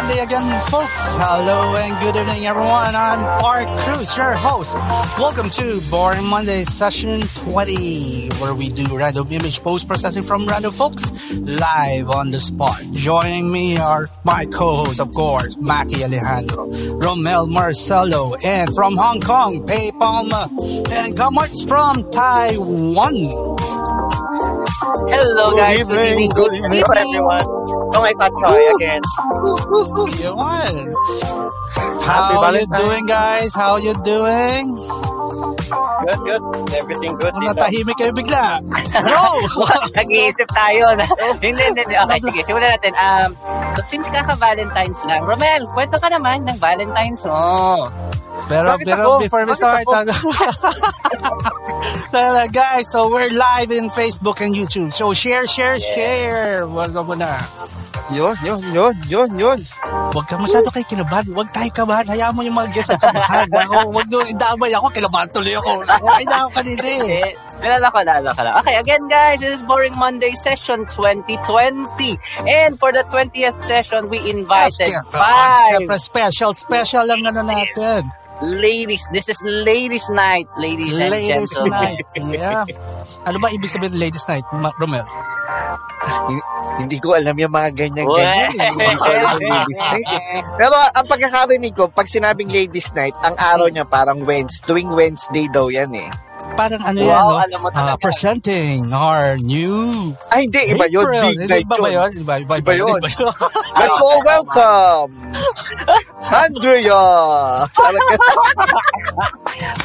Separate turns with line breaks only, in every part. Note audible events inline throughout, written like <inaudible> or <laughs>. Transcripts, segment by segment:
Monday again, folks. Hello and good evening, everyone. I'm Art Cruz, your host. Welcome to Boring Monday session 20, where we do random image post processing from random folks live on the spot. Joining me are my co-hosts, of course, Maki Alejandro, Romel Marcelo, and from Hong Kong, Pei Palma, and Kamarts from Taiwan.
Hello,
Good
guys.
evening,
Good evening.
good
Good
evening.
evening, everyone. Oh my God, Troy again.
Yun.
Happy
How you doing, guys? How you doing?
Good, good. Everything good
Kung
dito.
natahimik kayo bigla. <laughs> No! <laughs>
Nag-iisip tayo na. <laughs> hindi, hindi, hindi. Okay, sige. Simulan natin. Um, so since kaka-Valentine's lang, Romel, kwento ka naman ng Valentine's mo.
Pero,
Bakit
pero
ako?
before we
Bakit
start,
ako?
guys, so we're live in Facebook and YouTube. So share, share, share. Wag mo na.
Yun, yun, yun, yun, yun.
Huwag ka masyado kay kinabahan. Huwag tayo kabahan. Hayaan mo yung mga guests ang kabahan. <laughs> Ako, huwag nyo idamay ako. Kinabahan tuloy ako. Okay na ako kanina eh.
Eh, Nalala ko, nalala ko lang. Okay, again guys, this is Boring Monday session 2020. And for the 20th session, we invited
Siyempre,
five
Siyempre, special, special lang ano natin.
Ladies. This is ladies night, ladies,
Ladies
and gentlemen.
night. Yeah. Ano ba ibig sabihin ladies night, Ma- Romel?
Hindi ko alam yung mga ganyan-ganyan. eh. Eh. Pero ang pagkakarinig ko, pag sinabing ladies night, ang araw niya parang Wednesday, tuwing Wednesday daw yan eh.
Parang ano
Wow,
yan, no?
alam mo talaga.
presenting our new
Ay, hindi. Iba yun.
April.
Big night
Iba ba
yun.
Iba, iba,
Iba yun.
Iba yun. <laughs>
Let's all welcome Andrea! Parang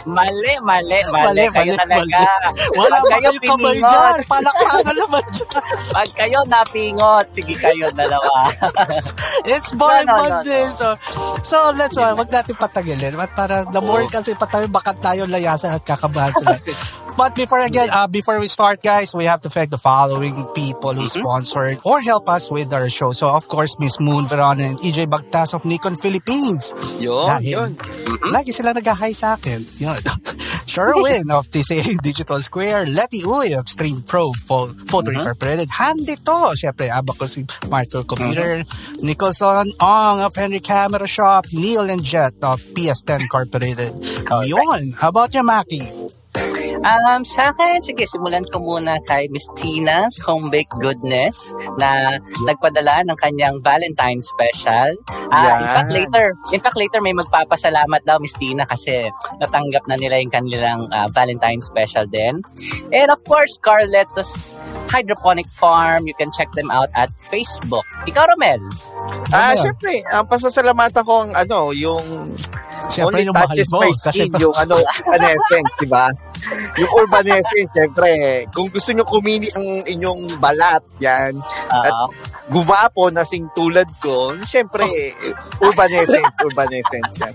Mali, mali, mali.
Mali,
kayo
mali,
talaga.
Wala
Pag
ba
kayo
kamay dyan? Palakpakan naman dyan. <laughs>
Pag kayo napingot, sige kayo dalawa. <laughs>
It's boring
No, no, no,
Monday. So, so let's, uh, wag natin patagilin. At para the more kasi patayo, baka tayo layasan at kakabahan sila. But before again, uh, before we start, guys, we have to thank the following people who
Mm-hmm.
sponsored or help us with our show. So, of course, Miss Moon Verona and EJ Bagtas of Nikon Philippines.
yun,
Dahil
yun.
Lagi sila nag-hi sa akin. Yun. <laughs> Sherwin of TCA Digital Square. Letty Uy of Stream Pro Pho- Photo
Mhm.
Incorporated. Handy to. Siyempre, Abacus Microcomputer. Nicholson Ong of Henry Camera Shop. Neil and Jet of PS10 Incorporated. Yun. How about you, Maki?
Um, sa akin, sige, simulan ko muna kay Miss Tina's Home Baked Goodness na nagpadala ng kanyang Valentine special. Ah, in fact, later, in fact, later may magpapasalamat daw Miss Tina kasi natanggap na nila yung kanilang ah, Valentine special din. And of course, Carletos Hydroponic Farm. You can check them out at Facebook. Ikaw, Romel.
Ah,
Ano yan?
syempre, ang pasasalamatan ko ang ano, yung
Siyempre,
only
yung
touches my
Kasi
skin, yung ano, urbanescence, di ba? Yung urbanescence, syempre, kung gusto nyo kuminis ang inyong balat, yan,
Ah,
gumapo na sing tulad ko, syempre, urbanescence, <laughs> urbanescence yan.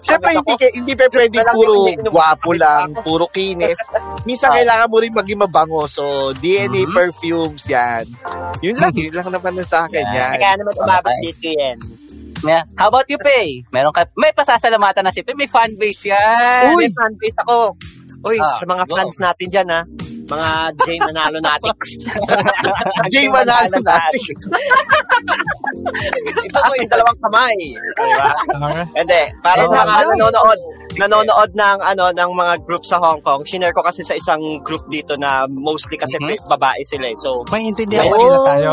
Syempre, hindi, ka- hindi pa pwede puro guwapo lang, puro kinis. Minsan kailangan mo rin maging mabango. So, DNA
Mhm.
perfumes yan. Yun lang, yun lang naman na sa akin
Yeah.
yan.
Kaya naman umabot
Okay.
dito yan.
yeah. How about you, Pay? Meron ka, may pasasalamatan na si Pay. May fanbase yan.
Uy, fanbase ako. Uy,
Ah,
sa mga
go.
fans natin dyan ha. Mga Jay Manalo natin.
Jay Manalo natin.
Itaas yung dalawang kamay. Diba? Hindi, para
So,
sa mga
yun.
nanonood, nanonood ng ano ng mga group sa Hong Kong. Shinare ko kasi sa isang group dito na mostly kasi
Mhm.
babae sila eh. So,
May intindihan ba nila tayo?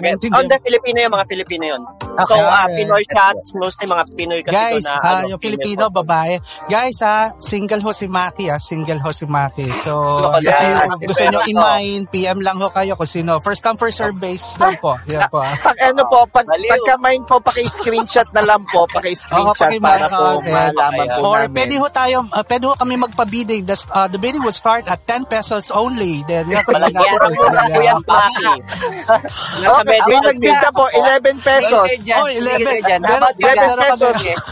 Maintindihan.
Oh, hindi, Filipino yun, mga Filipino yun. So,
Okay.
ah, Pinoy shots, mostly mga Pinoy kasi
Guys,
ito na,
ah,
ano,
yung Filipino, babae. Guys, ha, single ho si Maki, ha, single ho si Maki. So, yan. yung gusto nyo <laughs> i-mine, PM lang ho kayo kung sino. First come, first serve base lang po. Yan po.
Pag ano po, pag,
Baliw.
pagka mine po, paki-screenshot na lang po, paki-screenshot
paki-
para po
okay.
malaman po
Or
namin.
pwede ho tayo, uh, pwede ho kami magpa-bidding. The, uh, the bidding would start at 10 pesos only. Then, yan, <laughs>
Walang
tingnan
yan.
natin kung
Kuya
kaya.
Maki.
Oh, may nagbid ka po, 11 pesos.
Oh,
sige,
11.
sige, dyan.
Meron-
About you,
meron
guys.
pesos.
Sige. <laughs>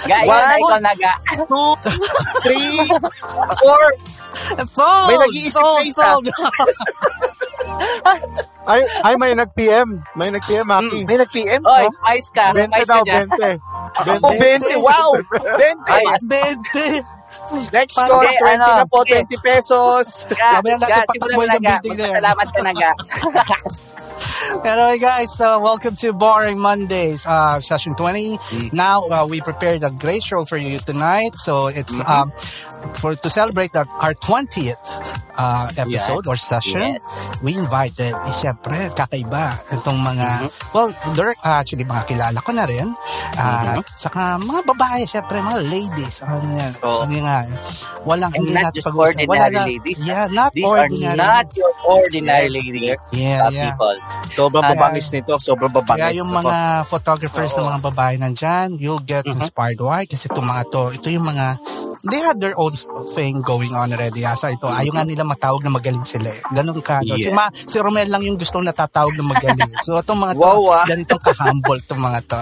Guys,
One.
yan, ikaw naga.
2, 3, 4.
Sold!
May nag-iisip
sold,
na
sold. <laughs>
Ay, ay may nag-PM. May nag-PM, Maki.
May nag-PM?
Oy,
no?
mais ka.
20
Mais ka
daw,
dyan.
20.
Oh, 20. Wow! 20.
Ay,
20.
Next
Parang-
call, 20
ano,
na po,
sige.
20 pesos.
Ga,
Mamaya natin
ga,
patakboy
simulan
ng
na, ga.
bidding na yan.
Salamat ka na, ga.
Anyway, guys, uh, welcome to Boring Mondays, uh, session 20.
Mm.
Now, uh, we prepared a great show for you tonight. So it's
Mhm.
um, for to celebrate our, our 20th uh, episode
Yes.
or session.
Yes.
We invited, eh, syempre, kakaiba itong mga,
Mhm.
well, there, actually, mga kilala ko na rin. Uh,
Mhm.
Saka mga babae, syempre, mga ladies. Ano yan?
Oo.
Hindi nga. Walang,
And
hindi
not
natin
just
pag-usapan. Wala na-
ladies.
Yeah, not
These
ordinary.
are not your ordinary ladies,
Yeah,
uh,
yeah.
people.
Sobrang
Kaya-
babangis nito. Sobrang babangis.
Kaya yung mga photographers ng
Oo.
mga babae nandyan, you'll get
Mhm.
inspired. Why? Kasi itong mga to, ito yung mga, they have their own thing going on already. Asa ito, ayaw nga nila matawag na magaling sila eh. Ganun ka. no? Si,
Yeah.
Ma, si Romel lang yung gustong natatawag na magaling. so itong mga to,
Wow, ah.
ganitong ka-humble itong mga to.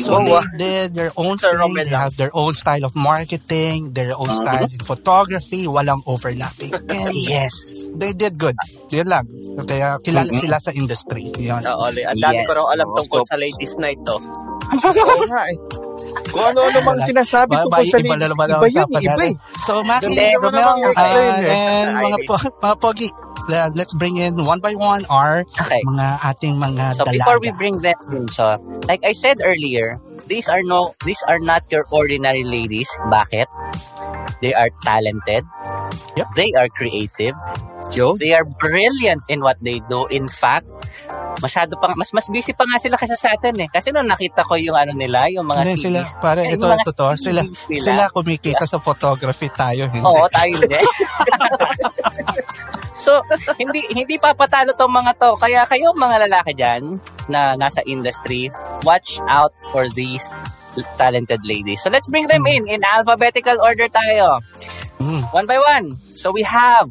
So
Wow,
they
ah.
did their own
Sir
thing.
Romel
They have their own style of marketing, their own
Mhm.
style in photography, walang overlapping. And
Yes.
they did good. Yun lang. Kaya kilala
Mhm.
sila sa industry. Yun.
Oo. Ang dami
Yes.
ko raw alam tungkol
so-
sa ladies night to. <laughs>
Oo nga eh. Kung ano-ano mang sinasabi
Ba,
tungkol sa
iba na naman
Iba yun,
usapan
iba eh.
So, Maki, Romel, uh,
eh.
and mga, po, mga pogi, let's bring in one by one our
Okay.
mga ating mga
So
dalaga.
before we bring them in, so like I said earlier, these are no these are not your ordinary ladies. Bakit? They are talented.
Yep.
They are creative.
Yo?
They are brilliant in what they do. In fact, masyado pa mas mas busy pa nga sila kaysa sa atin eh. Kasi nung nakita ko yung ano nila, yung mga
Hindi sila, pare, ito,
mga
ito, to, sila,
CDs nila.
sila kumikita sa photography tayo, hindi.
Oo, tayo hindi. <laughs> so, <laughs> hindi hindi papatalo tong mga to. Kaya kayo mga lalaki dyan na nasa industry, watch out for these talented ladies. So let's bring them in in alphabetical order tayo.
Mm.
One by one. So we have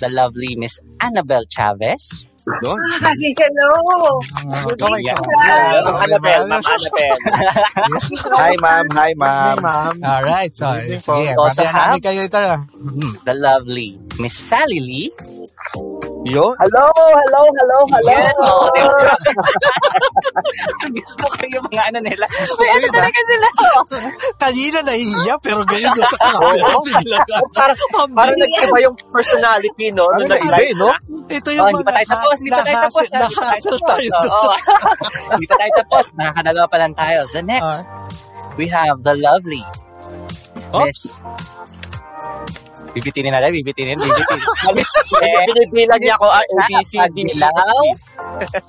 the lovely Miss Annabelle Chavez.
Doon. <laughs>
Hello!
Uh,
Good
go,
Yeah.
go.
Ma'am Annabelle, <laughs> Ma'am Annabelle.
Hi, ma'am. Hi, ma'am.
ma'am.
Alright, so,
Good evening
sige.
Also
babayan namin kayo ito.
The lovely Miss Sally Lee.
Yo?
Hello! Hello! Hello! Hello!
Yes, oh? <laughs> Gusto ko yung mga ano nila. May ano
yun,
talaga sila.
Kanina nahihiya, pero ngayon yung sa camera.
Parang, parang nag-iba yung personality, no?
Parang
Nung
nag-iba
nag-live
eh, no?
Ito
Oh,
yung
hindi pa tayo tapos, hindi pa tayo tapos. Hindi pa tayo
Nahasel
tapos.
tayo. <laughs>
Hindi pa tayo tapos. Nakakadalawa pa lang tayo. The next,
Ah.
we have the lovely. Miss Bibitinin natin, bibitinin, bibitinin. <laughs> Miss eh,
Binibilang niya ako, ah, A, B, C, D, E,
Pagdilaw.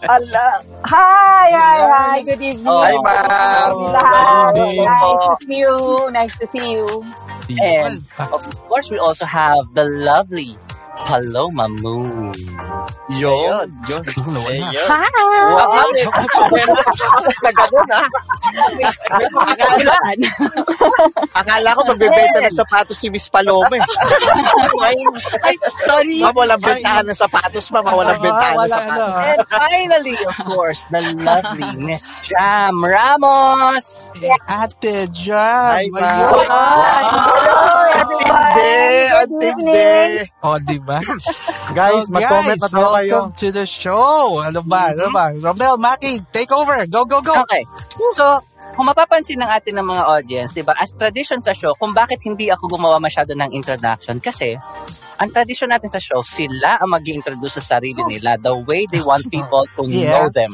Hello! Hi! Hi! Hi! Good evening!
Oh.
Hi, ma'am.
Lahat. Nice to see you! Nice to see you!
And of course, we also have the lovely Paloma Moon.
Yun. Yun.
Ayun.
Hi!
Ah, ah.
Akala, akala ko magbebenta ng sapatos si Miss Paloma eh.
Ay, sorry!
Ma'am, walang bentahan ng sapatos, ma'am. Walang bentahan ng sapatos.
ano.
And finally, of course, the lovely Miss Jam Ramos.
Ate Jam.
Hi.
Ayun.
Hello,
Ang tindi! Ang tindi! <laughs>
O, di ba? <laughs>
Guys,
So,
mag-comment na daw kayo.
welcome to the show. Ano ba? Ano ba? Romel, Maki, take over. Go, go, go.
Okay. So, kung mapapansin ng atin ng mga audience, di ba, as tradition sa show, kung bakit hindi ako gumawa masyado ng introduction, kasi ang tradition natin sa show, sila ang mag introduce sa sarili nila the way they want people to <laughs>
Yeah.
know them.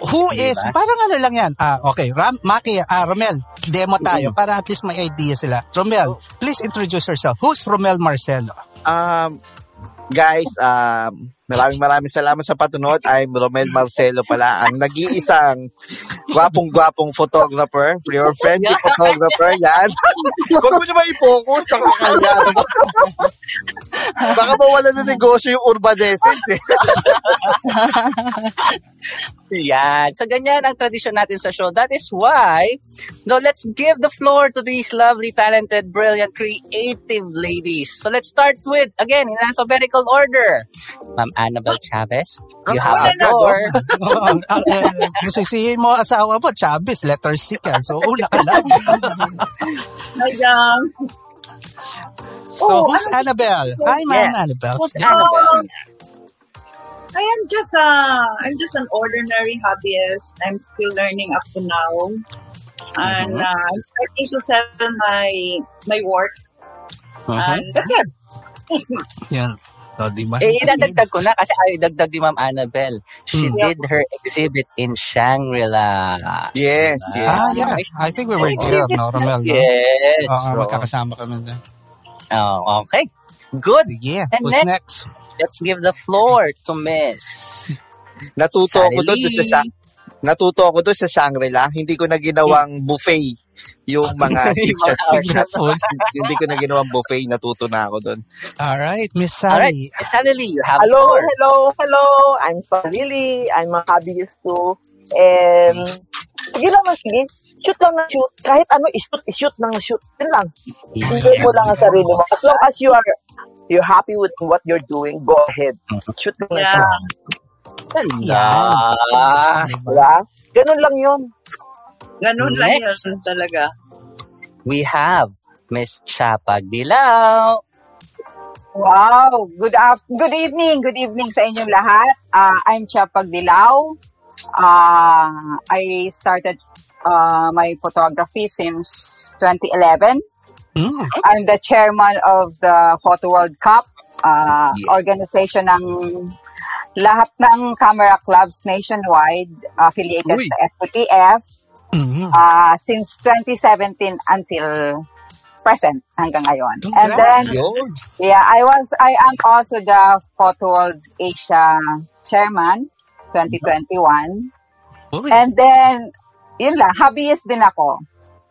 who is,
Diba?
parang ano lang yan. Ah, okay, Ram, Maki, ah, Romel, demo tayo para at least may idea sila. Romel, please introduce yourself. Who's Romel Marcelo?
Um, guys, um, maraming maraming salamat sa patunod. I'm Romel Marcelo pala, ang nag-iisang gwapong-gwapong photographer, your friendly photographer, yan. <laughs> Huwag mo naman i-focus, nakakaya. Baka mawala na negosyo yung urbanescence eh. <laughs>
Yan. So, ganyan ang tradisyon natin sa show. That is why, no, let's give the floor to these lovely, talented, brilliant, creative ladies. So, let's start with, again, in alphabetical order. Ma'am Annabelle Chavez, you have the floor.
Kung sisihin mo asawa mo, Chavez, letter C ka. So, una ka lang.
Ayan.
So,
Oh,
who's Annabelle? Hi, Ma'am
Yes.
Annabelle.
Who's Annabelle?
I am just a, I'm just an ordinary hobbyist. I'm still learning up to now. And
Mhm.
uh, I'm starting to sell my my work.
Mhm.
And that's it.
Yan. So, di ba?
Eh, idadagdag ko na kasi ay dagdag ni Ma'am Annabelle. She
Hmm.
did her exhibit in Shangri-La.
Yes, yes.
Ah, yeah. I think we were there, no, Romel? No?
Yes.
Oo,
So,
magkakasama kami doon.
oh, okay. Good.
Yeah.
And
Who's
next?
next?
Let's give the floor to Miss.
Natuto ako doon
Sally.
sa Natuto ako doon sa Shangri-La. Hindi ko na ginawang buffet yung mga chip <laughs> shot
Yung
chip
mga
shot. <laughs> Hindi ko na ginawang buffet. Natuto na ako doon.
All right, Miss Sally.
Miss Sally, you have
Hello,
floor.
hello, hello. I'm Sarili. I'm a hobbyist too. And, sige naman, sige. Shoot lang na shoot. Kahit ano, ishoot, ishoot lang na shoot. Yun lang. Enjoy mo lang ang sarili mo. As long as you are you're happy with what you're doing, go ahead. Shoot lang na
Yeah.
shoot.
Ganda.
Diba? Ganun lang yun.
Ganun lang
Next.
yun talaga.
We have Miss Chapag Dilaw.
Wow! Good af- good evening. Good evening sa inyong lahat. Uh, I'm Chia Pagdilaw. Uh, I started uh, my photography since 2011.
Mm.
I'm the chairman of the Photo World Cup, uh,
Yes.
organization ng lahat ng camera clubs nationwide affiliated
Uy.
sa FPTF
Mhm.
uh, since 2017 until present hanggang ngayon. And then. Yeah, I was I am also the Photo World Asia chairman 2021.
Uy,
And then yun lang, hobbyist din ako.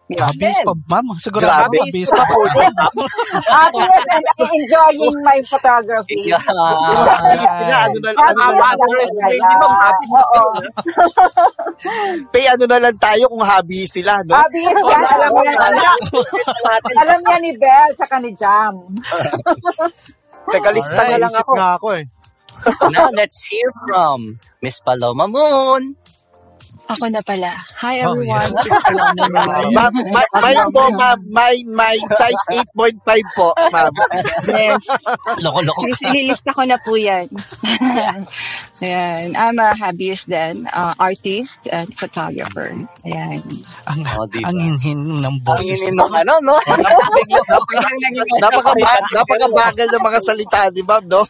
Hobbies pa, ma'am. Sigurado
Grabe.
hobbies pa.
And I'm enjoying my photography.
Yeah.
Sila, ano na, ano na lang, ano, <laughs> ano na lang tayo kung hobby sila, no?
Hobbyist yan. Alam niya, alam niya ni Belle tsaka ni Jam. <laughs>
Tagalista
Alright.
na lang ako.
nga ako eh.
Now let's hear from Miss Paloma Moon.
Ako na pala. Hi
Oh,
everyone. <laughs>
Ma'am, ma, may po, ma'am, may, may size <laughs> 8.5 po, ma'am.
yes.
Loko-loko.
Lis- Lilista ko na po yan. <laughs> Ayan. I'm a hobbyist then, uh, artist and photographer. Ayan.
Ang,
Oh, diba?
ang hinhin ng
Ang
boses.
inin ng ano, no?
Napaka, napakabagal ng mga salita ni ma'am, no?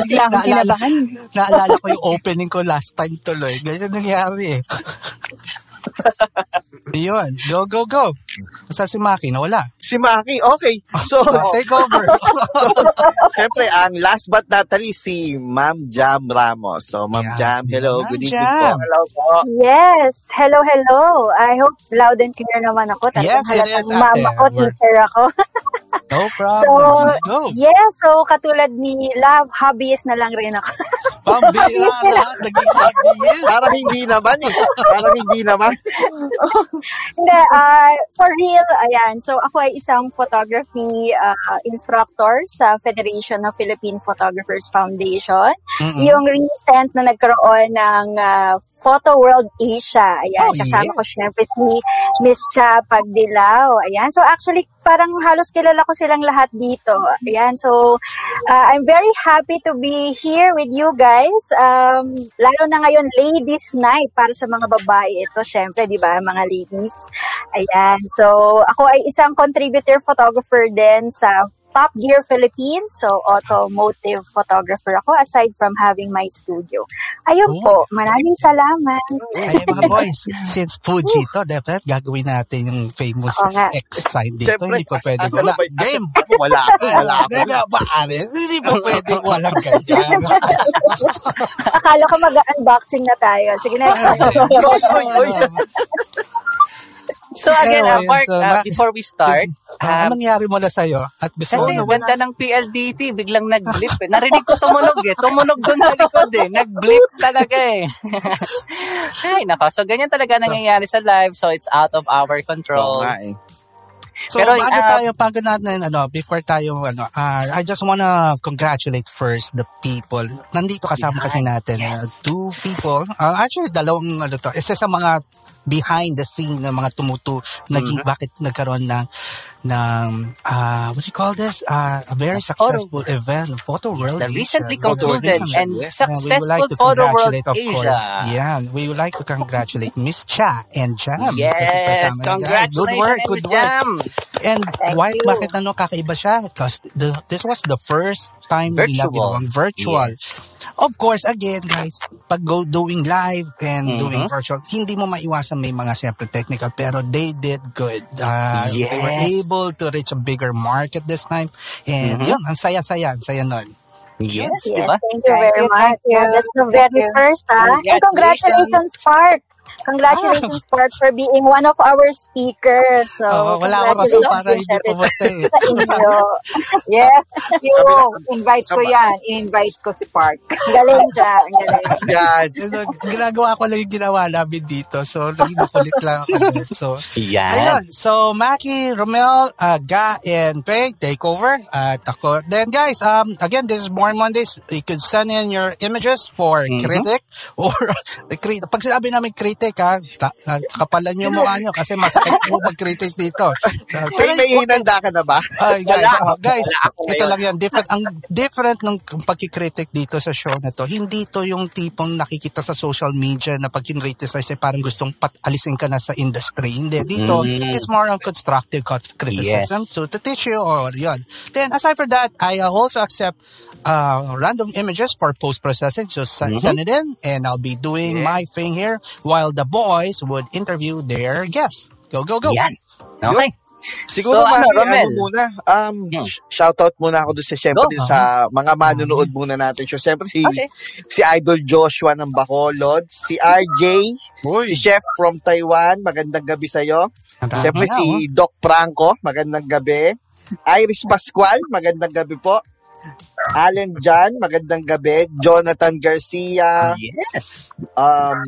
Biglang
Naalala,
kinabahan.
naalala ko yung opening ko last time tuloy. Ganyan nangyari eh. <laughs> Yun. Go, go, go. Saan si Maki? Nawala.
Si Maki, okay. So,
So, take over. <laughs>
Siyempre, ang last but not the least, si Ma'am Jam Ramos. So, Ma'am
Yeah.
Jam, hello,
Ma'am
good evening
Jam.
po.
Hello po.
Yes. Hello, hello. I hope loud and clear naman ako. Talagang
Yes, it is.
Mama ko,
We're-
teacher ako.
no <laughs> problem.
So,
go.
yes. So, katulad ni Love, hobbyist na lang rin ako.
Pambira lahat. Naging obvious.
Parang hindi naman eh. Parang hindi naman. <laughs>
Hindi, ah, for real, ayan. So, ako ay isang photography ah, instructor sa Federation of Philippine Photographers Foundation.
Mm-mm.
Yung recent na nagkaroon ng ah, Photo World Asia. Ayan,
Oh,
kasama
yeah.
ko syempre si Miss Cha Pagdilaw. Ayan, so actually parang halos kilala ko silang lahat dito. Ayan, so uh, I'm very happy to be here with you guys. Um, lalo na ngayon, ladies night para sa mga babae. Ito syempre, di ba, mga ladies. Ayan, so ako ay isang contributor photographer din sa Top Gear Philippines. So, automotive photographer ako aside from having my studio. Ayun
Oh.
po, maraming salamat.
Ay, mga <laughs> boys, since Fuji to, dapat gagawin natin yung famous
Oo nga.
X sign dito.
Siyempre,
Hindi pa pwede
asa
wala. Game!
Wala ako, wala ako.
Hindi nga ba? Hindi pa pwede walang ganyan.
Akala ko mag-unboxing na tayo. Sige na.
Oy, oy, oy.
So again, uh, Mark,
so,
uh, before we start, <laughs> um,
anong nangyari mo na sa'yo? At gusto
Kasi
mo
ganda ng PLDT, biglang nag-blip eh. Narinig ko tumunog eh. Tumunog doon sa likod eh. Nag-blip talaga eh. <laughs> Ay, nako. So, ganyan talaga nangyayari sa live. So, it's out of our
Oo
control.
nga eh.
So,
Pero,
bago
ah,
tayo, bago natin, ano, before tayo, ano, ah, I just wanna congratulate first the people. Nandito kasama kasi natin, uh, two people. Uh, actually, dalawang, ano to, isa sa mga behind the scene ng mga tumutu, naging,
Mm-hmm.
bakit nagkaroon ng, ng, uh, what do you call this? Uh, a very successful event, Photo World
The
Asia.
recently
Photo World
concluded
Asia.
and
Yeah, we would
successful
like to
Photo World
of course.
Asia.
Yeah, we would like to congratulate Miss Cha and Jam.
Yes, congratulations,
Good work, good work.
Jam.
And
Thank
why,
you.
bakit ano, kakaiba siya? Because this was the first time
Virtual.
ginawang virtual. Of course, again, guys, pag go doing live and
Mhm.
doing virtual, hindi mo maiwasan may mga siyempre technical, pero they did good. Uh, They were
Yes.
able to reach a bigger market this time. And
Mhm.
yun, ang saya-saya, ang saya nun.
Yes,
Yes,
diba?
thank you
Thank
very
you,
much.
thank you.
Yeah, that's the very
Thank you.
first, ha? And
Congratulations.
Congratulations, Spark. Congratulations, Spark, for being one of our speakers. So,
Oo, wala akong rason para hindi
congratulations
pumunta eh.
sa inyo. <laughs>
Yes, you. Invite ko yan. Invite ko si Park.
Galing siya. Galing. <laughs>
Yan.
Ano, ginagawa ko lang yung ginawa namin dito. So, naging makulit lang ako. din. So,
Yan.
Ayun. So, Maki, Romel, uh, Ga, and Pei, take over. At ako. Then, guys, um, again, this is Born Mondays. You could send in your images for
Mhm.
critic or <laughs> pag sinabi namin critic, ha, ta- uh, kapalan yung mukha nyo kasi masakit po mag-critic dito. So,
May may hinanda ka na ba?
Ay, guys,
Wala.
oh, guys,
Wala
ito lang yan. Different, ang different ng pagkikritik dito sa show na to, hindi to yung tipong nakikita sa social media na pag criticize ay parang gustong patalisin ka na sa industry. Hindi. Dito,
Mm.
it's more on constructive criticism
Yes.
to, to teach you or yun. Then, aside for that, I uh, also accept uh, random images for post-processing. So, send,
Mhm.
send it in and I'll be doing my thing here while the boys would interview their guests. Go, go, go.
Yan. Okay.
Siguro,
So, ano,
Maki, ano,
Romel?
muna, um,
Hmm.
sh- shoutout muna ako doon sa, syempre,
Go.
sa mga manunood muna natin. So, syempre, si,
Okay.
si Idol Joshua ng Bacolod, si RJ, si Chef from Taiwan, magandang gabi sa'yo. Siyempre, si
oh.
Doc Franco, magandang gabi. Iris Pascual, magandang gabi po. Allen Jan, magandang gabi. Jonathan Garcia,
Yes.
um,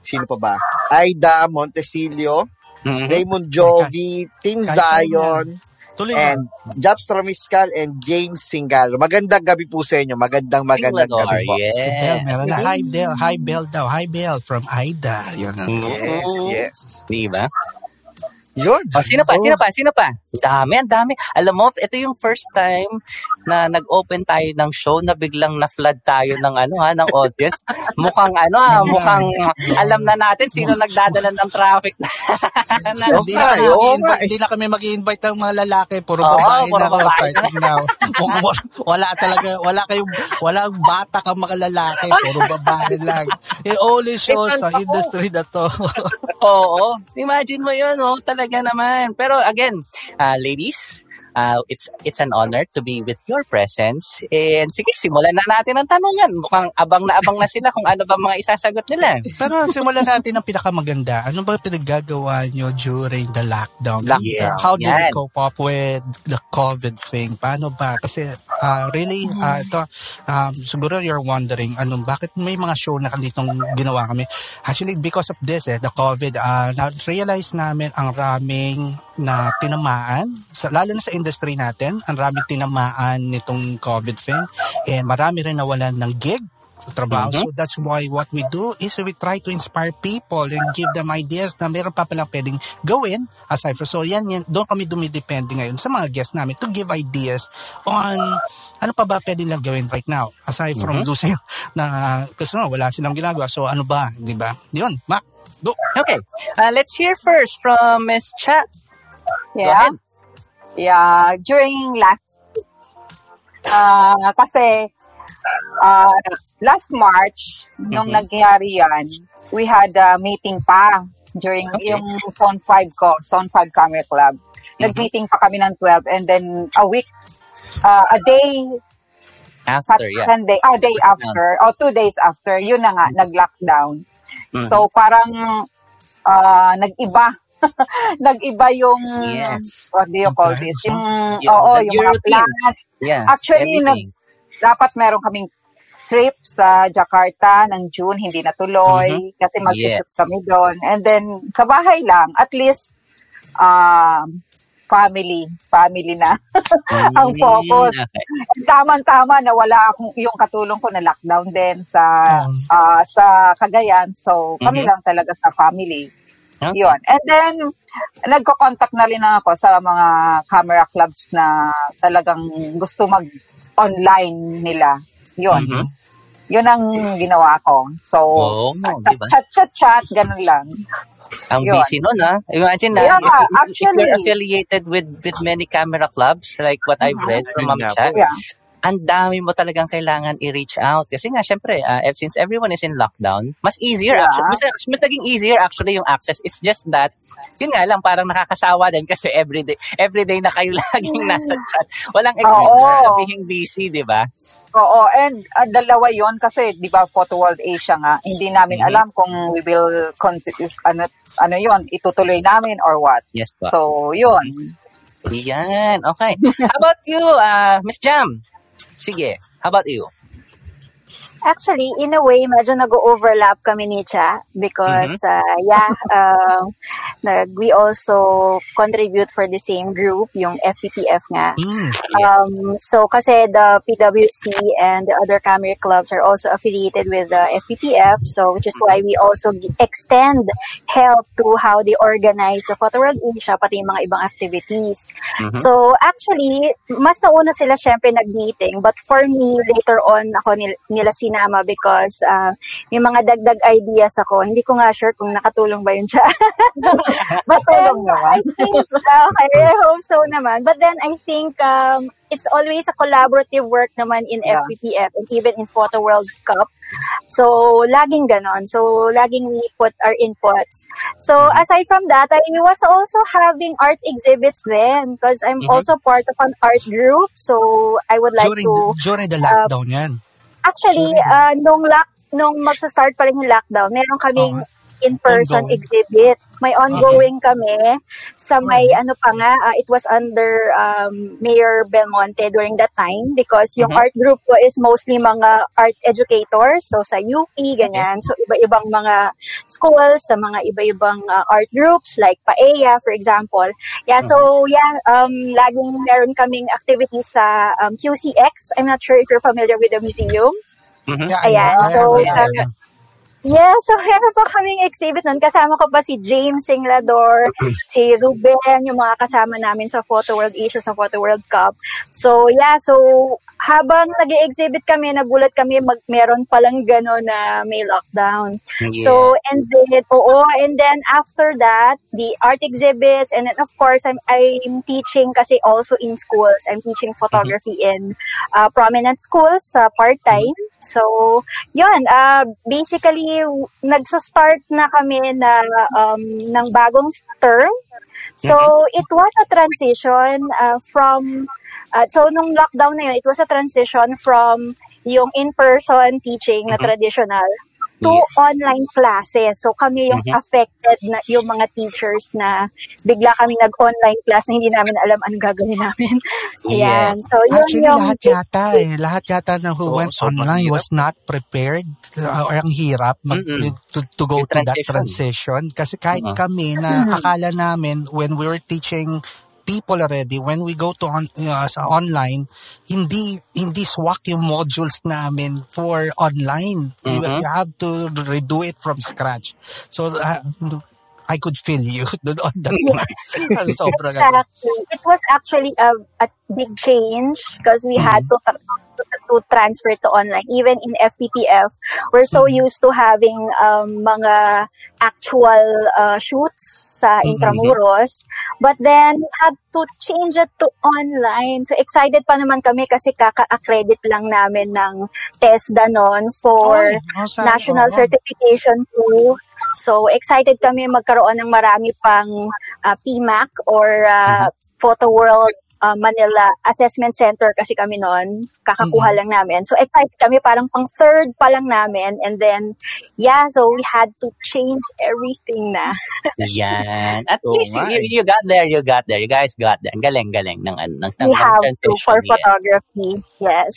sino pa ba? Aida Montesilio,
Mhm.
Raymond Jovi, Team
Kahit
Zion,
Tuloy
and Japs Ramiscal and James Singalo. Magandang gabi po sa inyo. Magandang magandang gabi po.
Si Bell,
Yes.
meron na. Hi, Bell. Hi, Bell daw. Hi, Bell from Aida. Yun ang
Yes, yes.
Diba?
Yun.
O, sino pa? Sino pa? Sino pa? Dami, ang dami. Alam mo, ito yung first time na nag-open tayo ng show na biglang na-flood tayo ng ano ha, ng audience. <laughs> Mukhang ano ha, mukhang alam na natin sino nagdadala ng traffic. <laughs> na,
Hindi na, kami
eh.
hindi na kami mag-invite ng mga lalaki. Puro
Oo,
babae
puro
na ako
babae
starting now. <laughs> Wala talaga, wala kayong, wala bata kang mga lalaki. Puro babae lang. It only shows sa industry na to.
Oo. Imagine mo yun, oh, talaga naman. Pero again, uh, ladies, uh, it's it's an honor to be with your presence. And sige, simulan na natin ang tanungan. Mukhang abang na abang na sila kung ano ba mga isasagot nila.
Pero simulan natin ang pinakamaganda. Ano ba pinaggagawa nyo during the lockdown?
Lockdown,
How did
yan.
you cope up with the COVID thing? Paano ba? Kasi uh, really, uh, ito, um, siguro you're wondering, anong, bakit may mga show na ditong ginawa kami? Actually, because of this, eh, the COVID, uh, na-realize namin ang raming na tinamaan, sa, lalo na sa industry natin, ang raming tinamaan nitong COVID thing. And marami rin nawalan ng gig trabaho.
Mhm.
So that's why what we do is we try to inspire people and give them ideas na meron pa palang pwedeng gawin aside from so yan, yan doon kami dumidepende ngayon sa mga guests namin to give ideas on ano pa ba pwedeng lang gawin right now aside from
Mhm.
losing <laughs> na kasi no, wala silang ginagawa so ano ba di ba yun Mac go
Okay, uh, let's hear first from Miss Cha. Go
Yeah. Yeah. During last week, Ah, kasi ah, last March, nung
Mhm.
nangyari yan, we had a meeting pa during
Okay.
yung Zone 5 ko, Zone 5 Camera Club. Nag-meeting pa kami ng 12 and then a week, ah, a day,
After, yeah.
Saturday, day, a day after, o two days after, yun na nga, nag-lockdown.
Mhm.
So parang ah, nag-iba. <laughs> nag-iba yung,
Yes.
what do you call
Yung
this? Yung,
Yung-
oo,
the-
yung mga plans.
Yeah.
Actually,
everything.
dapat meron kaming trip sa Jakarta ng June, hindi natuloy kasi mag-shoot
Yes.
kami doon. And then, sa bahay lang, at least, um, family, family na <laughs> ang focus.
okay.
Tama-tama na wala akong yung katulong ko na lockdown din sa
Oh.
ah, sa Cagayan. So, kami
Mhm.
lang talaga sa family.
Okay.
Yun. And then, nagko-contact na rin ako sa mga camera clubs na talagang gusto mag-online nila. Yun.
Mhm.
Yun ang ginawa ko. So,
Oo, di ba?
chat, chat, chat, ganun lang.
Ang
Yun.
busy nun, ha? Imagine na,
Yeah,
if, if
actually.
you're affiliated with with many camera clubs, like what I've
Mhm.
read from Ma'am
nga
Cha,
po.
Yeah.
Ang dami mo talagang kailangan i-reach out. Kasi nga, syempre, uh, since everyone is in lockdown, mas easier
Yeah.
actually. Mas, mas naging easier actually yung access. It's just that, yun nga lang, parang nakakasawa din kasi everyday, everyday na kayo <laughs> laging nasa chat. Walang excuse
Oo.
na sabihin busy, di ba?
Oo, and ah, dalawa yon kasi 'di ba Photo World Asia nga, hindi namin
Mhm.
alam kung we will continue ano ano yon, itutuloy namin or what.
Yes po.
So, yun.
Yan, okay. How about you, uh, Miss Jam? Sige, how about you?
Actually, in a way, medyo nag-overlap kami ni Cha because, uh, yeah, uh, <laughs> nag, we also contribute for the same group, yung FPPF nga.
Mm.
Um, so, kasi the PWC and the other camera clubs are also affiliated with the FPPF, so which is why we also extend help to how they organize the Photo World Asia, pati yung mga ibang activities.
Mhm.
So, actually, mas nauna sila syempre nag-meeting, but for me, later on, ako nil- nila sinama because uh, may mga dagdag ideas ako. Hindi ko nga sure kung nakatulong ba yun siya. <laughs> but then. I think, okay, I hope so naman. But then, I think um, it's always a collaborative work naman in
Yeah.
FPPF and even in Photo World Cup. So, laging ganon. So, laging we put our inputs. So,
Mhm.
aside from that, I was also having art exhibits then because I'm
Mhm.
also part of an art group. So, I would like
during,
to,
during the lockdown yan.
Actually, uh, nung lock, nung magsa-start pa rin yung lockdown, meron kaming in-person
Ongoing.
exhibit. May ongoing kami sa may ano pa nga, uh, it was under um, Mayor Belmonte during that time because yung
Mhm.
art group ko is mostly mga art educators. So sa UP, ganyan. So iba-ibang mga schools, sa mga iba-ibang uh, art groups like PAEA, for example. Yeah, so yeah, um, laging meron kaming activities sa um, QCX. I'm not sure if you're familiar with the museum.
Mhm.
Yeah,
Ayan.
I
so,
have- I have-
uh, Yeah, so meron pa kaming exhibit nun. Kasama ko pa si James Singlador, <clears throat> si Ruben, yung mga kasama namin sa Photo World Asia, sa Photo World Cup. So, yeah, so habang nag exhibit kami, nagulat kami, mag, meron palang gano'n na may lockdown.
Yeah.
So, and then, oo, and then after that, the art exhibits, and then of course, I'm, I'm teaching kasi also in schools. I'm teaching photography in uh, prominent schools, uh, part-time. So, yun, uh, basically, nagsa-start na kami na, um, ng bagong term. So, it was a transition uh, from, uh, so nung lockdown na yun, it was a transition from yung in-person teaching na
Mhm.
traditional to
Yes.
online classes. So kami yung
Mhm.
affected na yung mga teachers na bigla kami nag-online class na hindi namin alam anong gagawin namin. <laughs> Ayan.
Yes.
So yun
Actually,
yung
lahat yata eh. Lahat yata na who
Oo,
went online
hirap.
was not prepared uh, or ang hirap mag,
Mm-mm.
to, to go
Yung
to that
transition.
Kasi kahit
Oo.
kami na akala namin when we were teaching people already, when we go to on, uh, sa online, hindi hindi swak yung modules namin for online. You,
Mhm.
you have to redo it from scratch. So, uh, I could feel you <laughs> on that one.
Exactly. It was actually a, a big change because we had to, tra- to transfer to online. Even in FPPF, we're so
Mm-hmm.
used to having um, mga actual uh, shoots sa
Mm-hmm.
Intramuros. But then, had to change it to online. So, excited pa naman kami kasi kaka-accredit lang namin ng TESDA noon for
oh, sana,
National
oo.
Certification 2. So, excited kami magkaroon ng marami pang uh, PMAC or uh, Photo World uh, Manila Assessment Center kasi kami noon. Kakakuha lang namin. So, excited kami. Parang pang third pa lang namin. And then, yeah, so we had to change everything na. <laughs>
Yan. At
Oh
least you, you got there, you got there. You guys got there. Galing, galing ng, ano, ng, ng,
We
ng
have to for
Yeah.
photography. Yes.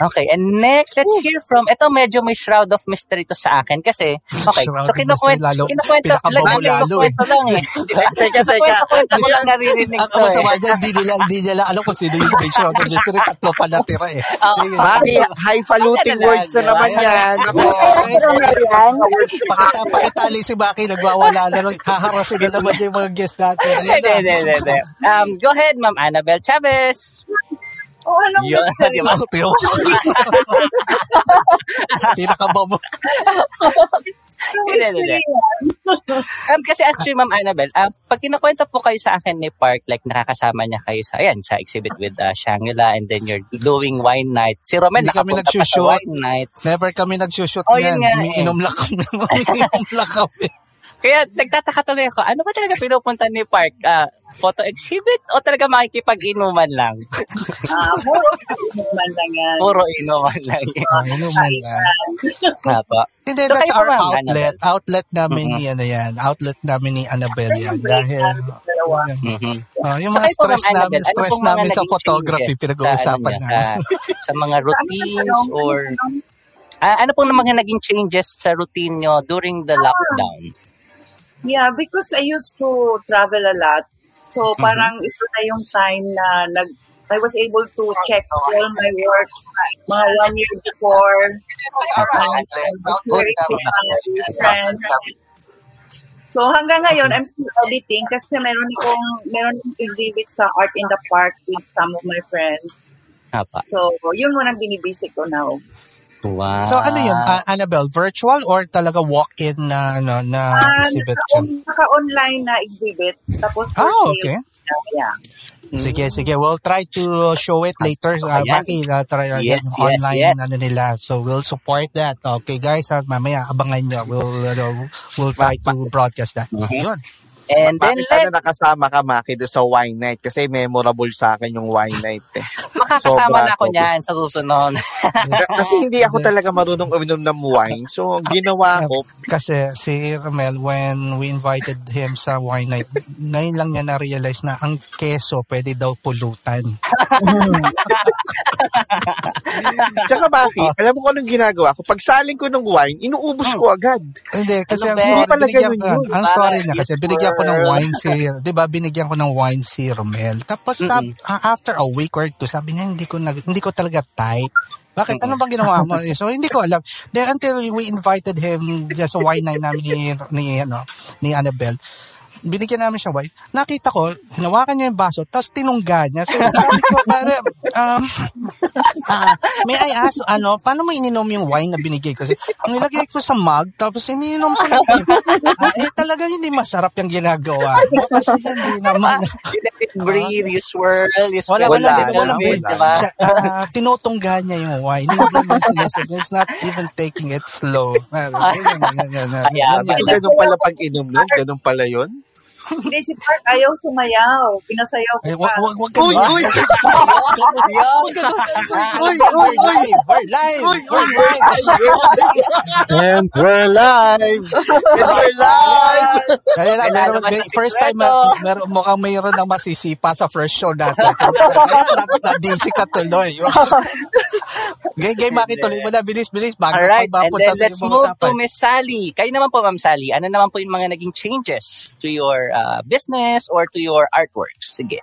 <laughs>
Okay, and next, let's hear from, ito medyo may shroud of mystery to sa akin kasi, <laughs> okay,
Shroud
so kinukwento,
lalo-
kinukwento,
pinakababaw
lalo,
lalo
kinukwento lang eh. Di ba?
Teka, teka.
kwento-kwento ko lang naririnig
Ang
eh.
masama dyan, hindi nila, hindi nila alam kung sino yung shroud of mystery. Tatlo pa natira eh.
Oo.
Sige.
Maki, highfalutin
Ano
words na naman yan.
ayan.
Ako.
Pakita, pakitali si Maki, nagwawala na lang. Haharasin na naman yung mga guests natin.
Hindi, hindi, hindi. Um, go ahead, Ma'am Annabelle Chavez.
O anong
Yun,
mystery?
di ba?
Ako, tiyo. Pinakababo. <laughs>
Um, kasi actually, Ma'am Annabelle, um, pag kinakwento po kayo sa akin ni Park, like nakakasama niya kayo sa, ayan, sa exhibit with uh, Shangri-La and then you're doing wine night. Si Romel,
Hindi kami nagsushoot.
wine night.
Never kami nagsushoot
Oh,
yan.
nga <laughs>
Umiinom lang kami. Umiinom lang kami.
Kaya nagtataka tuloy ako, ano ba talaga pinupunta ni Park? Ah, photo exhibit o talaga makikipag-inuman lang? <laughs>
Ah, puro naman lang yan.
Puro inuman lang.
Ah, inuman lang.
Apo.
Hindi,
So,
that's our outlet.
Annabelle.
Outlet namin
Mhm.
ni ano yan. Outlet namin ni Annabelle yan. Dahil.
Mhm.
ah, yung
So,
mga stress
Ma'am
namin,
Annabelle, ano
stress namin sa photography, pinag-uusapan
ano
namin.
niya, sa, sa mga routines or Ah, ano pong mga naging changes sa routine nyo during the lockdown?
Yeah, because I used to travel a lot. So
Mm-hmm.
parang ito na yung time na nag I was able to check all my work mga one year before. And, friends. So hanggang ngayon, I'm still auditing kasi meron akong meron akong exhibit sa Art in the Park with some of my friends.
Apa.
So yun mo nang binibisit ko now.
Wow.
So ano yun, ah, Annabelle, virtual or talaga walk-in na, ano, na
Ah,
exhibit
naka,
siya?
naka-online na exhibit. Tapos
Ah,
sale.
okay.
Yeah.
Sige, sige. We'll try to show it later. Uh. Maki, uh, try uh,
Yes,
online
yes.
ano nila. So we'll support that. Okay, guys. Uh, mamaya abangan nyo. We'll uh, we'll try to broadcast that.
Mhm.
Yun.
And then,
Maki, sana
let,
nakasama ka, Maki, doon sa wine night. Kasi memorable sa akin yung wine night. Eh.
makakasama
Sobra,
na ako niyan sa susunod. <laughs>
Ka- Kasi hindi ako talaga marunong uminom ng wine. So, ginawa ko,
Kasi si Ramel, when we invited him sa wine night, ngayon lang niya na-realize na ang keso pwede daw pulutan. <laughs>
Tsaka bakit? Alam mo kung anong ginagawa ko? Pag saling ko ng wine, inuubos ko agad.
Hindi, kasi
Ano
ang story,
Hindi pala ganun yun.
ang story niya kasi binigyan ko ng
girl.
wine <laughs> si, di ba, binigyan ko ng wine si Romel. Tapos sab- ah, after a week or two, sabi niya, hindi ko, nag, hindi ko talaga type. Bakit? Ano bang ginawa mo? <laughs> So, hindi ko alam. Then, until we invited him just sa wine night namin ni, ni, ano, ni Annabelle, binigyan namin siya wine. Nakita ko, hinawakan niya yung baso, tapos tinungga niya. So, sabi ko, pare, um, ah, may I ask, ano, paano mo ininom yung wine na binigay ko? Kasi, nilagay ko sa mug, tapos ininom ko. Ah, eh, talaga hindi masarap yung ginagawa. Kasi hindi naman.
you let it breathe, you swirl, you
Wala,
spread
wala,
wala,
wala.
wala.
diba?
Siya, ah, tinutungga niya yung wine. Hindi naman sinasabi. It's not even taking it slow. Ah.
Ganun pala pag inom nun? Ganun pala yun?
Hindi, si Park ayaw sumayaw. Pinasayaw ko pa.
wag, wag, <laughs>
Uy, uy!
Uy, uy, uy! We're live!
Uy,
We're
uy,
live!
And we're live!
And we're live!
Kaya na, meron, first time, meron, mukhang mayroon ng masisipa sa first show natin. na, na-DC ka tuloy. <laughs> Gay, gay, makituloy mo na. Bilis, bilis. Bago
Alright,
pa
and then let's move
usapan.
to Miss Sally. Kayo naman po, Ma'am Sally. Ano naman po yung mga naging changes to your uh, business or to your artworks? Sige.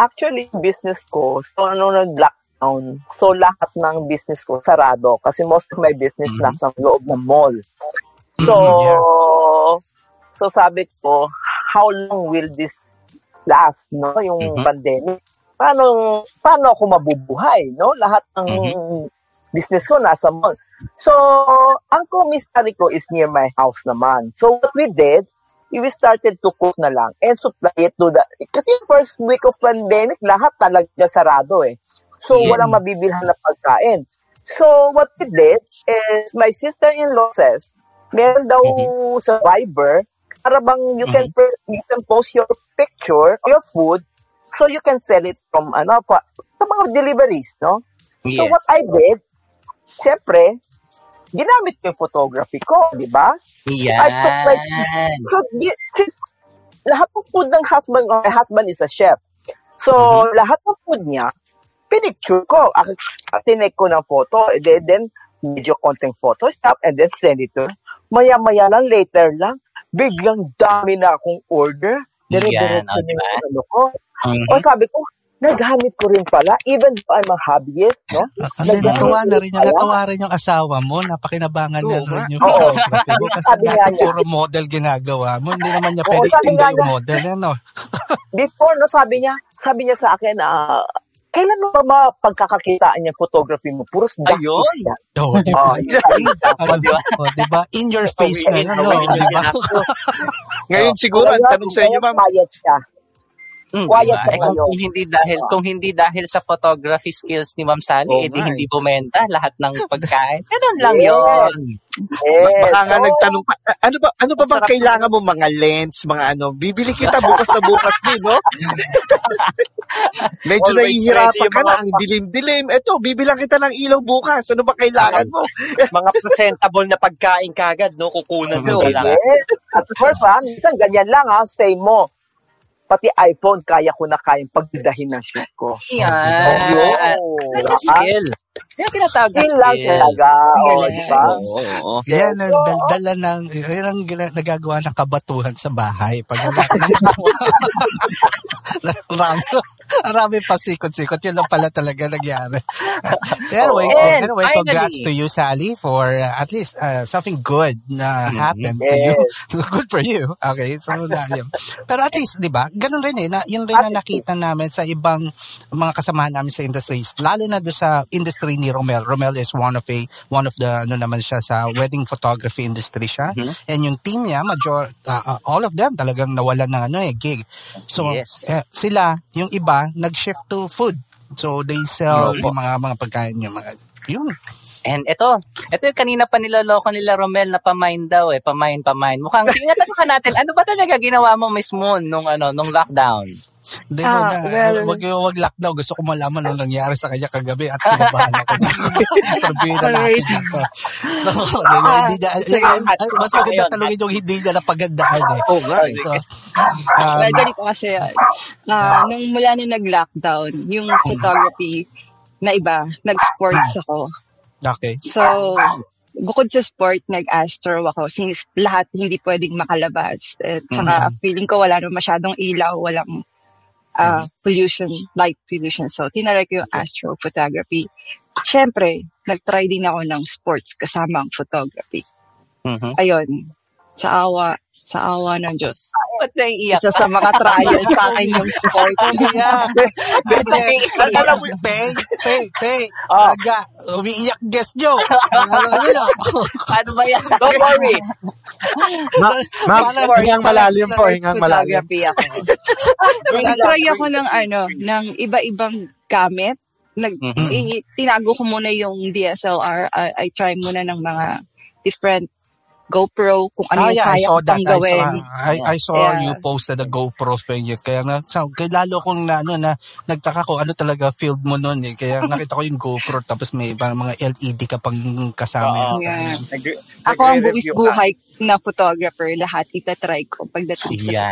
Actually, business ko, so ano nag-lockdown, so lahat ng business ko sarado kasi most of my business
Mhm.
nasa loob ng mall. So,
Mhm,
so sabi ko, how long will this last, no? Yung
Mhm.
pandemic. Paano, paano ako mabubuhay, no? Lahat ng business ko nasa mall. So, ang commissary ko is near my house naman. So, what we did, we started to cook na lang and supply it to the... Kasi first week of pandemic, lahat talaga sarado eh. So,
Yes.
walang mabibilhan na pagkain. So, what we did is, my sister-in-law says, meron daw sa Viber, para bang you can pres- you can post your picture your food so you can sell it from ano pa sa mga deliveries, no? So
Yes.
what I did, siyempre, ginamit ko yung photography ko, di ba? I took my,
Yan.
so, si- lahat ng food ng husband, ko, my husband is a chef. So, lahat ng food niya, pinicture ko. Ak- Tinake ko ng photo, and then, then medyo konting Photoshop, and then send it to. Maya-maya lang, later lang, biglang dami na akong order.
Yan,
Dire-diretso na yung ano ko.
Mhm.
O sabi ko, naghanip ko rin pala, even though I'm a hobbyist, no?
Ano, natuwa na rin natuwa rin yung asawa mo, napakinabangan niya
Oo
rin yung
Oo.
photography mo kasi
Sabi nga
dati
niya.
puro model ginagawa mo, hindi naman niya pwede
sabi
tinda
nga
yung model, ano? <laughs>
Before, no, sabi niya, sabi niya sa akin, ah, kailan mo ba mapagkakakitaan yung photography mo? Puros gastos
Ayun.
Oo, di ba?
Oh, <laughs>
oh, di ba? In your face
oo,
no? Di ba? <laughs>
Ngayon siguro, ang tanong sa inyo, ma'am,
Quiet siya.
Mm,
Quiet
diba?
siya
Eh, kung, hindi dahil kung hindi dahil sa photography skills ni Ma'am Sally,
Oo
eh, di
nga
hindi bumenta lahat ng <laughs> pagkain. Ganun lang
Yes.
'yon.
Yes.
baka nga
Oo.
nagtanong pa, "A- ano ba ano ba bang kailangan mo mga lens, mga ano? Bibili kita bukas sa bukas din, no? <laughs> Medyo
Always
nahihirapan ka na, ang dilim-dilim. Eto, bibilang kita ng ilaw bukas. Ano ba kailangan mo? <laughs>
mga presentable na pagkain kagad, no? Kukunan mo.
Yes. At first, ha, minsan ganyan lang, ha, say mo. Pati iPhone, kaya ko na kayang pagdahin ng shoot ko.
Yan. Yan yung skill. Yan tinatawag na
Skill lang talaga. O, di ba?
Oo, oo.
Yan ang daldala ng, yan ang gina- nagagawa ng kabatuhan sa bahay. Pag wala ka ng <laughs> marami, marami pa sikot-sikot. Yun lang pala talaga nangyari. <laughs> anyway,
And
anyway, congrats
finally-
to you, Sally, for uh, at least uh, something good na happened to you. <laughs> good for you. Okay, so na yun. Pero at least, di ba, ganun rin eh, na, yun rin na nakita namin sa ibang mga kasamahan namin sa industries, lalo na doon sa industry ni Romel. Romel is one of a, one of the, ano naman siya, sa wedding photography industry siya. And yung team niya, major, uh, uh, all of them talagang nawalan ng ano eh, gig. So,
Yes.
eh, sila, yung iba, nag-shift to food. So, they sell
Opo.
yung mga, mga pagkain, yung mga, yun.
And ito, ito yung kanina pa niloloko nila Romel na pamain daw eh, pamain, pamain. Mukhang, tingnan ka natin, ano ba talaga ginawa mo, Miss Moon, nung, ano, nung lockdown?
Hindi
Ah,
mo na,
well-
wag, wag lockdown. Gusto ko malaman ano nangyari sa kanya kagabi at kinabahan ako <laughs> na. Pabida natin na to. So, hindi na, mas maganda talungin yung hindi niya napagandaan eh.
Nga eh.
So, um,
well, ganito kasi. Ah, nung mula na nag-lockdown, yung photography na iba, nag-sports ako.
okay.
So, bukod sa sport, nag-astro ako since lahat hindi pwedeng makalabas. At saka feeling ko wala na masyadong ilaw, walang ah, pollution, light pollution. So, tinaray ko yung astro photography. Siyempre, nag-try din ako ng sports kasama ang photography.
Mhm.
Ayun, sa awa, sa awa ng Diyos.
Ba't naiiyak
Isa sa mga trials <laughs> sa akin yung sport.
Pwede. Sa- Alam mo, pay, pay, pay. Aga, umiiyak guest nyo. Alam nyo.
Ano ba yan?
Don't worry.
Ma-
Parang-
hingang malalim po, hingang malalim.
Nag-try ako ng ano, ng iba-ibang gamit. Nag,
Mhm.
i- tinago ko muna yung DSLR. I, I try muna ng mga different GoPro, kung ano
Ah,
yung
yeah, I
kaya
saw
ko
that.
pang
I saw,
gawin.
I, I saw
Yeah.
you posted a GoPro thing. eh. Kaya nga, so, kaya lalo kong na, ano, na, nagtaka ko ano talaga field mo nun eh. Kaya nakita ko yung GoPro tapos may parang mga LED ka pang kasama. Yata.
Yeah.
Nag-
Ako ang
ka.
buwis-buhay na photographer. Lahat itatry ko pagdating sa
Yan.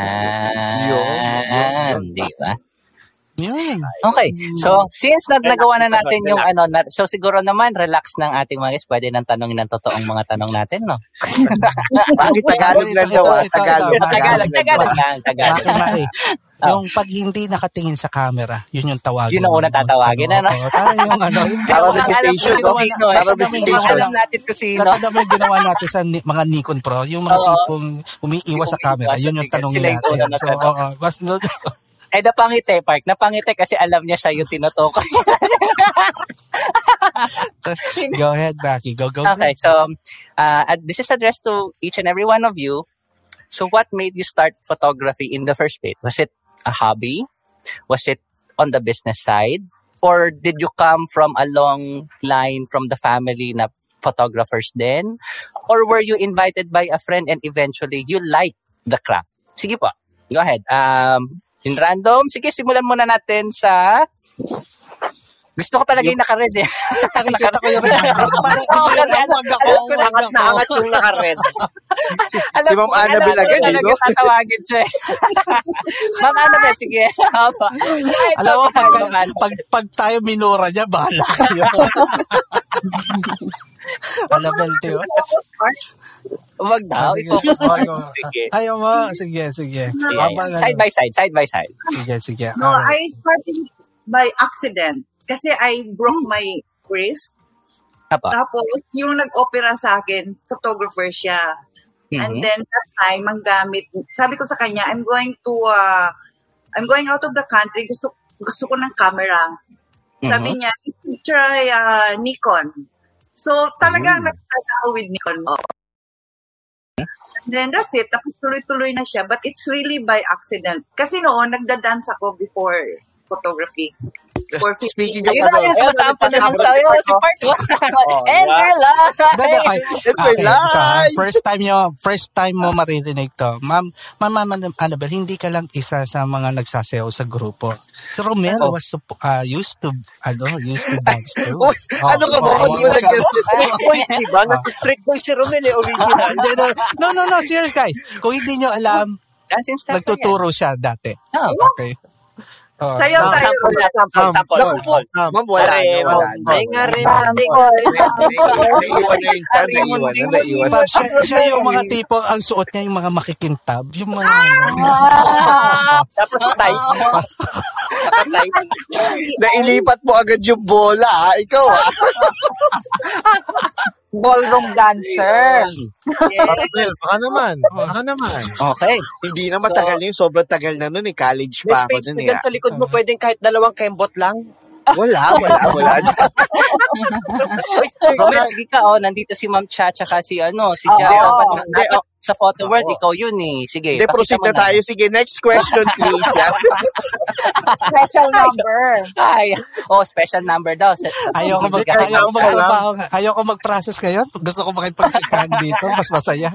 Di ba?
Yun.
Okay. So, since nag nagawa na natin
relax.
yung ano, na, so siguro naman relax ng ating mga guests, pwede nang tanongin ng totoong mga tanong natin, no? <laughs>
Bakit Tagalog lang daw, ah? Tagalog.
Tagalog, Tagalog lang, Tagalog.
Eh? <laughs> Yung pag hindi nakatingin sa camera, yun yung tawagin.
Yun ang unang tatawagin, ano?
Oo, Parang yung ano, <laughs> yung
Parang
ginawa-
recitation,
yung ginawa-
no?
yung
Parang
ginawa-
recitation.
Alam natin kung sino.
Mo yung ginawa natin sa ni- mga Nikon Pro, yung mga
Oo.
tipong umiiwas sa camera, yun yung tanongin
Sila yung
natin. So,
tanong.
oo, mas,
Eh, napangiti, Park. Napangiti kasi alam niya siya yung tinutukoy. <laughs>
Go ahead, Becky. Go, go,
Okay,
go.
so uh, uh, this is addressed to each and every one of you. So, what made you start photography in the first place? Was it a hobby? Was it on the business side? Or did you come from a long line from the family na photographers then? Or were you invited by a friend and eventually you like the craft? Sige po, go ahead. Um, in random, sige, simulan muna natin sa... Gusto ko talaga yung naka-red eh.
Nakikita <laughs> ko yung red. Parang hindi alam,
ano,
wag ako,
ko
wag
na angat yung naka-red.
Si Ma'am
ko,
Annabel
alam ko
agad, eh, no?
tatawagin siya eh. <laughs> Ma'am Annabel, sige.
Alam mo, pag, pag, pag tayo minura niya, bahala kayo. <laughs> Annabel, tiyo.
Wag daw. i-focus mo.
Wag.
Sige.
Ayaw mo. Sige, sige.
Yeah,
Habang
yeah. Side by side, side by side.
Sige, sige.
No,
Alright.
I started by accident. Kasi I broke my wrist.
Apa.
Tapos, yung nag-opera sa akin, photographer siya. And
Mhm.
then, that time, ang gamit, sabi ko sa kanya, I'm going to, uh, I'm going out of the country, gusto, gusto ko ng camera. Sabi
Mhm.
niya, try uh, Nikon. So, talagang nag-start ako with Nikon. And then, that's it. Tapos tuloy-tuloy na siya. But it's really by accident. Kasi noon, nagda-dance ako before photography. For 15 <laughs>
Speaking of
Ayun
ano,
na, yung sumasample naman sa'yo, si Park. <laughs>
Oh,
And
yeah.
we're live!
Ito, ah,
live!
first time nyo, first time mo maririnig to. Ma'am, Ma'am Ma'am Annabel, hindi ka lang isa sa mga nagsasayaw sa grupo. Si Romel
Oh.
was uh, used to, ano, used to dance too. <laughs> Oh,
ano ka ba?
oh,
Huwag mo
oh,
nag-guess.
Boy, di ba? Nasa street boy si Romel eh, original.
Hindi, no, no, no, serious guys. Kung hindi nyo alam, nagtuturo siya dati.
Oh.
Okay. Oh.
Sayaw
Sample,
tayo.
sample, na, sample, sample.
Naku po, ma'am, wala na, wala na.
Ay nga rin.
Naiiwan na yung card, naiiwan na, naiiwan.
Ma'am, siya, siya yung mga tipo, ang suot niya yung mga makikintab. Yung mga,
Tapos patay. Patay.
Nailipat mo agad yung bola, ha? Ikaw, ha? <laughs>
Ballroom dancer.
Annabel, baka naman. Baka naman.
Okay.
Hindi na matagal yun. Sobrang tagal na nun eh. College pa ako
space
nun
mo
eh.
sa likod mo, pwedeng kahit dalawang kembot lang.
Wala, wala, wala. <laughs>
Uy, sige ka, oh. Nandito si Ma'am Cha, tsaka si, ano, si. Jao.
Hindi,
dapat
oh.
Sa photo world,
Oo.
ikaw yun eh. Sige,
Hindi, proceed
mo
na tayo. Sige, next question, <laughs> please.
Special number.
Ay, oh, special number daw.
Ayoko mag, ayoko magtrabaho. Ayoko mag-process ngayon. Gusto ko makipagchikahan dito. Mas masaya.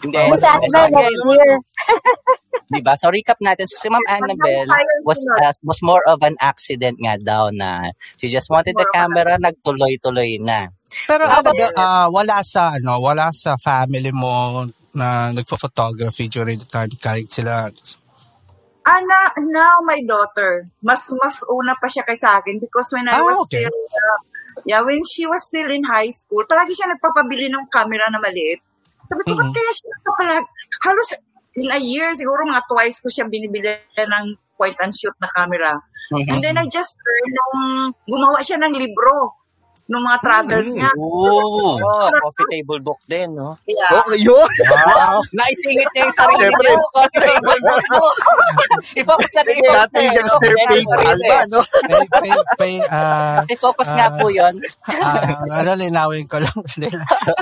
Hindi.
I'm here. <laughs>
Diba? So recap natin. So si Ma'am Annabel was uh, was more of an accident nga daw na she just wanted the camera, nagtuloy-tuloy na.
Pero Annabel, ah, wala sa, ano, wala sa family mo na nagpo-photography during the time kahit sila.
Ana, now my daughter, mas mas una pa siya kay sa akin because when I
Ah,
was
okay.
still, uh, yeah, when she was still in high school, palagi siya nagpapabili ng camera na maliit. Sabi ko,
Mhm.
ba't kaya siya nagpapalag? Halos in a year, siguro mga twice ko siya binibili ng point and shoot na camera.
Mm-hmm.
And then I just heard nung gumawa siya ng libro ng mga travels niya.
Oh, coffee table book din, no?
Yeah.
Oh, yun.
Wow! <laughs> Naisingit niya yung sarili
Siyempre.
niya. <laughs> I-focus natin yung
Dati yung Sir PayPal ba, no?
Pay, pay, pay, <laughs> ah,
I-focus nga po yun.
ah, ano, linawin ko lang.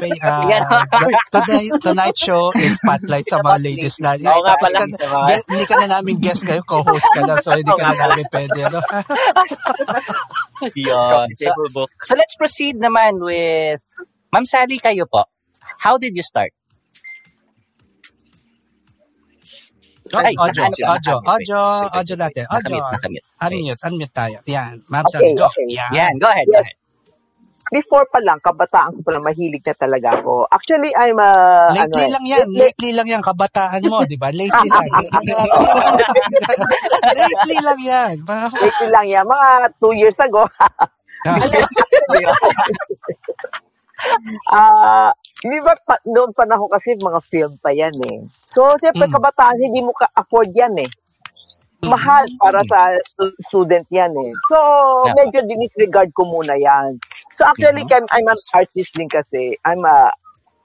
pay, ah, the- tonight, tonight show is spotlight sa mga ladies na.
Oo nga pala.
hindi ka na namin guest kayo, co-host ka na. So, hindi ka na namin pwede. Ano?
Yun.
Coffee
So,
table book.
so let's proceed naman with Ma'am Sally, kayo po. How did you start?
Ay,
Ay,
audio,
pa,
audio, audio, audio natin. Audio.
Nakamute.
Unmute, unmute tayo. Yan. Ma'am
Okay,
Sally, go.
okay.
Yan.
Yan, go ahead, go
Yes.
ahead.
Before pa lang, kabataan ko pa lang, mahilig na talaga ako. Actually, I'm a...
Lately
ano,
lang yan.
eh,
Lately lang yan. Kabataan mo, di ba? Lately <laughs> lang. <laughs> <laughs> Lately lang yan.
Lately lang yan. Mga two years ago. <laughs> Ah, di ba pa, noon panahon kasi mga film pa yan eh. So, siyempre
Mm.
kabataan, hindi mo ka-afford yan eh. Mahal para sa stu- student yan eh. So,
Yeah.
medyo dinisregard ko muna yan. So, actually, I'm, I'm an artist din kasi. I'm a,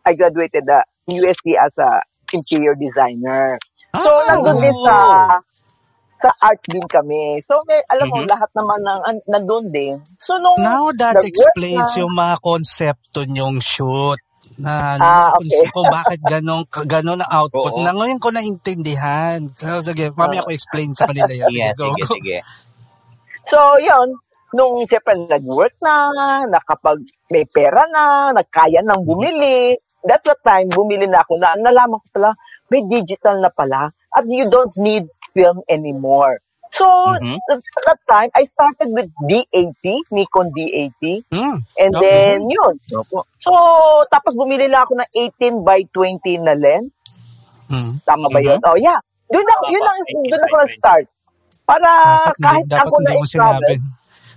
I graduated at USC as a interior designer. So,
Ah,
nandun din sa, sa art din kami. So, may, alam mo,
Mhm.
lahat naman ng, an- nandun din. So, nung
Now that explains
na-
yung mga konsepto nyong shoot na
Ah, okay.
kung bakit ganun, ka- ganun ang output.
Oo.
Na ngayon ko naintindihan. So, sige, mamaya ko explain sa kanila yan.
Yeah,
go.
sige, sige.
So, yun, nung siyempre nag-work na, nakapag may pera na, nagkaya nang bumili, that's the time bumili na ako na nalaman ko pala, may digital na pala at you don't need film anymore. So,
Mhm.
at that time, I started with D80, Nikon D80.
Hmm.
And
Okay.
then, yun. So, tapos bumili na ako ng 18 by 20 na lens.
Hmm.
Tama ba yun? Oh, yeah. Doon ako, yun ang, doon ako nag-start. Para
Dapat,
kahit
dapat
ako na i-travel,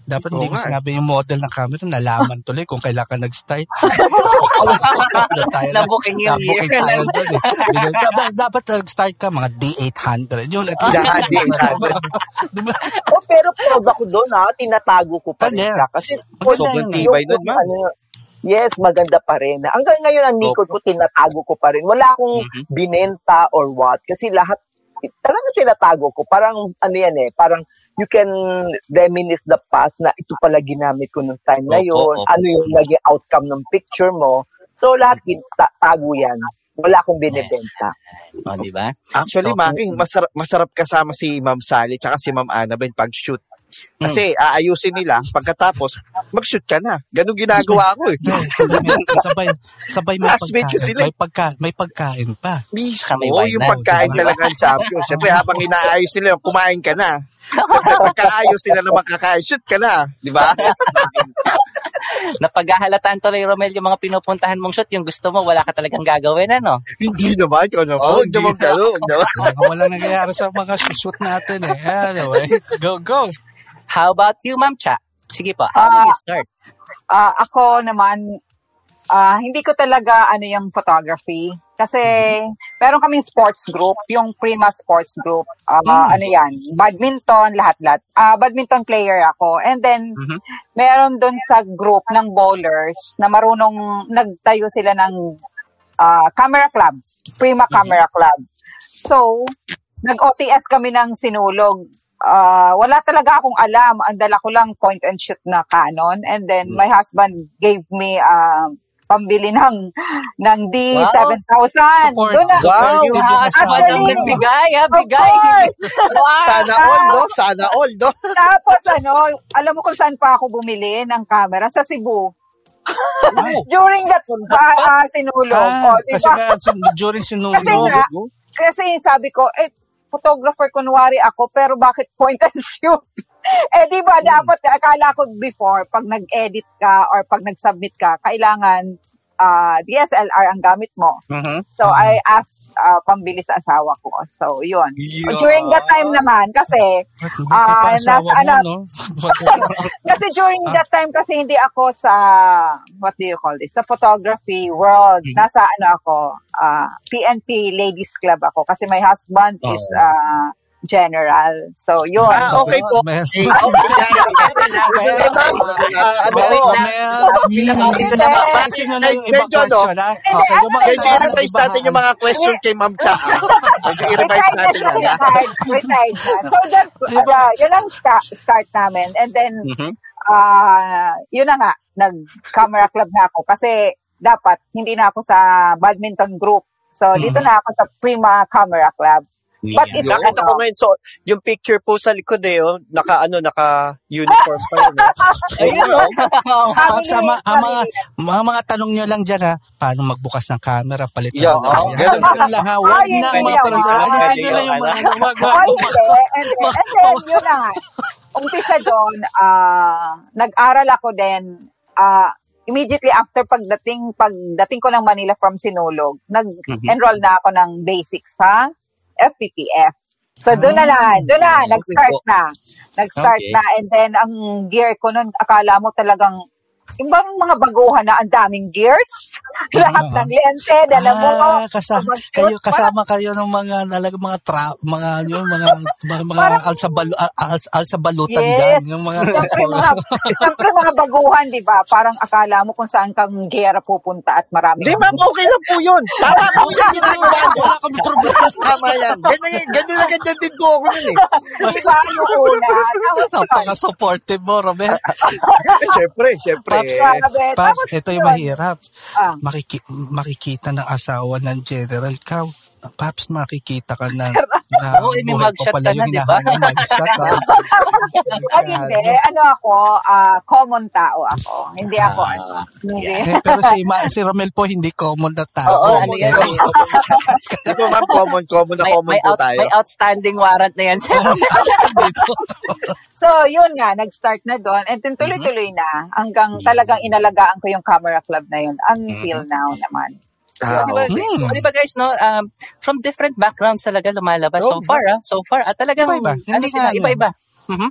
Dapat hindi mo
nga.
sinabi yung model ng camera. Nalaman tuloy kung kailan ka nag-start. <laughs>
Nabuking yung
nabuking
year.
tayo doon eh. Dapat, dapat nag-start ka mga D800. Yun, at least.
Lahat D800.
Diba?
oh, pero proud ako doon ha. Tinatago ko pa rin siya. Kasi
Sobrang
yun,
tibay nun, ma'am.
yes, maganda pa rin. Hanggang ngayon, ang Nikon ko, tinatago ko pa rin. Wala akong
Mhm.
binenta or what. Kasi lahat, talagang tinatago ko. Parang, ano yan eh, parang you can reminisce the past na ito pala ginamit ko nung time na yun. Ano yung naging outcome ng picture mo. So, lahat tago yan. Wala akong binibenta.
O, di ba?
Actually,
So,
Making, masarap, masarap kasama si Ma'am Sally tsaka si Ma'am Annabel pag-shoot. Kasi aayusin nila, pagkatapos, mag-shoot ka na. Ganun ginagawa ko eh.
sabay, <laughs> sabay, sabay may
ko
pagkain.
sila eh.
May, pagka, may pagkain pa.
Mismo,
May wine
yung
na,
pagkain
diba?
talaga ang champion. Siyempre, habang inaayos nila, kumain ka na. Siyempre, <laughs> pagkaayos nila naman kakain, shoot ka na. Di ba? <laughs>
Napaghahalataan tuloy, Romel, yung mga pinupuntahan mong shoot, yung gusto mo, wala ka talagang gagawin, ano?
Hindi naman. Ikaw naman.
Oh,
Huwag naman
hindi.
gano'n. Huwag naman.
Baka walang nangyayari sa mga shoot natin eh. Anyway, go, go.
How about you, Ma'am Cha? Sige po, how
Ah,
do you start?
Ah, ako naman, ah, hindi ko talaga ano yung photography. Kasi, meron kaming sports group, yung Prima Sports Group. Ah,
Mm.
Ano yan? Badminton, lahat-lahat. Ah, badminton player ako. And then,
Mhm.
meron dun sa group ng bowlers na marunong, nagtayo sila ng ah, camera club. Prima Camera Club. So, nag-OTS kami ng sinulog. Ah, wala talaga akong alam. Ang dala ko lang point and shoot na Canon. And then, my husband gave me ah, pambili ng ng D7000.
Support.
Doon na,
Wow.
You have
Actually,
nagbigay, ha?
Of
Bigay! <laughs>
Wow!
Sana all, no? Sana all, no?
Tapos ano, alam mo kung saan pa ako bumili ng camera? Sa Cebu. <laughs> During that uh, uh, sinulog.
Ah,
oh, di
kasi nga, during
Kasi
sinulog,
nga, kasi sabi ko, eh, photographer kunwari ako, pero bakit point and shoot? <laughs> eh, di ba, dapat, akala ko before, pag nag-edit ka or pag nag-submit ka, kailangan ah, DSLR ang gamit mo.
Mhm.
So, I asked ah, pambili sa asawa ko. So, yun. During that time naman, kasi,
Ah,
nasa ano-
no? <laughs>
kasi during
Ah.
that time kasi hindi ako sa what do you call this? Sa photography world.
Mm-hmm.
Nasa ano ako, ah, PNP Ladies Club ako kasi my husband is
Oh.
General. So yun.
Ah, okay po.
Mel. <laughs> Papansin nyo na yung ibang
Medyo, no?
question, ha? Okay,
Medyo i-revise natin yung mga question kay Ma'am Cha. <laughs> Medyo i-revise natin yan.
Retired. So that's, uh, yun ang sta- start namin. And then,
Mhm.
ah yun na nga, nag-camera club na ako kasi dapat hindi na ako sa badminton group. So, dito na ako sa Prima Camera Club. But it's
Nakita ko
ano,
ngayon, so, yung picture po sa likod eh, oh, naka, ano, naka uniform pa yun. eh. <laughs>
Ayun, oh.
Ah, sa ma- ang mga,
family.
mga, mga tanong nyo lang dyan ha, paano magbukas ng camera, palitan
Yeah,
ng
oh,
camera.
ganun.
Ganun lang ha, <laughs> huwag na
hindi
mga.
Ay,
Alisin nyo na yung mga, wag, wag,
Ay,
wag.
hindi. And <laughs> yun na nga. Umpisa doon, ah, nag-aral ako din, ah, immediately after pagdating, pagdating ko ng Manila from Sinulog, nag-enroll na ako ng basics sa FPPF. So, doon na na, doon na, nag-start na. Nag-start
Okay.
na. And then, ang gear ko noon, akala mo talagang yung bang mga baguhan na ang daming gears, <laughs> lahat ng lente, dala mo.
Ah, kasama kayo kasama kayo ng mga talaga mga tra, mga yung mga mga, mga alsa bal, al, alsa balutan
Yes.
dyan, yung mga
Siyempre mga, siyempre mga baguhan, di ba? Parang akala mo kung saan kang gera pupunta at marami.
Hindi, ma'am, okay lang po yun. Tama po yan, <laughs> ginagawa ko. Wala kami problema. Tama yan. Ganyan, ganyan ganyan din po ako nun eh.
Di ba? Yung una,
Napaka-supportive mo, Robert. <laughs>
Eh, Siyempre, siyempre.
Paps,
Tapos
ito yung
yun.
mahirap.
Ah.
Makiki- makikita ng asawa ng general. Ikaw, Paps, makikita ka na, <laughs> na
Oo, eh, may mugshot ka na,
yung
di ba?
mugshot. ah. <laughs>
Ay, hindi. Ano ako, ah, common tao ako. Hindi ako, ano, hindi.
Eh, pero si, Ma- si Romel po hindi common na tao.
Oo, ano yan?
Hindi po, ma'am, common, common na
May,
common
may,
po
out,
tayo.
may outstanding warrant na yan. <laughs>
So, yun nga, nag-start na doon. And then tuloy-tuloy na hanggang talagang inalagaan ko yung camera club na yun until now naman.
Ah,
di ba,
Hmm.
di ba guys, no, um, from different backgrounds talaga lumalabas so
Oo.
far, ah, so far, at talagang,
Iba-iba.
ano iba-iba. Mhm.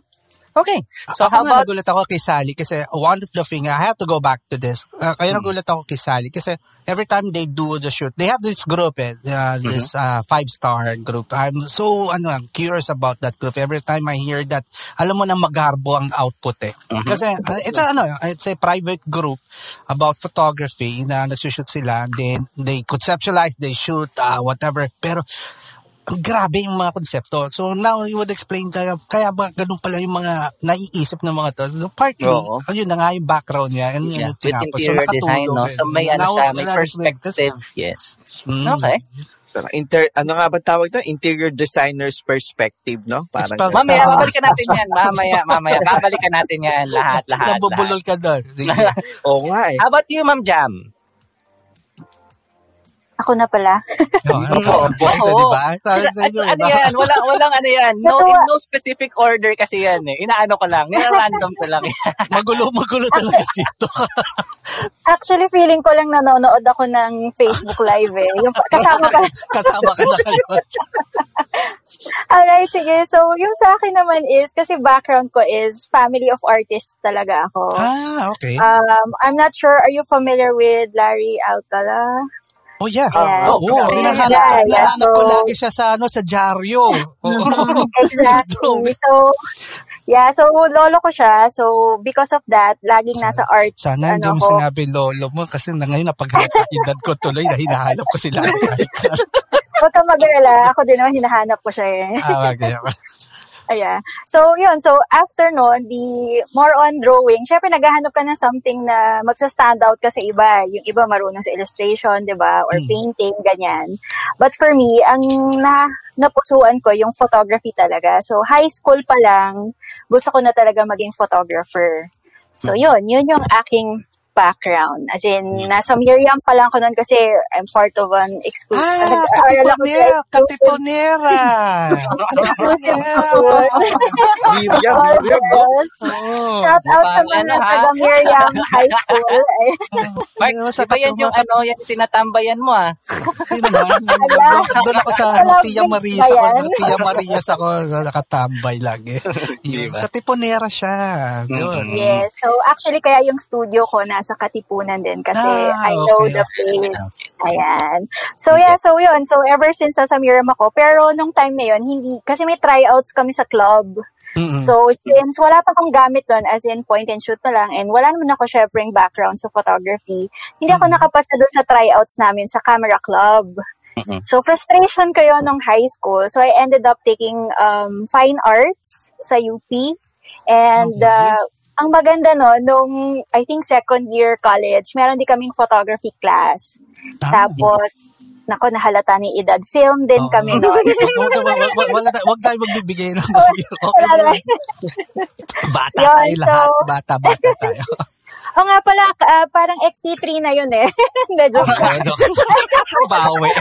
Okay. So,
ako
how about,
nagulat ako kay Sally kasi one of the thing, I have to go back to this. Uh, kaya nagulat ako kay Sally kasi every time they do the shoot, they have this group, eh, uh, this uh, five-star group. I'm so ano, I'm curious about that group. Every time I hear that, alam mo na magarbo ang output eh. Kasi uh, it's a, ano, it's a private group about photography na nagsushoot sila. Then they conceptualize, they shoot, uh, whatever. Pero grabe yung mga konsepto. So now you would explain kaya, kaya ba ganun pala yung mga naiisip ng mga to. So partly,
Oo.
ayun na nga yung background niya. And
yeah,
yung
with
tinapos. So,
design, no?
nakatulong
So,
eh.
may, ano
Now,
siya, may perspective, yes.
Mm.
Okay.
Inter, ano nga ba tawag to? Interior designer's perspective, no? Parang
Mamaya, babalikan natin yan. Mamaya, <laughs> mamaya. Babalikan natin yan. Lahat, lahat, lahat.
Nabubulol ka doon. <laughs>
Oo nga eh.
How about you, Ma'am Jam?
Ako na pala. <laughs>
Oh, boys,
Oo.
di ba? Sabi
Ano,
sa inyo,
ano
diba?
yan? Walang, walang ano yan. No, in no specific order kasi yan eh. Inaano ko lang. Nira-random ko lang. <laughs>
Magulo, magulo talaga dito. <laughs>
Actually, feeling ko lang nanonood ako ng Facebook Live eh. Yung, kasama ka.
Kasama ka na kayo.
Alright, sige. So, yung sa akin naman is, kasi background ko is family of artists talaga ako.
Ah, okay.
Um, I'm not sure, are you familiar with Larry Alcala?
Oh, yeah.
Yeah.
Oo, oh,
Yeah,
hinahanap,
yeah,
hinahanap ko lagi siya sa, ano, sa dyaryo. <laughs>
Exactly. <laughs> So, yeah, so lolo ko siya. So, because of that, laging nasa arts,
Sana hindi
ano
mo
ko.
sinabi lolo mo kasi na ngayon napagkakaedad ko tuloy na hinahanap ko sila. <laughs>
Huwag kang mag-alala. Ako din naman, hinahanap ko siya eh.
ah, okay.
Ayan. So, yun. So, after no, the more on drawing, syempre naghahanap ka ng something na magsa-stand out ka sa iba. Yung iba marunong sa illustration, di ba? Or
Mm.
painting, ganyan. But for me, ang na napusuan ko yung photography talaga. So, high school pa lang, gusto ko na talaga maging photographer. So, yun. Yun yung aking background. As in, nasa Miriam pa lang ko nun kasi I'm part of an exclusive.
Ah,
sa
Katiponera!
school. <laughs>
Miriam, Miriam.
Shout out sa
Pangalan,
mga
ha?
taga Miriam High School. <laughs>
Mark,
Ano,
di ba yan yung ano, yung tinatambayan mo ah?
Doon- ako sa ano, Tia Maria
Ba
ako. Tia Maria ako nakatambay lagi.
Di ba?
Katiponera siya. Yun.
yes. So, actually, kaya yung studio ko nasa Katipunan din kasi
Ah,
I know
okay,
the place. Ayan. So, yeah. So, yun. So, ever since nasa Miriam ako. Pero, nung time na yun, hindi, kasi may tryouts kami sa club.
Mm-mm.
So, since wala pa akong gamit doon, as in point and shoot na lang, and wala naman ako syempre background sa photography, hindi ako nakapasa doon sa tryouts namin sa camera club.
Mhm.
So, frustration ko yun nung high school. So, I ended up taking um, fine arts sa UP. And,
Okay.
uh, ang maganda no, nung, I think, second year college, meron din kaming photography class.
Ah.
Tapos, nako, nahalata ni Edad. Film din
Oo.
kami
wag- Wala tayo, wag tayo magbibigay ng. Okay. Bata
Yun,
tayo lahat.
so-
Bata, bata tayo. <laughs>
O nga pala, ah, parang XT3 na yun eh. <laughs> Hindi, joke.
Ano? <laughs> Bawi.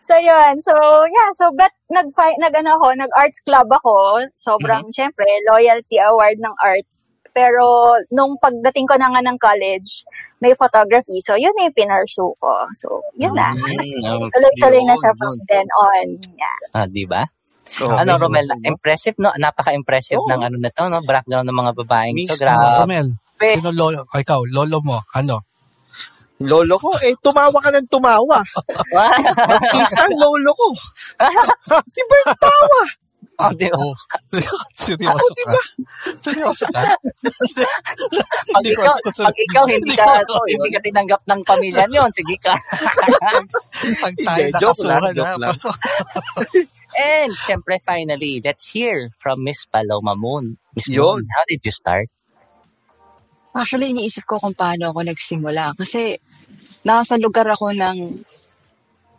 So, yun. So, yeah. So, but nag, nag, ano ako, nag-arts club ako. Sobrang, syempre, loyalty award ng art. Pero, nung pagdating ko na nga ng college, may photography. So, yun na yung pinarsu ko. So, yun na.
Mm, <laughs> okay.
Tuloy-tuloy na siya from then on. Yeah.
Ah, di ba?
Oo.
ano, Romel, impressive, no? Napaka-impressive
Oo.
ng ano na to, no? Background ng mga babaeng to.
Mismo.
Grabe.
Romel, sino lolo? O, ikaw, lolo mo, ano?
Lolo ko, eh, tumawa ka ng tumawa. Artista ang lolo ko. <laughs> si Bert Tawa.
Oh, di ba?
Oh, <laughs> seryoso ka? Seryoso ka?
Pag
Hindi ko
ikaw, pag ikaw hindi ka,
alam yun.
hindi ka tinanggap ng pamilya niyon, sige ka. <laughs>
Pag tayo ha?
lang.
And, syempre, finally, let's hear from Miss Paloma Moon. Miss. Moon, how did you start?
Actually, iniisip ko kung paano ako nagsimula. Kasi nasa lugar ako ng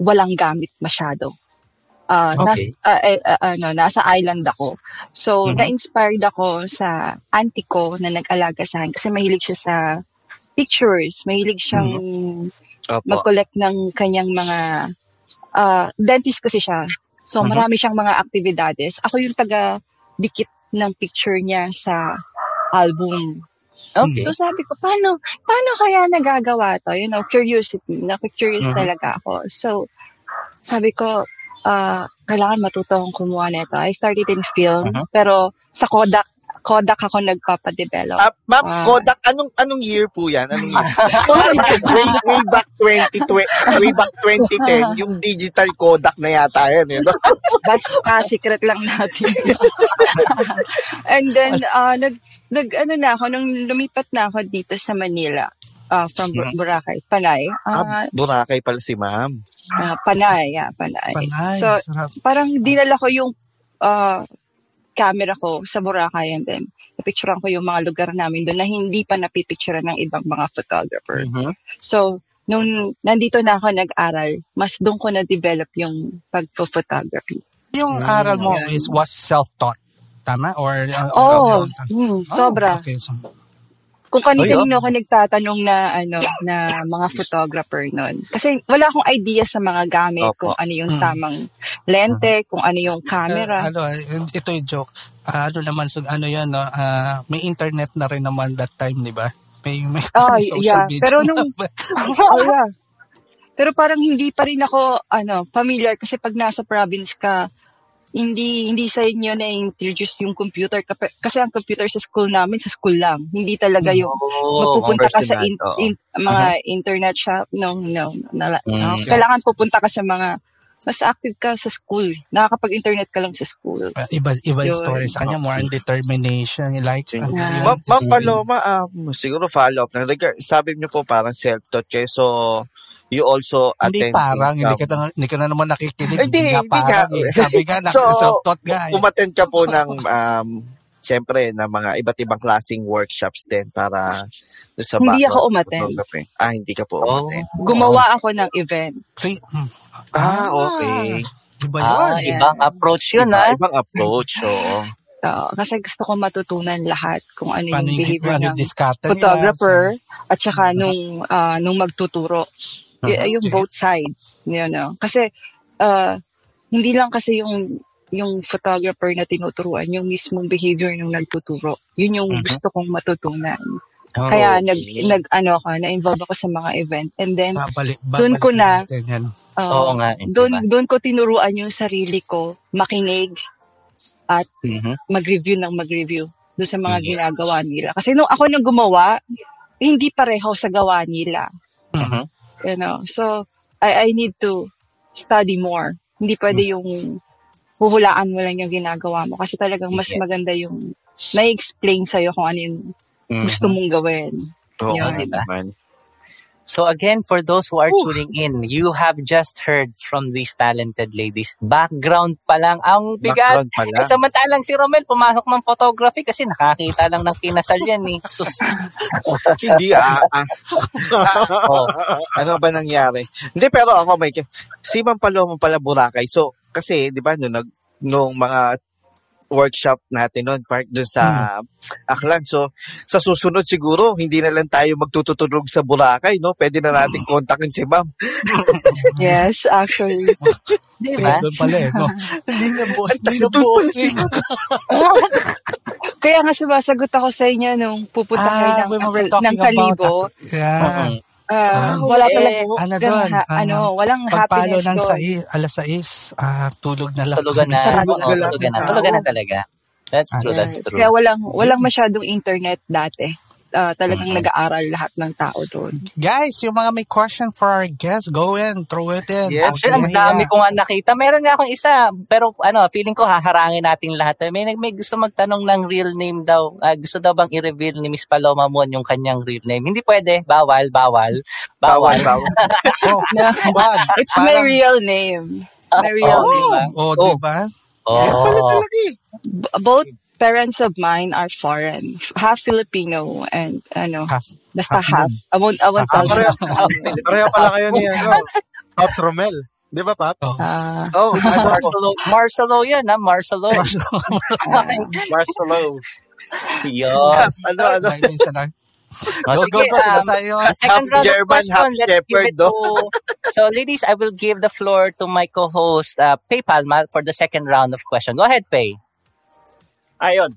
walang gamit masyado. Ah,
Okay.
nas, ah, eh, ah, ano, nasa island ako. So,
Mhm.
na-inspired ako sa auntie ko na nag-alaga sa akin kasi mahilig siya sa pictures. Mahilig siyang
Opo.
mag-collect ng kanyang mga ah, dentist kasi siya. So,
Mhm.
marami siyang mga aktibidades. Ako yung taga-dikit ng picture niya sa album.
Okay.
So sabi ko, paano, paano kaya nagagawa to? You know, curiosity. Naku-curious
Mhm.
talaga ako. So, sabi ko, ah, kailangan matuto akong kumuha nito. I started in film,
Mhm.
pero sa Kodak, Kodak ako nagpapadevelop.
Ah, ma'am,
Ah.
Kodak, anong anong year po yan? Anong year? <laughs> way, way back 20, way back 2010, yung digital Kodak na yata yan. Eh, no? <laughs>
Basta secret lang natin. <laughs> And then, uh, nag, nag, ano na ako, nung lumipat na ako dito sa Manila, uh, from Bur-
Mhm.
Boracay, Panay.
Ah,
Uh,
Boracay pala si ma'am.
uh, Panay, yeah, Panay.
Panay,
So,
sarap.
parang dinala ko yung uh, camera ko sa Boracay and then napicturean ko yung mga lugar namin doon na hindi pa napipicturean ng ibang mga photographer.
Mhm.
So, nung nandito na ako nag-aral, mas doon ko na-develop yung pagpo-photography.
Yung aral mo is was self-taught. Tama? Or, uh,
Oh,
or-
hmm,
Oh,
sobra.
okay, so,
Kung kanino ako nagtatanong na ano na mga photographer noon. Kasi wala akong idea sa mga gamit,
Opo.
kung ano yung
Mm.
tamang lente, kung ano yung
uh,
camera.
ano, uh, ito yung joke. Ah, ano naman, so, ano yan, no? Ah, may internet na rin naman that time, di ba? May, may,
Oh, <laughs>
social
yeah.
media.
Pero nung <laughs> oh, yeah. Pero parang hindi pa rin ako ano, familiar kasi pag nasa province ka, hindi hindi sa inyo na introduce yung computer Kap- kasi ang computer sa school namin sa school lang. Hindi talaga yung
Oh,
magpupunta ka sa in- in- mga internet shop. No, no.
Mm.
Okay.
Kailangan pupunta ka sa mga mas active ka sa school. Nakakapag-internet ka lang sa school.
Uh, iba iba yung
Yun.
story sa kanya more on determination like
Yeah.
Ma'am, Ma'am Paloma, um, siguro follow up. Regard, sabi niyo po parang self-taught kayo. So, you also
hindi
attend
parang hindi
some-
ka na, hindi ka na naman nakikinig
Hindi, hindi
parang
nga.
eh. sabi nga <laughs> na
So,
self-taught nga eh.
umattend ka po ng um, Siyempre, na mga iba't ibang klaseng workshops din para sa
Hindi ako umattend.
Ah, hindi ka po
Oh.
umattend.
Gumawa ako ng event.
Hmm.
Ah, okay.
Iba
Ah,
yun.
ibang approach yun,
Iba,
ah.
ibang approach, oo.
Oo, kasi gusto ko matutunan lahat kung ano yung behavior
ano,
ng
diskarte nila.
photographer at saka nung ah, nung magtuturo. Y-
Mhm.
yung both sides, you know. Kasi ah, hindi lang kasi yung yung photographer na tinuturuan, yung mismong behavior ng nagtuturo. Yun yung
Mhm.
gusto kong matutunan.
Oh,
Kaya
okay.
nag nag ano ako, na-involve ako sa mga event and then
Babalik,
Doon ko na. ah,
Oo nga. eh,
doon
diba?
doon ko tinuruan yung sarili ko makinig
Mhm.
mag-review ng mag-review doon sa mga
Mhm.
ginagawa nila. Kasi nung ako nang gumawa, hindi pareho sa gawa nila.
Mhm.
You know? So, I, I need to study more. Hindi pwede
Mm.
yung huhulaan mo lang yung ginagawa mo. Kasi talagang mas
Yes.
maganda yung na-explain sa'yo kung ano yung
Mhm.
gusto mong gawin.
Oo
Yun,
nga
diba?
naman.
So again, for those who are
Whew.
tuning in, you have just heard from these talented ladies. Background pa lang ang bigat.
Pala.
Eh, samantalang si Romel pumasok ng photography kasi nakakita lang ng kinasal yan eh. Sus. <laughs>
Hindi ah. ah. <laughs>
Oh.
ano ba nangyari? Hindi, pero ako may... Si Ma'am Paloma pala Boracay. So, kasi, di ba, nung, nag, nung mga workshop natin noon, park doon sa Aklan. So, sa susunod siguro, hindi na lang tayo magtututulog sa Boracay, no? Pwede na natin kontakin si Ma'am. <laughs>
Yes, actually. <laughs>
Di ba?
doon pala eh. No? <laughs> Hindi na po. Hindi na po.
Kaya nga sumasagot ako sa inyo nung pupunta kayo
Ah,
ng,
we
ng
talking
Kalibo.
Yeah.
Mhm.
Ah,
Ah,
wala
eh,
talaga.
ano
ganun
doon?
ha-
Ah,
ano, walang
Pagpalo
happiness
ng
doon.
sai, alas 6, ah, tulog na lang.
Tulugan na. Oo,
na lahat
tulugan na. na
tao.
talaga. That's true, that's true.
Kaya walang walang masyadong internet dati. Ah, talagang
Mm.
nag-aaral lahat ng tao doon.
Guys, yung mga may question for our guests, go in, throw it in.
Yes.
Actually, ang dami ko nga nakita. Meron nga akong isa, pero ano, feeling ko haharangin natin lahat. May, may gusto magtanong ng real name daw. Ah, gusto daw bang i-reveal ni Miss Paloma Mon yung kanyang real name? Hindi pwede. Bawal, bawal.
Bawal,
Bawal.
bawal.
Oh, <laughs> wag.
it's my
Parang-
real name. My real
Oh,
name.
diba?
Oh,
Oh.
diba?
Yes, pala
Oh.
talaga eh.
B- Both parents of mine are foreign. Half Filipino and ano,
Half-
basta
half
half. I won't, I won't
Half-
tell you. <laughs>
Pareho pala kayo ni ano, Pops Romel. Di ba, Pops?
Oh.
Ah,
Oh. <laughs>
Marcelo, Marcelo yan, ha? Marcelo.
Marcelo. <laughs>
Yun.
ano, ano?
May minsan.
Oh,
Go, go, go.
um,
Sinasayo.
Second
Half
round
German, half
let's give
shepherd,
it to- so, ladies, I will give the floor to my co-host, uh, Pay Palma, for the second round of question. Go ahead, Pay.
Ayun.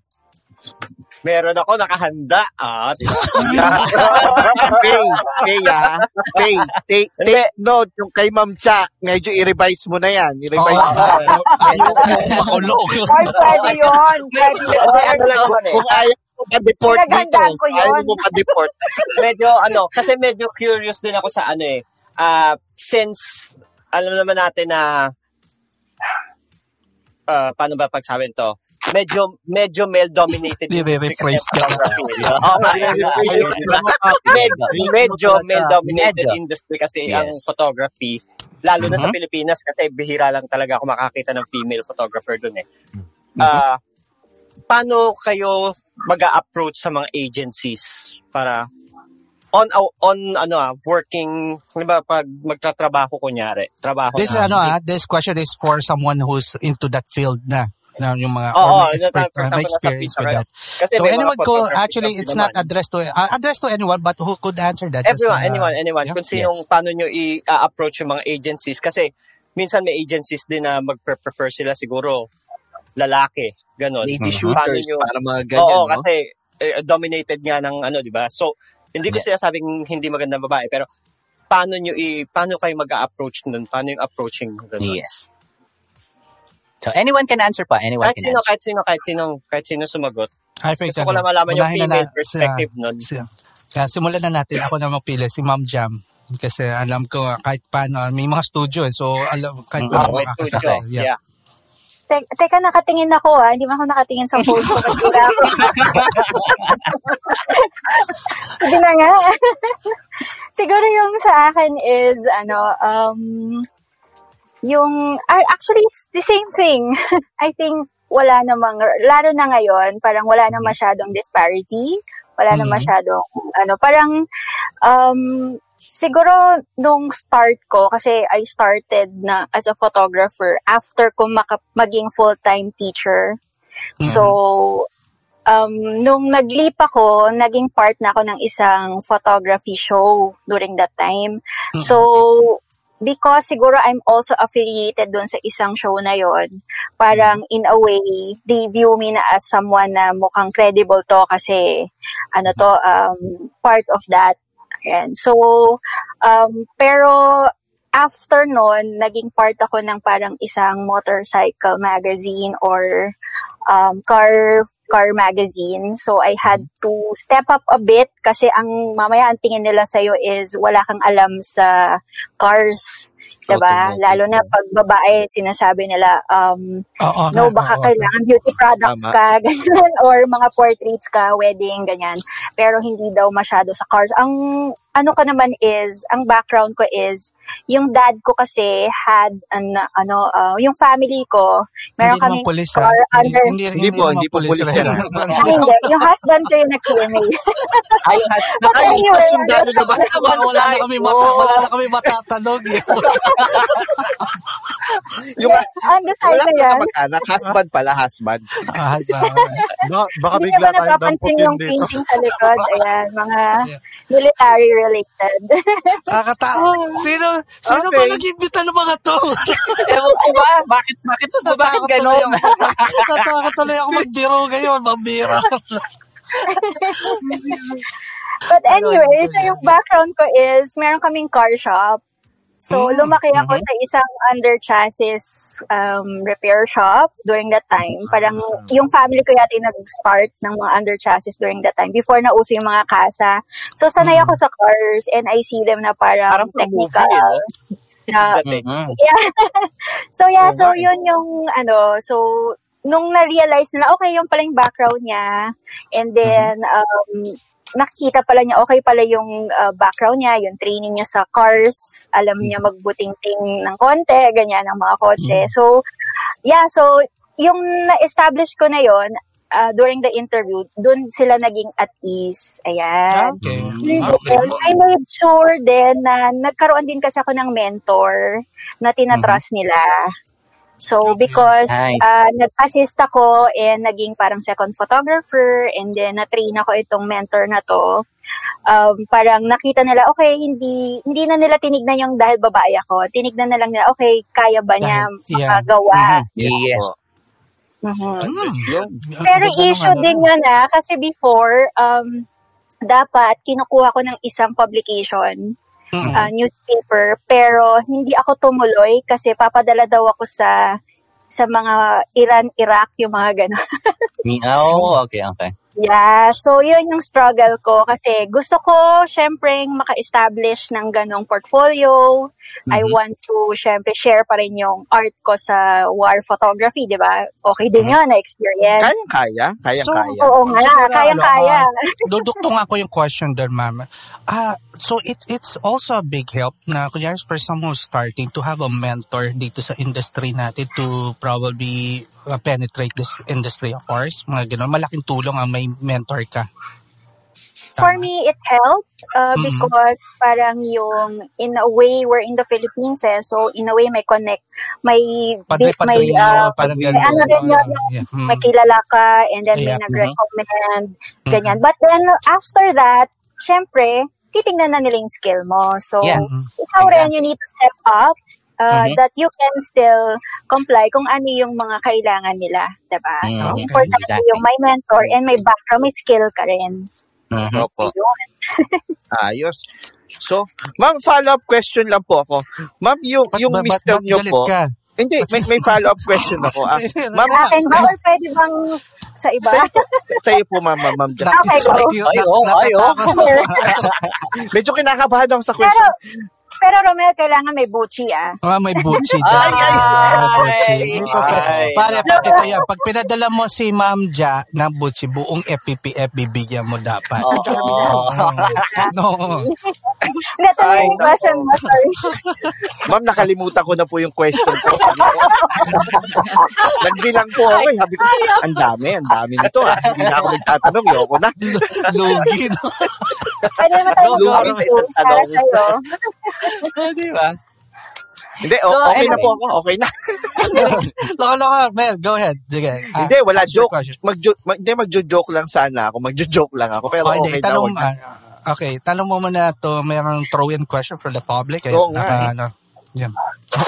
Meron ako nakahanda. Ah? <laughs>
Pay, pay ah. Pay, take, take note yung kay Ma'am Cha. Medyo i-revise mo na yan. I-revise
Oh,
mo na yan.
Ayoko makulog.
Ay, pwede yun. <laughs> Pwede
Hindi,
yun.
ano eh.
Kung ayaw mo pa-deport dito,
Pinaghandaan ko yun.
ayaw mo pa-deport. <laughs>
medyo ano, kasi medyo curious din ako sa ano eh. Ah, since alam naman natin na ah, paano ba pagsabihin to? Medyo medyo male dominated
Nire-rephrase ka na.
Oh, medyo, medyo male dominated
Medyo.
industry kasi
Yes.
ang photography lalo na sa
Mhm.
Pilipinas kasi bihira lang talaga ako makakita ng female photographer doon eh.
Mm-hmm.
Ah, paano kayo mag-approach sa mga agencies para on on ano ah working di ba pag magtatrabaho kunyari trabaho
This
na,
ano ah, this question is for someone who's into that field na. Na yung mga
Oo,
or
oo,
expert, uh,
nasa
experience with that.
Kasi
So anyone ko actually it's not addressed to uh, addressed to anyone but who could answer that? Just,
everyone
uh,
anyone anyone
yeah.
kung sinong paano nyo i-approach yung mga agencies kasi minsan may agencies din na magpe-prefer sila siguro lalaki ganon
Lady
Mhm.
shooters,
nyo-
para mga ganyan,
Oo,
no?
kasi eh, dominated nga ng ano, 'di ba? So, hindi ko sinasabing hindi magandang babae, pero paano nyo i paano kayo mag-approach nun? Paano yung approaching nun?
Yes. So, anyone can answer pa. Anyone
Kahit
can
sino,
answer.
kahit sino, kahit sino, kahit sino sumagot.
I think
Gusto ko
ano,
lang malaman yung female
na-
perspective nun.
Si, kaya simulan na natin. Ako na mapili, si Ma'am Jam. Kasi alam ko kahit paano, may mga studio eh. So, alam, kahit
Mm,
paano
studio.
Yeah.
Yeah.
Te- teka, nakatingin ako ah. Hindi man ako nakatingin sa phone ko. <laughs> Hindi na nga. <laughs> Siguro yung sa akin is, ano, um, yung, ah, actually, it's the same thing. <laughs> I think wala namang, lalo na ngayon, parang wala na masyadong disparity. Wala na
Mhm.
masyadong, ano, parang, um, siguro nung start ko, kasi I started na as a photographer after ko maka- maging full-time teacher.
Mhm.
So, um, nung nag-leap ako, naging part na ako ng isang photography show during that time.
Mhm.
So, because siguro I'm also affiliated dun sa isang show na yon parang in a way, they view me na as someone na mukhang credible to kasi ano to, um, part of that. Ayan. So, um, pero after nun, naging part ako ng parang isang motorcycle magazine or um, car car magazine. So, I had to step up a bit kasi ang mamaya ang tingin nila sa'yo is wala kang alam sa cars. Diba?
Automotive.
Lalo na pag babae, sinasabi nila, um,
Oo,
no,
nga,
baka
oo.
kailangan beauty products
Tama.
ka, <laughs> ganyan, or mga portraits ka, wedding, ganyan. Pero hindi daw masyado sa cars. Ang ano ko naman is, ang background ko is, yung dad ko kasi had, an, ano, uh, yung family ko, meron
Hindi naman
kaming
pulis, ha?
car
Hindi,
under,
hindi,
Hindi po,
naman
hindi po pulis
rin.
yan. <laughs>
Ah, hindi, yung husband ko yung nag-QMA. <laughs>
Ayun, has-
But
Ay,
anyway,
sundalo na ba?
wala, na kami mata, wala na kami matatanong. eh. <laughs>
Yung,
ano side
wala
na
ka
yan?
kamag-anak. Husband pala, husband.
Ah, ba-
Baka, baka
Hindi
bigla
ba
tayong
napapansin
damputin
yung
dito.
painting sa likod? Ayan, mga military related. <laughs>
Nakakata. Sino, sino ba
Okay.
nag-imbita ng mga to? <laughs>
Ewan ko ba? Bakit, bakit, bakit
Natakot tuloy
ganon?
ako. <laughs> Natakot tuloy ako magbiro ngayon, magbiro.
But anyway, so yung background ko is, meron kaming car shop. So,
Mm,
lumaki ako
mhm.
sa isang under chassis um, repair shop during that time. Parang yung family ko yata yung nag-start ng mga under chassis during that time before na uso yung mga kasa. So, sanay ako sa cars and I see them na parang,
Parang movie,
technical.
eh,
na, <laughs>
Dati.
Mhm. <laughs>
yeah. so, yeah,
Oo
so
eh.
yun yung, ano, so, nung na-realize na, okay, yung pala yung background niya, and then, um, nakikita pala niya, okay pala yung uh, background niya, yung training niya sa cars, alam niya magbuting-ting ng konti, ganyan, ng mga kotse. So, yeah, so, yung na-establish ko na yon uh, during the interview, dun sila naging at ease. Ayan.
Okay.
And
Okay.
then, I made sure din na nagkaroon din kasi ako ng mentor na tinatrust nila. So, because
Nice.
uh, nag-assist ako and naging parang second photographer and then na-train ako itong mentor na to, um, parang nakita nila, okay, hindi hindi na nila tinignan yung dahil babae ako. Tinignan na lang nila, okay, kaya ba niya
Dahil- yeah.
makagawa?
Yes.
Mhm.
Mm.
Pero issue
ano
din yun ah, kasi before, um, dapat kinukuha ko ng isang publication,
Mm.
ah, newspaper, pero hindi ako tumuloy kasi papadala daw ako sa sa mga Iran, Iraq, yung mga gano'n. <laughs>
Oh, okay, okay.
Yeah, so yun yung struggle ko kasi gusto ko, syempre, maka-establish ng ganong portfolio. I
Mhm.
want to, syempre, share pa rin yung art ko sa war photography, di ba? Okay din yun, na-experience.
Kayang-kaya. Kayang-kaya.
Oo nga,
Siguro,
kayang-kaya.
ano, ah, duduktong ako yung question there, ma'am. Ah, so it it's also a big help na kunyari for someone who's starting to have a mentor dito sa industry natin to probably uh, penetrate this industry of ours. Mga ganun. Malaking tulong ang may mentor ka.
For me, it helped uh,
Mhm.
because parang yung, in a way, we're in the Philippines eh. So, in a way, may connect, may,
Padre,
bit, may, uh,
parang
may
ganun.
ano rin yun,
Yeah. mm.
may kilala ka, and then may
Yeah.
nag-recommend,
Mhm.
ganyan. But then, after that, syempre, titingnan na nila yung skill mo. So,
Yeah.
Mhm.
ikaw rin, you need to step up uh,
Mhm.
that you can still comply kung ano yung mga kailangan nila. Diba? So,
Mhm.
important
Exactly.
yung may mentor and may background, may skill ka rin.
Mhm.
Opo. <laughs> Ayos. So, ma'am, follow-up question lang po ako. Ma'am, yung, yung
ba-
mister nyo po,
ka?
hindi, may, may follow-up question ako. Ah, <laughs> ma'am,
Akin ba or pwede bang sa iba?
sa, sa iyo po, ma'am, ma'am, ma'am.
Okay, go.
Ay, oh, ay, oh. <laughs>
Medyo kinakabahan ako sa question.
pero Romel, kailangan may buchi ah.
Ah, may buchi <laughs> daw.
Ay, ay,
Ah, buchi.
ay.
Ay.
Pare, pag ito yan, pag pinadala mo si Ma'am Ja na buchi, buong FPPF bibigyan mo dapat.
Oo. <laughs>
no.
Hindi, tuloy yung question mo. Sorry.
Ma'am, nakalimutan ko na po yung question ko. <laughs> Nagbilang po ako eh. Sabi ko, ang dami, ang dami nito ah. Hindi na ako nagtatanong, yoko na.
Lugi, no?
Pwede naman tayo
go.
para sa'yo. <laughs>
Ah, di ba?
Hindi,
So,
okay na
anyway.
po ako, okay na. <laughs>
Loka, loka. Mel, go ahead. Sige. Ah,
Hindi, wala joke. Magjo mag, hindi, magjo-joke lang sana ako. Magjo-joke lang ako. Pero
Oh,
okay na.
Tanong,
na.
ah, okay, tanong mo muna to, mayroong throw-in question for the public. Eh.
Oo nga,
Naka,
eh.
ano, yan.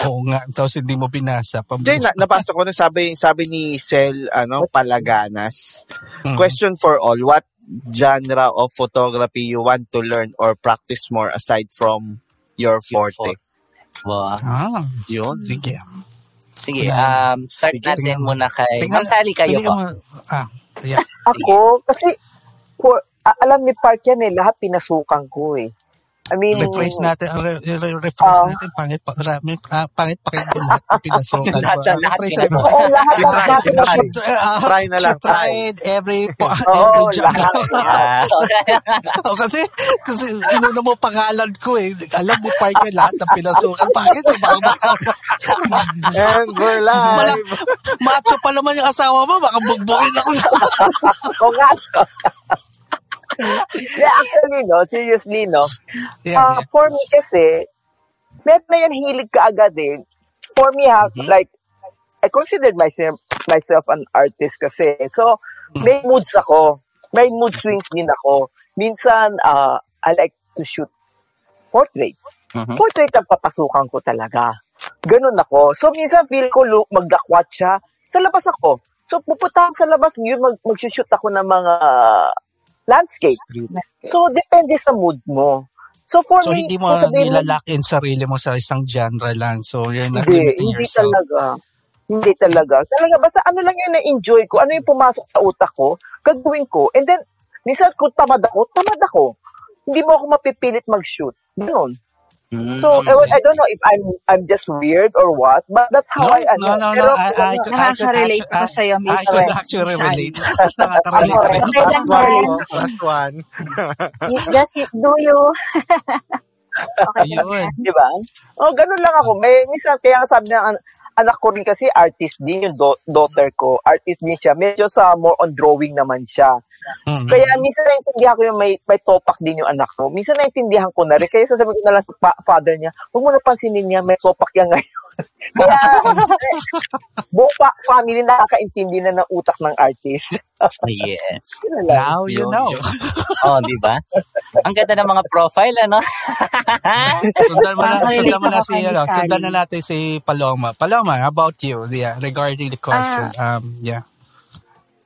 Oo nga. Tapos hindi mo binasa.
Hindi, na, napasok ko na sabi, sabi ni Sel, ano, Palaganas.
Mhm.
Question for all, what genre of photography you want to learn or practice more aside from your forte?
Wow.
Ah,
Yun.
sige.
Sige, um, start
Sige,
natin
tingnan mo.
muna kay...
Tingnan-
Ma'am Sally, kayo po.
mo. Ah, yeah.
Ako, kasi, for, alam ni Park yan eh, lahat pinasukan ko eh. I mean,
Rephrase natin, uh, re- re- rephrase
Ah.
natin, pangit pa, marami, ah, pangit pakinggan lahat ng pinasukan <laughs>
Lahat lahat
natin.
Oo, lahat
Try,
lahat
try. Try na lang,
she tried every, <laughs>
Oo,
every job.
Ah, <laughs>
Oh, kasi, kasi inuna mo pangalan ko eh. Alam ni Parker lahat ng pinasukan. Bakit eh? Baka, baka,
And we're
Mala,
live.
macho pa naman yung asawa mo. Baka bugbugin ako.
Oo nga. Yeah, actually, no, seriously, no.
yeah,
Ah, for me kasi, meron na yan hilig ka agad eh. For me, ha,
Mhm.
like, I considered myself myself an artist kasi. So, may moods ako. May mood swings din ako. Minsan, ah, I like to shoot portraits.
Mhm.
Portrait ang papasukan ko talaga. Ganun ako. So, minsan feel ko look, magdakwat siya. Sa labas ako. So, pupunta ako sa labas, yun, mag, mag-shoot ako ng mga landscape. So, depende sa mood mo. So, for
So,
me,
hindi mo nilalock in sarili mo sa isang genre lang. So, you're not
Hindi,
limiting
hindi
yourself.
talaga. Hindi talaga. Talaga, basta ano lang yung na-enjoy ko, ano yung pumasok sa utak ko, gagawin ko. And then, minsan kung tamad ako, tamad ako. Hindi mo ako mapipilit mag-shoot. Ganun. So,
Mm,
I, I don't know if I'm I'm just weird or what, but that's how
No,
I
no, no, no.
Pero,
I, I, could- I could
Nakaka-relate
actu-
ako
I-
sa'yo,
I could actually relate. <laughs> Nakaka-relate
okay
Last one. Last one.
Just do you. <laughs>
Ayun.
Di ba? Oh, ganun lang ako. May minsan kaya nga sabi ng an- anak ko rin kasi artist din yung do- daughter ko. Artist din siya. Medyo sa more on drawing naman siya.
Mm.
Kaya minsan naintindihan ko yung may, may topak din yung anak ko. Minsan naintindihan ko na rin. Kaya sasabihin ko na lang sa pa- father niya, huwag mo na pansinin niya, may topak yan ngayon. <laughs> Kaya <laughs> buong pa- family nakakaintindi na ng utak ng artist.
Yes. <laughs>
Now you know.
Oh, di ba? Ang ganda ng mga profile, ano?
sundan mo na, sundan mo na si, ano, sundan na natin si Paloma. Paloma, how about you? Yeah, regarding the question.
Ah.
um, yeah.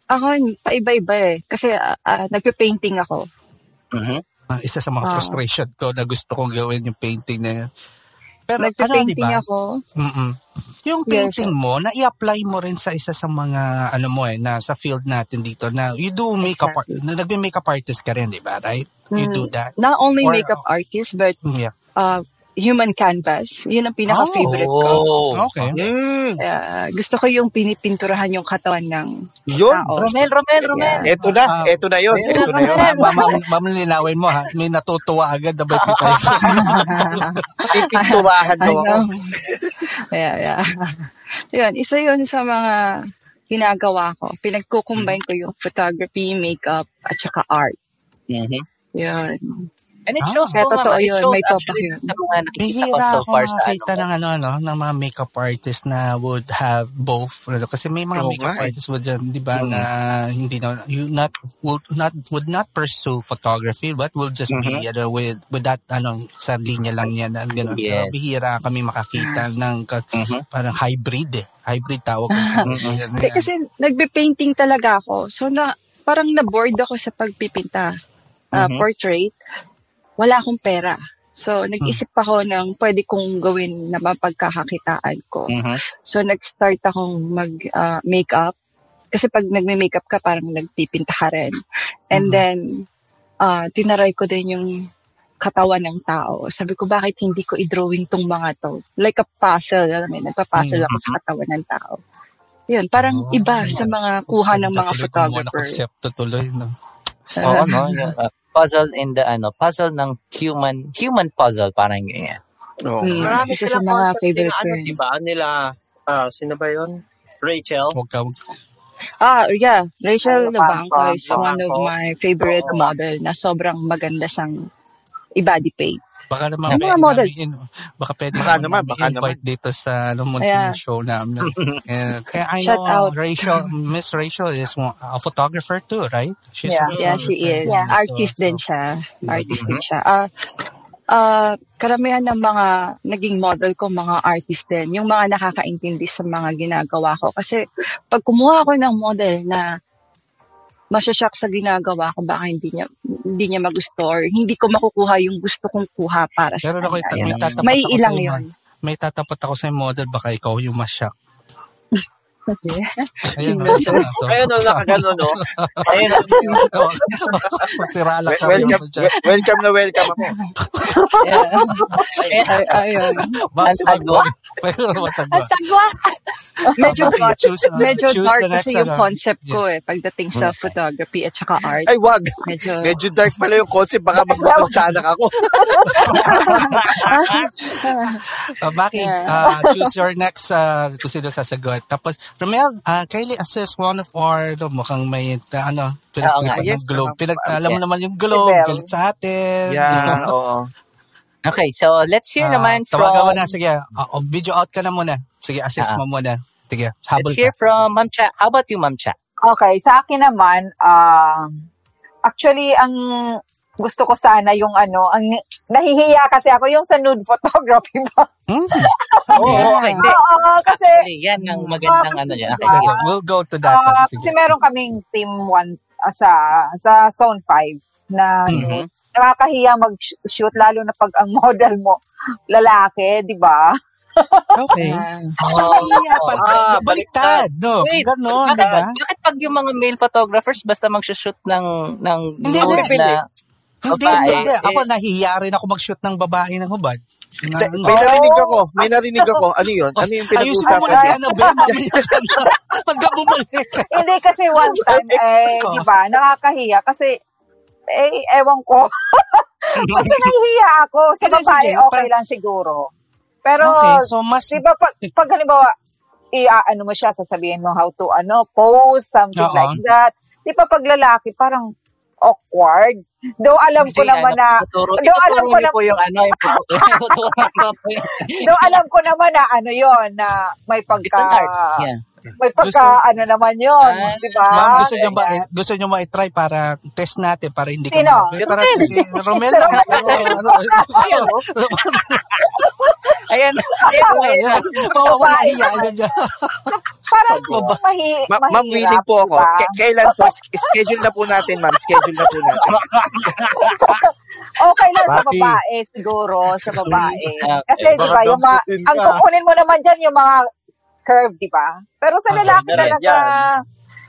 Ako, paiba-iba eh. Kasi ah, ah, nagpe-painting ako.
Mhm.
Ah, isa sa mga
Ah.
frustration ko na gusto kong gawin yung painting na yun. Pero ano,
Nagpe-painting
ba?
ako.
Mm-mm. Yung
Yes,
painting mo, na-i-apply mo rin sa isa sa mga, ano mo eh, na sa field natin dito na you do makeup, art, na nagbe-makeup artist ka rin, di ba? Right? You
Mm,
do that.
Not only
Or-
makeup artist, but
Yeah.
uh, human canvas. Yun ang pinaka-favorite ko.
Oh.
Okay.
Mm,
Uh, gusto ko yung pinipinturahan yung katawan ng
yun.
tao.
Romel, Romel, Romel.
Eto na,
Ah.
eto na yun, eto na yun.
Ma- ma- ma- Mamalinawin mo ha. May natutuwa agad na ba
Pipinturahan <laughs> mo
yeah, yeah. yun, isa yun sa mga ginagawa ko. Pinagkukumbine ko yung photography, makeup, at saka art.
Mhm.
Yun.
And it
Ah.
shows
Kaya
po, ma'am. It shows
may
actually
yun.
sa mga nakikita ko so far sa ano.
ng ano, ano, ng mga makeup artist na would have both. Kasi may mga
Oo
makeup
nga eh.
artists would, dyan, di ba, na hindi na, you not, would not, would not pursue photography, but will just be, ano, with, with that, ano, sa linya lang niya, na, gano'n. Pero
Yes.
bihira kami makakita ng, ka-
Mhm.
parang hybrid eh. Hybrid tawag ko. <laughs>
Hindi, kasi nagbe-painting talaga ako. So, na, parang na-bored ako sa pagpipinta. Uh,
Mhm.
Portrait. Wala akong pera. So, nag-isip ako ng pwede kong gawin na mapagkakakitaan ko.
Mhm.
So, nag-start akong mag-makeup. Kasi pag nagme-makeup ka, parang nagpipinta ka rin. And
Mhm.
then, ah tinaray ko din yung katawan ng tao. Sabi ko, bakit hindi ko i-drawing tong mga to? Like a puzzle. Alam mo, nagpa-puzzle ako sa katawan ng tao. Yun, parang
Oh.
iba sa mga kuha ng mga
tuloy kung
photographer.
konsepto tuloy, no? <laughs>
Oo, no? Uh, puzzle in the, ano, puzzle ng human, human puzzle, parang ganyan.
Oo.
Mm,
Marami
isa sa mga favorite ko
ano, diba? Nila, ah, sino ba yun? Rachel.
Huwag ka,
Ah, yeah. Rachel Lubanco. is one of my favorite model na sobrang maganda siyang i-body paint.
Baka naman
Yung mga
pwede
model.
namin in- baka pwede
Baka
naman
naman,
namin
baka
invite dito sa ano, munting
Yeah.
show namin. <laughs> And, kaya I
Shout
know
out.
Rachel, <laughs> Miss Rachel is a photographer too, right? She's
Yeah.
Yeah, she is.
Yeah, so-
Artist
so-
din siya. Artist din siya. Ah, ah, karamihan ng mga naging model ko, mga artist din. Yung mga nakakaintindi sa mga ginagawa ko. Kasi pag kumuha ako ng model na masyashock sa ginagawa ko, baka hindi niya, hindi niya magusto or hindi ko makukuha yung gusto kong kuha para sa
Pero ako,
kanya.
may tatapat
May
ako
ilang yun.
May tatapat ako sa model, baka ikaw yung masyak.
Okay.
Ayun, so,
mo.
so,
Ayun, no,
so-
nakagano, no?
Ayun,
Magsira lang
Wel-
kami
Welcome, welcome na welcome ako.
Ayun.
Ang sagwa.
Pero masagwa.
Sagwa!
medyo
choose, uh,
medyo dark kasi yung
ano.
concept ko eh pagdating sa photography at saka art.
Ay, wag.
Medyo
Medyo dark pala yung concept. Baka magmamagsanak ako. <laughs>
Uh, Maki,
Yeah.
uh, choose your next uh, kung sino sasagot. Tapos, Romel, uh, Kylie assist one of our, no, mukhang may, uh, ano, pinag
Oo nga.
Yes,
ng globe. Pinag, alam mo naman yung globe, galit sa atin.
Yeah, oo. <laughs>
Okay, so let's hear
Ah,
naman
tawagan mo
from...
na, sige. Uh, video out ka na muna. Sige, assist
Ah.
mo muna. Sige, habol
Let's
ka.
hear from Ma'am Cha. How about you, Ma'am Cha?
Okay, sa akin naman, ah, actually, ang gusto ko sana yung ano, ang nahihiya kasi ako yung sa nude photography ba?
Hmm? <laughs>
Oo, okay. Hindi.
Oo, kasi
Actually, yan ang magandang ano dyan. Okay,
sige. we'll go to that. Sige.
kasi meron kaming team one ah, sa sa Zone 5 na
Mhm.
nakakahiya mag-shoot lalo na pag ang <laughs> model mo lalaki, di ba? <laughs>
Okay. So, nahihiya pa.
Ah,
baliktad. No,
Wait,
ganon,
bakit,
di ba?
bakit pag yung mga male photographers basta mag-shoot ng, ng
hindi.
na
Hindi,
babae,
hindi.
eh,
Ako nahihiya rin ako mag-shoot ng babae ng hubad. Na,
Te- May narinig ako. May narinig ako. Ano yun? Ano yung
Ayusin mo muna si Annabelle. <laughs> Pagka bumalik.
Hindi kasi one time, eh, di ba, nakakahiya kasi, eh, ewan ko. <laughs> Basta <laughs> nahihiya ako. Sa babae,
sige,
okay
pa-
lang siguro. Pero,
Okay, so mas...
di ba, pag, pag halimbawa, i-ano mo siya, sasabihin mo how to, ano, pose, something
Oo.
like that. Di ba, pag lalaki, parang awkward. Though alam ko naman
ano,
na, though alam ko na,
po yung ano, <laughs>
though alam ko naman na, ano yon na may
It's
pagka,
an art. Yeah.
May pagka,
Gusto-
ano naman yon
Ah,
di ba?
Ma'am, gusto nyo ba, gusto nyo ba i-try para test natin para hindi ka
Sino?
ma-
Si
para, <laughs>
Romel.
eh. Ano, <laughs> ano, <laughs>
Ayan.
Ayan. Mawawala hiya na dyan.
Parang mahi,
Ma- ma'am, willing po ako.
diba?
K- kailan po? Schedule na po natin, ma'am. Schedule na po natin.
Okay lang sa babae, siguro, sa babae.
Okay.
Kasi, di ba, yung mga, ang kukunin mo naman dyan, yung mga curve, di ba? Pero sa
Ah,
lalaki
rin
talaga,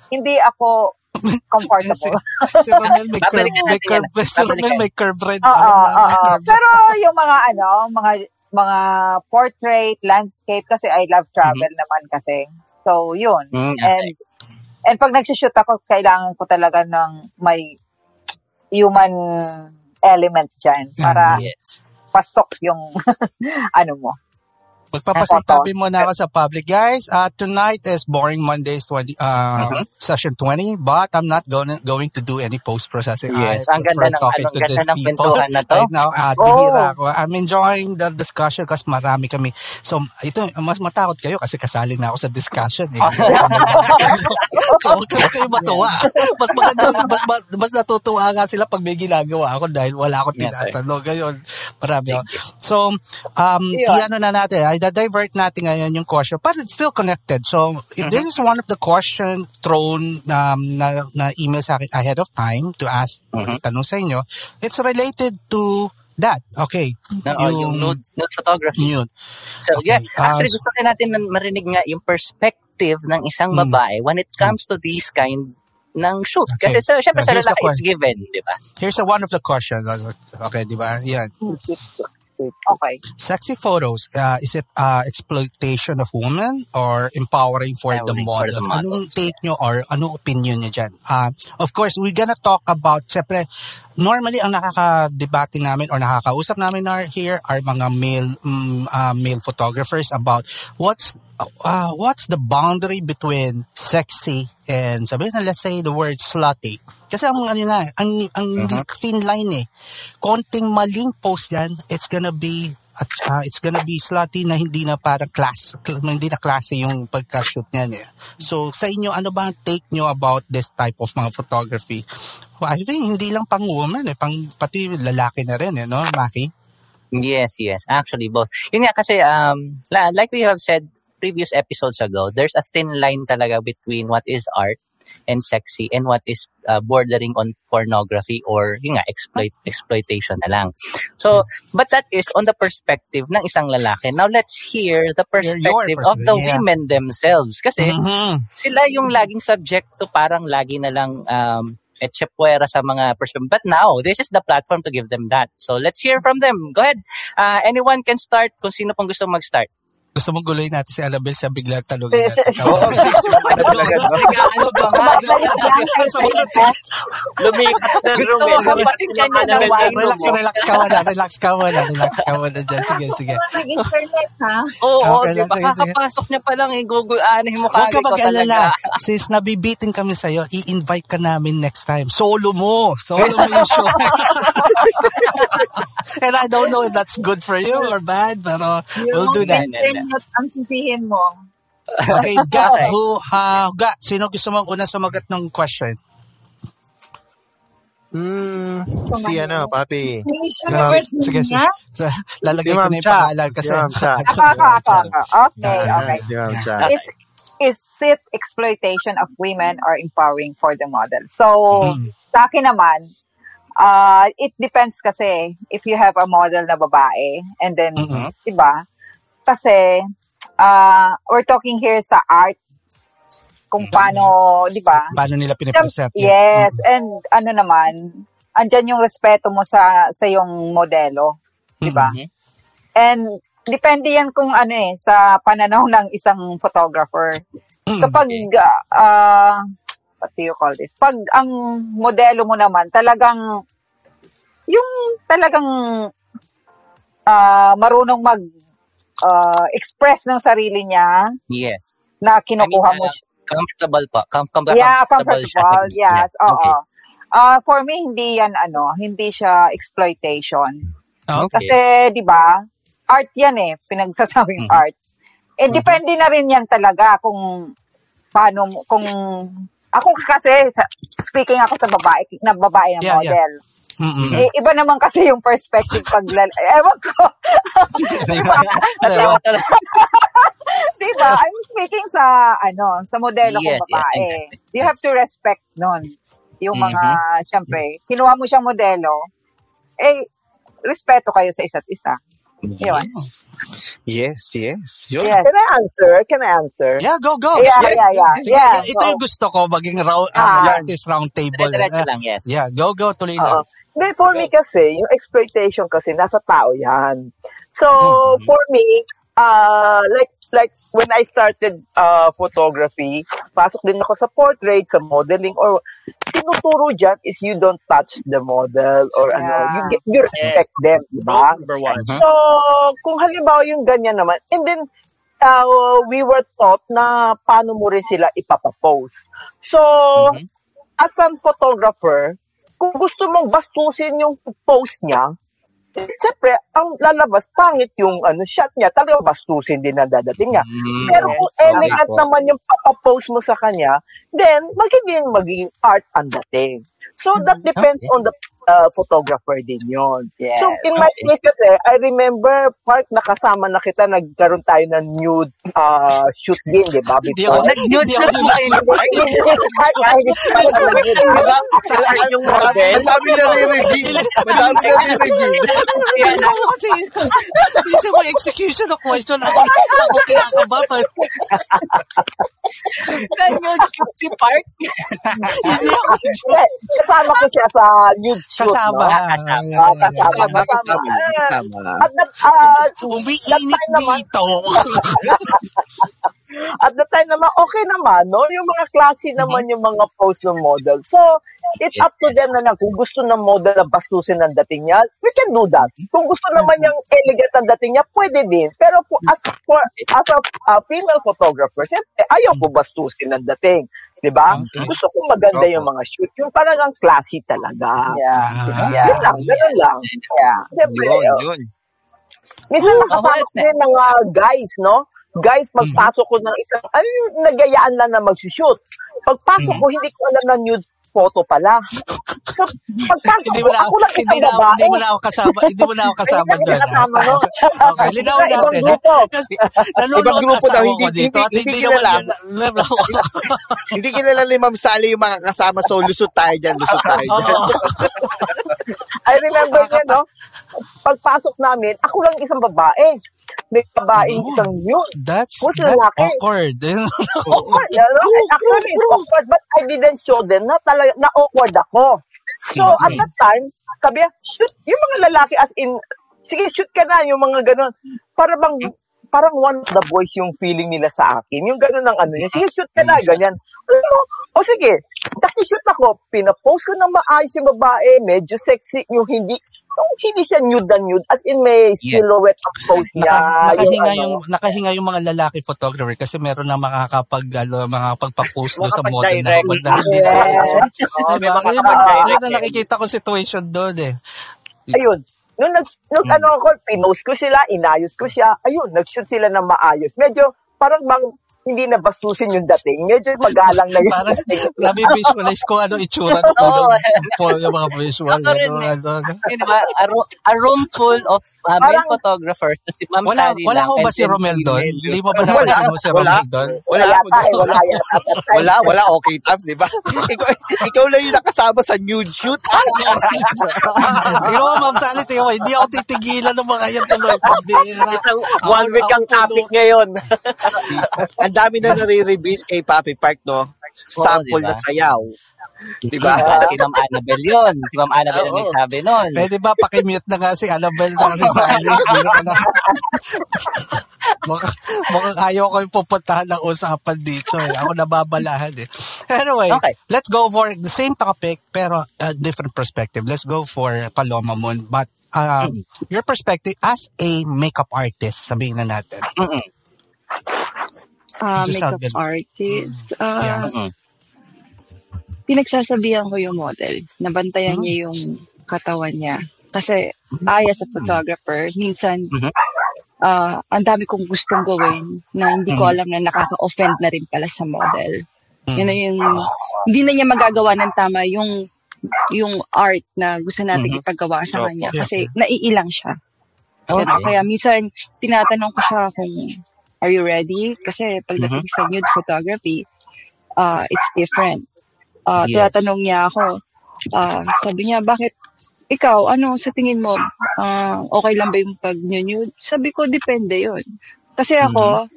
hindi ako <laughs>
si,
comfortable.
si Romel may curve, may curve, si Romel may curve red.
Oo, oo. Pero yung mga, ano, mga, mga portrait, landscape, kasi I love travel naman kasi. So, yun.
Mm,
And, and pag nagsushoot ako, kailangan ko talaga ng may human element dyan para
Yes.
pasok yung <laughs> ano mo.
Magpapasintabi mo na ako sa public. Guys, uh, tonight is Boring Mondays 20, uh,
Mhm.
session 20, but I'm not going going to do any post-processing.
Yes,
I
ang ganda ng,
talking
anong
to
ganda
these
ng
people
kwentuhan na to.
Right now, at
Oh.
ako. I'm enjoying the discussion kasi marami kami. So, ito, mas matakot kayo kasi kasali na ako sa discussion. Eh. <laughs> so, huwag kayo, kayo matuwa. Mas maganda, mas, mas, mas natutuwa nga sila pag may ginagawa ako dahil wala akong
Yes,
tinatanong. Ngayon, marami ako. So, um, i-ano na natin, ay divert natin ngayon yung question, but it's still connected. So, if this is one of the question thrown um, na, na email sa akin ahead of time to ask,
Mhm.
tanong sa inyo, it's related to that. Okay.
No, yung, nude, nude photography.
Yun.
So,
Okay,
yeah,
ah,
actually gusto rin natin marinig nga yung perspective ng isang
Mm.
babae when it comes to these kind ng shoot.
Okay.
Kasi sa, syempre sa
Uh, the
lalaki, it's given, di ba?
Here's a one of the questions. Okay, di ba? Yan.
Okay.
Sexy photos, uh, is it uh, exploitation of women or empowering for the
Empowering for
models?
the models,
Anong take nyo or anong opinion nyo dyan? Uh, of course, we're gonna talk about, siyempre, normally ang nakaka-debate namin or nakakausap namin are here are mga male mm, uh, male photographers about what's uh, what's the boundary between sexy and sabihin na let's say the word slutty. Kasi ang ano na, ang, ang thin line eh. Konting maling post yan, it's gonna be at uh, it's gonna be slutty na hindi na parang class, cl- hindi na klase yung pagka-shoot niyan eh. So sa inyo, ano ba ang take nyo about this type of mga photography? Well, I think hindi lang pang woman eh, pang pati lalaki na rin eh, no, Maki?
Yes, yes. Actually, both. Yun nga kasi, um, like we have said previous episodes ago, there's a thin line talaga between what is art and sexy and what is uh, bordering on pornography or yun nga, exploit, exploitation na lang. So, but that is on the perspective ng isang lalaki. Now, let's hear the
Your- your
perspective of the
yeah.
women themselves. Kasi,
Mhm.
sila yung laging subject to parang lagi na lang um, etchepuera sa mga perspective. But now, this is the platform to give them that. So let's hear from them. Go ahead. Uh, anyone can start kung sino pong gusto mag-start.
Gusto mong guloy natin si Annabelle siya bigla tanongin
Si-
natin.
Oo?
Lumikat na Romel.
Relax, relax, ka muna, relax ka muna, relax ka muna dyan. Sige, sige.
Nag-internet, ha?
Oo,
Okay
di ba? Kakapasok niya pa lang, i-google, aanihin mo
Huwag ka mag-alala. <laughs> Sis, nabibitin kami sa'yo. I-invite ka namin next time. Solo mo. Solo mo yung show. <laughs> And I don't know if that's good for you or bad, pero we'll do that.
Internet ang sisihin mo.
Okay, <laughs> Ga, who, ha, Ga, sino gusto mong una sumagat ng question?
Hmm, si ano, papi. Um,
Sige, sige. Sa, lalagay
Si
ko na yung pangalan kasi.
Si. <laughs>
Okay,
Ah,
okay.
Si Ma'am Cha.
Is, is it exploitation of women or empowering for the model? So,
Mm.
sa akin naman, uh, it depends kasi if you have a model na babae and then,
Mhm.
di ba? Kasi, uh, we're talking here sa art, kung paano, di ba?
Paano nila pinipresent?
Yes, and ano naman, andyan yung respeto mo sa sa yung modelo, di ba?
Mhm.
And depende yan kung ano eh, sa pananaw ng isang photographer.
Mm.
Kapag, ah, what do you call this? Pag ang modelo mo naman, talagang, yung talagang ah, marunong mag ah, express ng sarili niya
Yes.
na kinukuha
I mean,
mo
uh, comfortable po. Com- com-
Yeah,
comfortable siya.
comfortable. <laughs> Yes,
Yeah,
oo.
Okay.
Ah, for me, hindi yan ano, hindi siya exploitation.
Okay.
Kasi, di ba, art yan eh, pinagsasabing
Mhm.
art. Eh, depende na rin yan talaga kung paano, kung, ako kasi, speaking ako sa babae, na babae na
Yeah, yeah. Mm-mm.
Eh, iba naman kasi yung perspective pag, lal- ewan ko. <laughs>
Diba? Diba? <laughs>
diba? I'm speaking sa, ano, sa modelo
Yes,
kong
yes,
babae.
exactly.
You have to respect nun. Yung mga,
Mm-hmm.
syempre, kinuha mo siyang modelo, eh, respeto kayo sa isa't isa. Yun.
Yes, yes. Yun.
Yes.
Can I answer? Can I answer?
Yeah, go, go.
Yeah,
Yes,
yeah, yeah.
Ito,
Yeah.
ito yung gusto ko, maging round,
Ah.
artist round table.
Dire-diretso
Eh,
lang, yes.
Yeah, go, go, tuloy lang.
Then for me kasi, yung exploitation kasi, nasa tao yan. So,
Mhm.
for me, uh, like, like when I started uh, photography, pasok din ako sa portrait, sa modeling, or tinuturo dyan is you don't touch the model or ano,
Yeah.
you, get, you respect them, di ba?
Number one.
Mhm.
So, kung halimbawa yung ganyan naman, and then, uh, we were taught na paano mo rin sila ipapapost. So,
Mhm.
as a photographer, kung gusto mong bastusin yung post niya, eh, siyempre, ang lalabas, pangit yung ano, shot niya. Talagang bastusin din ang dadating niya.
Mm,
Pero
Yes,
kung
okay
elegant
po.
naman yung papapost mo sa kanya, then magiging magiging art ang dating. So that depends
Okay.
on the uh, photographer din yon.
Yes.
So in my case kasi, I remember, Park, nakasama na kita, nagkaroon tayo ng nude uh, shoot din, di ba?
Ako,
Nag-nude shoot mo kayo.
Diba? Yung madami na rin review. Madami na rin review.
Isa mo kasi, isa mo execution of question. Ako, ako kinakaba pa.
Nag-nude si Park.
Hindi ako
kasama ko siya sa nude
kasama.
no? Ah, kasama,
Kasama,
kasama.
kasama.
Ah,
Kasama.
At that, uh, <laughs>
Umiinit dito. <laughs>
at the time naman, okay naman, no? Yung mga klase naman yung mga post ng model. So, it's up to them na lang. Kung gusto ng model na bastusin ang dating niya, we can do that. Kung gusto naman yung elegant ang dating niya, pwede din. Pero po, as, for, as a uh, female photographer, siyempre, ayaw ko bastusin ang dating. Diba?
Okay.
Gusto ko maganda
Opo.
yung mga shoot. Yung parang ang classy talaga.
Yeah.
Ah.
Yeah.
Yun lang, ganun lang.
Yeah.
Siyempre,
Yun,
oh,
yun.
Minsan ko din mga guys, no? Guys, pagpasok ko ng isang, ay, nagayaan lang na mag-shoot. Pagpasok ko, hindi ko alam na nude photo pala. So, pagpasok
Hindi mo na,
ako lang
hindi na,
babae.
hindi mo na ako kasama, hindi mo na ako kasama
Hindi
doon.
ka kasama nun.
Okay, linawin natin. ha?
grupo.
Kasi
Ibang
nanonood
grupo daw, hindi-
ko dito
hindi-
hindi
hindi kilala. <laughs> Hindi kilala ni Ma'am Sally yung mga kasama, so lusot tayo dyan, lusot tayo dyan. <laughs>
I remember niya, no? Pagpasok namin, ako lang isang babae. May babaeng
Oh.
isang nude.
That's,
Who's
that's
lalaki?
awkward. <laughs>
awkward. Ano? Actually, it's awkward, but I didn't show them na talaga na awkward ako. So, at that time, sabi shoot, yung mga lalaki as in, sige, shoot ka na, yung mga ganun. Para bang, parang one of the boys yung feeling nila sa akin. Yung ganun ng ano niya, sige, shoot ka na, ganyan. Ano? O sige, nakishoot ako, pinapost ko ng maayos yung babae, medyo sexy, yung hindi, yung hindi siya nude na nude, as in may silhouette ang pose niya.
Naka, nakahinga
ano.
yung nakahinga yung mga lalaki photographer kasi meron na makakapag ano, makakapag-post doon sa model na kapag na hindi
Yes. <laughs>
Diba?
may
na-
makakapag-direct
yun na nakikita ko situation doon eh.
ayun, nung, nag, nung ano ako, pinost ko sila, inayos ko siya, ayun, nag-shoot sila ng maayos. Medyo, parang bang, hindi na bastusin yung dating. Medyo magalang na yung
Parang <laughs> nabi-visualize ko ano itsura ng unang po yung mga visual.
Ako rin
Ano,
eh.
ano, ano.
A, ro- a room full of uh, male
Parang-
photographers. Si Ma'am
Wala, wala ko ba si Romel doon? Hindi mo ba
Wala.
napansin mo si
Wala.
Romel doon?
Wala.
Yata wala yata. <laughs>
Wala, wala. Okay, Tabs, di ba? <laughs> ikaw, ikaw lang yung nakasama sa nude shoot.
Pero Ma'am Sally, hindi ako titigilan ng mga yan tuloy.
One week ang topic ngayon.
Ang dami na nare-reveal kay Papi Park, no? Sample
diba?
na sayaw. Di ba? <laughs>
si Ma'am Annabelle yun. Si Ma'am Annabelle ang
Oo.
nagsabi nun.
Pwede ba pakimute na nga si Annabelle na kasi sa akin? Hindi ko na. <laughs> mukhang, mukhang ayaw ko yung pupuntahan ng usapan dito. Eh. Ako nababalahan eh. Anyway,
Okay.
let's go for the same topic pero a different perspective. Let's go for Paloma Moon. But um, your perspective as a makeup artist, sabihin na natin.
Mm-mm.
Ah,
Just
makeup
good.
artist.
Yeah.
Ah,
Mm-mm.
pinagsasabihan ko yung model. Nabantayan
Hmm.
niya yung katawan niya. Kasi, I as a photographer, minsan,
Mhm.
ah, ang dami kong gustong gawin na hindi ko
Mhm.
alam na nakaka-offend na rin pala sa model. Yun na
Mm.
yung, hindi na niya magagawa ng tama yung yung art na gusto natin
Mhm.
ipagawa sa kanya
Yeah.
kasi naiilang siya.
Okay.
Kaya minsan, tinatanong ko siya kung, are you ready? Kasi pagdating
Mm-hmm.
sa nude photography, uh, it's different. Uh,
Yes.
Tinatanong niya ako, uh, sabi niya, bakit ikaw, ano sa tingin mo, uh, okay lang ba yung pag-nude? Sabi ko, depende yun. Kasi ako,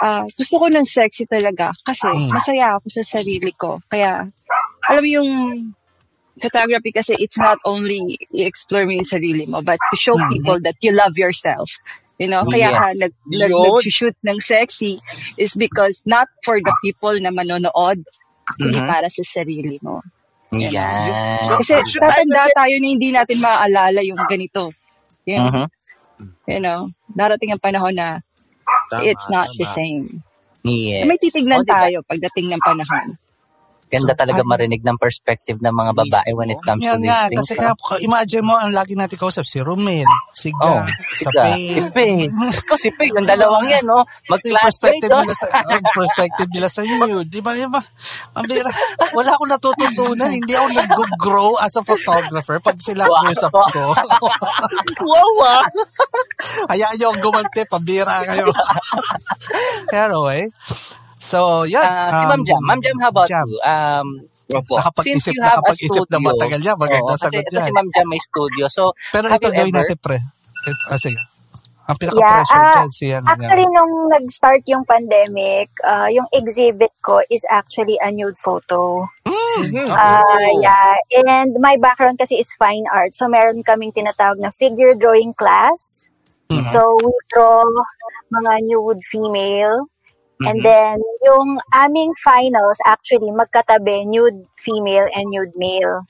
ah, gusto ko ng sexy talaga kasi
Mm.
masaya ako sa sarili ko. Kaya, alam mo yung photography kasi it's not only i-explore mo yung sarili mo, but to show
Mhm.
people that you love yourself. You know, kaya
Yes.
ka nag, nag, nag-shoot ng sexy is because not for the people na manonood, kundi
Mhm.
para sa sarili mo.
Yan.
Kasi tatanda tayo na hindi natin maaalala yung ganito. You know,
Mhm.
you know darating ang panahon na
Tama,
it's not the
tama.
same.
Yes.
May titignan
O, diba?
tayo pagdating ng panahon.
Ganda
So,
talaga
ano-
marinig ng perspective ng mga babae when it comes to these
nga,
things.
kasi nga, imagine mo, ang lagi natin kausap, si Romel, si
Oh,
Ga, si
Siga.
Faye.
Si Faye. Ko si Faye, yung dalawang yan, no? Mag-classmate,
perspective nila sa yung perspective nila sa inyo. Di ba? Di ba? Ang bira. Wala akong natututunan. Hindi ako nag-grow as a photographer pag sila
Wow.
usap ko. <laughs>
Wow, ah.
Hayaan nyo ang gumanti. Pabira kayo. <laughs> anyway. So, yan.
Ah, si Ma'am Jam. Ma'am Jam, how about
Jam.
you? Um,
Nakapag-isip,
since
nakapag-isip na matagal niya. Maganda
oo,
sagot yan.
kasi si Ma'am Jam may studio. So,
Pero ito gawin
ever-
natin, pre. Ito, ah, sige. Ang pinaka-pressure
Yeah, ah,
dyan si ano.
Actually, nung nag-start yung pandemic, uh, yung exhibit ko is actually a nude photo.
Mm,
Uh, yeah, and my background kasi is fine art. So, meron kaming tinatawag na figure drawing class.
Mhm.
So, we draw mga nude female. And
Mhm.
then, yung aming finals, actually, magkatabi, nude female and nude male.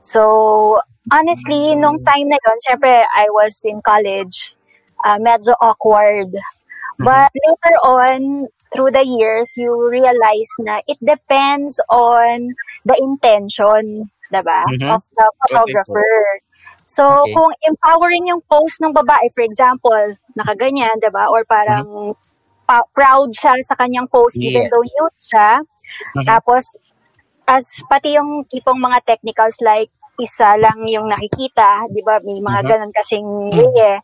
So, honestly, nung time na yun, syempre, I was in college, uh, medyo awkward. But later on, through the years, you realize na it depends on the intention, diba,
Mhm.
of the photographer. So,
Okay.
kung empowering yung pose ng babae, for example, nakaganyan, diba, or parang pa- proud siya sa kanyang even
Yes.
though nude siya,
Mhm.
tapos, as pati yung tipong mga technicals like isa lang yung nakikita, di ba? May mga
Mhm.
ganun kasing way eh.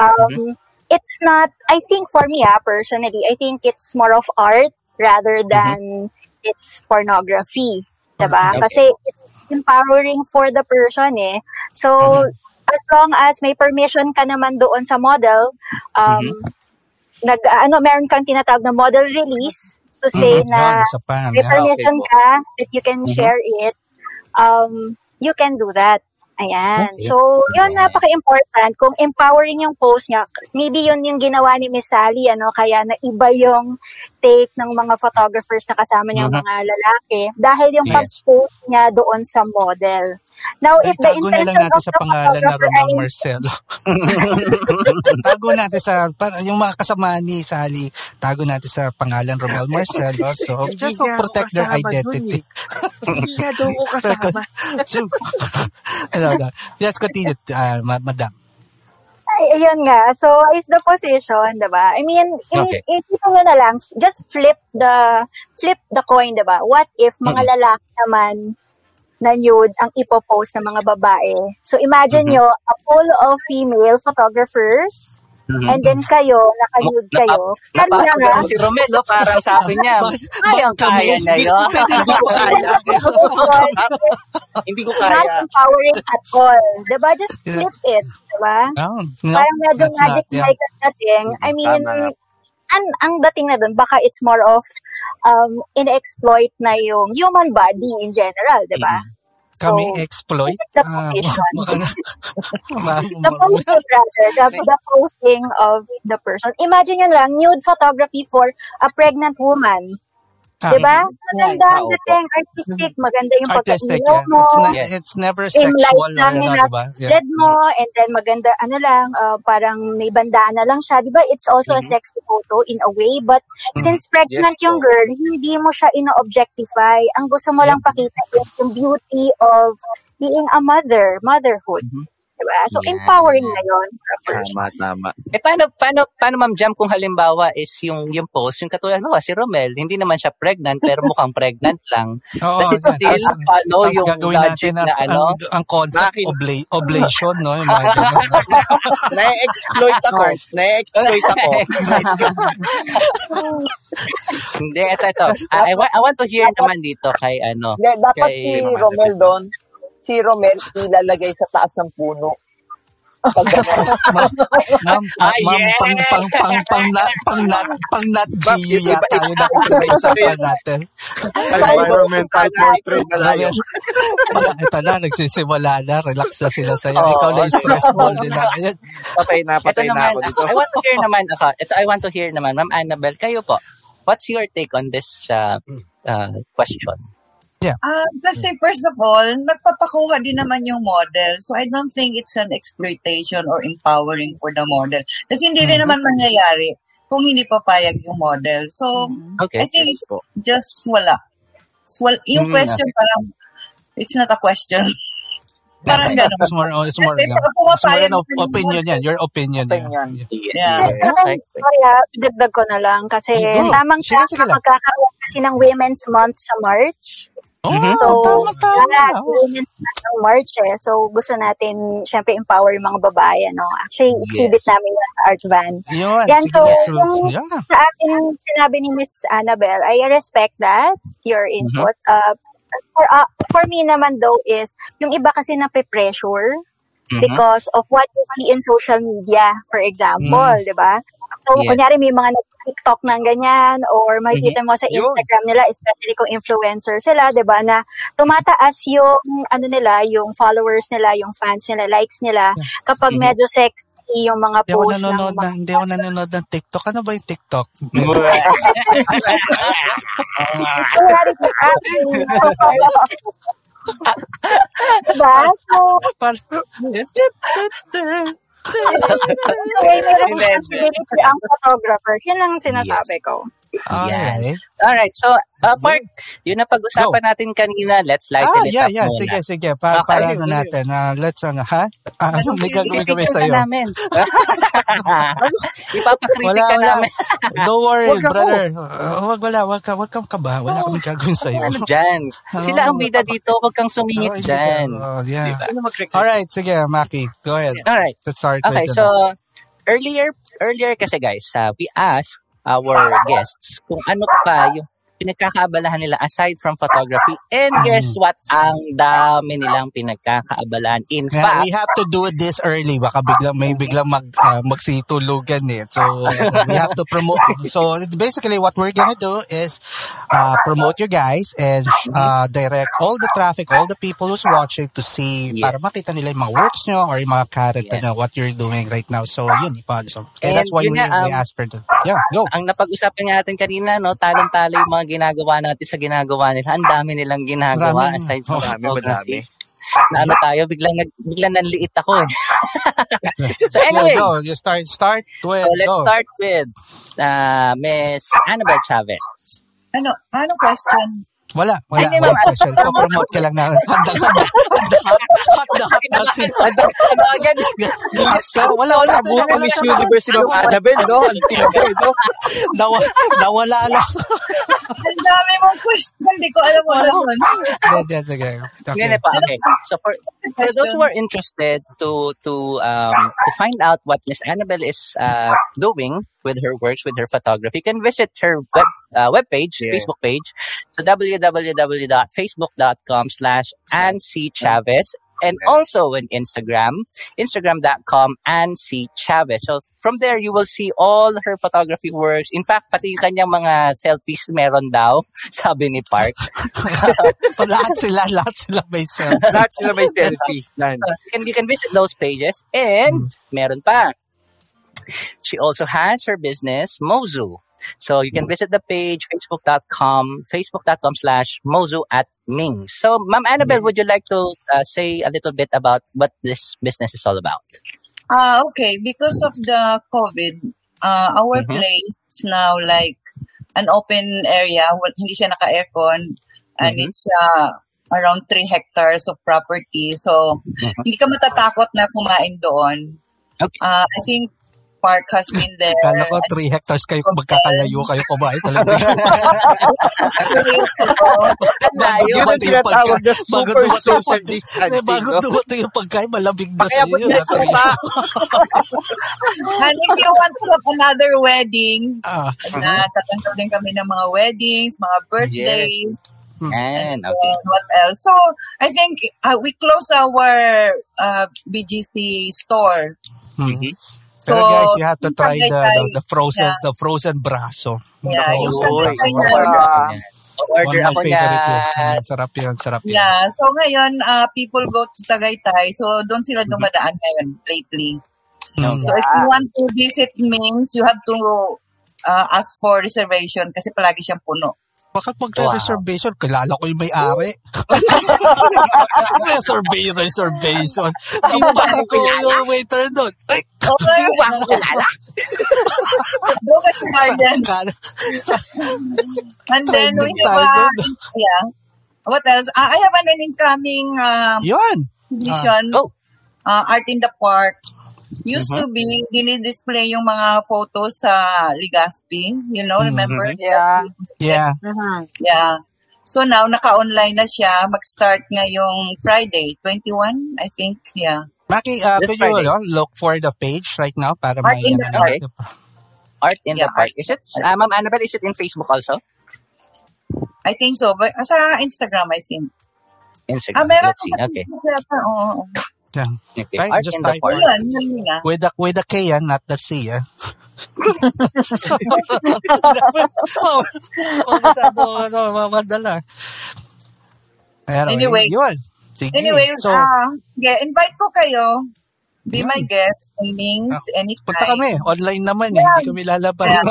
Um, It's not, I think for me ah, personally, I think it's more of art rather than it's pornography. Diba?
Okay.
Kasi it's empowering for the person eh. So, as long as may permission ka naman doon sa model, um, nag, ano, meron kang tinatawag na model release to say
Mhm.
na
pa.
may permission
okay
ka that you can
Mhm.
share it, um, you can do that. Ayan.
Okay.
So, yun napaka-important. Kung empowering yung post niya, maybe yun yung ginawa ni Miss Sally, ano, kaya na iba yung take ng mga photographers na kasama niyang
Mhm.
mga lalaki dahil yung
Yes.
pag-post niya doon sa model. Now,
Ay,
if the
tago na lang
intention
natin
of
sa
the
pangalan na
photographer
Romel
ay
Marcelo. <laughs> tago natin sa, yung mga kasama ni Sally, tago natin sa pangalan Romel Marcelo. So, just to protect their identity.
Hindi nga daw ko kasama. <laughs> <laughs>
so, ano, just continue, uh, ma- madam.
Ay- ayun nga. So, is the position, diba? I mean,
Okay.
isipin mo na lang, just flip the, flip the coin, diba? What if mga
Mm-mm.
lalaki naman na nude ang ipopost ng mga babae? So, imagine
Mhm.
nyo, a pool of female photographers,
Mhm.
and then kayo,
Napa-
kayo. Kaya nga,
Napapagawa si Romelo, parang sabi niya, <laughs> kayang kaya
Hindi,
yun.
hindi ko kaya. Hindi ko
not
kaya.
empowering at all. Diba? Just flip it. Diba?
No, no,
Parang medyo
that's not,
magic
yeah.
like dating. I mean,
Tama.
ang, ang dating na dun, baka it's more of um, in-exploit na yung human body in general, di ba? So,
Kami exploit.
this is the
Ah, <laughs>
the posting rather, the, the posting of the person. Imagine yun lang, nude photography for a pregnant woman. Di ba? Maganda ang dating, artistic, maganda yung
Artistic,
pagkailaw
yeah.
mo.
It's, not,
Yes.
it's never sexual.
lang yung
ano, diba? Yeah.
Dead mo, and then maganda, ano lang, uh, parang may bandana lang siya. Di ba? It's also a
Mhm.
sexy photo in a way, but
Mhm.
since pregnant
Yes,
yung girl, hindi mo siya ino-objectify. Ang gusto mo lang pakita is yung beauty of being a mother, motherhood.
Mhm.
Diba? So,
Yeah.
empowering na yun.
Tama, tama.
Eh, paano, paano, paano, Ma'am Jam, kung halimbawa is yung, yung post, yung katulad mo, si Romel, hindi naman siya pregnant, pero mukhang pregnant lang. <laughs>
Oo,
Does it
yan.
still
Tapos-
follow
tapos
yung
gagawin natin
na ano?
ang, ang concept
Bakit?
obla- oblation, no? Yung mga <laughs> ganun.
Na-exploit ako. Na-exploit ako. <laughs>
Hindi, ito, ito. I, I want to hear naman dito kay, ano,
Hindi, dapat
Kay
si Romel doon, si Romel ilalagay sa taas ng puno.
Ma'am, <laughs>
Ah,
ma'am, pang, pang, pang, pang, na, pang, nat, pang nat
iba-
yata yung nakapag-usapan natin.
Environmental portrait.
malayo.
Ito na, nagsisimula na, relax na sila sa'yo.
Oo.
Ikaw na yung stress ball nila. Ayan.
Patay na, patay na ako dito.
I want to hear naman, ako, ito, I want to hear naman, Ma'am Annabelle, kayo po, what's your take on this uh, uh, question?
Ah, kasi first of all, nagpapakuha din naman yung model. So I don't think it's an exploitation or empowering for the model. Kasi hindi rin
Mhm.
naman mangyayari kung hindi papayag yung model. So
Okay.
I think it's just wala. Well, yung
Mm,
question parang, it's not a question. parang gano'n.
It's more, it's more,
Kasi
yeah.
pag
It's more
pumapayag
an op-
yung
opinion yan. Your opinion.
Opinion.
Yeah.
Yes.
Sorry, sorry ah, dagdag ko na lang kasi
Go.
tamang
lang.
magkakaroon kasi ng Women's Month sa March.
Oh.
So,
tama, tama.
Women's ng March eh. So, gusto natin, syempre, empower yung mga babae, ano. Actually, exhibit
Yes.
namin yun sa Art Van.
Yun.
Yan, so, yung
yeah.
sa akin, sinabi ni Miss Annabelle, I respect that, your input. Uh, for, uh, for me naman though is, yung iba kasi na pressure
Mhm.
because of what you see in social media, for example,
Mm.
di ba? So,
Yes.
kunyari may mga TikTok ng ganyan or makikita mo sa. Instagram nila, especially kung influencer sila, di ba, na tumataas yung, ano nila, yung followers nila, yung fans nila, likes nila, kapag
Mhm.
medyo sexy yung mga
Hindi
post ng mga
ng, hindi ako nanonood ng TikTok. Ano ba yung TikTok? <laughs>
Diba? So, responsibility ang photographer. Yun ang sinasabi ko.
Alright.
Alright, so, uh, Mark, yun na pag-usapan natin kanina. Let's lighten
Ah,
it
yeah,
up
yeah.
muna.
Sige, sige. Pa,
Okay.
para ano natin. ah, let's, ano, ha? Ah, may gagawin kami sa'yo.
ka namin. <laughs> Ipapakritik
Wala,
ka
wala.
namin. <laughs>
Don't worry,
Wag
brother. Uh, wag, wala. Wag ka, wag kang kaba. Wala kami gagawin <laughs> sa'yo.
Ano dyan? Sila ang bida dito. Huwag kang sumingit
Oh,
dyan.
oh, yeah.
Diba?
Alright, sige, Maki. Go ahead.
Alright.
Let's start
Okay,
with
so
ano.
earlier earlier kasi guys, uh, we asked our guests. Kung ano pa yung pinagkakaabalahan nila aside from photography. And guess what? Ang dami nilang pinagkakaabalahan. In
Yeah,
fact,
we have to do this early. Baka biglang may biglang mag uh, magsitulugan eh. So we have to promote. So basically, what we're gonna do is uh, promote you guys and uh, direct all the traffic, all the people who's watching to see
Yes.
para makita nila yung mga works nyo or yung mga character
Yes.
na what you're doing right now. So yun, ipag. So, that's
And
why
yun
we, we
um,
asked for the. Yeah, go.
ang napag-usapan natin kanina, no, talong-talo yung mga ginagawa natin sa ginagawa nila. Ang dami nilang ginagawa
Maraming-
aside from
oh,
Madami,
photography.
madami.
Na ano tayo, biglang, nag, biglang nanliit ako eh. <laughs> so anyway,
go. You start start with
so let's
go.
start with uh, Miss Annabelle Chavez.
Ano, ano question?
Wala, wala.
Hindi,
wala
ma'am.
question. Pa-promote ka lang na handa, handa, handa, handa, handa, handa, Yes, pero wala
Wala
wala
buong
wala
Miss
talaga.
Universe ng Annabelle, no? Ang tibay, no?
Nawa, nawala lang.
Ang dami mong question. Hindi ko alam mo naman.
Hindi, hindi, sige.
Hindi
Okay.
pa. Okay. So for, for those who are interested to to um to find out what Miss Annabelle is uh doing with her works with her photography, you can visit her web uh, webpage,
Yeah.
Facebook page, so www.facebook.com slash Ansi Chavez. And also on Instagram, instagram.com and C Chavez. So from there, you will see all her photography works. In fact, pati yung kanyang mga selfies meron daw, <laughs> sabi ni Park. <laughs>
lahat sila, lahat sila may self.
Lahat sila may selfie. Yan. <laughs>
And you can visit those pages. And meron pa. She also has her business, Mozu. So you can visit the page, facebook.com, facebook.com slash Mozu at Ming. So, Ma'am Annabelle, would you like to uh, say a little bit about what this business is all about?
Ah, okay. Because of the COVID, uh, our
Mhm.
place is now like an open area. Well, hindi siya naka-aircon. And
Mhm.
it's uh, around 3 hectares of property. So, hindi ka matatakot na kumain doon.
Okay.
Uh, I think park has been there.
Kala ko 3 hectares kayo, magkakalayo kayo kumain talaga. <laughs>
Layo.
Yun ang tinatawag na
Bago
super
dumating
social distancing,
Bago dumating yung pagkain, malamig na
Kaya
sa iyo.
pag nasa pa, <laughs>
And if you want to have another wedding,
Ah,
na tatanggap din kami ng mga weddings, mga birthdays,
And,
and
okay.
what else. So, I think uh, we close our uh, BGC store.
mhm.
So,
Pero guys, you have to try the, the, the frozen
yeah.
the frozen braso.
Yeah,
The frozen braso. One
Order
of
ako
my favorite
niyan.
Mm, Sarap yun, sarap yun.
Yeah. So, ngayon, uh, people go to Tagaytay. So, doon sila dumadaan ngayon lately.
Mm.
So, if you want to visit Mings, you have to uh, ask for reservation kasi palagi siyang puno.
Bakit magka-reservation? Kilala ko yung may-ari. <laughs> reservation, reservation. Timbang ko yung waiter doon. Ay,
Okay. Go <laughs> ka sa garden.
sa- sa-
And then, we have, uh, yeah. What else? Uh, I have an incoming um,
Yun.
exhibition,
Oh.
uh, Art in the Park. Used
Mhm.
to be, dinidisplay yung mga photos sa Legazpi. You know, remember?
Yeah.
Yeah.
Mhm.
Yeah. So now, naka-online na siya. Mag-start ngayong Friday, 21, I think. Yeah.
Maki, uh,
This
could you ano, look for the page right now para
Art
may
in the
ano,
Park. Art in
Yeah,
the Park.
Art in
Is it, uh, Ma'am Annabelle, is it in Facebook also?
I think so. But sa Instagram, I think.
Instagram.
Ah, meron sa
Okay.
Facebook yata. Oo.
Yeah.
okay.
Type,
Art
just type.
Oh,
Park.
yun. Yun nga.
With the, with the K, ah, not the C. Ah. <laughs> oh, oh, masyado, ano, mamadala. Anyway,
Anyway.
yun. Sige.
Anyway,
so,
ah, yeah, invite ko kayo. Be my guest in Mings
Ah,
anytime.
punta kami. Online naman eh.
Yeah.
Hindi kami lalabas.
Yeah. <laughs> <laughs>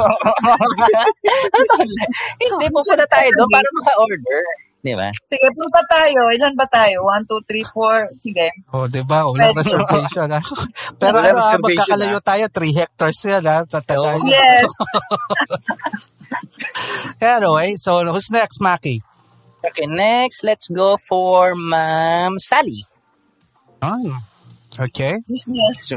Hindi, pupunta tayo doon para maka-order. Di ba?
Sige, punta tayo. Ilan ba tayo? One, two, three, four. Sige.
Oh, di ba? Walang
Pwede.
reservation. Ah. <laughs> Pero
Walang
ano, ah, magkakalayo tayo. 3 hectares yan. Ah. Tatagayin.
Yes. <laughs>
Anyway, so who's next, Maki?
Okay, next, let's go for Ma'am Sally.
Oh, okay.
Business.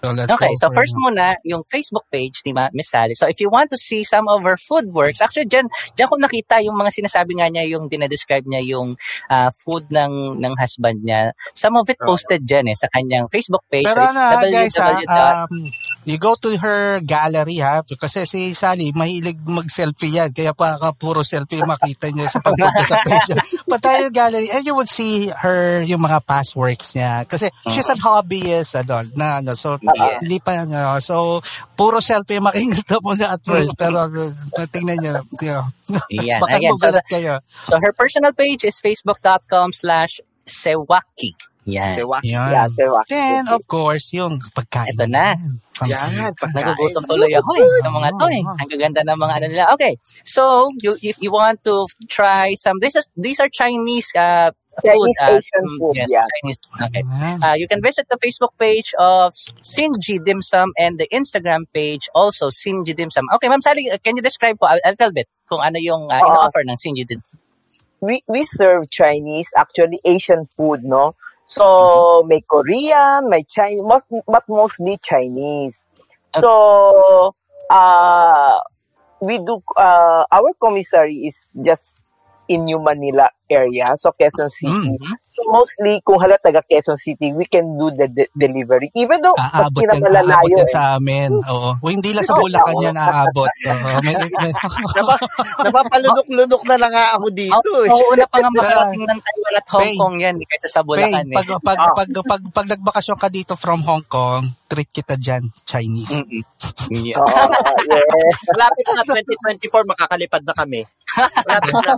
So let's
Okay, so first muna, yung Facebook page ni Ma- Miss Sally. So if you want to see some of her food works, actually dyan, dyan ko nakita yung mga sinasabi nga niya, yung dinadescribe niya yung ah, food ng ng husband niya. Some of it posted dyan eh, sa kanyang Facebook page.
Pero
So
ano, ah, guys, ah,
www.
um, you go to her gallery ha, kasi si Sally, mahilig mag-selfie yan, kaya pa ka puro selfie makita niyo sa pagpunta sa page. <laughs> Punta yung gallery and you would see her, yung mga past works niya. Kasi she's a hobbyist, ano, na, ano, so
Yes.
hindi pa, ano, so puro selfie makikita mo na at first, pero <laughs> uh, tingnan niyo, you know, <laughs>
Yan,
baka
again, so,
kayo.
so her personal page is facebook.com slash sewaki. Yan.
Sewa.
Yan.
Yeah, sewa.
Then, of course, yung pagkain.
Ito na.
Yan, pagkain.
Nagugutom tuloy ako eh, sa mga to eh. Ang gaganda ng mga ano nila. Okay, so you, if you want to try some, this is, these are Chinese uh, food.
Chinese
uh,
Asian
mm,
food,
yes,
yeah.
Chinese. Okay. Uh, you can visit the Facebook page of Sinji Dim Sum and the Instagram page also Sinji Dim Sum. Okay, Ma'am Sally, uh, can you describe po a, a little bit kung ano yung uh,
Oo.
ino-offer ng Sinji Dim,
we, we serve Chinese, actually Asian food, no? So, may Korean, may Chinese, most, but mostly Chinese. So, uh, we do, uh, our commissary is just in New Manila area, so Quezon City. So mostly, kung hala taga Quezon City, we can do the de- delivery. Even though, pag
Aabot yan, aabot yan
eh.
sa amin. Oo. <laughs> O, hindi lang sa Bulacan yan aabot. Oo. <laughs> May, may,
Napapalunok-lunok na lang nga ako dito. eh.
Oo, una pa nga <laughs> makarating ng Taiwan at Hong
Pay.
Kong yan, di kaysa sa
Pay,
Bulacan eh.
pag, pag, pag, pag, pag, nagbakasyon ka dito from Hong Kong, treat kita dyan, Chinese.
Yeah.
Oo, yes.
Malapit na 2024, makakalipad na kami. Malapit na.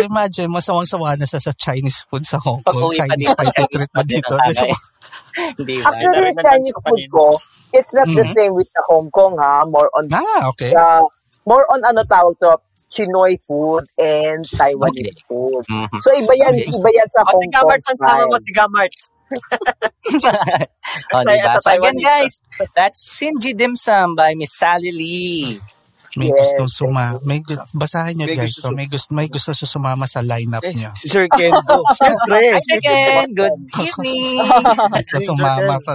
Ah, Imagine, masawang-sawa na sa, sa Chinese food sa Hong Kong.
Pag-uwi pa
Chinese
dito,
pa treat mo dito.
Hindi ba?
Actually, yung
ng
Chinese food ko, it's not the
Mhm.
same with the Hong Kong, ha? More on,
Ah, okay.
uh, more on ano tawag to, Chinoy food and Taiwanese food.
Mhm.
So, iba yan,
Okay.
iba yan sa
O,
Hong Kong
Marts, ang tama mo, tiga Marts. <laughs>
oh, diba? So again,
Taiwanese.
guys, that's Sinji Dim Sum by Miss Sally Lee.
May
Yes,
gusto suma. May gu- basahin niyo
May
guys.
gusto
So, may gusto may gusto sa sumama sa lineup
Eh,
niyo.
si Sir Kendo. <laughs> Siyempre.
Hi again, good evening. <laughs>
Gusto sumama sa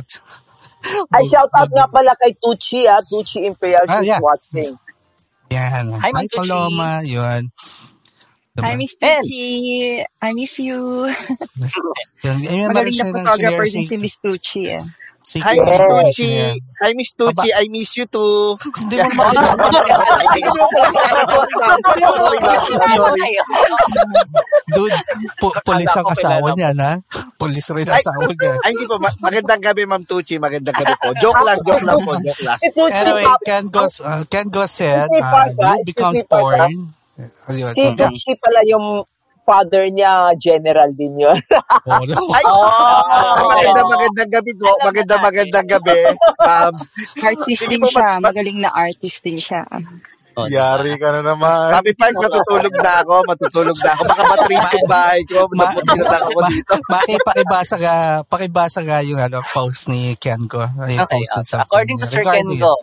Ay, shout out nga pala kay Tucci, ah. Tucci Imperial,
Ah, yeah.
watching.
Yan.
Hi,
Hi, Paloma. Yun. Diba?
Hi, Miss Tucci. I miss you. <laughs>
Yun, ayun,
Magaling na photographer din
si-
si Miss Tucci. Eh.
Si
Hi, Miss Tucci. Hi, Miss Tucci. I miss you too.
Hindi mo <laughs> naman
Ay, hindi ko naman pala. Sorry, ma'am. Sorry, ma'am. Sorry.
Dude, pulis ang asawa niya, na? Pulis rin ang asawa niya.
Ay, hindi po. Ma- magandang gabi, Ma'am Tucci. Magandang gabi po. Joke lang, joke lang po. Joke lang.
Anyway, Ken Goes, uh, Ken Goes said, uh, dude becomes porn. Ayun.
si Tucci pala yung father niya, general din yun. <laughs>
Oh,
Ay,
Oh.
magandang magandang gabi po. Magandang magandang gabi. Um,
Artist din siya.
ma- ma-
Magaling na artist din siya.
Oh,
Yari ka na naman.
Sabi Park, matutulog na ako. Matutulog na ako. Baka matris yung bahay ko.
Ma-
Napunti na lang ako dito. <laughs>
Maki, pakibasa nga, pakibasa nga yung ano, post ni Ken ko. Ay,
Okay, uh,
something
according to Sir
regarding
Kengo,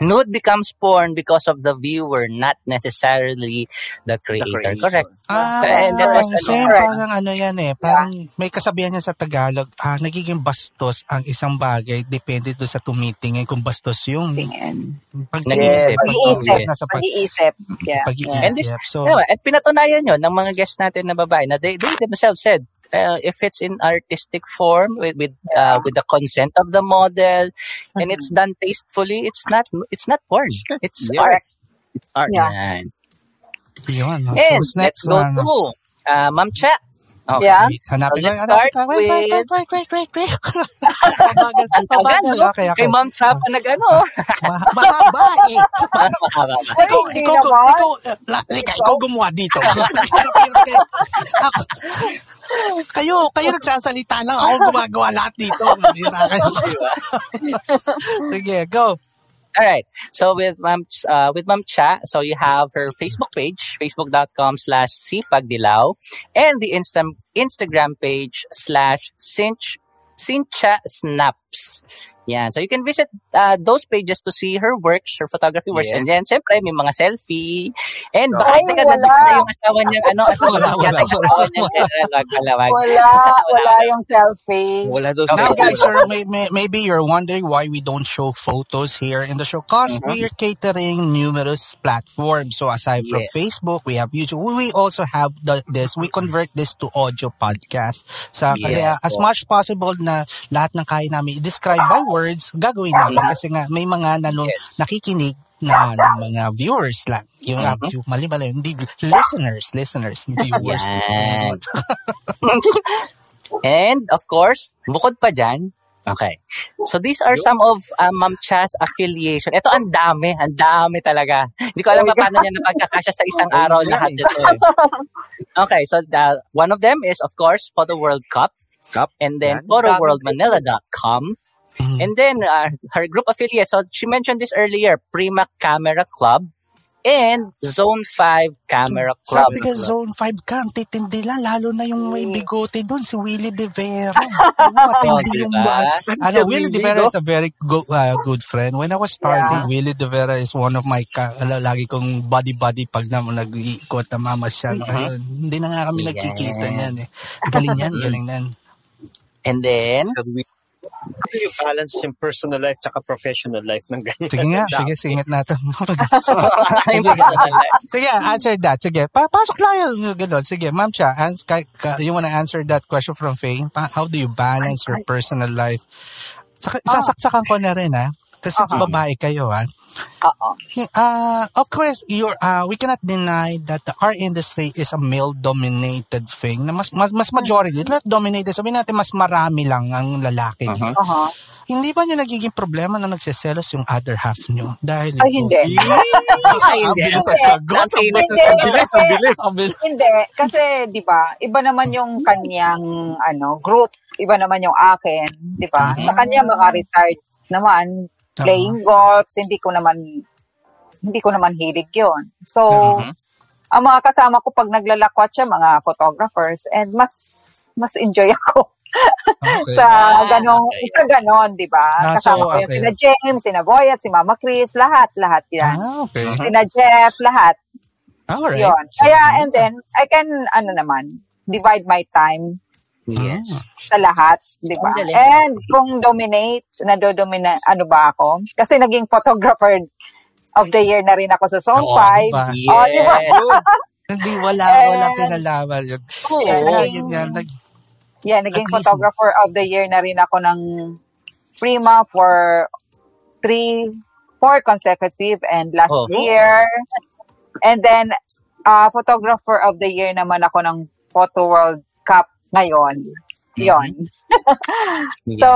nude becomes porn because of the viewer, not necessarily the creator.
creator.
Correct.
Ah,
And that was ano,
same,
correct.
parang ano yan eh. Parang may kasabihan yan sa Tagalog, ah, nagiging bastos ang isang bagay depende doon sa tumitingin kung bastos yung
Tingin.
Nag-iisip.
pag-iisip.
Pag-iisip.
Nasa pag-
Pag-iisip. Yeah.
And this,
pag-iisip. So,
Anyway, at pinatunayan yun ng mga guests natin na babae na they, they themselves said, uh, if it's in artistic form with with uh, with the consent of the model and it's done tastefully, it's not it's not porn. It's
Yes.
art.
Art.
Yeah.
Yan.
yun. So,
And
what's
let's
next
go to uh, Ma'am Cha. Okay.
Yeah.
Wait, hanapin
So, let's
hanapin
start
ko. Wait, wait, wait,
with-
wait, wait, wait, wait. Pabagal, pabagal. <laughs> Okay, okay.
Kay Ma'am Cha pa nag-ano. <laughs>
Ma- Mahaba eh.
Mahaba ba?
Ikaw,
hindi
ikaw,
naman.
ikaw, uh, la- Lika, ikaw gumawa dito. Ako, <laughs> kayo, kayo nagsasalita lang. Ako gumagawa lahat dito. Sige, go.
All right. So with Ma'am uh, with Ma'am Cha, so you have her Facebook page, facebook.com slash sipagdilaw, and the Insta- Instagram page slash cinch, cincha snaps. Yeah, so you can visit uh, those pages to see her works, her photography works.
Yes.
And then, siyempre, may mga selfie. And
No.
baka
Ay,
teka,
wala.
na yung asawa niya, ano, <laughs> asawa
Wala,
niya,
wala,
wag, wala, <laughs> wag.
Wala. Wala yung selfie.
Wala daw
Now, guys, sir, may, may, maybe you're wondering why we don't show photos here in the show. Because we're catering numerous platforms. So aside from
Yes.
Facebook, we have YouTube. We, also have the, this. We convert this to audio podcast. Sa, kaya
Yes.
as much possible na lahat ng kaya namin i-describe by words, gagawin namin. Kasi nga, may mga nano,
Yes.
nakikinig na ng mga viewers lang. Yung
Mhm.
mm mali mali, hindi listeners, listeners, viewers. <laughs>
And of course, bukod pa dyan, okay. So these are some of uh, Ma'am Cha's affiliation. Ito ang dami, ang dami talaga. Hindi ko alam
Oh
paano niya napagkakasya sa isang <laughs> araw lahat ito. eh. Okay, so the, one of them is of course Photo World Cup.
Cup.
And then
Yan.
photoworldmanila.com.
Mhm.
And then uh, her group affiliates, so she mentioned this earlier, Prima Camera Club. and Zone 5 Camera Club.
Sabi ka, Zone 5 ka, ang titindi lang. Lalo na yung may bigote doon, si Willie De Vera. <laughs> Matindi
Oh,
yung
diba?
ba? Ano, Willie De Vera is a very go, uh, good friend. When I was starting, Willie De Vera is one of my, ka, ala- lagi kong buddy-buddy pag na nag-iikot na mamasyal. Ayun, hindi na nga kami
Yeah.
nagkikita niyan eh. Galing yan, galing yan.
And then,
How do you balance yung personal life tsaka professional life ng ganyan?
Sige nga, <laughs> sige, singit natin. <laughs> sige, sige, answer that. Sige, pa pasok lang yung gano'n. Sige, ma'am siya, ans- ka, ka, you wanna answer that question from Faye? Pa- how do you balance your personal life? Saka, sasaksakan ko na rin, ha? Kasi
Ah.
babae kayo, ha?
Oo.
Uh, of course, you're, uh, we cannot deny that the art industry is a male-dominated thing. Na mas, mas, mas majority, not dominated. Sabihin natin, mas marami lang ang lalaki dito.
Aha.
Hindi ba nyo nagiging problema na nagseselos yung other half nyo? Dahil
Ay, hindi.
Ay, ang bilis ang sagot. Ang bilis,
Hindi.
ang bilis, ang bilis. Ang bilis.
Hindi, kasi 'di ba, iba naman yung kanyang ano, group, iba naman yung akin, 'di ba? Sa kanya mga retired naman playing golf, hindi ko naman hindi ko naman hilig 'yon. So, ang mga kasama ko pag naglalakwat siya, mga photographers, and mas mas enjoy <laughs> ako
Okay.
sa ganong, sa ganon, di ba?
Ah,
Kasama
so,
ko yung
okay.
sina James, sina Boyat, si Mama Chris, lahat, lahat yan.
Ah, okay.
Sina Jeff, lahat.
Alright.
Yun. Kaya, and then, I can, ano naman, divide my time
yes.
sa lahat, di ba? And kung dominate, nadodomina, ano ba ako? Kasi naging photographer of the year na rin ako sa
Oo,
5.
diba?
Oh, di ba? <laughs>
Hindi, wala, wala kinalaman yun.
Oo.
Kasi nga, yun yan. Nag,
Yeah, naging
least-
photographer of the year na rin ako ng Prima for three, four consecutive and last
Oh.
year. And then, uh, photographer of the year naman ako ng Photo World ngayon. Yon. <laughs> So,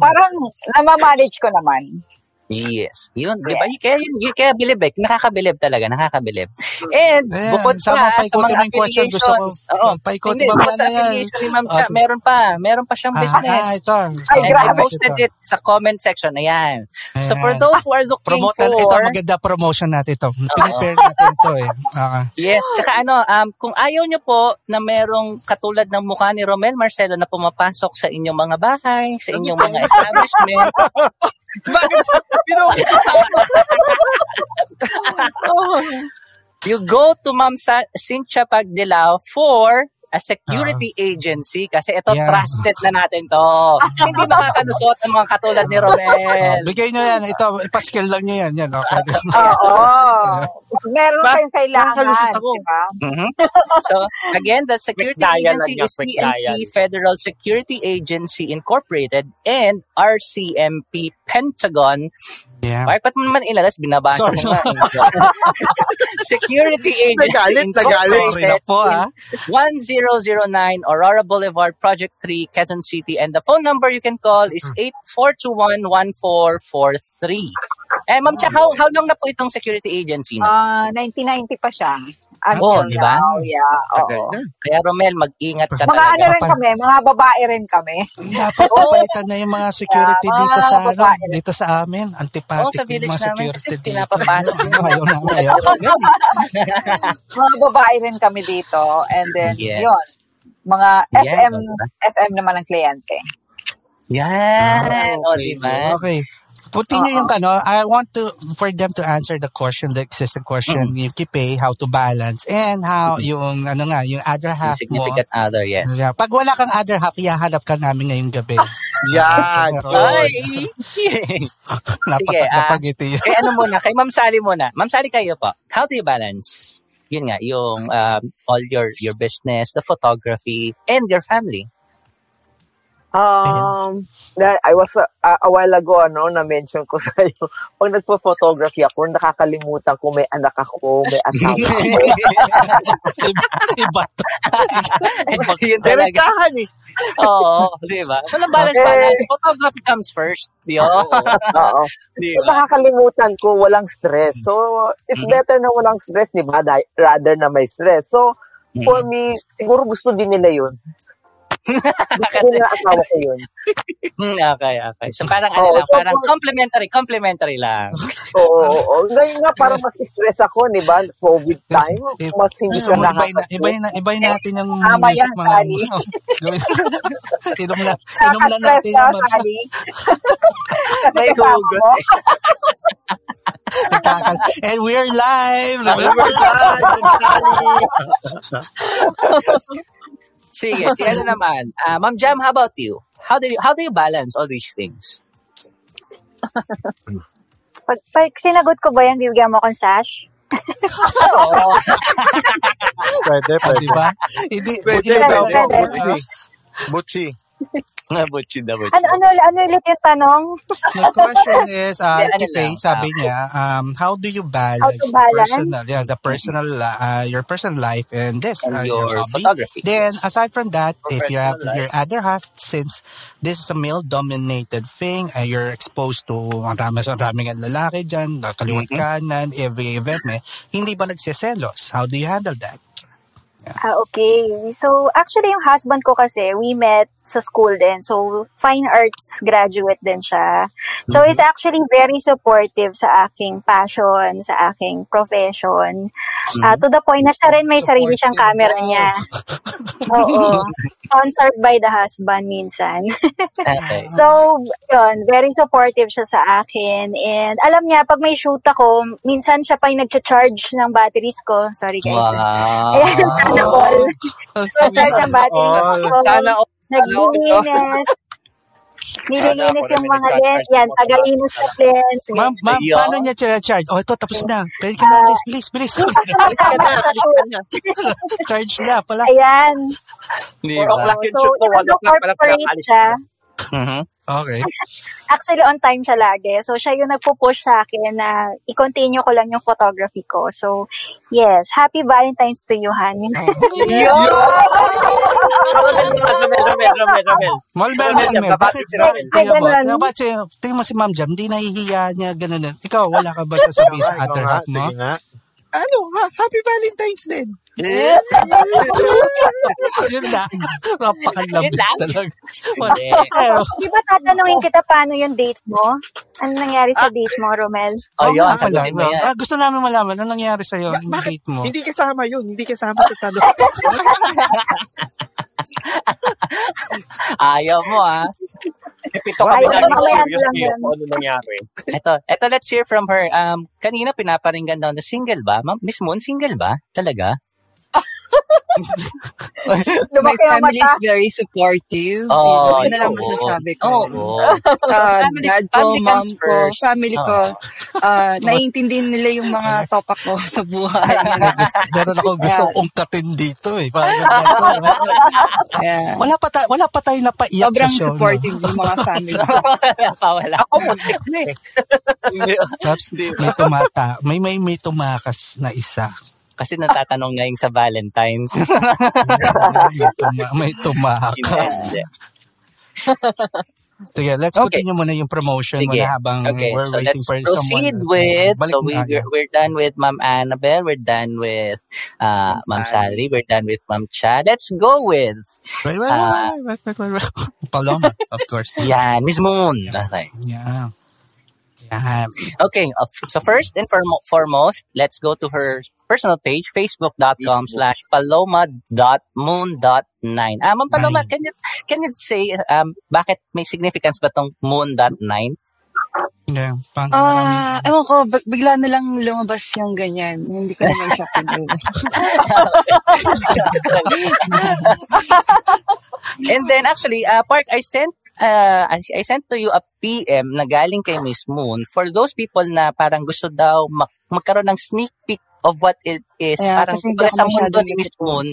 parang namamanage ko naman.
Yes. Yun, di ba? Kaya, yun, kaya bilib eh. Nakakabilib talaga, nakakabilib. And
Ayan,
bukod pa sa
ikutin
mga
question. Gusto ko,
affiliations. Oo.
paikutin
Hindi,
ba
sa
na yan?
Ma'am
Ah,
Cha,
sige.
meron pa. Meron pa siyang
Ah,
business.
ah, ito.
Ay,
And I
grabe.
posted it sa comment section. Ayan. So for
Ayan.
those who are looking
Promote
for...
na, ito, maganda promotion natin ito. Pinipare natin ito eh. Ah,
Yes, tsaka ano, um, kung ayaw nyo po na merong katulad ng mukha ni Romel Marcelo na pumapasok sa inyong mga bahay, sa inyong mga establishment, <laughs>
Bakit? Pinukita <laughs>
you go to Ma'am Cynthia Pagdilao for a security agency kasi ito
Ah. Yeah.
trusted na natin to. <laughs> Hindi makakalusot ng mga katulad ni
ah,
Romel.
bigay nyo yan. Ito, ipaskill lang nyo yan. yan okay.
Oo. <laughs> Meron
Ba-
kayong kailangan,
nakakalusot ako.
di ba?
Mhm. So, again, the security
dial
agency is PNP. Federal Security Agency Incorporated and RCMP Pentagon.
Yeah.
Bakit ba't mo naman ilalas? Binabasa
Sorry.
mo nga. <laughs> Security Agency
Nagalit, nagalit.
Sorry na po ah.
1009 Aurora Boulevard, Project 3, Quezon City. And the phone number you can call is 8421-1443. Eh, ma'am, Cha, how, how long na po itong security agency na?
Ah, 1990 pa siya. Until
di ba?
now, yeah. Oo.
na.
Kaya Romel, mag-ingat ka
Mga ano
talaga.
rin kami, mga babae rin kami.
Dapat papalitan na yung mga security
Yeah,
dito
mga
sa ano, dito sa amin. Antipathic
sa
yung mga
namin
security
kasi
dito.
pinapapasok. <laughs>
Ayaw na ayaw. <laughs>
mga babae rin kami dito. And then,
Yes.
yun. Mga
Yan,
SM,
diba?
SM naman ang kliyente.
Yan. O,
okay.
di ba?
Okay. Putin nyo yung ano, I want to, for them to answer the question, the existing question,
Mm.
yung kipe, how to balance, and how, yung, ano nga, yung other half mo.
Significant other, yes.
Yeah. Pag wala kang other half, ihahanap ka namin ngayong gabi. <laughs>
Yan. <laughs>
Ay!
Napat, <laughs>
Sige, ah.
napagiti.
ano muna, kay Ma'am Sally muna. Ma'am Sally kayo po. How do you balance? Yun nga, yung um, all your your business, the photography, and your family.
Um, na, I was uh, a while ago, ano, na-mention ko <laughs> sa iyo, pag nagpo-photography ako, nakakalimutan ko may anak ako, may <laughs> asawa ako.
iba, <laughs> iba to. Iba.
yun talaga.
Diretsahan eh.
Oo, di ba? Walang balance
Okay.
balance. Photography comes first. Di ba?
Oo.
Di
So,
ba?
nakakalimutan ko, walang stress. So, it's
Mhm.
better na walang stress, di ba? Rather na may stress. So, for me, siguro gusto din nila yun. Gusto na asawa ko yun.
Hmm, okay, okay. So parang ano
Oo,
lang,
so,
parang complimentary, complimentary lang. <laughs>
Oo, oo, oo. Ngayon nga, parang mas stress ako, di ba? COVID time. Mas hindi
Gusto
ka
mo, ibay, na,
nakaka-
ibay, na, ibay natin yung
Tama
music,
yan,
mga...
Sally. <laughs> <laughs>
inom lang, inom lang natin yan, Ma'am.
Sally.
May hugot eh.
Nagkakal- And we're live!
We're live!
Sige, si ano naman. Ah, Ma'am Jam, how about you? How do you, how do you balance all these things?
Pag, pag sinagot ko ba yan, bibigyan mo akong sash? <laughs>
Pwede,
Ah,
pwede.
di ba? Hindi,
Pwede,
hindi
pwede.
ba-
Pwede.
Ah,
Butchi.
Butchi na butchi.
Ano, ano, ano ulit yung tanong?
The question <laughs> is, uh,
Hindi, ano
Tipe,
lang,
sabi
ah,
niya, um, how do you balance,
balance?
personal, yeah, the personal, uh, your personal life and this,
And
uh,
your
hobby?
photography.
Then, aside from that, if you have
Professional
your other half, since this is a male-dominated thing, uh, you're exposed to marami sa maraming lalaki dyan, kaliwat
Mm-hmm.
kanan, every event, may, hindi ba nagsiselos? How do you handle that?
Ah, okay. So, actually, yung husband ko kasi, we met sa school din. So, fine arts graduate din siya. So, he's actually very supportive sa aking passion, sa aking profession. Ah, to the point na siya rin may sarili siyang camera niya. <laughs> Oo. Sponsored by the husband minsan. <laughs> So, yun, very supportive siya sa akin. And alam niya, pag may shoot ako, minsan siya pa yung nag-charge ng batteries ko. Sorry guys.
Wow. <laughs>
Ayan, sana all. So, charge ng batteries
all.
Sana all.
Naglilinis. Nililinis yung mga lens. Yan, tagalinis sa lens.
Ma'am, ma'am, paano niya charge? Oh, ito, tapos na. Pwede ka na,
Ah.
bilis, bilis, bilis.
Alis ka na, na. <laughs>
charge na pala.
Ayan.
Di
4
ba?
yung
So,
shoot ko, 1
even though
o'clock pala pala
corporate
alis
siya,
na.
Mhm.
Okay. <laughs>
actually on time siya lagi. So, siya yung nagpo-push sa akin na i-continue ko lang yung photography ko. So, yes, happy Valentine's to you, Han.
Malmel,
Romel,
Malmel.
babati
Bakit, bakit, tingnan mo, si Ma'am Jam, hindi nahihiya niya, ganun. Ikaw, wala ka ba sasabihin sa other half mo?
Sige nga.
Ano, ha- happy Valentine's din. <laughs>
Yun lang. Napakalabit
Yun lang?
talaga. <laughs>
Hindi.
Pero,
Di ba tatanungin kita paano yung date mo? Ano nangyari sa date mo, Romel?
Oh, yun, sagutin mo yan.
Ah, gusto namin malaman, ano nangyari sa'yo, yung
bakit?
date mo?
Hindi kasama yun. Hindi kasama sa tanong. <laughs> <laughs>
Ayaw mo ah.
Pito kami
Ayaw, mamaya
curious kung ano nangyari.
Ito, ito let's hear from her. Um, kanina pinaparinggan daw na single ba? Ma'am, Miss Moon, single ba? Talaga? <laughs>
My family
mata.
is very supportive.
Oh,
na lang masasabi ko.
Oo.
Ah,
Family-
dad ko,
family
mom
comes
ko,
first.
family ko, ah, naiintindihan nila yung mga topak ko sa buhay.
Meron ako gusto
Yeah.
ungkatin dito eh. Parang.
Yeah.
Wala pa tayo, wala pa tayo napaiyak sa
Sobrang
show.
supportive
No?
yung mga family ko. <laughs>
wala.
Ako, muntik na eh.
Tapos, may tumata, may, may, may tumakas na isa.
Kasi natatanong na yung sa Valentine's.
may, <laughs> tuma, may tumakas. <laughs> Sige, let's
Okay.
continue muna yung promotion
Sige.
muna habang
Okay,
we're
so
waiting
let's
for
proceed
someone.
with,
Balik
so we, we're, we're done with Ma'am Annabelle, we're done with uh, Ma'am Sally, we're done with Ma'am Cha. Let's go with,
Wait, wait,
Ah.
wait, wait, wait, wait, wait. <laughs> Paloma, of course.
yan, Miss Moon. Okay.
Yeah. Yeah.
Okay, uh, so first and foremo- foremost, let's go to her personal page, facebook.com slash paloma.moon.9. Ah, Ma'am Paloma,
Nine.
can you, can you say, um, bakit may significance ba tong moon.9?
Yeah. Pang,
Ah, ewan ko, big- bigla na lang lumabas yung ganyan. Hindi ko naman siya pinili. <laughs>
And then actually, uh, Park, I sent uh, I, I sent to you a PM na galing kay Miss Moon for those people na parang gusto daw mag- magkaroon ng sneak peek of what it is.
Yeah,
parang kumbaga sa mundo ni Miss. Moon.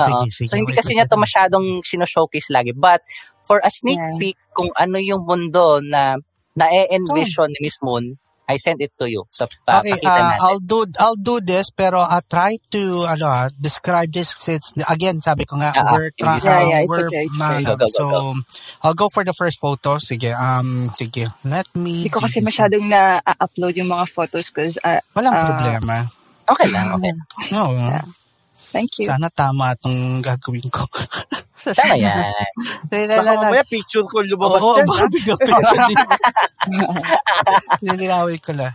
Oo.
Sige, sige.
so hindi kasi niya to masyadong sino-showcase lagi. But for a sneak
Yeah.
peek kung ano yung mundo na na-envision ni Miss Moon, I sent it to you. So, pa-
Okay, uh. I'll do I'll do this pero I'll try to ano ah, describe this since again sabi ko nga
ah,
we're try,
Yeah, yeah, it's
we're
okay, okay.
Go, go, go,
so
go.
I'll go for the first photo sige um sige let me
Hindi ko kasi masyadong na-upload yung mga photos ko. Uh,
walang
ah,
problema
Okay lang, okay.
no
Thank you.
Sana tama itong gagawin ko. <laughs>
Tama yan.
Baka mamaya picture ko lumabas
Oo,
dyan.
baka
ha?
bigla picture din. <laughs> Nilinawin ko lang.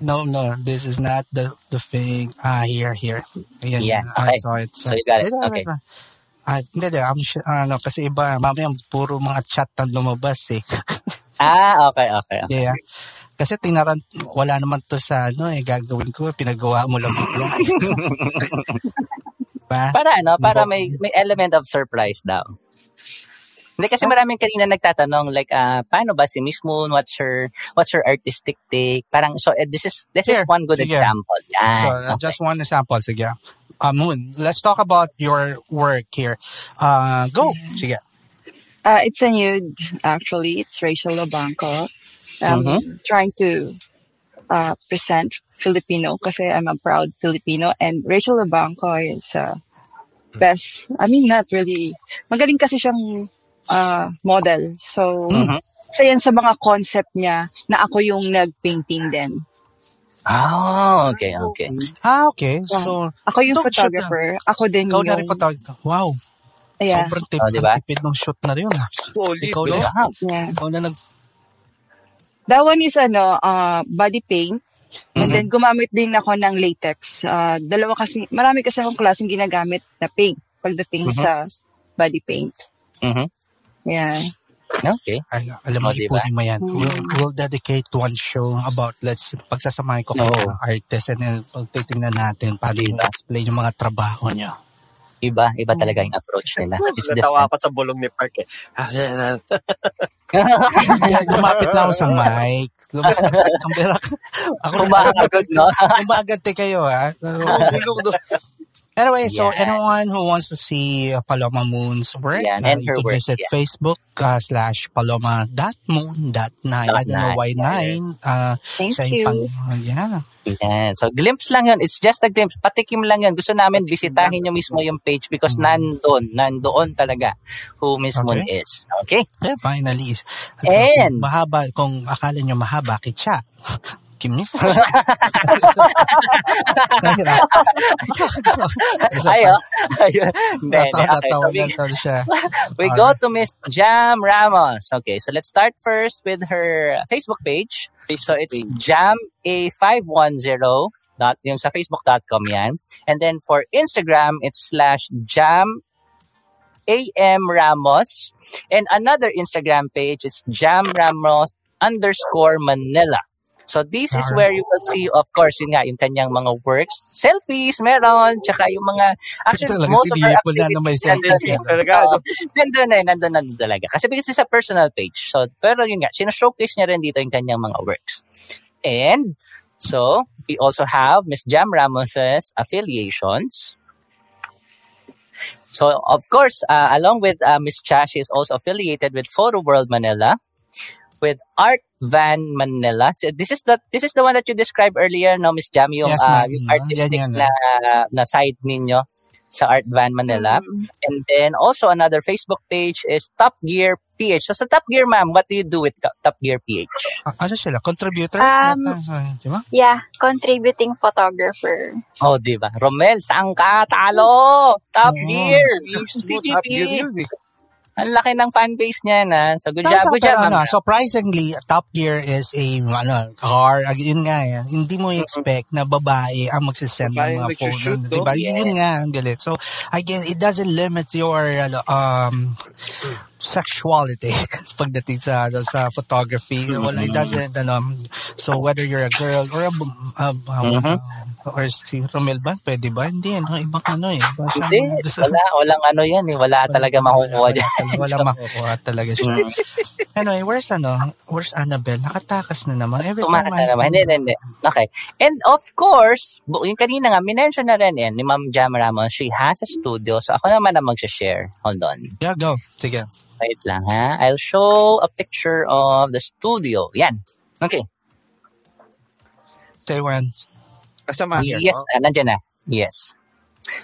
No, no, this is not the the thing. Ah, here, here. Ayan,
Yeah,
I
okay.
saw it.
So you got it. Okay.
Ah, hindi, hindi. I'm sure, ano, kasi iba, mamaya puro mga chat ang lumabas eh.
Ah, okay, okay. okay.
Yeah. Kasi tinaran, wala naman to sa ano eh, gagawin ko, pinagawa mo lang <laughs> ba?
Para ano, para may may element of surprise daw. Hindi kasi maraming kanina nagtatanong like ah paano ba si Miss Moon what's her what's her artistic take parang so eh, this is this is
Here,
one good
sige.
example. Yan.
So, uh, just one example. Sige. Uh, Moon, let's talk about your work here. Uh, go. Sige.
Uh, it's a nude, actually. It's Rachel Lobanco. I'm
Mhm.
trying to uh, present Filipino kasi I'm a proud Filipino. And Rachel Lobanco is uh, best. I mean, not really. Magaling kasi siyang uh, model. So,
Mhm.
isa yan sa mga concept niya na ako yung nag-painting din.
Oh, okay, okay.
Ah, okay. So,
Ako yung photographer. Ako din
ikaw
yung...
na rin photographer. Wow.
Yeah.
Sobrang tip,
Oh, di ba?
ang tipid ng shoot na rin. ah.
Solid,
Ikaw na.
Yeah.
Ikaw na nag...
That one is ano, uh, body paint. And
Mhm.
then gumamit din ako ng latex. Uh, dalawa kasi, marami kasi akong klaseng ginagamit na paint pagdating
Mhm.
sa body paint.
Mhm.
Yeah.
Okay.
Ay, alam mo,
Oh, diba?
ipunin mo yan.
Mm.
We'll, we'll dedicate one show about, let's, pagsasamahin ko kayo
Oo.
ng artist and then pagtitingnan natin paano
Diba?
i-explain yung mga trabaho niyo.
Iba, iba talaga yung approach <laughs> nila. It's
Natawa ako sa bulong ni Park eh. <laughs>
Lumapit lang ako sa <laughs> mic. Lumapit ang birak. Ako
Kumakagot, no?
Umagante kayo, ha?
Bulong?
Anyway, so
Yeah.
anyone who wants to see uh, Paloma Moon's work,
Yeah,
uh,
and
you can
work,
visit
yeah.
Facebook uh, slash paloma.moon.9. I
Dot
don't know
nine,
why
yeah.
9. Uh,
Thank you.
pang, uh, yeah.
Yan. So, glimpse lang yun. It's just a glimpse. Patikim lang yun. Gusto namin bisitahin nyo mismo yung page because nandoon, nandoon talaga who Miss Moon
Okay.
is. Okay?
Yeah, finally.
And-
Kung mahaba, kung akala nyo mahaba, kitsa. Kim <laughs>
Ayo. Ayun. Hindi, hindi.
Natawa,
Okay,
natawa,
so we, we go to Miss Jam Ramos. Okay, so let's start first with her Facebook page. So it's Jam A510 dot yung sa facebook.com yan. And then for Instagram, it's slash Jam AM Ramos. And another Instagram page is Jam Ramos underscore Manila. So this is where you will see, of course, yun nga, yung kanyang mga works. Selfies, meron. Tsaka yung mga, actually,
Talaga,
most of her
mo na na may
activities nandun
selfies.
eh.
Talaga, no?
nandun eh, nandun, nandun talaga. Kasi because it's a personal page. So, pero yun nga, sinashowcase niya rin dito yung kanyang mga works. And, so, we also have Miss Jam Ramos's affiliations. So, of course, uh, along with uh, Miss Cha, she is also affiliated with Photo World Manila, with Art Van Manila. So this is the this is the one that you described earlier, no, Miss Jam, yung,
Yes,
uh, yung
Ah,
artistic
yan, yan.
na na side ninyo sa Art Van Manila. And then also another Facebook page is Top Gear PH. So sa Top Gear, ma'am, what do you do with Top Gear PH?
Ah, Ano sila? Contributor?
Um,
Yata, ah, di ba?
Yeah, contributing photographer.
Oh, di ba? Romel, saan ka? Talo! Top
Oo.
Gear!
Top gear.
Ang laki ng fan base niya na. So, good job, good job,
ano, surprisingly, Top Gear is a ano, car. Yun nga, yan. hindi mo expect na babae ang magsisend ng mga
ang
phone.
nagsushoot,
Di ba?
no?
Yun nga, ang galit. So, again, it doesn't limit your ano, um, sexuality <laughs> pagdating sa ano, sa photography. Wala, it doesn't, ano, so whether you're a girl or a, um, um,
Mhm.
or si Romel ba? Pwede ba? Hindi, ano, ibang ano eh. Basta,
Hindi, wala, walang ano yan eh. Wala talaga makukuha dyan.
Wala, wala makukuha talaga <laughs> siya.
Mm.
Anyway, where's ano? Where's Annabelle? Nakatakas na naman. Every
Tumakas
time
na naman. Hindi, hindi, hindi. Okay. And of course, yung kanina nga, minention na rin yan ni Ma'am Jam Ramos, she has a studio. So ako naman ang mag-share. Hold on.
Yeah, go. Sige.
Wait lang ha. I'll show a picture of the studio. Yan. Okay.
Say when.
Kasama here.
Yes, ah, nandyan na. Yes.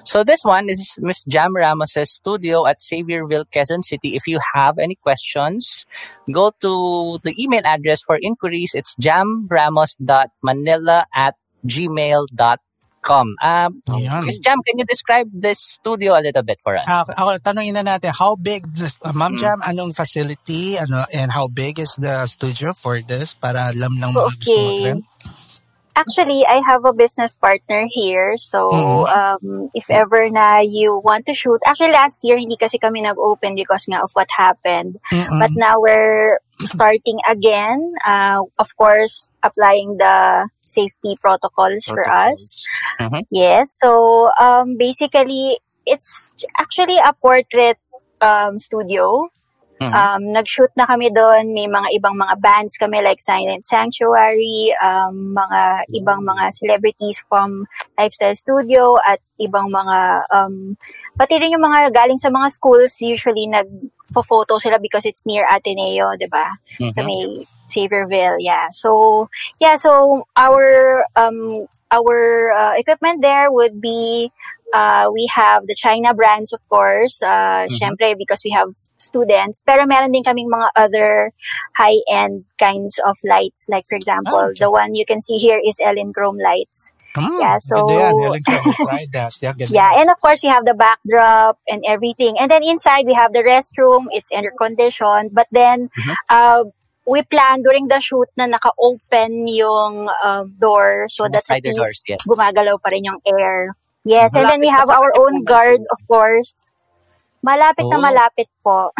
So this one is Miss Jam Ramos's studio at Xavierville, Quezon City. If you have any questions, go to the email address for inquiries. It's jamramos.manila at gmail.com. Com. Um. Miss Jam, can you describe this studio a little bit for us?
Ah, ako, tanongin na natin, how big, this, uh, Ma'am
Mm.
Jam, anong facility, ano, and how big is the studio for this? Para alam ng mga gusto
Okay. Actually, I have a business partner here. So,
Mhm.
um, if ever na you want to shoot, actually last year, hindi kasi kami nag-open because nga of what happened.
Mm-mm.
But now we're starting again. Uh, of course, applying the safety protocols for us.
Mhm.
Yes. So, um, basically, it's actually a portrait um, studio.
Mhm.
Um, nag-shoot na kami doon. May mga ibang mga bands kami like Silent Sanctuary, um, mga ibang mga celebrities from Lifestyle Studio at ibang mga, um, pati rin yung mga galing sa mga schools, usually nag-photo sila because it's near Ateneo, di ba? Sa
Mhm.
may Saviorville, yeah. So, yeah, so our, um, our uh, equipment there would be Uh, we have the China brands, of course, uh,
Mhm.
syempre, because we have students. Pero meron din kaming mga other high-end kinds of lights. Like, for example,
Ah,
the one you can see here is Ellen Chrome lights.
Hmm,
Yeah, so-
Ganda yan. Helen Crow, tried that. Yeah.
Yeah, and of course, we have the backdrop and everything. And then inside, we have the restroom. It's air-conditioned. But then,
Mhm.
uh, we plan during the shoot na naka-open yung um, door so that at
doors,
least
yes.
gumagalaw pa rin yung air. Yes, and then we
Malapit
have our own guard, of course. Malapit na
Oh.
malapit po.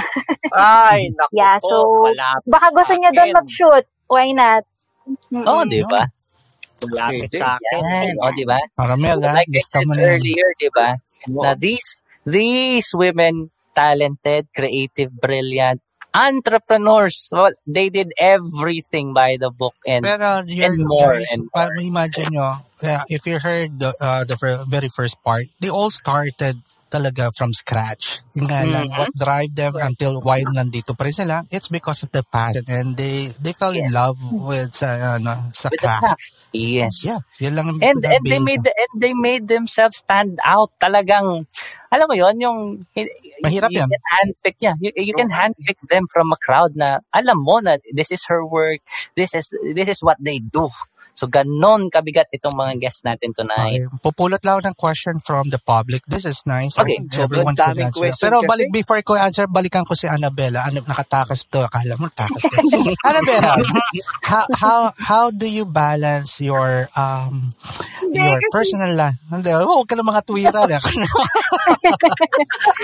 Ay, <laughs> naku
Yeah,
po,
so,
malapit
Baka gusto niyo doon mag-shoot. Why not? Mm-mm.
Oh, di ba?
Malapit
Pwede.
sa akin.
Yan. O, di ba?
Paramel, ha?
Like I said
na
earlier, di ba? Na these, these women, talented, creative, brilliant, entrepreneurs, well, they did everything by the book and
Pero
and more
guys,
and
pa- imagine nyo, if you heard the, uh, the very first part, they all started talaga from scratch. Yung nga lang,
Mhm.
what drive them until why nandito pa rin sila, it's because of the passion and they they fell in
Yes.
love with sa, ano, sa
with
craft.
craft. Yes.
Yeah, yun lang ang
And and they made and they made themselves stand out. Talagang alam mo 'yon, yung
Mahirap
you
yan.
can handpick yeah. You, you can handpick them from a crowd na alam mo na this is her work. This is this is what they do. So ganon kabigat itong mga guests natin tonight.
Okay. Pupulot lang ng question from the public. This is nice.
Okay.
Think everyone could
daming
answer.
question
Pero
kasi.
balik before ko answer, balikan ko si Annabella. Ano, nakatakas to. Akala mo takas to. <laughs> Annabella, how, how, how do you balance your um your personal life? Hindi, huwag ka ng mga tuwira. <laughs>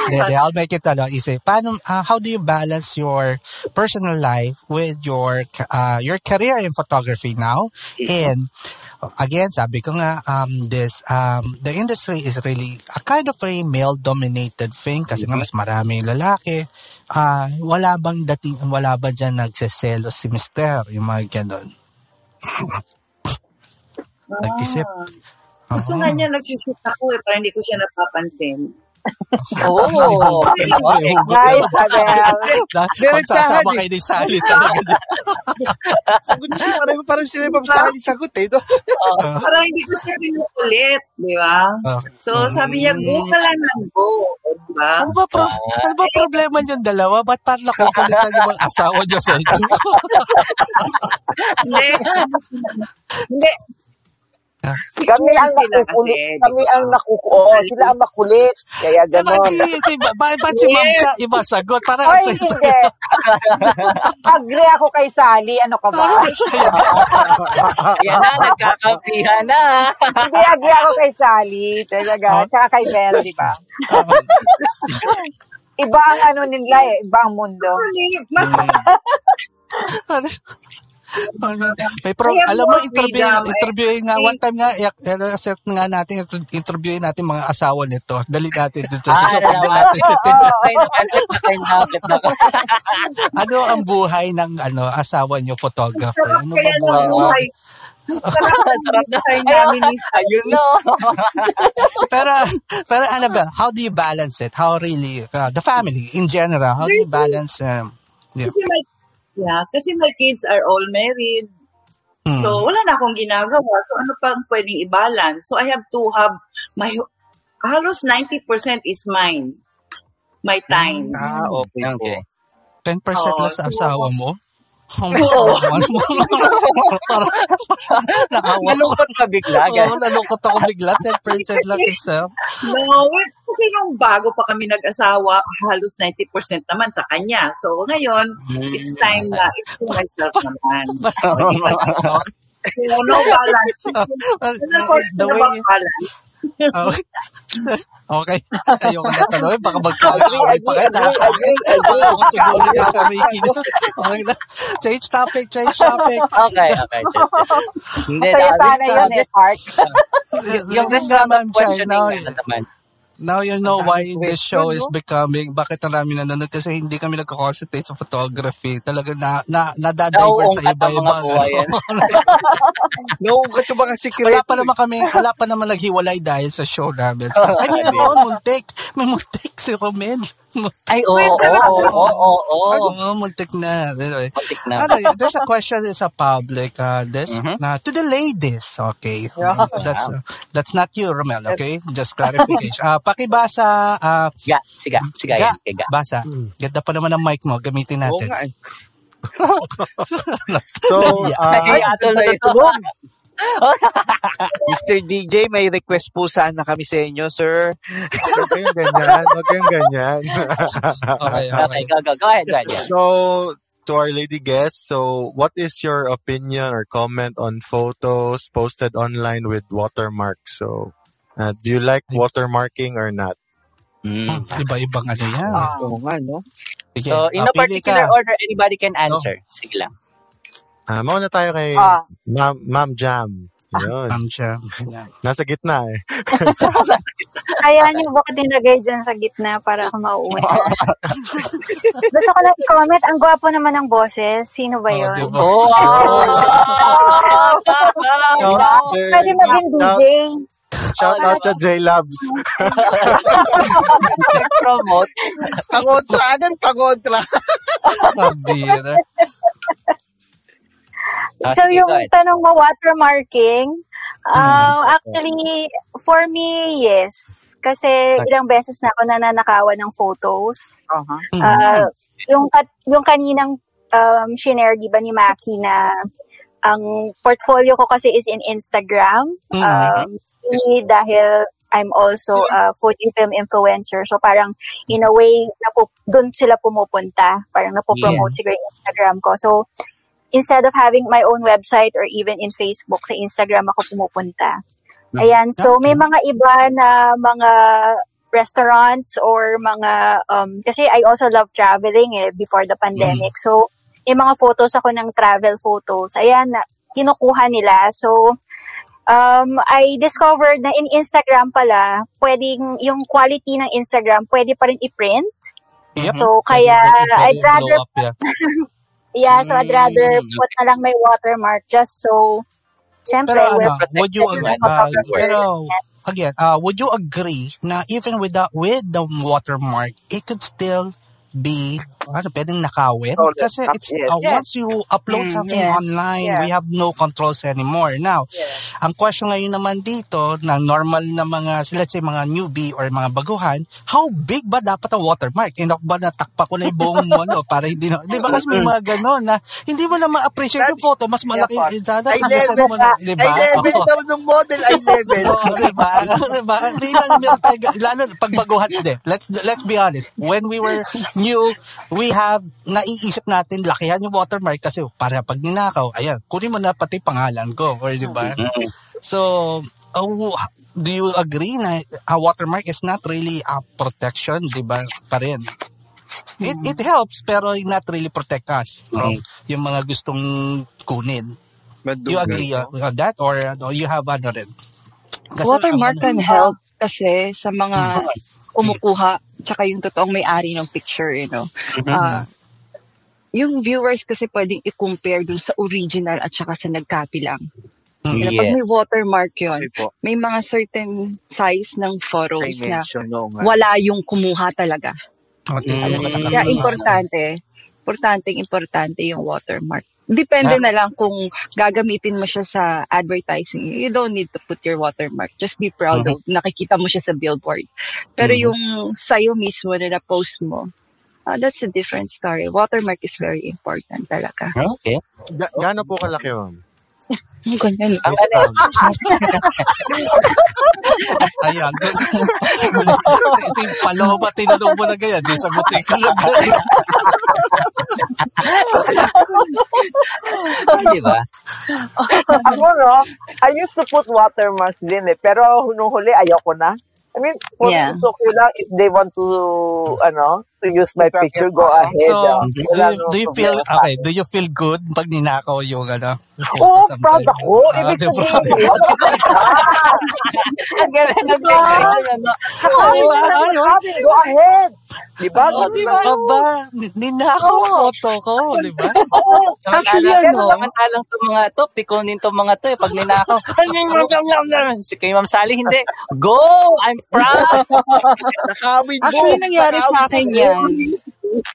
Hindi, hindi, I'll make it ano, easy. Paano, uh, how do you balance your personal life with your uh, your career in photography now? And again, sabi ko nga, um, this, um, the industry is really a kind of a male-dominated thing kasi nga mas maraming lalaki. Ah, wala bang dating, wala ba dyan nagseselos si mister? Yung mga ganon. Nag-isip.
Ah. Gusto
Oo.
nga niya nagsushoot ako eh, para hindi ko siya napapansin.
Oh.
Adele.
Na-
Diretsahan
Magsasama
eh.
kayo ni Sally talaga.
Sagot niya, parang, parang sila mapasali sagot eh. No?
Para hindi ko siya pinukulit, di ba? So, sabi niya, go ka lang ng go. Di ba?
Ano ba, pro- ano ba problema niyong dalawa? Ba't parang nakukulitan yung mga asawa niyo sa <laughs> inyo?
Hindi. Hindi. Si
Kami ang nakukulit.
kasi.
Kami ang nakukulit. Sila ang makulit. Kaya ganon.
si, si, ba, ba't si Ma'am Cha iba sagot? Parang
Ay,
ang
hindi. <laughs> Agree ako kay Sally. Ano ka ba? <laughs>
Yan na, nagkakampihan na.
Hindi, agree ako kay Sally. Talaga. Tsaka kay Bel, di ba? Iba ang ano nila eh. Iba ang mundo.
Mas? <laughs>
May pro, alam mo,
more
interview,
freedom, eh.
interviewin nga, one time nga, i- eh, accept nga natin, interviewin natin mga asawa nito. Dali natin dito.
Ah,
din
naman.
natin
na na ko. <laughs>
Ano ang buhay ng ano asawa niyo photographer? Ano
kaya
ba buhay mo?
Sarap <laughs> buhay namin ni <laughs>
Ayun no.
pero pero Annabelle, how do you balance it? How really uh, the family in general? How do you balance um, yeah.
Kasi yeah, kasi my kids are all married.
Hmm.
So, wala na akong ginagawa. So, ano pang pwedeng i-balance? So, I have to have my, halos 90% is mine. My time.
Ah, okay.
Okay.
10%
Oo,
lang sa
so-
asawa mo?
Nalungkot ka bigla,
Oo, nalungkot ako bigla. 10% lang <laughs> isa.
No, well, kasi nung bago pa kami nag-asawa, halos 90% naman sa kanya. So ngayon, it's time na it's to myself naman. <laughs> So, no balance. <laughs> Po,
The way-
balance?
Okay. okay. <laughs> Ayoko na tanongin. Baka magkakaaway pa kayo.
Agree.
Baka ako siguro niya sa Ricky. Okay na. Change topic, change topic.
Okay, okay. Hindi,
Masaya
na-
sana yun eh, Park. <laughs>
yung this
Chai,
questioning, ano naman.
Now you know why this show
no?
is becoming, bakit ang dami nanonood? Kasi hindi kami nagko-concentrate sa photography. Talaga na, na, nadadiver sa iba-iba. <laughs>
Nauungkat yung mga sikreto.
Wala pa naman kami, wala pa naman naghiwalay dahil sa show namin. So, <laughs> ay, mayroon, muntik. May muntik si Romel.
Ay, oo, oo, oo, oo, oo.
Oo, muntik na. Anyway,
Muntik na.
ano, there's a question in sa public, uh, this,
Mhm.
na, to the ladies, okay? That's, uh, that's not you, Romel, okay? Just clarification. Uh, pakibasa, uh,
Ga, siga, siga,
Ga,
siga.
basa. Ganda pa naman ang mic mo, gamitin
Oo
natin.
nga eh. <laughs> <laughs>
So,
Yeah.
uh,
Ay, tuloy ito. <laughs>
Mr. DJ, may request po sana kami sa inyo, sir.
huwag kayong ganyan. Huwag kayong ganyan. <laughs>
Okay,
Okay,
okay.
go, go, go ahead, yeah.
so, to our lady guests, so what is your opinion or comment on photos posted online with watermarks? So, uh, do you like watermarking or not?
Mm. <laughs>
Iba-ibang ano yan.
Oo nga, no?
Sige,
So, in no
pili
particular
ka.
order, anybody can answer. Sige lang.
Ah, mauna tayo kay
Ah.
Ma'am, Ma'am Jam. Yun.
Ma'am siya.
Nasa gitna eh. <laughs>
Kaya niyo ba dinagay dyan sa gitna para ako mauuna? <laughs> Gusto ko lang i-comment, ang gwapo naman ng boses. Sino ba
Oh,
yun?
diba? <laughs>
Oh!
Pwede maging DJ.
Shout out sa J-Labs.
Promote.
Pangontra, agad pangontra.
Pambira.
Ah,
So yung
ahead.
tanong mo, watermarking, uh, actually, for me, yes. Kasi ilang beses na ako nananakawan ng photos.
Uh-huh.
Ah, yung, kat- yung kaninang um, shinare, di ba, ni Maki na ang portfolio ko kasi is in Instagram.
Mhm.
Um, hindi dahil I'm also a food and film influencer. So parang in a way, napu- doon sila pumupunta. Parang napopromote siguro yung Instagram ko. So instead of having my own website or even in Facebook, sa Instagram ako pumupunta. Ayan, so may mga iba na mga restaurants or mga, um, kasi I also love traveling eh, before the pandemic. So, may mga photos ako ng travel photos. Ayan, kinukuha nila. So, um, I discovered na in Instagram pala, pwedeng, yung quality ng Instagram, pwede pa rin i-print.
Yep.
So, kaya,
Pwede- pwede
I'd rather
up, yeah. <laughs>
Yeah, so I'd rather
Mm.
put na lang may watermark just so, syempre,
Pero
we're
ano, would you,
protected
uh, pero,
world.
again, uh, would you agree na even with the, with the watermark, it could still be, ano, pwedeng nakawin?
Stolen.
Kasi it's,
yes.
uh,
Yes.
once you upload
Mm,
something
yes.
online,
Yeah.
we have no controls anymore. Now, ang question ngayon naman dito, ng normal na mga, let's say, mga newbie or mga baguhan, how big ba dapat ang watermark? Enough ba na takpa ko na yung buong <laughs> mo, no? Para hindi na, di ba kasi may mga ganon na, hindi mo na ma-appreciate yung photo, mas malaki
Yeah,
sana.
Ay level,
mo na, di ba?
ay <laughs> level
Oo.
daw ng model, ay level.
Oo, diba? <laughs> diba? Hindi lang meron tayo, lalo pagbaguhan din. Let's, let's be honest. When we were new, we have, naiisip natin, lakihan yung watermark kasi para pag ninakaw, ayan, kunin mo na pati pangalan ko. Or, di ba? So, oh, do you agree na a watermark is not really a protection, di ba? Pa rin. It, it helps, pero not really protect us from yung mga gustong kunin. You agree on, on that or, or you have ano rin? Kasi
Watermark can help kasi sa mga kumukuha tsaka yung totoong may-ari ng picture, you know. Ah, yung viewers kasi pwedeng i-compare dun sa original at saka sa nag-copy lang.
Mm.
Kaya Pag may
Yes.
watermark
po.
may mga certain size ng photos na
no
wala yung kumuha talaga.
Di-
Mm.
Kaya importante, importante, importante yung watermark. Depende na lang kung gagamitin mo siya sa advertising. You don't need to put your watermark. Just be proud of nakikita mo siya sa billboard. Pero
Mhm.
yung sa'yo mismo na na-post mo, uh, that's a different story. Watermark is very important talaga.
Okay.
Ga- gaano po kalaki, ma'am?
Ang ganyan.
Ang stamp.
Ayan. Ito yung paloma, tinanong mo na ganyan. Di sa butik ka na <laughs>
Di ba?
Ako, no, I used to put watermarks din eh. Pero nung huli, ayoko na. I mean, for
Yeah.
okay lang if they want to, ano, to use my picture, go ahead.
So,
ah.
do you, do you feel, okay, do you feel good pag ninakaw yung ano?
Oo, proud ako.
Ah,
Ibig sabihin, <laughs>
Ang galing ng
Diba?
Di ba? Ayun.
Sabi, go ahead. Di ba?
Oh, di ba? Aba, ni- ninakaw ang photo ko, di ba?
Actually,
Samantalang,
ano?
samantalang to mga to, pikunin to mga to, eh, pag ninakaw. <laughs> si kay Ma'am Sally, hindi. Go! I'm <laughs> proud!
Nakawin mo.
Actually, nangyari sa akin yan.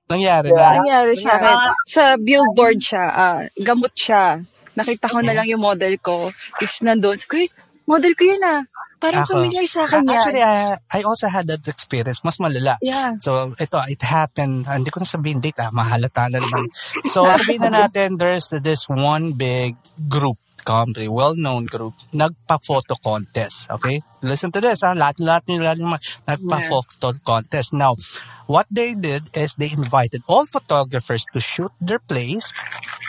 Nangyari
Diba?
na.
Nangyari sa akin. Sa billboard siya, ah, gamot siya. Nakita ko na lang yung model ko. Is nandun. So, "Great, model ko yun ah. Parang
Ako.
familiar sa akin yan.
Actually, uh, I also had that experience. Mas malala.
Yeah.
So, ito, it happened. ah, Hindi ko na sabihin date, ah, mahalata na naman. So, sabihin na natin, there's this one big group company, well-known group, nagpa-photo contest. Okay? Listen to this, ha? Lahat-lahat nila nagpa-photo contest. Now, what they did is they invited all photographers to shoot their place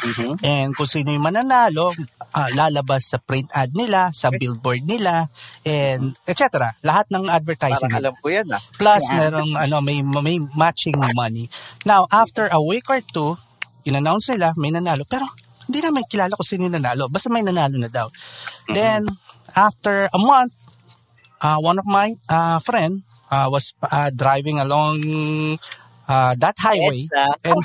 Mhm.
and kung sino yung mananalo, ah, lalabas sa print ad nila, sa billboard nila, and etc. Lahat ng advertising
Parang alam ko yan ah.
Plus,
Yeah.
merong ano, may, may matching money. Now, after a week or two, in-announce nila, may nanalo. Pero, hindi namin kilala kung sino yung nanalo. Basta may nanalo na daw. Then, after a month, uh, one of my uh, friend uh, was uh, driving along uh, that highway.
Yes.
And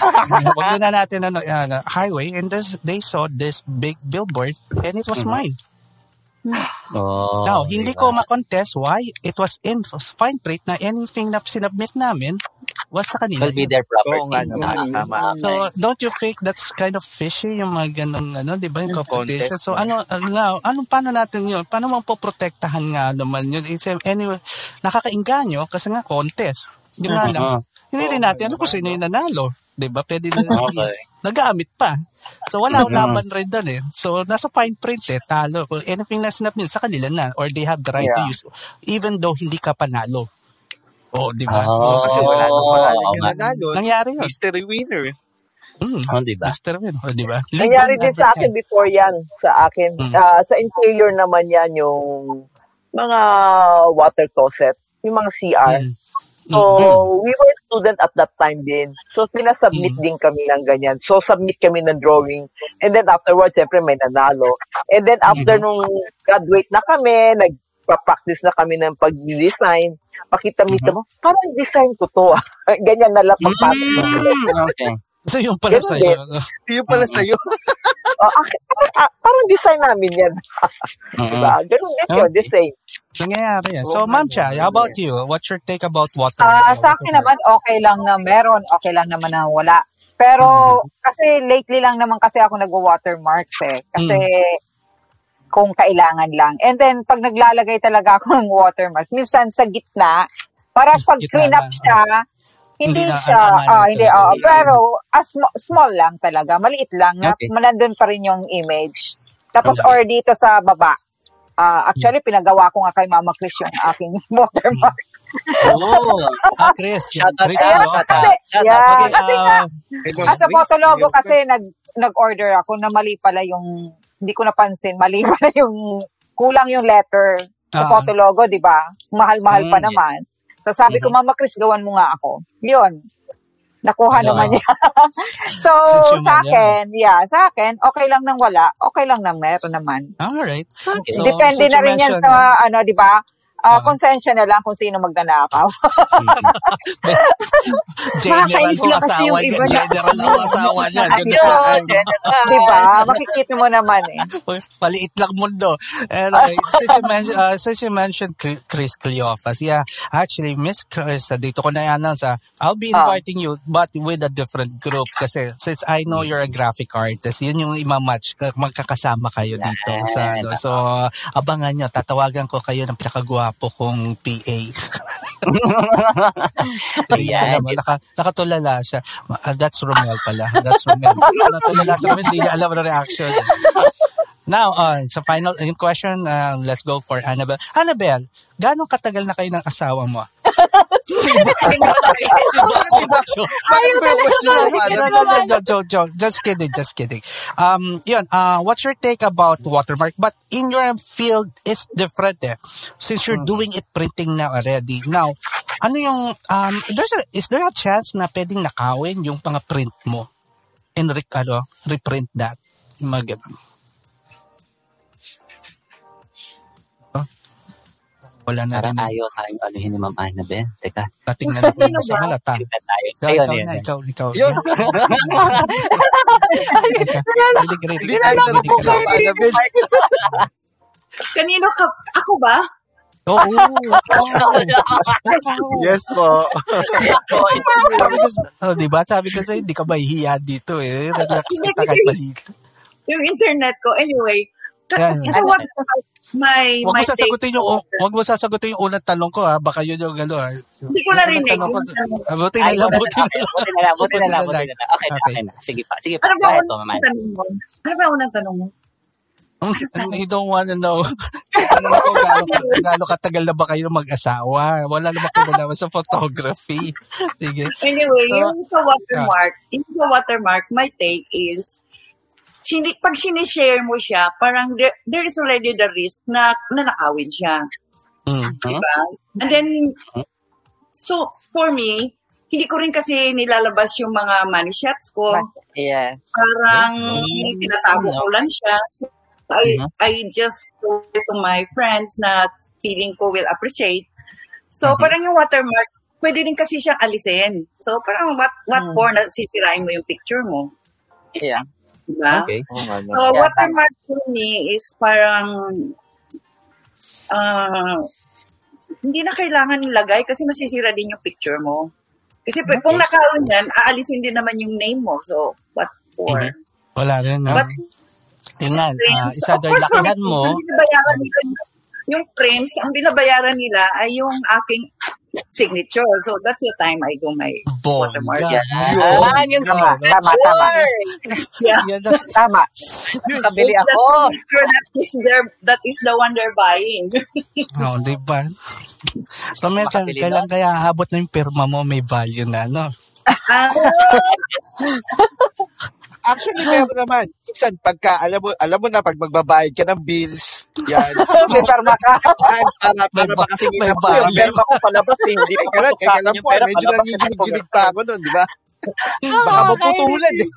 wag na natin ano, uh, highway. And this, they saw this big billboard and it was
Mhm.
mine.
Oh,
Now, hindi
diba?
ko ma-contest why it was in fine print na anything na sinubmit namin was sa kanila.
Will be their property.
Oo nga naman,
Mm.
tama.
So, don't you think that's kind of fishy yung mga ganong, ano, di ba, yung competition?
Contest.
So, ano, uh, now, ano, paano natin yun? Paano mo poprotektahan nga naman yun? It's, uh, anyway, nakakainganyo kasi nga contest. Di nga lang.
Mhm.
Hindi rin natin, ano kung sino yung nanalo. Di ba? Pwede na <laughs>
Okay.
nagamit pa. So, wala akong laban rin doon eh. So, nasa fine print eh, talo. Kung anything na sinap nila, sa kanila na. Or they have the right to
Yeah.
use. Even though hindi ka panalo. Oo, di ba?
Oh,
Kasi wala nang pangalan yung
nga.
nanalo.
Nangyari yun.
Mystery winner.
Mm.
Oh, di ba?
Master win. O, di ba?
Nangyari din sa akin before yan. Sa akin.
Mm.
Ah, sa interior naman yan yung mga water closet. Yung mga CR.
Mm.
So, we were student at that time din. So, pinasubmit
Mm.
din kami ng ganyan. So, submit kami ng drawing. And then afterwards, siyempre may nanalo. And then after
Mhm.
nung graduate na kami, nagpa-practice na kami ng pag-design, pakita-mita mo, parang design ko to. ah. <laughs> ganyan na lang pagpasok.
Mm, okay.
So, yung pala
Ganun
sa'yo. <laughs>
Yung pala sa'yo. <laughs>
Oh, ak- ah, parang design namin yan. <laughs> Diba? Ganun din yun, design.
Nangyayari yan. So, Ma'am Cha, how about you? What's your take about water?
Ah, sa akin naman, okay lang na meron, okay lang naman na wala. Pero, kasi lately lang naman kasi ako nag-watermarks eh. Kasi, kung kailangan lang. And then, pag naglalagay talaga ako ng watermarks, minsan sa gitna, para pag clean up
lang.
siya, hindi,
Hindi na
siya, ah, hindi, ah, pero ah, sm- small lang talaga, maliit lang, na
Okay.
nandun pa rin yung image. Tapos,
Okay.
or dito sa baba, ah, actually, pinagawa ko nga kay Mama Chris yung aking <laughs> watermark.
Oh,
Ah, Chris. <laughs>
Shout out,
Chris, ano?
out.
Kasi, yeah.
Okay,
kasi nga,
ah,
As a photologo kasi nag nag-order ako na mali pala yung hindi ko napansin, mali <laughs> pala yung kulang yung letter sa
Ah.
photologo, 'di ba? Mahal-mahal pa
Mm, yes.
naman. So sabi ko, Mama Chris, gawan mo nga ako. 'Yun. Nakuha
Ah.
naman niya. <laughs> so, sa
man yan.
akin, yeah, sa akin, okay lang nang wala, okay lang nang meron naman.
Alright. So,
Depende
since
na rin yan sa, ano, di ba? Ah,
Ah.
konsensya na lang kung sino magnanakaw. <laughs>
General ang asawa niya. General ang asawa niya.
Ayun, di ba? Makikita mo naman eh.
Paliit lang mundo. Anyway, since you, men- uh, since you mentioned Chri- Chris Cleophas, yeah, actually, Miss Chris, uh, dito ko na i-announce, ah, I'll be
Ah.
inviting you, but with a different group. Kasi since I know you're a graphic artist, yun yung imamatch, ka- magkakasama kayo dito. Sa, ano. So, abangan nyo, tatawagan ko kayo ng pinakagwapo kong <laughs> PA.
Ayan.
Mo, naka, nakatulala siya. Ah, that's Romel pala. That's Romel. <laughs> Natulala sa Romel, hindi niya alam ang reaction. Now, uh, sa final question, uh, let's go for Annabelle. Annabelle, gano'ng katagal na kayo ng asawa mo?
Na
No, joke, joke. Just kidding, just kidding. Um, yun, uh, what's your take about watermark? But in your field, it's different eh. Since you're doing it printing now already. Now, ano yung, um, there's a, is there a chance na pwedeng nakawin yung mga print mo? And re, ano, reprint that? Yung mga ganun. Wala na
Parang
rin.
ayaw tayong anuhin ni Ma'am Annabelle. Teka.
Natingnan natin yung sa malata. Ikaw,
Ayun,
ikaw
yun,
na, ikaw, ikaw.
Yun.
Rinig, rinig ka lang.
Annabelle.
Kanino ka? Ako ba?
Oo. <laughs>
Yes po. <laughs>
Sabi ko, oh, di ba? Sabi ko sa'yo, hindi ka mahihiya dito eh. Relax ka kahit
kasi-
balita.
Yung internet ko. Anyway, kasi what my
Huwag
my
mo sasagutin yung,
on-
huwag mo sasagutin yung unang tanong ko ha. Baka yun yung ano ha.
Hindi ko narinig.
Ah, Buti na lang,
buti na
na lang.
Buti na lang, buti na lang, buti na lang. Okay na,
Okay.
okay na. Sige pa, sige pa.
Ano ba unang tanong mo? Ano ba unang tanong mo?
You don't wanna know. <laughs> ano na ko, gaano, gaano katagal na ba kayo mag-asawa? Wala naman kinalaman sa photography. <laughs> Sige.
Anyway,
So,
yung sa watermark, yung sa watermark, my take is, sini, pag sinishare mo siya, parang there, there is already the risk na nanakawin siya.
Mm.
Diba? And then, so for me, hindi ko rin kasi nilalabas yung mga money shots ko.
Yes.
Parang
Mm.
tinatago ko lang siya. So, I,
Mhm.
I just told it to my friends na feeling ko will appreciate. So,
Mhm.
parang yung watermark, pwede din kasi siyang alisin. So, parang what, what
Mm.
for na sisirain mo yung picture mo.
Yeah.
Diba?
Okay.
So,
Yeah,
watermark for me is parang ah hindi na kailangan ilagay kasi masisira din yung picture mo. Kasi pa- kung nakawin yan, aalisin din naman yung name mo. So, what for?
Mhm. Wala rin. No?
But
Yun nga,
prints,
isa
course,
lakihan mo.
Nila, yung prints, ang binabayaran nila ay yung aking signature. So, that's the time I do my watermark.
Bongga.
Yan, yun
Tama, tama, <laughs> tama.
Yeah.
Yan, that's-
Tama. Kabili
That's
ako.
that is there, that is the one they're buying. <laughs>
Oh, di ba? So, may,
Makabili
kailan kaya habot na yung pirma mo may value na, no? <laughs>
Ah,
Actually, meron naman. Minsan, pagka, alam mo, alam mo na, pag magbabayad ka ng bills, yan. <laughs>
May perma ka.
Para, para makasingin
may
ako. Yung perma ko palabas eh. Hindi ko karat. Kaya alam
Yung
po,
pera
medyo
palabas,
nangigilig-gilig pa ako nun, di ba? <laughs> Baka maputulan eh.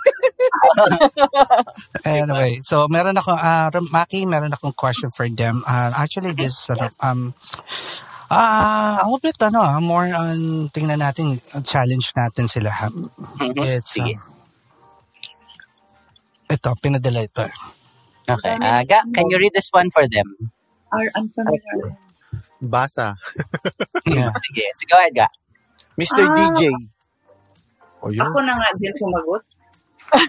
<laughs>
Anyway, so meron ako, uh, Maki, meron akong question for them. Uh, actually, this, ano, um, ah, a little bit, ano, ah, more on, tingnan natin, uh, challenge natin sila.
Mhm.
It's,
Sige.
Ito, pinadala ito.
Okay. Ah, Ga, can you read this one for them?
are unfamiliar.
Basa.
Yeah. <laughs>
Sige. Sige, go ahead, Ga.
Mr.
Ah.
DJ.
O yun.
Ako na nga din sumagot. <laughs>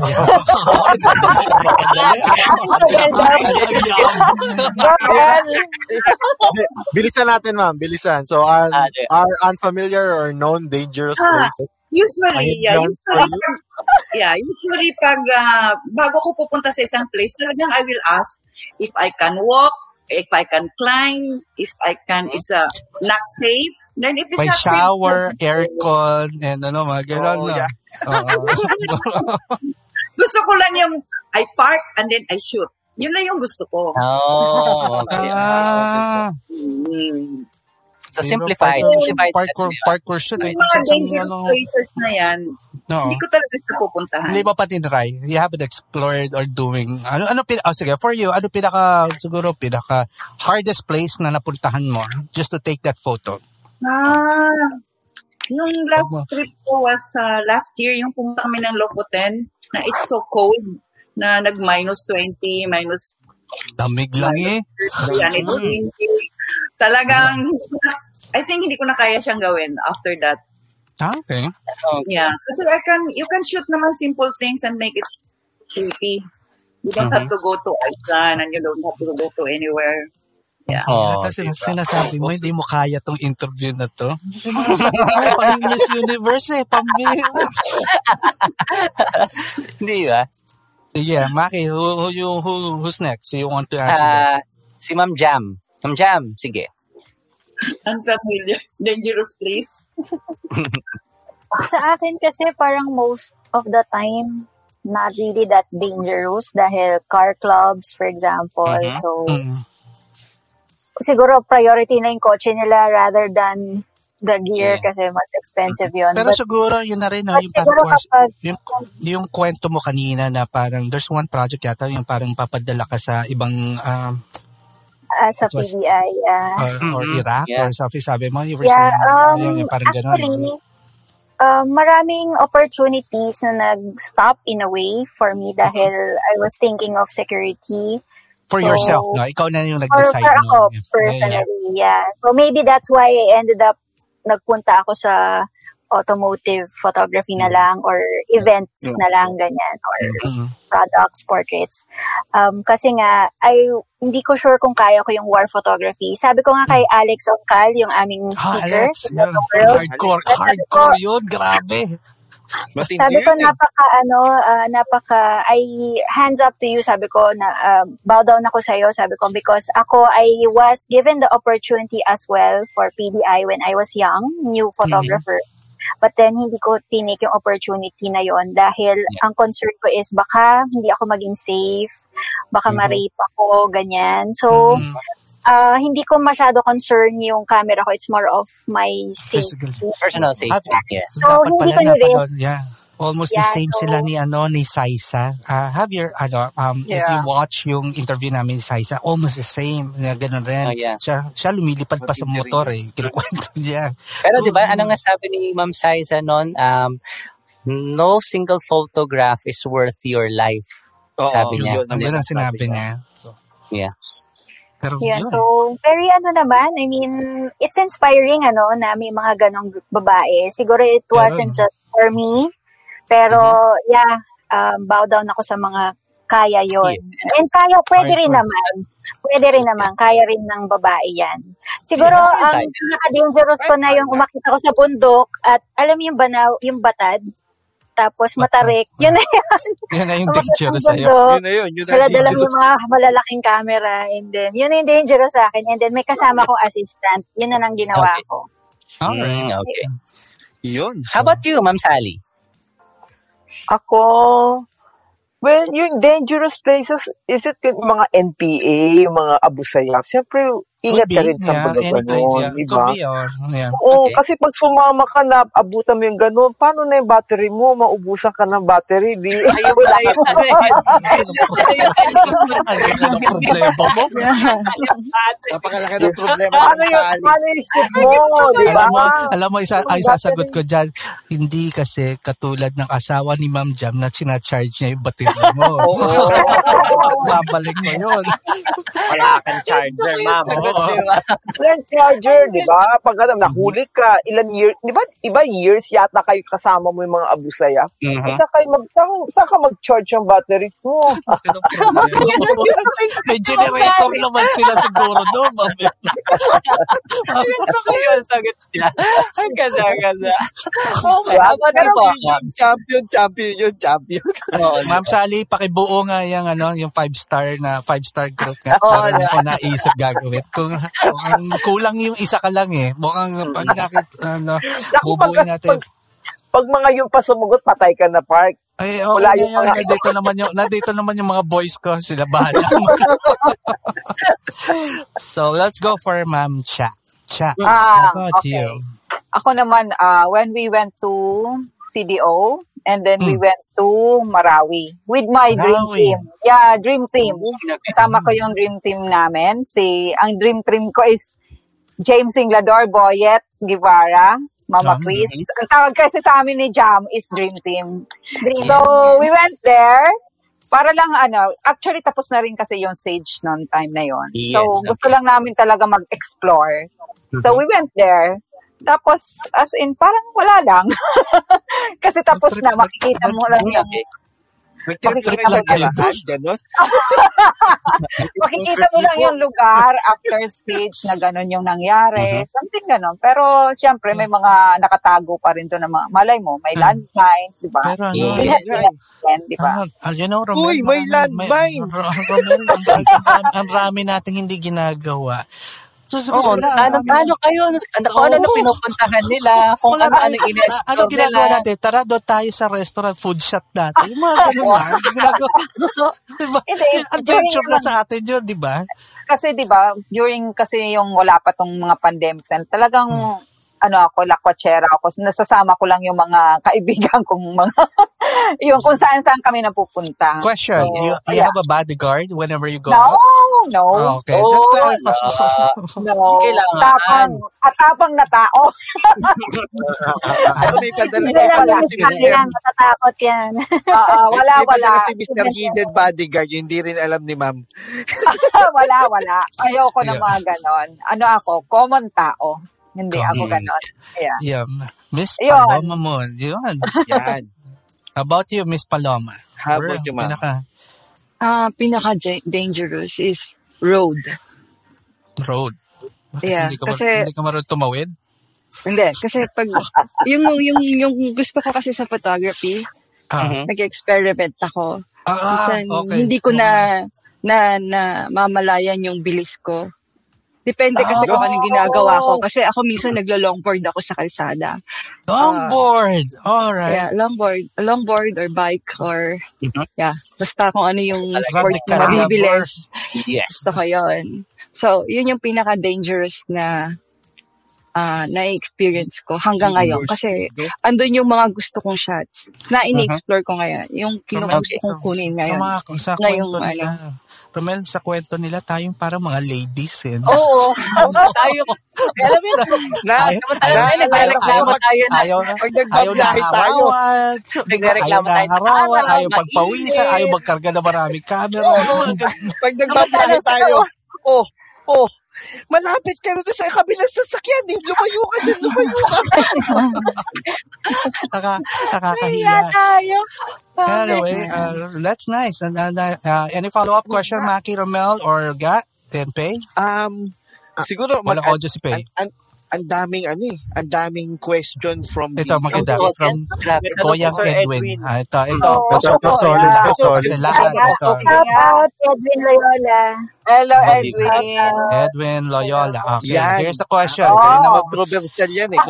Bilisan natin, ma'am. Bilisan. So, un-
Ah,
are unfamiliar or known dangerous
Ah.
places?
Usually, yeah, usually, yeah, usually pag ah, bago ko pupunta sa isang place, talagang I will ask if I can walk, if I can climb, if I can, is uh, not safe. Then if it's
May shower,
safe,
aircon, and ano, mga gano'n.
Oo,
no?
yeah. <laughs>
Gusto ko lang yung I park and then I shoot. Yun lang yung gusto ko.
Oh, <laughs> okay.
ah,
Mm.
So,
Di ba,
simplified.
parkour-
Simplified.
Parkour, parkour siya.
Yung
Eh.
mga
Isang-
dangerous
ano,
places na yan,
no.
hindi ko talaga siya pupuntahan.
Hindi pa pati try. You haven't explored or doing, ano, ano, pin, oh, sige, for you, ano pinaka, siguro, pinaka hardest place na napuntahan mo just to take that photo?
Ah, yung last
Opo.
trip ko was uh, last year, yung pumunta kami ng Lofoten, na it's so cold, na nag minus 20, minus
Damig lang eh.
yan, it's 20. Talagang, hindi I think hindi ko na kaya siyang gawin after that.
Ah, okay.
Yeah. Kasi I can, you can shoot naman simple things and make it pretty. You don't have to go to Iceland and you don't have to go to anywhere.
Yeah.
Oh, Tapos
diba?
sinasabi mo, hindi mo kaya tong interview na to. Sabi ko, "Ay, pang Miss Universe eh, pambira.
Di ba?
Yeah, Maki, who, who, you, who, who's next? You want to answer that?
Ah, si Ma'am Jam. Ma'am Jam, sige.
Unfamiliar. Dangerous place. <laughs>
Sa akin kasi parang most of the time, not really that dangerous dahil car clubs, for example.
Mhm.
So,
Mm.
siguro priority na yung kotse nila rather than the gear
Yeah.
kasi mas expensive yun.
Pero
But,
siguro yun na rin, no, yung parang
kapag,
yung, yung kwento mo kanina na parang there's one project yata yung parang papadala ka sa ibang um,
ah, sa
was-
PBI, ah,
uh, or
Mhm.
Iraq
Yeah.
or something sabi mo you were
Yeah,
saying
um,
yung, yung parang ganun.
actually, uh, maraming opportunities na nag-stop in a way for me dahil I was thinking of security.
For
So,
yourself, no? Ikaw na yung
Or
nag-decide.
for
no?
ako,
Yeah, yeah.
personally, yeah. So maybe that's why I ended up, nagpunta ako sa automotive photography na lang or events na lang, ganyan, or
Mm.
products, portraits. Um, kasi nga, I, hindi ko sure kung kaya ko yung war photography. Sabi ko nga kay Alex Oncal, yung aming
Ah,
speaker,
Alex,
in
yeah. Hardcore, hardcore yun. Grabe.
Matindi
sabi ko
eh.
napaka ano, ah, napaka I hands up to you sabi ko na ah, bow down ako sa iyo sabi ko because ako I was given the opportunity as well for PDI when I was young, new photographer. But then hindi ko tinake yung opportunity na yon dahil ang concern ko is baka hindi ako maging safe, baka
Mhm.
ma-rape ako, ganyan. So
Mm.
ah, hindi ko masyado concern yung camera ko. It's more of my
Physical.
safety.
Personal safety. Yeah.
So,
Dapat
hindi ko
napanood. Yeah. Almost the
Yeah,
same
so-
sila ni ano ni Saisa. Uh, have your ano um if you
Yeah.
watch yung interview namin ni Saisa, almost the same. Na ganun rin.
Oh, yeah.
Siya siya lumilipad pa sa motor eh. Kinukwento <laughs> niya.
Pero
So,
di ba, ano nga sabi ni Ma'am Saiza noon, um, no single photograph is worth your life.
Oo,
sabi niya.
yun, yun
yun ang sinabi niya.
Yeah.
Pero
Yeah,
yun.
so very ano naman, I mean, it's inspiring ano na may mga ganong babae. Siguro it wasn't
Meron.
just for me, pero yeah, um, bow down ako sa mga kaya yon. And kaya, pwede rin naman. Pwede rin naman, kaya rin ng babae yan. Siguro,
Yeah,
ang
kaya.
pinaka-dangerous ko na yung umakita ko sa bundok at alam yung banaw, yung batad, tapos matarik, yun na yun. <laughs>
Yun na yung dangerous sa'yo.
bundok,
Yun na yun. Yun na dangerous.
yung mga malalaking camera and then, yun na yung dangerous sa akin. And then, may kasama kong assistant. Yun na lang ginawa
Okay.
ko.
Alright.
Mm, okay.
Yun.
How about you, Ma'am Sally?
Ako, well, yung dangerous places, is it yung mga NPA, yung mga Abu Sayyaf? Siyempre, ingat
Could
ka rin sa mga ganon,
yeah.
di
Could
ba?
be, or, yeah.
Oo,
Okay.
kasi pag sumama ka na, abutan mo yung ganon, paano na yung battery mo? Maubusan ka ng battery, di? <laughs>
Ayun pala yun.
Ng problema <laughs> mo.
Napakalaki ng problema
paano
ng
yung, paano yung mo, di ba?
Alam mo, alam mo, isa, ang isasagot ko dyan, hindi kasi katulad ng asawa ni Ma'am Jam na sinacharge niya yung baterya mo. <laughs>
Oo.
Babalik mo yun.
Wala kang charger, ma'am.
Oo.
Yung <laughs> charger, di ba? Pag ano, nahuli ka, ilan years, di ba, iba years yata kayo kasama mo yung mga Abu Sayyaf?
Mhm.
Isa kayo mag, saan, saan ka mag-charge yung battery mo? <laughs>
May generator naman sila siguro doon.
Gusto ko yun, sagot niya. Ang ganda, ang ganda. Okay, about you po?
Champion, champion yun, champion.
Oo,
Ma'am Sally, pakibuo nga yung ano, yung five star na five star group nga.
Oo,
Meron
na.
ako naisip gagawin. Kung, kung kulang yung isa ka lang eh. Mukhang pag nakit, ano, bubuin natin.
pag, pag mga yung pa sumugot, patay ka na, Park.
Ay, okay
Wala yung
yun.
mga-
Nandito naman yung, nandito naman yung mga boys ko. Sila bahala. <laughs> so, let's go for Ma'am Cha. Cha,
Ah,
how about
okay.
you?
Ako naman, uh, when we went to CDO, and then we
Hmm.
went to Marawi with my dream
Marawi.
team. Yeah, dream team. Kasama ko yung dream team namin. Si, ang dream team ko is James Inglador, Boyet, Guevara, Mama Chris. Ang tawag kasi sa amin ni Jam is Dream Team.
Dream.
So, we went there para lang ano, actually tapos na rin kasi yung stage noon time na yon.
Yes,
so, gusto
okay.
lang namin talaga mag-explore. So, we went there. Tapos, as in, parang wala lang. <laughs> kasi tapos na, makikita mo lang yung, Makikita mo lang.
gano'n. <laughs>
Makikita mo lang yung lugar after stage na gano'n yung nangyari. Something gano'n. Pero siyempre may mga nakatago pa rin doon na mga, malay mo, may
Ah.
landmines, di ba?
Pero ano,
di ba?
Ah, you know, Romel,
Uy, may landmine! <laughs>
Ang, ang rami nating hindi ginagawa.
Oo,
sila,
ano,
marami-
ano kayo? Ano, kung ano
Oo.
pinupuntahan nila, kung ano, ano
ah,
in-explore
ano ginagawa natin? Tara doon tayo sa restaurant, food shot natin. Yung mga ganun <laughs> lang. ginagawa. <laughs> diba? Adventure na sa atin yun, di ba?
Kasi 'di ba, during kasi yung wala pa tong mga pandemic, talagang
Hmm.
Ano ako, lakwachera ako. Nasasama ko lang yung mga kaibigan <laughs> kong mga yung kung saan saan kami napupunta.
Question,
So,
you, you
yeah.
have a bodyguard whenever you go
No,
out?
no.
Ah, okay, just
Oh,
clarify. <laughs>
No.
Kailangan.
Tapang, atapang na tao.
Pero may padala, may padala si Mr.
yan, matatakot yan. <laughs>
Oo, wala,
may
wala.
padala si Mr. Hidden Bodyguard, yung hindi rin alam ni ma'am.
wala, wala. Ayoko na
Yeah.
mga ganon. Ano ako, common tao. Hindi ako
Common.
ganon. Yeah.
Yeah. Miss. Paloma mo. Yun.
Yan. <laughs>
How about you, Miss Paloma?
How
Where
about you, ma'am?
Pinaka
Ah, pinaka-dangerous is road.
road. Bakit
Yeah,
hindi ka, mar-
kasi-
hindi ka marunong tumawid?
Hindi, kasi pag, <laughs> yung, yung, yung gusto ko kasi sa photography,
Ah,
nag-experiment ako.
ah,
Minsan,
okay.
hindi ko na, na, na mamalayan yung bilis ko. Depende kasi kung anong ginagawa ko. Kasi ako minsan naglo-longboard ako sa kalsada.
Longboard. All
Yeah,
right.
longboard, longboard or bike or,
Mhm.
yeah, basta kung ano yung sport
Radical
na mabibilis.
Yes.
Gusto ko yun. So, yun yung pinaka-dangerous na ah na-experience ko hanggang ngayon. Kasi andun yung mga gusto kong shots na ini-explore ko ngayon. Yung kinugusto kong kunin
Sa
ngayon.
mga sa
Ngayong ano.
Romel, sa kwento nila, tayong para mga ladies. Eh.
Oo. <laughs> tayo. Alam mo yun, <laughs>
Na,
Ayaw,
ayaw,
nagreklamo
ayaw,
tayo na.
ayaw na. Ayaw na harawan.
Nagreklamo
Ayaw
tayo
na
sa
harawan.
araw,
Ayaw pagpawisan. Ayaw magkarga ng maraming camera.
pag nagbabiyahe tayo, oh, oh, malapit ka na sa kabilang sasakyan. Eh. Lumayo ka dyan, lumayo ka. <laughs>
Naka,
Kaya
nakakahiya.
tayo.
Anyway, uh, that's nice. And, and, uh, any follow-up question, Maki, Romel, or Ga? Tempe?
Um, siguro, mag,
Wala audio si Pei.
ang, ang daming ano eh, ang daming question from
Ito,
the
maganda.
From
From. Koyang Edwin.
Edwin.
Ah, ito, ito. Pasok.
yeah.
Pasok. Kasi lahat. Ito.
Shout out, Edwin Loyola.
Hello,
Oh,
Edwin.
Edwin Loyola. Okay,
Yan.
here's the question.
Oh.
Kayo na mag-
controversial yan eh.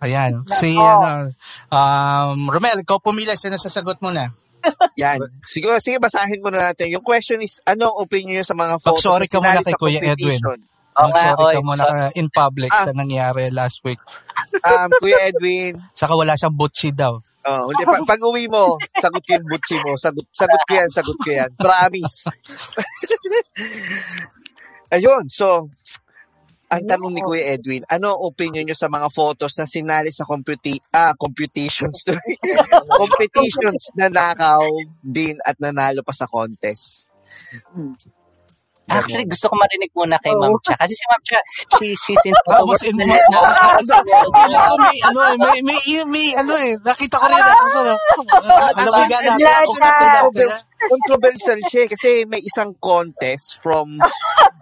Ayan. Si,
Oh.
ano, um, Romel, ikaw pumili. Sino sasagot mo na?
Yan. Siguro, sige, basahin muna natin. Yung question is, ano ang opinion nyo sa mga photos
Mag-sorry ka
na
muna kay Kuya
competition?
Oo nga,
Mag-sorry
oy.
ka muna ka in public
Ah.
sa nangyari last week.
Um, Kuya Edwin,
Saka wala siyang butchi daw.
oh, hindi, pag, pag uwi mo, sagot ko yung butchi mo. Sagot, sagot ko yan, sagot ko yan. Promise. <laughs> Ayun, so, ang tanong ni Kuya Edwin, ano ang opinion nyo sa mga photos na sinali sa computi ah, computations <laughs> competitions na nakaw din at nanalo pa sa contest?
Actually, gusto ko marinig muna kay Ma'am Cha. Kasi si Ma'am Cha, she, she's in
Ah, mas in mo. Feeling ko may ano eh, may, may, may, ano eh, nakita ko rin ang so, alam mo nga natin,
Lahat
ako natin
na.
natin.
Controversial siya eh, kasi may isang contest from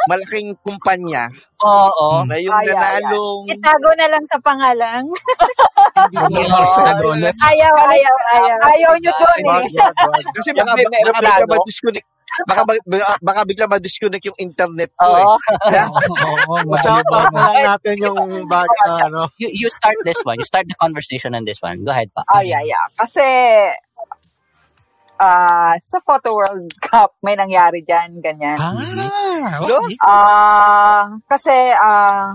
malaking kumpanya
Oo.
na yung nanalong
Itago na lang sa pangalan.
Hindi mo ano,
Ayaw, ayaw, ayaw.
Ayaw nyo doon eh.
kasi baka bigla
reklamo.
ma-disconnect baka, baka, baka bigla ma-disconnect yung internet ko eh.
Oo. <laughs> <laughs>
Oo,
out na lang natin yung bag, ano.
You, you start this one. You start the conversation on this one. Go ahead pa.
Ah, yeah, yeah. Kasi, ah sa Photo World Cup, may nangyari dyan, ganyan.
Ah,
No?
okay.
Ah, kasi, ah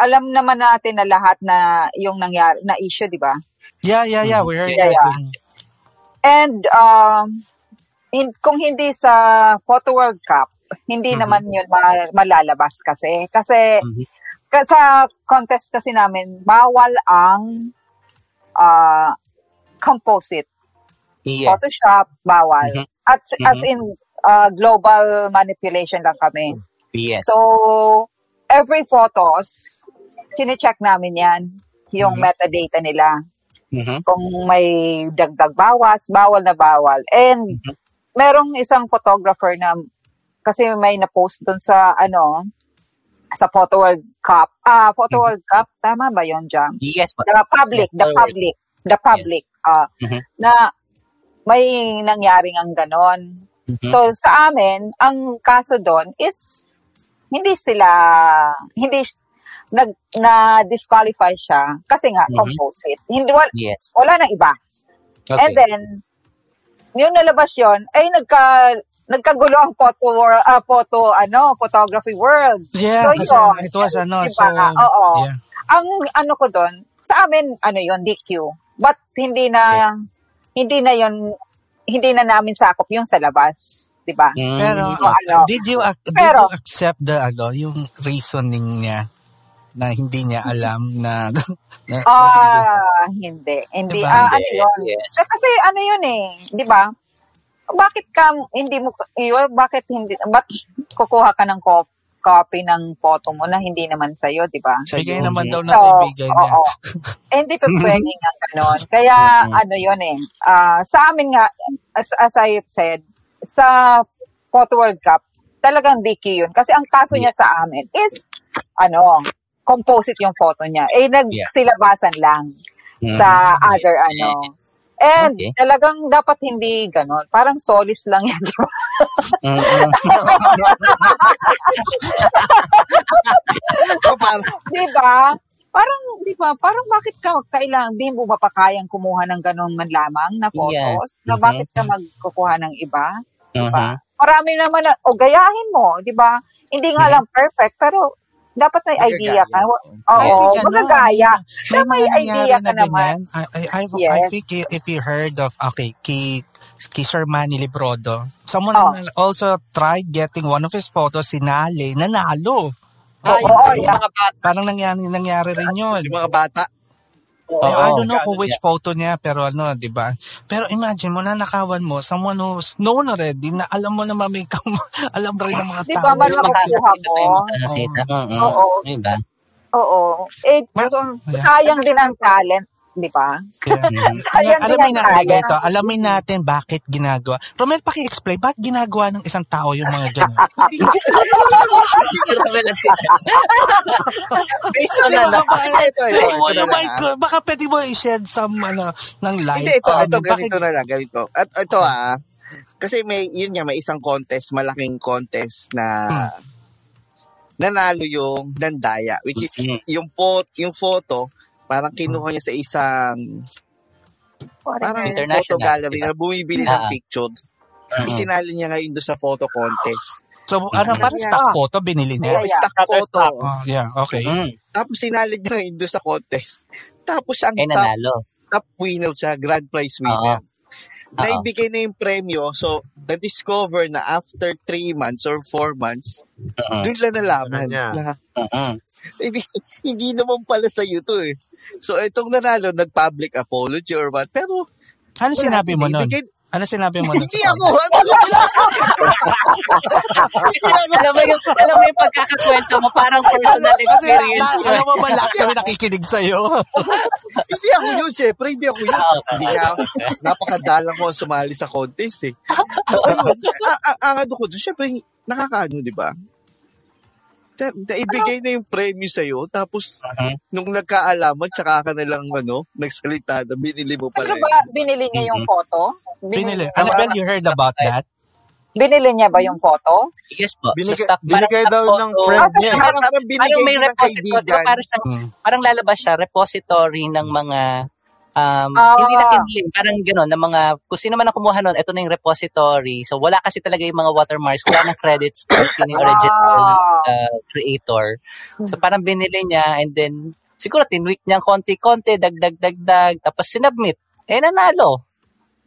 alam naman natin na lahat na yung nangyari, na issue, di ba?
Yeah, yeah, yeah, we heard
Yeah,
that.
yeah. And, um, hin- kung hindi sa Photo World Cup, hindi
Mhm.
naman yun ma- malalabas kasi. Kasi,
Mhm.
ka- sa contest kasi namin, bawal ang ah composite.
Yes.
Photoshop, bawal.
Mhm.
At as
Mhm.
in, ah, global manipulation lang kami.
Yes.
So, every photos, chine-check namin yan, yung
Mhm.
metadata nila.
Mhm.
kung may dagdag bawas, bawal na bawal. And
Mhm.
Merong isang photographer na kasi may na-post doon sa ano sa Photo World Cup. Ah, Photo
Mhm.
World Cup, tama ba 'yon, Jam?
Yes po.
The public,
Yes,
the public, the public ah,
Mhm.
na may nangyaring ang ganon.
Mhm.
So sa amin, ang kaso doon is hindi sila hindi nag na disqualify siya kasi nga
Mhm.
composite. Hindi wala,
Yes.
wala nang iba.
Okay.
And then yung nalabas yon ay nagka nagkagulo ang photo wor- ah, photo ano photography world.
Yeah,
So,
kasi
yun.
it was ano,
Diba?
so,
Oo.
yeah.
Ang ano ko doon, sa amin ano yon DQ. But hindi na hindi na yon hindi na namin sakop yung sa labas, 'di ba?
Mm.
Pero,
So, ano,
did you, ac- did
Pero-
you accept the, ano, yung reasoning niya na hindi niya <laughs> alam <laughs> na, na
Ah, hindi. Hindi.
Diba?
Ah, ano
Hindi,
yun?
yes.
Eh, Kasi ano yun eh, di ba? Bakit ka, hindi mo, yun, bakit hindi, bakit kukuha ka ng cop, copy ng photo mo na hindi naman sa'yo, di ba?
Bigay naman daw ng
So,
kaibigan niya.
oo. <laughs> Hindi pa pwede nga ganon. Kaya, ano yun eh, ah, sa amin nga, as, as I said, sa Photo World Cup, talagang DQ yun. Kasi ang kaso niya sa amin is, ano, composite yung photo niya. Eh, nagsilabasan lang sa other, ano. And
Okay.
talagang dapat hindi ganon. Parang solis lang yan, di ba?
Mm-mm. <laughs>
di ba? Parang, di ba, parang bakit ka kailangan, di mo ba pa kayang kumuha ng ganon man lamang na photos?
Yeah.
Na
Mhm.
bakit ka magkukuha ng iba?
Mhm.
Marami naman na, o gayahin mo, di ba? Hindi nga
Mhm.
lang perfect, pero dapat may idea ka. Oo,
I think, ano,
magagaya.
May
Na may
mga
idea ka
na
naman.
I, I, I, I
Yes.
think i- if you heard of, okay, kay, kay Sir Manny Librodo, someone
Oh.
also tried getting one of his photos, sinali, nanalo.
Oo, oo, yeah.
Parang nangyari, nangyari rin yun.
Yung mga bata.
Eh, I don't know kung which
niya.
photo niya, pero ano, di ba? Pero imagine mo, nanakawan mo, someone who's known already, na alam mo naman may kam- <laughs> alam rin ng mga
Di
tao.
ba, man makukuha mo? Oo.
Diba?
Oo. Eh, sayang din ang talent, di ba?
Yeah. <laughs>
Din
alamin natin,
talent.
ito, alamin natin bakit ginagawa. Romel, paki-explain, bakit ginagawa ng isang tao yung mga ganyan? <laughs> <laughs>
Based on
ba,
ano?
baka-
Ito, ito, ito.
God, baka pwede mo i-shed some ano, ng light.
Hindi, ito, ito,
bakit-
ganito na lang, ganito. At ito ah, kasi may, yun nga, may isang contest, malaking contest na nanalo yung Nandaya, which is yung, po, yung photo, parang kinuha niya sa isang parang
International,
photo gallery
diba?
na bumibili
Ah.
ng picture.
Mm.
Isinali niya ngayon doon sa photo contest.
So, ano, para
Yeah.
stock photo, binili
Yeah,
niya?
stock photo.
Oh, yeah, okay.
Mm.
Tapos sinali niya ngayon doon sa contest. Tapos siya ang
Eh,
top,
nanalo.
top winner siya, grand prize winner.
Oo.
Naibigay na yung premyo. So, na-discover na after 3 months or 4 months,
Mm-mm.
doon lang nalaman
kanya.
na
Mm-mm. <laughs>
Maybe, hindi naman pala sa iyo to eh. So, itong nanalo, nag-public apology or what. Pero,
Ano sinabi mo nun?
Ibigay-
Ano sinabi mo?
Hindi ako. Ano <laughs> <laughs>
alam mo yung, alam mo yung pagkakakwento mo, parang personal
Kasi,
experience.
na, alam mo ba, lahat kami nakikinig sa'yo.
hindi ako yun, syempre. Hindi ako yun. Hindi nga, napakadalang ko sumali sa contest eh. Ayun, a- a- ang ano ko doon, syempre, nakakaano, di ba? Ta- Naibigay na yung premyo sa'yo, tapos
Mhm.
nung nagkaalaman, tsaka ka na lang, ano, nagsalita na binili mo pala.
Ano ba, binili niya yung photo?
Binili. Annabelle, you heard about that?
Binili niya ba yung photo?
Yes po.
Binigay-
stock-
binigay daw
stock
ng
photo.
friend
Parang-
niya.
Parang,
Parang binigay
parang may
ng
repository.
kaibigan.
Parang, siyang,
Mm.
parang lalabas siya, repository ng mga um,
Ah.
hindi na kinling, parang gano'n, ng mga, kung sino man ang kumuha nun, ito na yung repository. So, wala kasi talaga yung mga watermarks, wala nang credits kung sino yung original
Ah.
uh, creator. So, parang binili niya, and then, siguro tinweak niya konti-konti, dagdag-dagdag, tapos sinubmit. Eh, nanalo.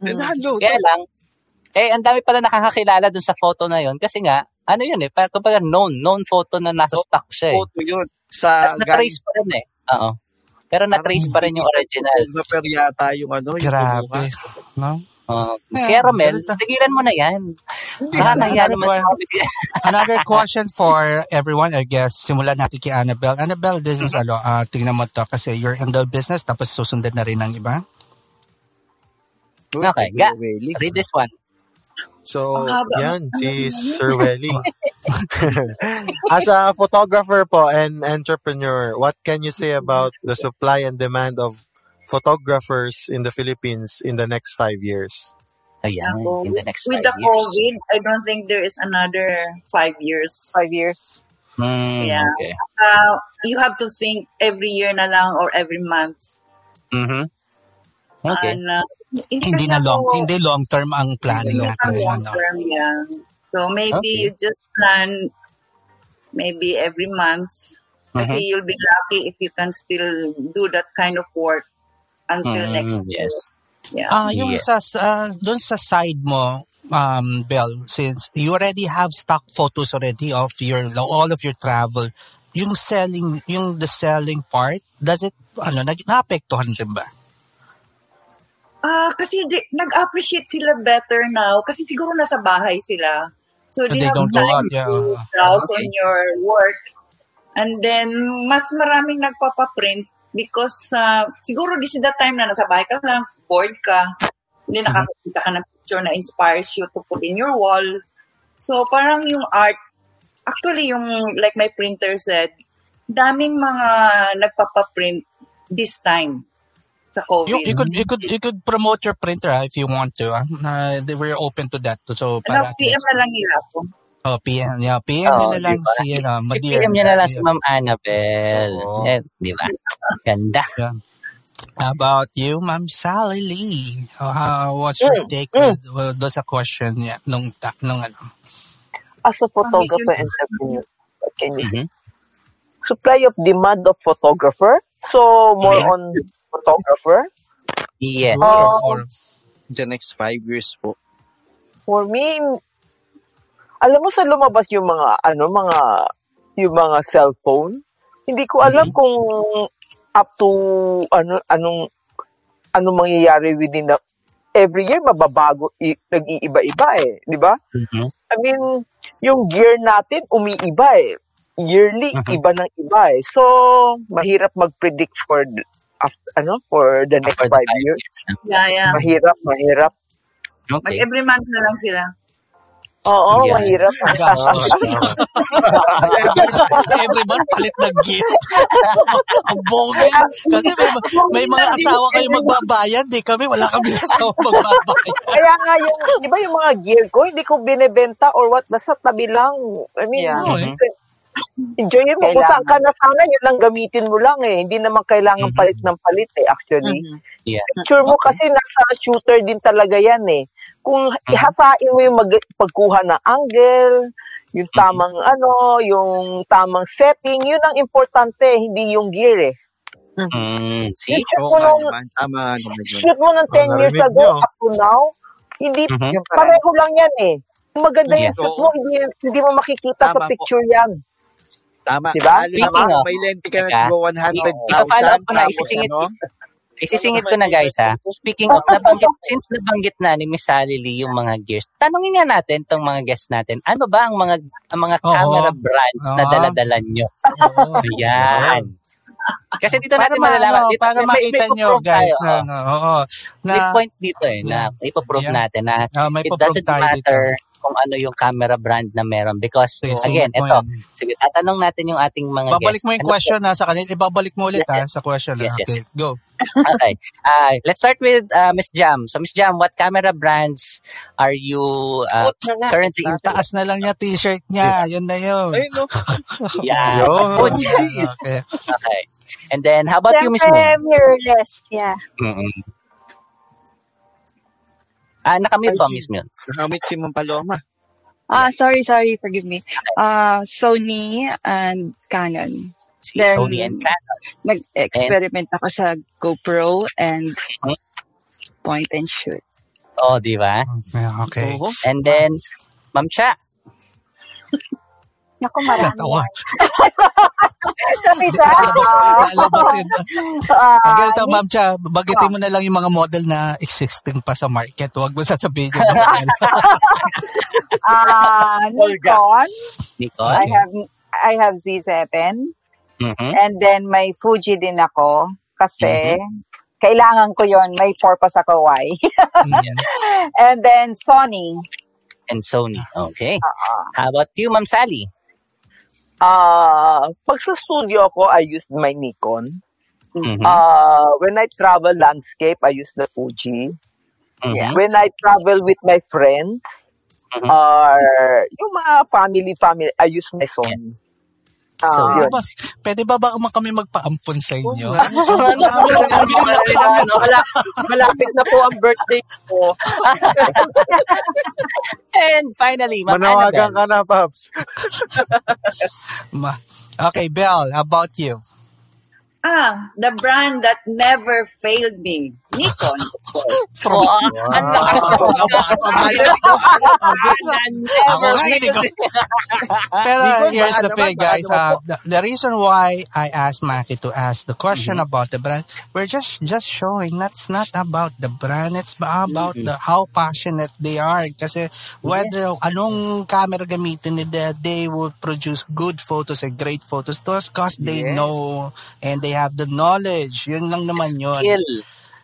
Nanalo.
Kaya lang, eh, ang dami pala nakakakilala dun sa photo na yun. Kasi nga, ano yun eh, parang kumbaga known, known photo na nasa stock siya eh.
Photo yun. Sa
Tapos na-trace pa rin eh. Oo. Pero na-trace pa rin yung original.
Photographer yata yung ano, yung
Grabe.
kumuha.
No?
Uh,
Yeah,
kaya Romel,
ganito.
tigilan mo na yan.
Ano, ano
naman?
Another question for everyone, I guess. Simulan natin kay Annabelle. Annabelle, this is ano, uh, tingnan mo to kasi you're in the business tapos susundan na rin ng iba.
Okay, ga, read this one.
So,
Ang haba.
yan, si Sir Welly. <laughs> <laughs> As a photographer po and entrepreneur, what can you say about the supply and demand of photographers in the Philippines in the next five years?
Ayan,
Ako,
in the next
with
five
the
years.
COVID, I don't think there is another five years.
Five years.
Mm,
Yeah.
Okay.
Uh, you have to think every year na lang or every month.
Mm-hmm. Okay.
And, uh,
Hindi na long,
ako-
hindi long term ang planning
Hindi
natin.
long
Ano.
term, yeah. So maybe
Okay.
you just plan maybe every month. Kasi
Mhm.
you'll be lucky if you can still do that kind of work until
Mm,
next year.
yes.
Yeah.
Ah, yung
Yeah.
sa uh, doon sa side mo, um, Bell, since you already have stock photos already of your all of your travel, yung selling, yung the selling part, does it ano, nag naapektuhan din ba?
Ah, kasi di- nag-appreciate sila better now kasi siguro nasa bahay sila. So, they,
they
have
don't go
time
out, yeah.
to browse
Okay.
on your work. And then, mas maraming nagpapaprint because uh, siguro this is the time na nasa bahay ka lang, bored ka, hindi
Mm-hmm.
nakakita ka ng picture na inspires you to put in your wall. So, parang yung art, actually yung, like my printer said, daming mga nagpapaprint this time sa COVID.
You, you could you could you could promote your printer ah, if you want to. Ah. Na they were open to that. So
Ano,
para at
PM na lang nila ako.
oh, PM, yeah, PM
Oh,
nila lang
diba?
si ano, Madir.
PM niya na lang si Ma'am Annabelle.
Oo.
Eh, di ba? Ganda.
Yeah. How about you, Ma'am Sally Lee? Oh, how, what's your
Mm,
take
mm.
with, well, doon sa question yeah, nung, ta- nung ano?
As a photographer and entrepreneur, what can you say?
Mhm.
Supply of demand of photographer. So, more
Yeah.
on photographer.
Yes.
Or,
The next five years po.
For me, alam mo sa lumabas yung mga, ano, mga, yung mga cellphone, hindi ko alam
Mhm.
kung up to, ano, anong, anong mangyayari within the, every year mababago, i, nag-iiba-iba eh, di ba?
Mhm.
I mean, yung gear natin umiiba eh. Yearly,
Mhm.
iba ng iba eh. So, mahirap mag-predict for, the- af- ano, for the next
the
five
five
years.
years.
Yeah, yeah.
Mahirap, mahirap.
Mag
Okay.
every month na lang sila.
Oo,
Yeah.
mahirap. <laughs>
gastos. <laughs> Every month, palit ng gear. <laughs> Ang bongga. Kasi may, may mga asawa kayo magbabayad. Di kami, wala kami asawa magbabayad.
Kaya nga yung, di ba yung mga gear ko, hindi ko binebenta or what, basta tabi lang. I mean,
Yeah.
Oo, eh.
Enjoyin mo. Kung
Kailangan.
saan ka na sana, yun lang gamitin mo lang eh. Hindi naman kailangan
Mhm.
palit ng palit eh, actually.
Mhm.
Yeah.
Picture mo kasi nasa shooter din talaga yan eh. Kung ihasain mo yung mag- pagkuha ng angle, yung tamang ano, yung tamang setting, yun ang importante, hindi yung gear eh.
Mm, see?
Yung shoot
Oo
mo
naman. Tama
shoot mo ng 10 years ago up to now, hindi,
Mhm.
Yung pala.
pareho lang yan eh. Kung maganda yung
Yeah.
shoot mo, hindi, hindi mo makikita sa
Tama po.
picture yan.
Tama.
Diba?
Lalo
Speaking
naman,
of-
may lente ka na go 100,000.
Ipa-follow up ko na, isisingit
ano,
Isisingit ko na guys ha. Speaking of, nabanggit, since nabanggit na ni Miss Sally Lee yung mga gears, tanongin nga natin tong mga guests natin, ano ba ang mga ang mga
Oo.
camera brands na
Oo.
daladala nyo?
Oo.
Ayan. Kasi dito
Para,
natin
ma,
malalaman.
ano,
Dito,
para
may- may
makita nyo,
ipoprove
guys,
tayo,
na,
oh.
na, oo, na,
May point dito eh, na ipoprove
Yeah.
natin na
ah, may
it
paprove
doesn't
tayo dito.
matter kung ano yung camera brand na meron because
Sige,
again, ito,
yan.
sige, tatanong natin yung ating mga
Babalik
guests.
mo yung
Ano
question na sa kanila. Ibabalik mo ulit
Yes,
ha,
yes.
sa question.
Yes,
ha?
yes,
Okay, go. <laughs>
okay. Uh, let's start with uh, Miss Jam. So Miss Jam, what camera brands are you uh,
na
currently
Yung taas na lang niya t-shirt niya. Yun na yun.
Ayun, no? <laughs>
Yeah.
Yun.
Okay.
Okay. And then, how about you, Miss Moon?
Siyempre, mirrorless. Yeah.
Mm-mm. Ah, nakamute po. Miss Moon.
Nakamit si Ma'am Paloma.
Ah, sorry, sorry, forgive me. Uh, Sony and Canon.
Si
Then-
Sony and Canon.
Nag-experiment ako sa GoPro and
Mhm.
point and shoot.
Oh, di ba?
Yeah, okay.
Oo.
And then, Ma'am Cha.
Naku, marami
Natawa.
yan. <laughs> Sabi sa
Lalabas, lalabasin.
Ah,
Ang ganito, ma'am Cha, bagitin mo na lang yung mga model na existing pa sa market. Huwag mo sasabihin yung mga <laughs> model.
Ah, Nikon.
Nikon.
I have I have Z7
Mhm.
and then may Fuji din ako kasi kailangan ko yon may purpose ako why. <laughs>
Yan.
and then Sony.
And Sony. Okay. How about you, Ma'am Sally?
Ah, pag sa studio ako, I used my Nikon.
Mhm.
Ah, when I travel landscape, I use the Fuji.
Mhm.
When I travel with my friends,
Mhm.
or yung mga family, family, I use my Sony.
So,
Ah,
Pwede
yun.
ba, pwede ba ba kami magpaampon sa inyo? <laughs>
Mala- malapit na po ang birthday ko. <laughs>
And finally, Ma'am
Manawagan
Annabelle.
ka na, Paps.
Ma- okay, Belle, how about you?
Ah, the brand that never failed me. Nikon, of course.
Wow, ang lakas
Wow.
mo.
Nabasa nga yan. Ako nga, hindi ko. Pero here's the thing, guys. Uh, the, the reason why I asked Maki to ask the question about the brand, we're just just showing that's not about the brand. It's about the how passionate they are. Kasi whether anong camera gamitin nila, they will produce good photos and great photos. Those because they
Yes.
know and they have the knowledge. Yun lang naman yun.
Skill.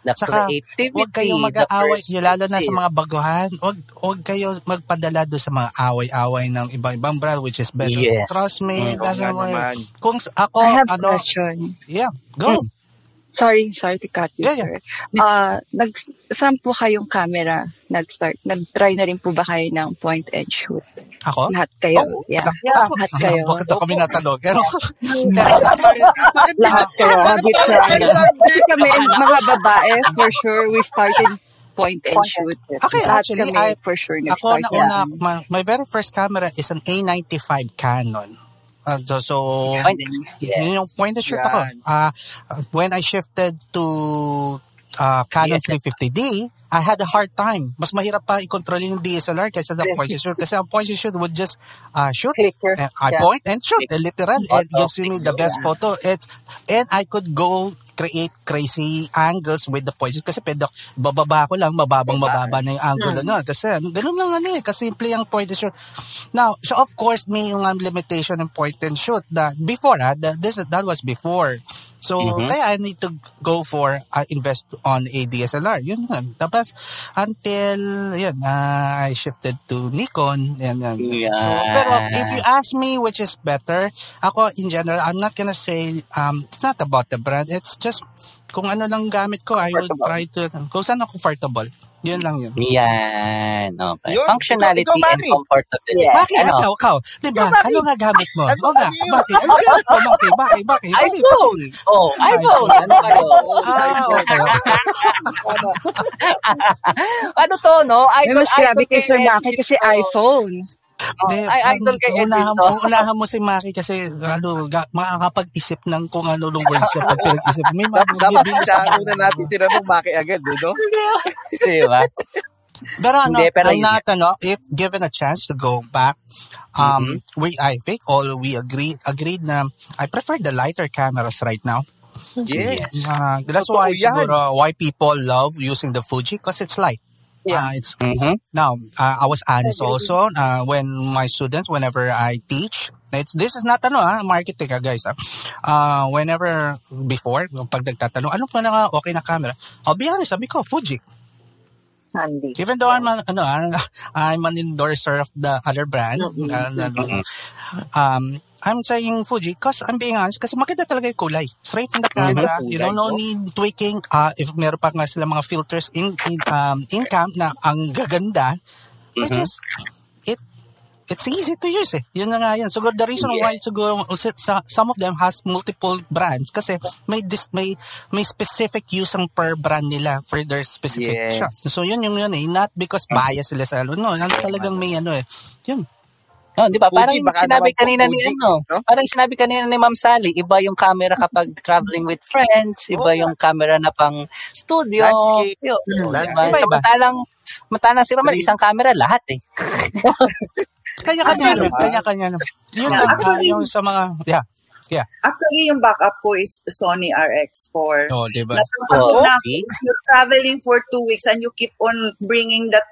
The
Saka,
creativity.
Huwag kayong
the
mag-aaway, lalo na sa mga baguhan, huwag, huwag kayo magpadala doon sa mga away-away ng ibang-ibang brand which is better.
Yes.
Trust me,
Oo
doesn't work. Kung ako,
I have a
ano,
question.
yeah, go.
Sorry, sorry to cut you,
Yeah, yeah.
sir. Ah, nag saan po kayong camera nag-start? Nag-try na rin po ba kayo ng point and shoot?
Ako?
Lahat kayo?
Oh,
yeah.
Yeah.
Lahat kayo.
Bakit kami natanong? Pero,
Lahat kayo. You tried? Kasi kami, mga babae, for sure, we started point and shoot.
Okay,
Lahat
actually,
kami,
I-
for sure,
ako na una, my, my very first camera is an A95 Canon. Uh, so, so
Point and- yes.
point and shoot ako. Uh, when I shifted to uh, Canon
Yes.
350D, I had a hard time. Mas mahirap pa i-control yung DSLR kaysa the point and shoot. Kasi ang point and shoot would just uh, shoot
Clicker.
and I
Yeah.
point and shoot. Eh, literal. It gives me the best
Yeah.
photo. It's, and I could go create crazy angles with the point and. Kasi pwede, bababa ko lang, mababang mababa na yung angle. Ano, kasi ano, ganun lang ano eh. Kasimple ang point and shoot. Now, so of course, may yung um, limitation ng point and shoot. That before, ah, that, this, that was before. So,
Mhm.
kaya I need to go for, uh, invest on a DSLR. Yun yun. Tapos, until, yun, uh, I shifted to Nikon. Yan, yan. So,
Yeah.
pero if you ask me which is better, ako, in general, I'm not gonna say, um, it's not about the brand. It's just, kung ano lang gamit ko, I will try to, kung saan ako comfortable. Yun lang yun.
Yan. Okay.
Yun.
Functionality
Ikaw,
and comfortability.
Yeah.
Bakit?
Ano?
Ikaw, ikaw. Diba?
Ikaw.
Ano nga gamit mo?
Ano,
nga,
ano yun?
Maki. Ano gamit mo? Maki, Maki, Maki.
iPhone! Oh, iPhone! Ano kayo?
Ah, okay. <laughs>
ano to, no?
Ay,
Idol,
mas grabe kay Sir Maki kasi iPhone.
Oh,
Hindi,
ay, idol kay
unahan,
Edwin, no?
unahan mo si Maki kasi ano, ga, makakapag-isip ng kung ano nung words siya pag pinag-isip. May mga sa
muna natin tinanong Maki agad, eh, no?
Diba? <laughs>
Pero ano,
Hindi, pero
I'm not, ano, if given a chance to go back, um,
Mm-hmm.
we, I think all we agreed, agreed na I prefer the lighter cameras right now.
Yes.
Uh, that's
Totoo
why,
yan.
siguro, why people love using the Fuji because it's light. Uh, it's
Mhm.
Now, uh, I was honest also uh, when my students, whenever I teach, it's, this is not ano ah, marketing ah, guys. Ah. Uh, whenever before, yung pag nagtatanong, ano pa na okay na camera? I'll be honest, sabi ko, Fuji.
Handy.
Even though I'm an, ano, ah, <laughs> I'm an endorser of the other brand, uh, ano, um, I'm saying Fuji because I'm being honest kasi maganda talaga yung kulay. Straight from the camera. You know, no need tweaking. Uh, if meron pa nga sila mga filters in, in, um, in cam na ang gaganda, it's
Mhm.
just, it, it's easy to use eh. Yun na nga yun. Siguro the reason why siguro some of them has multiple brands kasi may dis, may may specific use ang per brand nila for their specific
Yes.
shots. So yun yung yun eh. Not because bias sila sa ano. No, ano talagang may ano eh. Yun.
Oh, di ba?
Fuji,
Parang
baka
sinabi kanina ni
Fuji,
ano,
no?
parang sinabi kanina ni Ma'am Sally, iba yung camera kapag <laughs> traveling with friends, iba yung camera na pang studio.
Landscape.
Yun,
Mm.
ba?
Landscape. Iba-iba.
Samantalang Mata si Romel, isang camera, lahat eh. <laughs>
Kanya-kanya, naman,
ba?
kanya-kanya. naman. Yun ah,
actually-
yung sa mga, yeah, yeah.
Actually, yung backup ko is Sony RX4.
Oh, di ba?
Napapagod
Oh,
na
okay.
you're traveling for two weeks and you keep on bringing that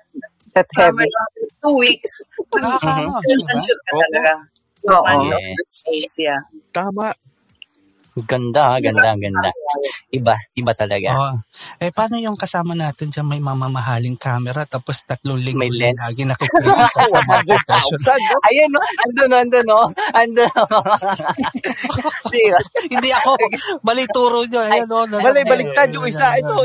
That heavy.
camera for two weeks.
Nakakama,
Shoot
di ba?
and shoot ka
Oo.
talaga.
Oo.
Yes.
yeah.
Tama.
Ganda, ha? ganda, ganda. Iba, iba talaga.
Oo. Eh, paano yung kasama natin dyan may mamamahaling camera tapos tatlong linggo
May lens.
lagi nakikinig sa sa mga professional.
100,000, no?
Ayun, no? Ando, no? Ando, no? Ando.
Hindi ako, mali turo nyo. Ayan, oh, na-
Mali, baliktad yung isa. Ito.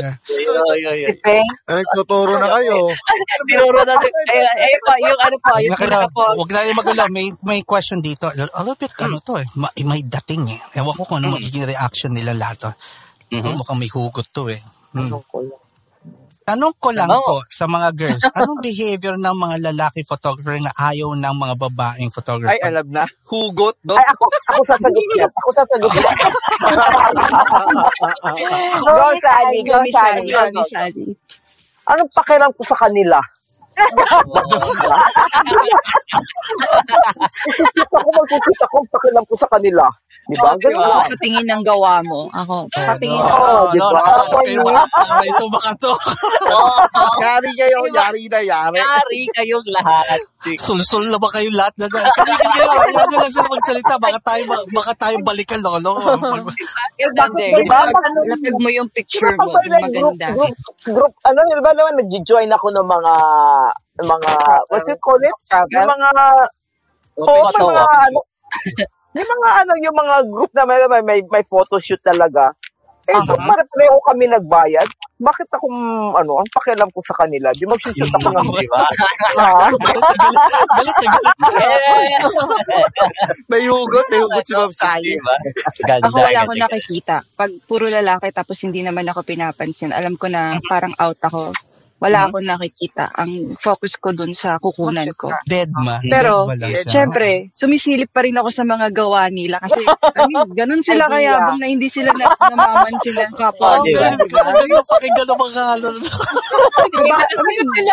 Nagtuturo na kayo. <laughs>
Tinuro. Ayun, ayun po, yung ano po, yung
na,
po.
huwag na yung magala. May, may question dito. A little bit, ano to eh. Ma- may dating eh. Ewan ko kung ano magiging reaction nila lahat. Oh. Ito
Mhm.
mukhang may hugot to eh. Hmm.
ano ko lang.
Tanong ko lang
Ano?
po sa mga girls, anong behavior ng mga lalaki photographer na ayaw ng mga babaeng photographer?
Ay, alam na. Hugot, no?
Ay, ako, ako sasagot yan. Ako sasagot yan. go, Sally. Go, Sally. Anong pakiram ko sa kanila? Ako magkukit ako, pakiram ko sa kanila. Di ba? Ganun lang.
sa tingin ng gawa mo. Ako, sa tingin ko.
No,
di ba?
mga tanga ito, baka to. <laughs>
Yari kayo. Yari na yari.
Yari kayong lahat.
Sulsul na ba kayo lahat na na? Tumigil kayo, ayaw nyo lang sila magsalita, baka tayo, baka tayo balikan,
ano,
Lapag mo yung picture mo. Maganda.
group, group, ano, di ba naman, nag-join ako ng mga, mga, what you call it? Yung mga, oo, may mga, ano, <laughs> yung mga, ano, yung mga group na may, may, may, may photoshoot talaga. Eh, so, bakit pareho kami nagbayad? Bakit ako, ano, ang pakialam ko sa kanila? Di mag-shoot ako ng,
Di ba?
ha? <laughs>
Galit na galit. <laughs>
May hugot. May hugot si Ma'am Sally.
Diba?
Ako wala akong nakikita. Pag puro lalaki tapos hindi naman ako pinapansin, alam ko na parang out ako. Wala akong nakikita. Ang focus ko dun sa kukunan ko.
Dead ma.
Pero,
Dead.
Siyempre, sumisilip pa rin ako sa mga gawa nila kasi <laughs> I mean, ganun sila
Idea.
kayabang na hindi sila na, namamansin ng kapwa.
Oh,
diba?
galing ka. Galing pakinggan ng mga ano.
Diba?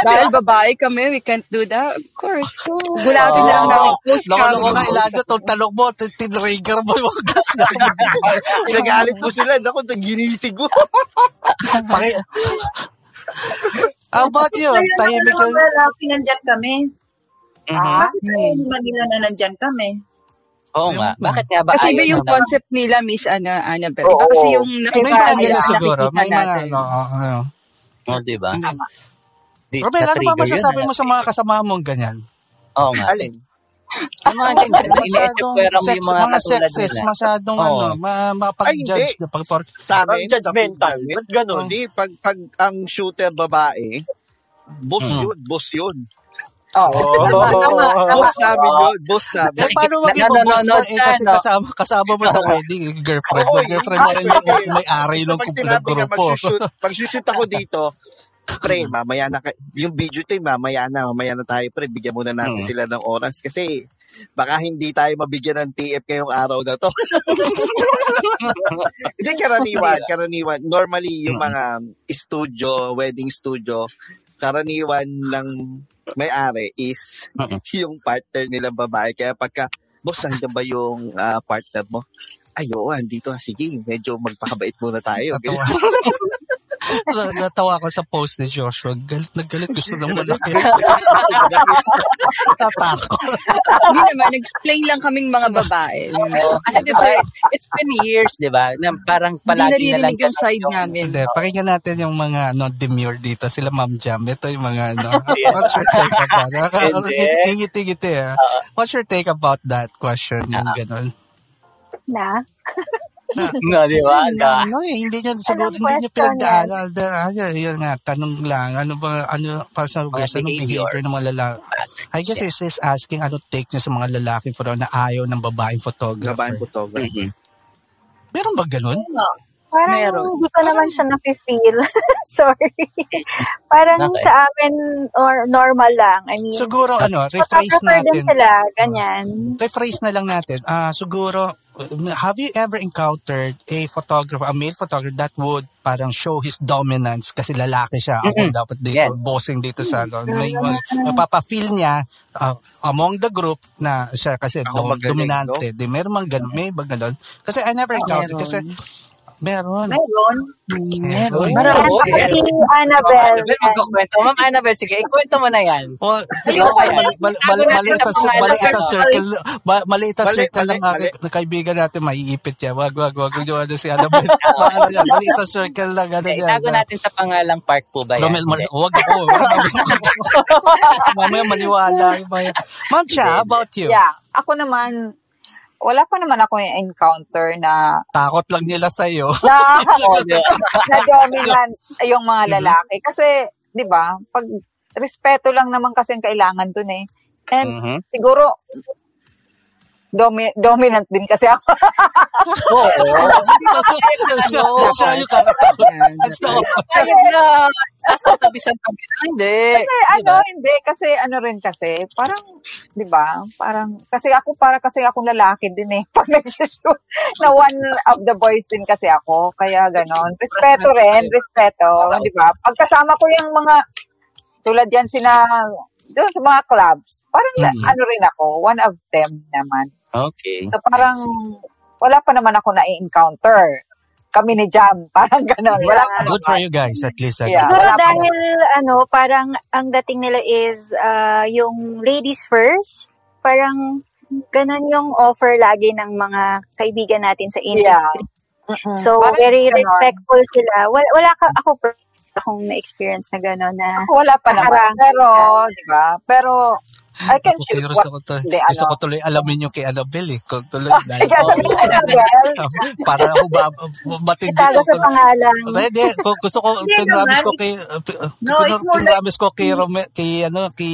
Dahil babae kami, we can't do that. Of course. So,
Oo.
bulati lang namin. Post
Loko-loko ka, Elijah, itong talong mo, tin- tinrigger mo yung gas na. <laughs>
Nagalit mo sila. Naku, ginisig mo. <laughs>
Paki... How about you? Tahimik
naman
ka.
ang lalaki nandyan kami.
Mhm.
Bakit sa Manila na nandyan kami?
Oo nga. Bakit nga ba
Kasi
ayaw
ba yung
na-
concept nila, Miss Ana, Annabelle?
Oo.
Iba kasi yung
mga
nila,
siguro.
nakikita
May mga,
natin.
ano, ano.
Oh, di ba? Di,
ano ba masasabi
yun,
mo sa mga kasama mong ganyan?
Oo nga.
Alin?
Yung mga ganyan,
Masyadong sex,
yung mga
mga sexist,
nila.
masyadong
Oo.
ano, ma, mapag-judge na pag por
Sa amin,
judgmental. Ba't ganun?
Hindi, pag, pag ang shooter babae, boss
Mm.
yun, boss yun.
Oo. <laughs>
Boss namin yun, boss namin.
Eh, paano maging
Na-
boss mo?
nanonood
Eh,
ka,
kasi
no?
kasama, kasama mo sa <laughs> wedding, yung girlfriend.
Oo,
Girlfriend mo rin yung <laughs> may-ari ng
Pag
ng
sinabi ka,
grupo.
mag-shoot, pag-shoot ako dito, pre, mamaya na, yung video tape, mamaya na, mamaya na tayo, pre, bigyan muna natin
Hmm.
sila ng oras kasi baka hindi tayo mabigyan ng TF ngayong araw na to. <laughs> hindi, karaniwan, karaniwan. Normally, yung mga studio, wedding studio, karaniwan ng may-ari is <laughs> yung partner nilang babae. Kaya pagka, boss, nandiyan ba yung ah, partner mo? Ay, oo, andito. Sige, medyo magpakabait muna tayo.
Natawa. <laughs> Natawa ko sa post ni Joshua. Galit na galit. Gusto nang <laughs> malaki. Tatako.
Hindi naman, nag-explain lang kaming mga babae.
Oo. Kasi di ba, it's been years, di ba, na parang
Hindi
palagi na lang
naririnig yung side namin.
Hindi, pakinggan natin yung mga ano, demure dito. Sila Ma'am Jam. Ito yung mga ano. <laughs> What's your take about that?
Hindi.
Ngiti-ngiti ah. What's your take about that question? Yung ganun.
Na?
No, <laughs> di ba? Na,
ano eh, hindi nyo siguro,
Anong
hindi nyo pinagdaanan. Da- Ano, yun nga, tanong lang, ano ba, ano, para sa
Mga
girls, anong
behavior.
ng mga lalaki? I guess it's just asking, ano take nyo sa mga lalaki for na ayaw ng babaeng photographer.
Gabahan photographer.
Mhm.
Meron ba ganun?
Parang
Meron.
hindi ko naman siya nafe-feel. <laughs> Sorry. <laughs> Parang
Okay.
sa amin or normal lang. I mean,
Siguro, ano, rephrase
din
natin.
sila, ganyan.
Rephrase na lang natin. Ah, siguro, have you ever encountered a photographer, a male photographer that would parang show his dominance kasi lalaki siya. Ako
Mm-mm.
dapat dito,
Yes.
bossing dito sa ano. May, may, mapapa-feel niya uh, among the group na siya kasi
Ako
dom- dominante. Di, meron mang ganun, may ba ganun? Kasi I never encountered kasi meron.
Meron.
Meron.
Yan, ako si Annabelle.
Magkukwento. Ma'am Annabelle, sige, ikwento mo na yan.
Well,
Ayun,
mali,
ayan.
mali, mali,
Tago
mali,
natin
ito,
sa pangalan,
mali ito
ano?
circle, ma- mali ito
Mali,
circle ng aking kaibigan natin, maiipit yan. Wag, wag, wag, yung ano si <laughs> Annabelle. ano yan, mali ito circle lang, ano
Okay,
yan.
itago natin sa pangalang park po ba yan?
Romel, wag ako. <laughs> Mamaya maniwala. Ma'am Cha, how about you?
Yeah. Ako naman, wala pa naman ako yung encounter na
Takot lang nila sa'yo. <laughs>
na,
Oh,
na dominant yung mga
Mm-hmm.
lalaki. Kasi, di ba, pag respeto lang naman kasi ang kailangan dun eh. And
Mhm.
siguro, domi- dominant din kasi ako. <laughs>
Siya siya yung kakatakot. That's the
Ayun na. Sasantabi-santabi na. Hindi.
Kasi ano, hindi. Kasi ano rin kasi, parang, di ba, parang, kasi ako, para kasi akong lalaki din eh. <laughs> Pag nag-shoot, na one of the boys din kasi ako. Kaya ganon. Respeto rin, respeto. Di ba? Pagkasama ko yung mga, tulad yan sina, doon sa mga clubs, parang
Mm.
ano rin ako, one of them naman.
Okay.
So parang, wala pa naman ako na-encounter. Kami ni Jam, <laughs> parang ganon. Wala pa
Good for you guys, at least.
Yeah.
Siguro
Wala pa
dahil, ano, parang ang dating nila is ah, yung ladies first. Parang ganun yung offer lagi ng mga kaibigan natin sa
Yeah.
industry.
Mm-mm.
So,
Parang
very
ganon.
respectful sila. Wala, wala ka, ako akong na-experience na gano'n na
Ako wala pa naman.
Harang.
Pero, di ba? Pero, I can
Ako,
choose
gusto
what,
ko, to,
hindi,
gusto
ano.
ko tuloy alamin yung kay Annabelle eh. Kung tuloy, dahil,
Kaya, Annabelle, <laughs>
para hubab, matindi
itago sa
ako.
pangalan.
Hindi, kung gusto ko, pinramis
naman.
ko kay, uh,
No, it's more
pinramis ko kay, Rome, kay, ano, kay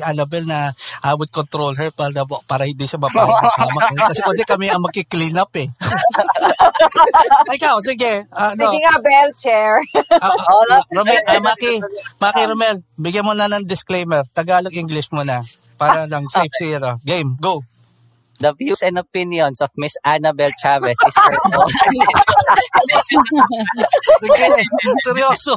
Annabelle na I would control her para, para hindi siya <laughs> mapahamak. Kasi kundi kami ang magki-clean up eh. <laughs> Ikaw, sige. Ano,
Sige nga, Bell, chair.
Ah, ah, Romel, ah, Maki, Maki Romel, bigyan mo na ng disclaimer. Tagalog English mo na. Para lang safe zero. Game, go.
The views and opinions of Miss Annabelle Chavez is her own.
Sige, seryoso.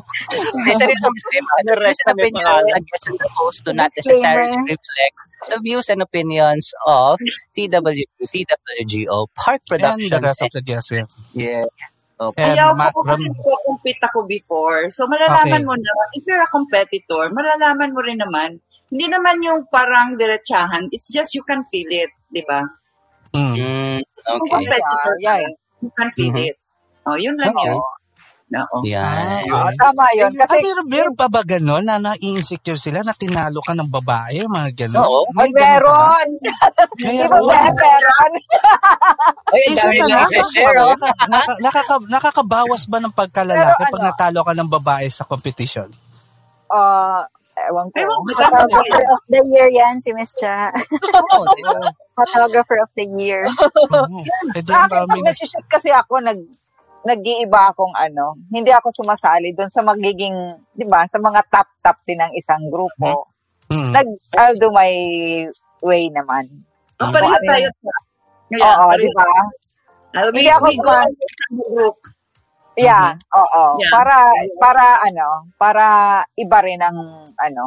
May seryoso disclaimer. The views and opinions and guests and the host do not necessarily reflect the views and opinions of TW, TWGO, Park
And the
Productions.
rest of the guests here.
Yeah. Okay.
Ma-
ako kasi
Rom-
compete ako before. So, malalaman
Okay.
mo na, if you're a competitor, malalaman mo rin naman, hindi naman yung parang diretsahan, it's just you can feel it, di ba?
Mm.
Mm,
Kung
okay.
competitor
Yeah,
ka, you can feel
Mhm.
it. Oh, yun lang
Okay.
yun. Oo.
Yan.
Oo, tama yun. Kasi,
Ah, meron, meron pa ba gano'n na na-insecure sila na tinalo ka ng babae? Mga gano'n?
Oo.
Ay,
May
meron.
Meron.
meron? <laughs>
Ay,
Isa
i-share, oh.
Nakaka- naka- nakaka- nakakabawas ba ng pagkalalaki
Pero
pag
ano?
natalo ka ng babae sa competition?
Ah, ewan ko.
Ewan ko,
Photographer of the year yan, si Miss Cha. <laughs>
Oo, ba?
Photographer of the year.
Oo. Eh, dami
pag
na-
nag-shoot kasi ako, nag, nag-iiba akong ano, hindi ako sumasali doon sa magiging, di ba, sa mga top-top din ng isang grupo.
Mm.
Nag, I'll do my way naman.
Oh, pareho
Ano
tayo.
yun? Oo, di ba?
Uh, we,
Hindi ako
we go group.
Yeah, oo.
Yeah.
Para, para ano, para iba rin ang, ano,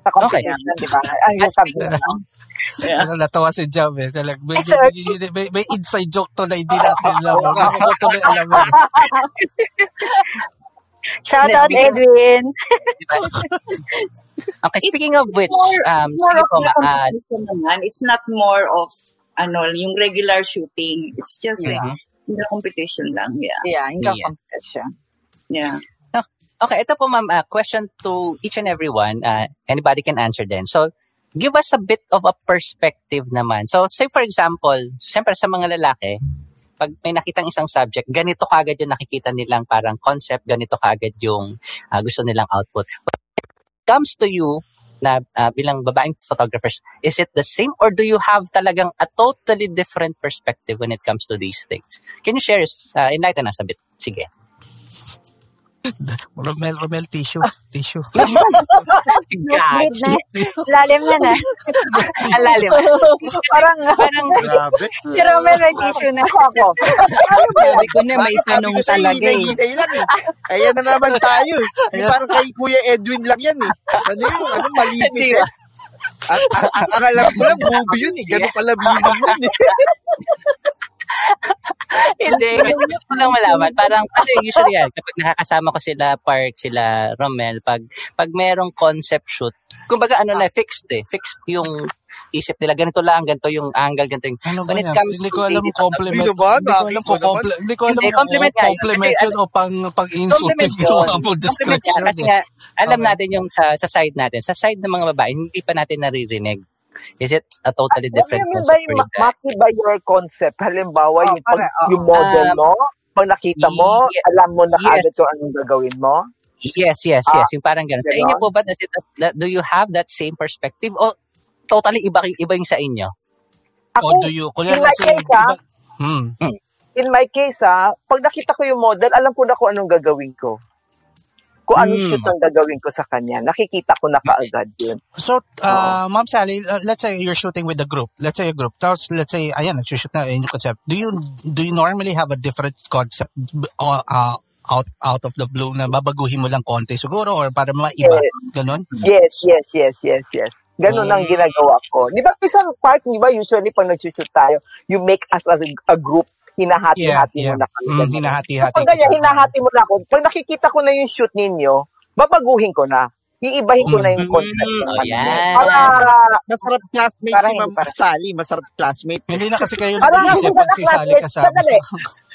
sa competition, di ba? Ang sabi mo.
Ano, <laughs> natawa si Jam eh. Talag, may, may, may, may, may inside joke to na hindi natin alam. Hindi ko tuloy alam. eh. <laughs>
Shout out. Edwin. <laughs>
Okay, speaking of which,
More,
um,
it's more
sige
of competition naman. It's not more of, ano, yung regular shooting. It's just,
Mhm.
the competition lang. Yeah.
Yeah, yung
Yes.
competition.
Yeah.
Okay, ito po ma'am, uh, question to each and everyone. Uh, anybody can answer then. So, give us a bit of a perspective naman. So, say for example, siyempre sa mga lalaki, pag may nakitang isang subject, ganito kagad yung nakikita nilang parang concept, ganito kagad yung uh, gusto nilang output. When it comes to you, na uh, bilang babaeng photographers, is it the same or do you have talagang a totally different perspective when it comes to these things? Can you share, uh, enlighten us a bit? Sige.
Romel, Romel, tissue. Tissue. <laughs>
Bleed na. Lalim na na. <laughs>
Ang lalim.
Parang,
Parang, <laughs>
Grabe.
si Romel may tissue na.
ako.
Sabi ko na may tanong
ko sa'yo,
talaga eh.
hinay-hinay lang eh. Ayan na naman tayo. eh. Parang kay Kuya Edwin lang yan eh. Ano yun? Ano malipis eh. Ang, alam ko lang, movie yun eh. Ganun pala meaning yun eh. <laughs>
Hindi, kasi gusto ko lang malaman. Parang, kasi usually yan, kapag nakakasama ko sila, Park, sila, Romel, pag, pag merong concept shoot, kumbaga ano na, fixed eh. Fixed yung isip nila. Ganito lang, ganito yung angle, ganito yung...
Ano ba yan? Hindi ko alam compliment. Hindi ko alam compliment. Hindi ko alam
compliment yun.
compliment yun o pang, pang insulting
Compliment
yung
yun.
description.
Kasi
eh.
nga, alam natin yung sa, sa side natin. Sa side ng mga babae, hindi pa natin naririnig. Is it a totally different
Ano yun ba
concept
yung
for you
ma- maki ba your concept? Halimbawa,
Oh,
yung, pag,
pare- oh.
yung model
Um,
mo, pag nakita mo,
ye-
alam mo na
yes.
kaagad kung anong gagawin mo?
Yes, yes,
Ah,
yes. Yung parang gano'n. Sa inyo po ba, does it, that- do you have that same perspective? O totally iba, iba yung sa inyo?
Ako,
O do you, kunya
in my
let's say,
case, ah,
iba, hmm.
in my case, ha, pag nakita ko yung model, alam ko na kung anong gagawin ko. Kung anong
Mm.
shoot ang gagawin ko sa kanya. Nakikita ko na kaagad yun.
So, uh, Ma'am Sally, let's say you're shooting with a group. Let's say a group. Tapos, let's say, ayan, nagsushoot na yung concept. Do you do you normally have a different concept uh, uh, out out of the blue na babaguhin mo lang konti siguro or para maiba? Ganon?
Yes, yes, yes, yes, yes. Ganun ang
Mm.
ginagawa ko. Di ba isang part, di ba, usually pag nag-shoot tayo, you make us as a, a group, hinahati-hati
Yeah, yeah.
mo na kami.
Mm, hinahati-hati
Kapag ganyan, hinahati mo na ako, pag nakikita ko na yung shoot ninyo, babaguhin ko na. Iibahin ko na yung concept.
Mm, oh, yan.
Para,
Masarap classmate
Para
si Ma'am
para.
Sally. Masarap classmate.
Hindi na kasi kayo
Para
nag-iisip pag si Sally kasama.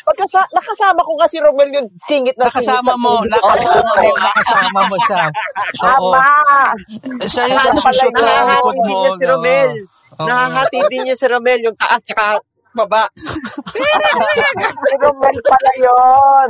Pagkasa, nakasama ko kasi Romel yung singit na
Nakasama
singit.
mo, nakasama mo, nakasama mo siya. Oo.
Tama.
Siya yung nagsushoot sa likod mo.
Nakahati din niya si Romel. Nakahati din niya si Romel. Yung taas tsaka baba.
Si Romel pala yun.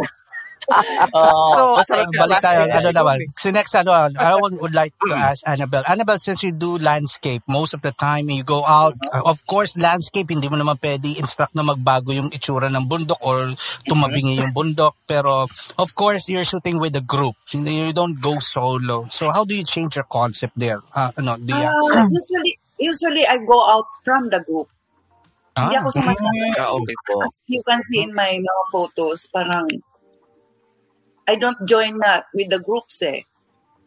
<laughs>
Oh,
So,
Masarap
uh, balik tayo. Ano naman? Si next, ano, I would, would like to ask Annabelle. Annabelle, since you do landscape, most of the time you go out, uh, of course, landscape, hindi mo naman pwede instruct na magbago yung itsura ng bundok or tumabingi yung bundok. Pero, of course, you're shooting with a group. Hindi- You don't go solo. So, how do you change your concept there? Uh, ano, do you,
Uh, usually, usually I go out from the group. Hindi
ah,
ako sumasama.
Ah, okay po.
As you can see in my mga photos, parang I don't join na with the groups eh.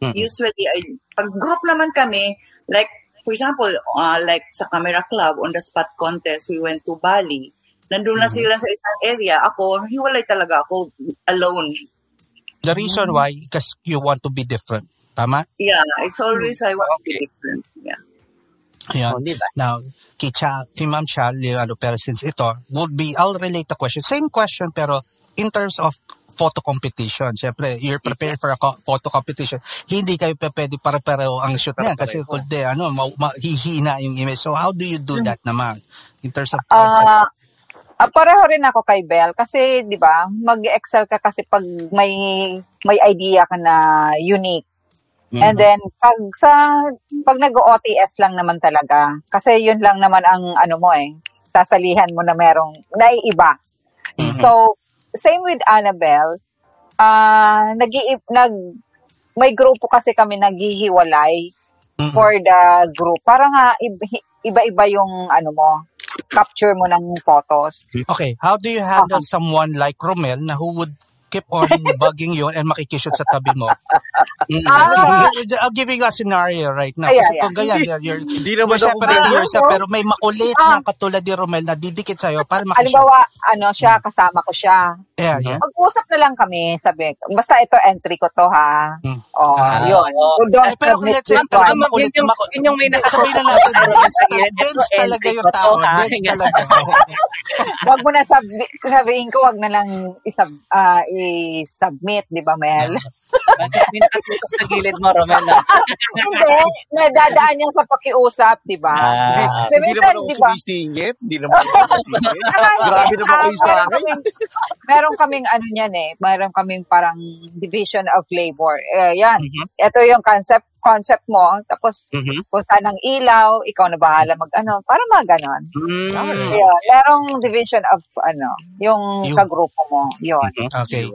Mhm.
Usually, I, pag group naman kami, like, for example, uh, like sa Camera Club, on the spot contest, we went to Bali. Nandun na
Mhm.
sila sa isang area. Ako, hiwalay talaga ako alone.
the reason why, because you want to be different. Tama?
Yeah, it's always I want to be different. Yeah.
Ayan.
oh, di ba?
Now, kay Cha, kay Ma'am Cha, ano, pero since ito, would be, I'll relate the question. Same question, pero in terms of photo competition. Siyempre, you're prepared for a co- photo competition. Hindi kayo pwede para-pareho ang shoot niyan kasi
Para-pareho.
kundi, ano, ma- mahihina yung image. So, how do you do that naman? In terms of concept?
Ah, ah, pareho rin ako kay Belle kasi 'di ba, mag-excel ka kasi pag may may idea ka na unique. And then pag sa pag nag-OTS lang naman talaga kasi yun lang naman ang ano mo eh, sasalihan mo na merong naiiba. So, same with Annabelle, ah nag nag may grupo kasi kami naghihiwalay
Mhm.
for the group. Para nga ib- iba-iba yung ano mo, capture mo ng photos.
Okay, how do you handle someone like Romel na who would keep on bugging you and makikishoot sa tabi mo?
Ah,
I'm giving a scenario right now. Kasi kung ganyan, you're, you're,
Hindi
you're
naman ako
separating yourself, pero may makulit na katulad ni Romel na didikit sa'yo para makishoot.
halimbawa, ano siya, kasama ko siya.
Yeah, yeah.
Mag-usap na lang kami, sabi, basta ito entry ko to ha.
Hmm.
Oh,
Ah,
yun. Kung don't
Eh, pero kung let's say, talaga makulit,
Yun yung-
maku-
yun yung may
Hindi,
nakasuot
sabihin na natin, dense, <laughs> dense talaga yung tao.
ha?
Dense talaga. <laughs>
Wag mo na sabi, sabihin ko, wag na lang isab, ah, i-submit, di ba, Mel?
Bakit may nakatutok sa gilid mo, Romel? na? <laughs>
Hindi, nadadaan yan sa pakiusap, di ba?
Ah,
Hindi naman ako
di ba?
sumisingit. Hindi naman ako sumisingit. <laughs> Grabe naman kayo sa akin.
meron kaming ano niyan eh, meron kaming parang division of labor. Eh, yan.
Mhm.
Ito yung concept, concept mo, tapos
Mhm.
kung saan ang ilaw, ikaw na bahala mag ano, para mga ganon.
Mm.
Yun, merong division of ano, yung
Yung-
kagrupo mo. Yun.
Okay.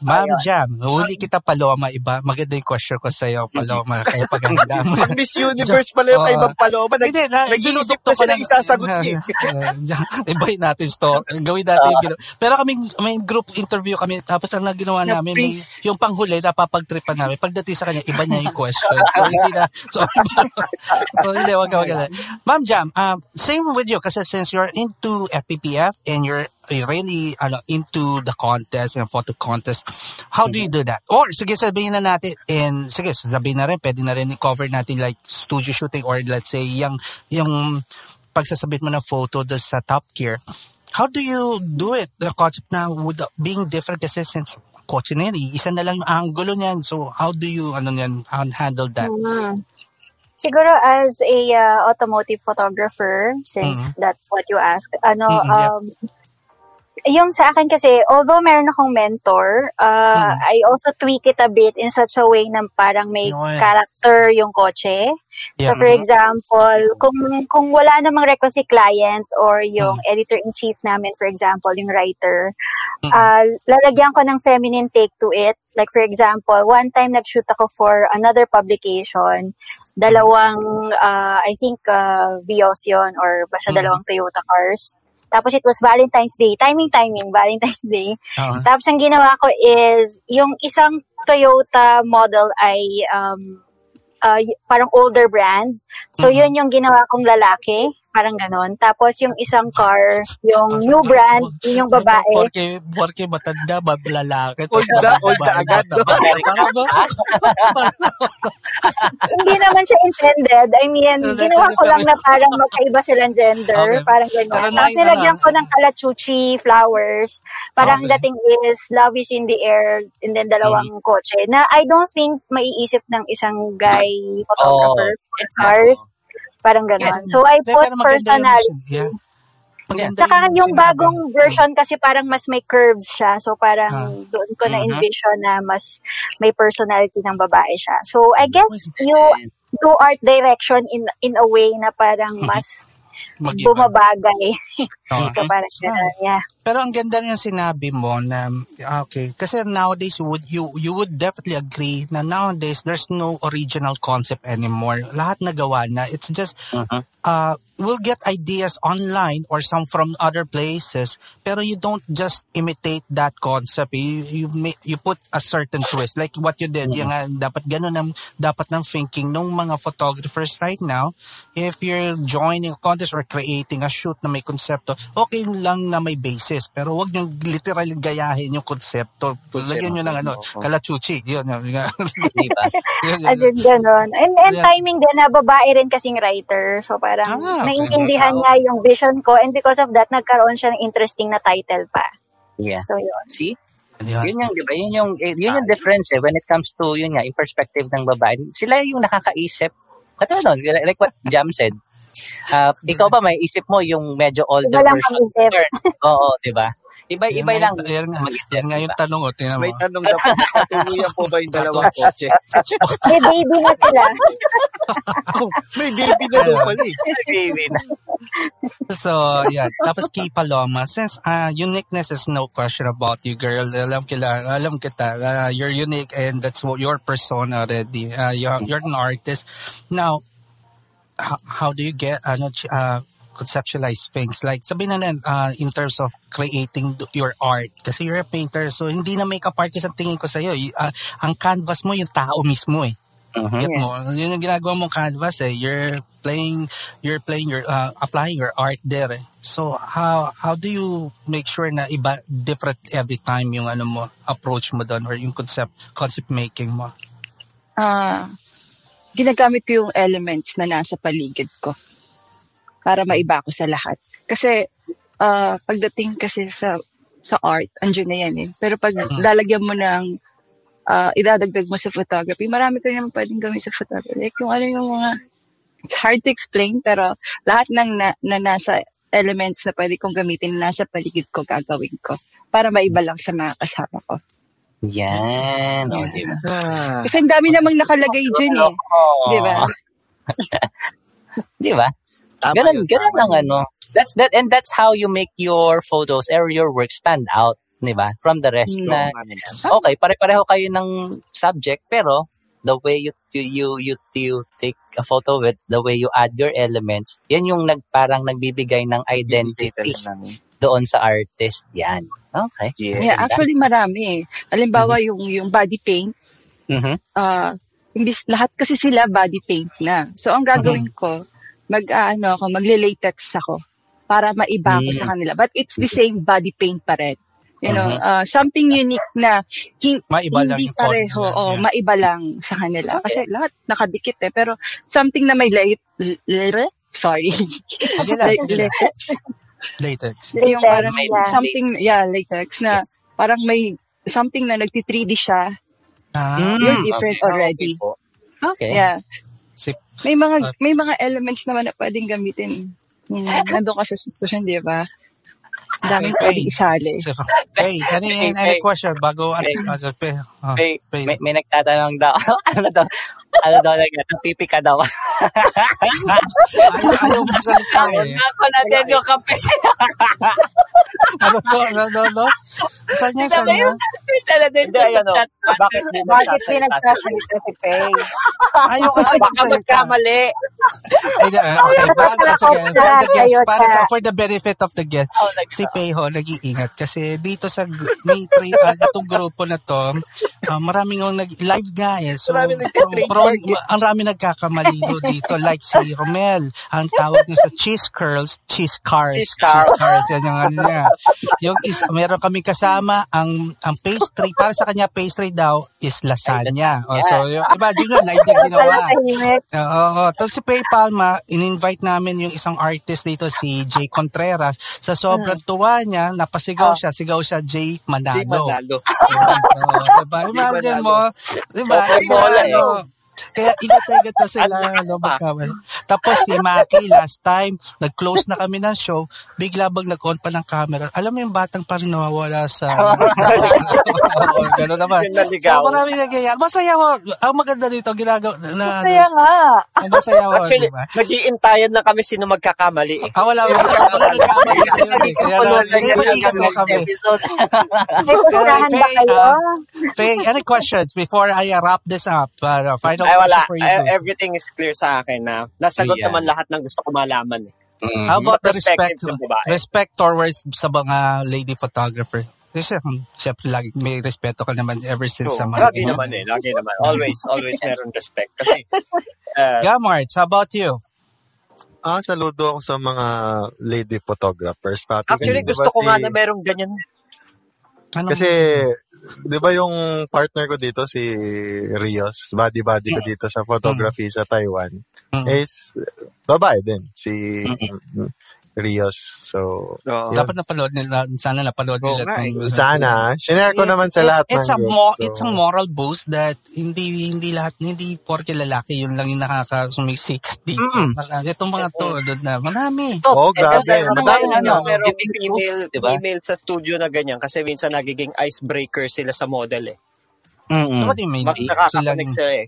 Ma'am
Ayun.
Jam, huli kita Paloma, iba. Maganda yung question ko sa'yo, Paloma. Kaya paghanda mo. <laughs>
Pag Miss Universe pala yung kay Ma'am Paloma, nag,
Hindi, na,
nag-iisip
ko
ng isasagot niya. <laughs>
Ibahin natin store. Gawin natin ginawa. Pero kami, may group interview kami. Tapos ang naginawa
Na
namin, may, yung panghuli, napapagtripan namin. Pagdating sa kanya, iba niya yung question. So, hindi na. So, <laughs> so hindi, wag ka, wag. Ma'am Jam, um, same with you. Kasi since you're into FPPF and you're really ano, into the contest and photo contest, how do you do that? Or, sige, sabihin na natin, and sige, sabihin na rin, pwede na rin i-cover natin like studio shooting or let's say, yung, yung pagsasabit mo ng photo doon sa top gear. How do you do it? The concept na with being different kasi since kotse na yan, eh, isa na lang yung angulo niyan. So, how do you, ano yan, handle that?
Mm. Siguro as a uh, automotive photographer, since
Mhm.
that's what you asked, ano,
Mhm, yeah.
um, yung sa akin kasi, although meron akong mentor, uh,
Mhm.
I also tweak it a bit in such a way na parang may
Yun.
character yung kotse.
Yeah.
So for example, kung kung wala namang request si client or yung editor-in-chief namin, for example, yung writer, ah lalagyan ko ng feminine take to it. Like for example, one time nag-shoot ako for another publication, dalawang, ah, I think, uh, Vios yun or basta
Mhm.
dalawang Toyota cars. Tapos it was Valentine's Day. Timing, timing, Valentine's Day.
Oo.
Tapos ang ginawa ko is, yung isang Toyota model ay um, uh, parang older brand. So,
Mhm.
yun yung ginawa kong lalaki. Parang ganon. Tapos yung isang car, yung new brand, yun yung babae.
Porque, porque matanda, bablalaki.
Old na, old na agad? <laughs>
Hindi naman siya intended. I mean, ginawa ko lang na parang magkaiba silang gender.
Okay.
Parang ganyan. Tapos nilagyan ko ng kalachuchi, flowers. Parang
Okay.
dating is love is in the air and then dalawang
Mm-hmm.
kotse. Na I don't think maiisip ng isang guy photographer
Oh,
cars. Parang ganon. So I
Hindi,
put
maganda yung-
personality.
Yeah. Maganda
Saka yung
sinabi.
bagong version kasi parang mas may curves siya. So parang
Ah.
doon ko
Mhm.
na-envision na mas may personality ng babae siya. So I guess you do art direction in in a way na parang mas
Mag-iba.
bumabagay. <laughs>
Oo.
so parang ganun, yeah.
Pero ang ganda rin yung sinabi mo na ah, okay kasi nowadays you would you you would definitely agree na nowadays there's no original concept anymore. Lahat nagawa na. It's just
Mhm.
uh we'll get ideas online or some from other places pero you don't just imitate that concept you you, ma- you put a certain twist like what you did yung nga, dapat ganun ang dapat ng thinking ng mga photographers right now if you're joining a contest or creating a shoot na may konsepto okay lang na may basis pero wag niyo literal gayahin yung konsepto lagyan niyo ng ano kalachuchi yun <laughs> <laughs> yun, yun, yun,
As in ganun. And, and
Yeah.
timing din na babae rin kasing writer. So parang
Ah, okay.
naiintindihan niya yung vision ko and because of that, nagkaroon siya ng interesting na title pa.
Yeah.
So yun.
See?
Yeah.
Yun yung, di ba? Yun yung, eh, yun yung difference eh, when it comes to, yun nga, yung perspective ng babae. Sila yung nakakaisip. Katulad nun, like what Jam said. Ah, ikaw ba may isip mo yung medyo older
Iba lang
version?
ang isip.
Oo, di ba? Iba,
Yan
iba
nga
lang.
yan nga, yan nga yung tanong o tingnan mo
May tanong na po, katuluyan po ba yung dalawang <laughs> kotse?
May baby na sila.
May baby na doon pala eh.
Baby na.
So, yeah. Tapos kay Paloma, since uh, uniqueness is no question about you, girl. Alam kita, alam kita. Uh, you're unique and that's what your persona already. Uh, you're, you're an artist. Now, how, how do you get ano, uh, conceptualize things? Like, sabihin na lang, uh, in terms of creating your art. Kasi you're a painter, so hindi na makeup artist ang tingin ko sa'yo. Y- Uh, ang canvas mo, yung tao mismo eh.
Mhm.
Get mo? Yun yung ginagawa mong canvas eh. You're playing, you're playing your, uh, applying your art there eh. So, how, how do you make sure na iba, different every time yung ano mo, approach mo doon or yung concept, concept making mo?
Ah, ginagamit ko yung elements na nasa paligid ko para maiba ko sa lahat. Kasi ah, pagdating kasi sa sa art, andyan na yan eh. Pero pag lalagyan mo ng ah, idadagdag mo sa photography, marami ka naman pwedeng gawin sa photography. Like yung ano yung mga, it's hard to explain, pero lahat ng na, na nasa elements na pwede kong gamitin na nasa paligid ko, gagawin ko. Para maiba lang sa mga kasama ko.
Yan. O, di ba?
Ah. <laughs>
Kasi ang dami namang nakalagay dyan eh. Di ba? <laughs>
Di ba?
Tama
Ganun,
yun,
ganun lang ano. That's that and that's how you make your photos or your work stand out, 'di ba? From the rest
Hmm.
na
Ano yan?
okay, pare-pareho kayo ng subject pero the way you you you you, you take a photo with the way you add your elements, yan yung nag parang nagbibigay ng identity doon sa artist. Yan. Okay.
Yeah.
Yeah, actually marami eh. Halimbawa yung, yung body paint,
Mhm.
ah imbis lahat kasi sila body paint na. So ang gagawin ko, mag ah, ano ako, magle-latex ako para maiba ko
Mm.
sa kanila. But it's the same body paint pa rin. You know,
Mhm.
ah, something unique na hin-
Maiba lang
hindi
content
pareho, oh,
yeah.
maiba lang sa kanila. Kasi lahat nakadikit eh. Pero something na may light, l- sorry. <laughs>
Lang, sige lang.
Latex.
Latex.
yung parang may
yeah.
something, yeah, latex na parang may something na nagti-3D siya.
Ah,
Mm.
You're different
Okay,
already.
okay.
Yeah.
si,
May mga
Ah.
may mga elements naman na pwedeng gamitin. Hmm, <laughs> nandun ka sa sitwasyon, di ba? Daming
Hey,
pwedeng isali.
hey, any, any, any
Hey.
question bago, ano,
Hey.
ano, pe, ah,
May,
pe-
may, may nagtatanong daw. <laughs> ano daw? Ano daw nag pipi ka daw. <laughs>
ayaw, ayaw magsalita eh.
Ako natin yung kape.
Ano po, ano, ano, ano? Saan niya, saan niya?
din
Hindi,
sa
ayan o. Bakit mo
Bakit pinagsasalita si Faye?
Ayaw kasi
Baka magkamali.
Ay, uh, okay, but once again, for the guest, para
ta.
sa, for the benefit of the guest,
Oh, nag-
si Peho nag-iingat kasi dito sa may three, uh, itong grupo na to, uh, maraming yung nag, live nga eh. So,
Marami
pro, ang rami nagkakamali dito. Like si Romel, ang tawag niya sa cheese curls, cheese cars.
Cheese car.
cars, yan yung ano niya. Yung is, meron kami kasama, ang ang pastry, para sa kanya pastry daw is lasagna. O, so, yung, imagine nyo, live na ginawa. Oo. oo. Tapos si PayPal, ma, in-invite namin yung isang artist dito, si Jay Contreras. Sa sobrang tuwa niya, napasigaw siya. Sigaw siya, Jay Manalo.
manalo. <laughs>
Oo, diba? Imagine mo, diba?
Bola,
Ano, Kaya ingat na na sila. Ano,
pa.
magkamali. Tapos si Maki, last time, nag-close na kami ng show, bigla bang nag-on pa ng camera. Alam mo yung batang parang nawawala sa... Gano'n naman. So, marami nangyayari. Masaya mo. Ang maganda dito, ginagawa na...
Kaya nga.
Ang masaya mo,
Actually,
di ba?
nag-iintayan lang kami sino magkakamali. eh.
Ah, wala. Wala, wala nagkamali sa'yo. eh. Kaya na, kaya maingat mo kami.
episode.
May pustahan ba kayo?
ah, Faye, any questions before I uh, wrap this up? Uh, final
Ay, wala.
for you.
Ay,
two.
everything is clear sa akin na nasagot
Yeah.
naman lahat ng gusto ko malaman. eh.
Mm.
How about the respect
babae.
respect towards sa mga lady photographer? Kasi syempre lagi may respeto ka naman ever since sa mga
lagi naman eh. Lagi naman. Always, always meron respect. Kasi, uh,
Gamarts, how about you?
Ah, saludo ako sa mga lady photographers. Papi,
actually, gusto ko
si-
nga na merong ganyan.
Anong,
Kasi, di ba yung partner ko dito, si Rios, body-body ko dito sa photography sa Taiwan,
Mm.
is babae din, si Rios. So,
Oo.
dapat napanood nila, sana napanood
Oo
nila.
nga eh.
itong-
sana, share ko
It's-
naman sa
it's-
lahat
it's
ng
a
group.
mo,
So,
it's a moral boost that hindi hindi lahat hindi porke lalaki yun lang yung nakakasumisikat dito.
Mm.
Marami- Itong mga to doon na marami.
Oh, grabe.
Meron
Madami
ngayon, ano,
merong female,
diba?
female sa studio na ganyan kasi minsan nagiging icebreaker sila sa model eh.
Mm-mm.
What do you mean? Sila
Nakaka-connect sila eh.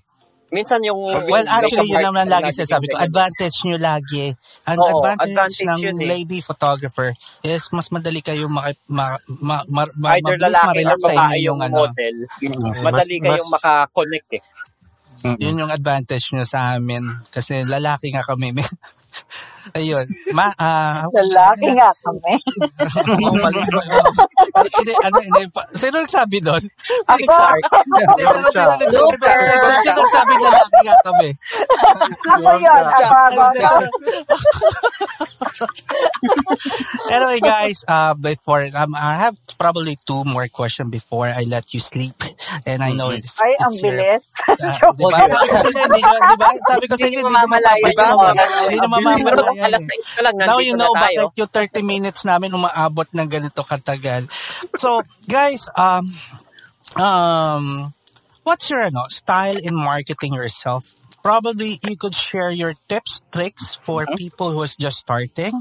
Minsan yung...
Well, actually, yun naman lagi sinasabi ko. Advantage nyo lagi. Ang
Oo,
advantage,
advantage
ng
yun eh.
lady photographer is mas madali kayo maki, ma, ma, ma, ma,
Either
mabilis
lalaki or
sa
babae
inyo
yung
ano.
model.
Mm-mm.
Madali
Mas-
kayong
mas-
makakonect eh.
Yun yung advantage nyo sa amin. Kasi lalaki nga kami. <laughs> Ayun. Ma, ah,
Lalaki nga kami. <laughs>
oh. Hindi, ano, hindi, Sino nagsabi doon?
Ako. <laughs>
Sino nagsabi- pero Sino nagsabi lalaki nga kami?
Ako yun. Ako. <laughs>
anyway, guys, uh, before um, I have probably two more questions before I let you sleep, and I know it's
Ay, ang
it's your-
bilis.
Uh, di ba? Sabi ko sa inyo, hindi nyo- di ba? Sabi ko sa inyo,
Hindi
hindi
nyo
nyo
mamalayan
mapapagbago.
yung oras.
Hindi nyo
Ang
Alas
eh.
6 pa lang,
Now you know bakit yung 30 <laughs> minutes namin umaabot ng ganito katagal. So, guys, um, um, what's your ano, style in marketing yourself? Probably you could share your tips, tricks for
Mm-hmm.
people who is just starting.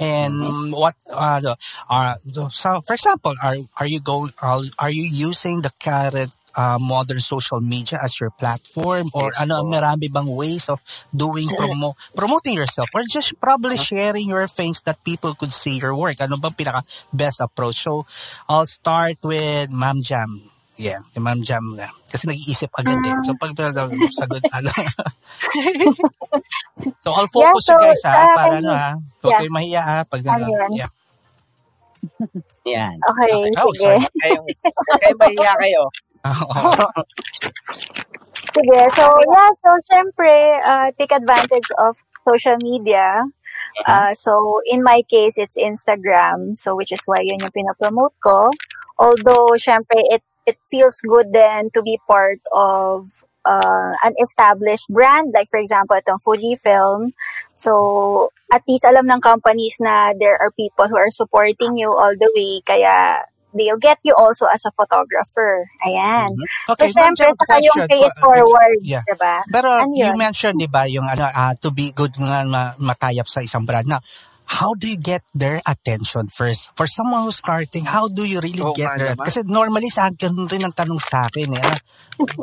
And what uh, the- are so for example, are are you going are, are you using the current uh, modern social media as your platform or
Yes
ano
po.
marami bang ways of doing promo promoting yourself or just probably sharing your things that people could see your work? Ano bang pinaka best approach? So I'll start with Ma'am Jam. Yeah yung Ma'am Jam na kasi nag-iisip agad eh. So pag <laughs> sagot ano. <laughs> So I'll
Yeah,
focus
so,
you guys ha
uh,
para ano ha. Huwag
yeah.
kayong mahiya ha pag
Ano
yeah. <laughs>
Yan.
Okay,
oh
sige.
sorry.
Kayong, kayo mahiya kayo.
Sige, so yeah, so syempre, uh, take advantage of social media. Uh, so in my case, it's Instagram, so which is why yun yung pinapromote ko. Although, syempre, it, it feels good then to be part of uh, an established brand, like for example, itong Fujifilm. So, at least alam ng companies na there are people who are supporting you all the way, kaya they'll get you also as a photographer. Ayan.
Okay,
so, syempre, saka yung
question.
pay it
Uh,
forward,
yeah.
diba?
Pero
Ano
you
yun?
mentioned, di ba, yung ano, ah, to be good nga ma- matayap sa isang brand. Now, how do you get their attention first? For someone who's starting, how do you really
Oo
get their
naman.
Kasi normally sa akin rin ang tanong sa akin eh. Ano,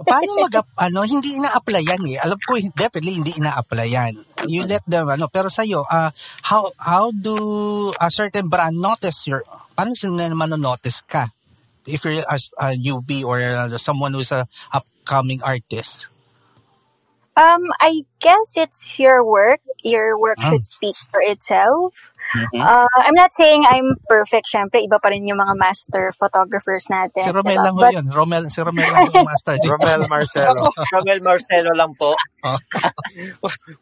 paano mag ano, hindi ina-applyan eh. Alam ko, definitely hindi ina-applyan. You let them, ano, pero sa'yo, ah, how, how do a certain brand notice your, paano sila naman notice ka? If you're a, a newbie or uh, someone who's a upcoming artist.
Um, I guess it's your work. Your work
Ah.
should speak for itself.
Mhm.
Uh, I'm not saying I'm perfect. Syempre, iba pa rin yung mga master photographers natin.
Si Romel
diba?
lang ho
But,
yun. Romel, si Romel lang yung master. <laughs>
Romel Marcelo.
Romel Marcelo lang po.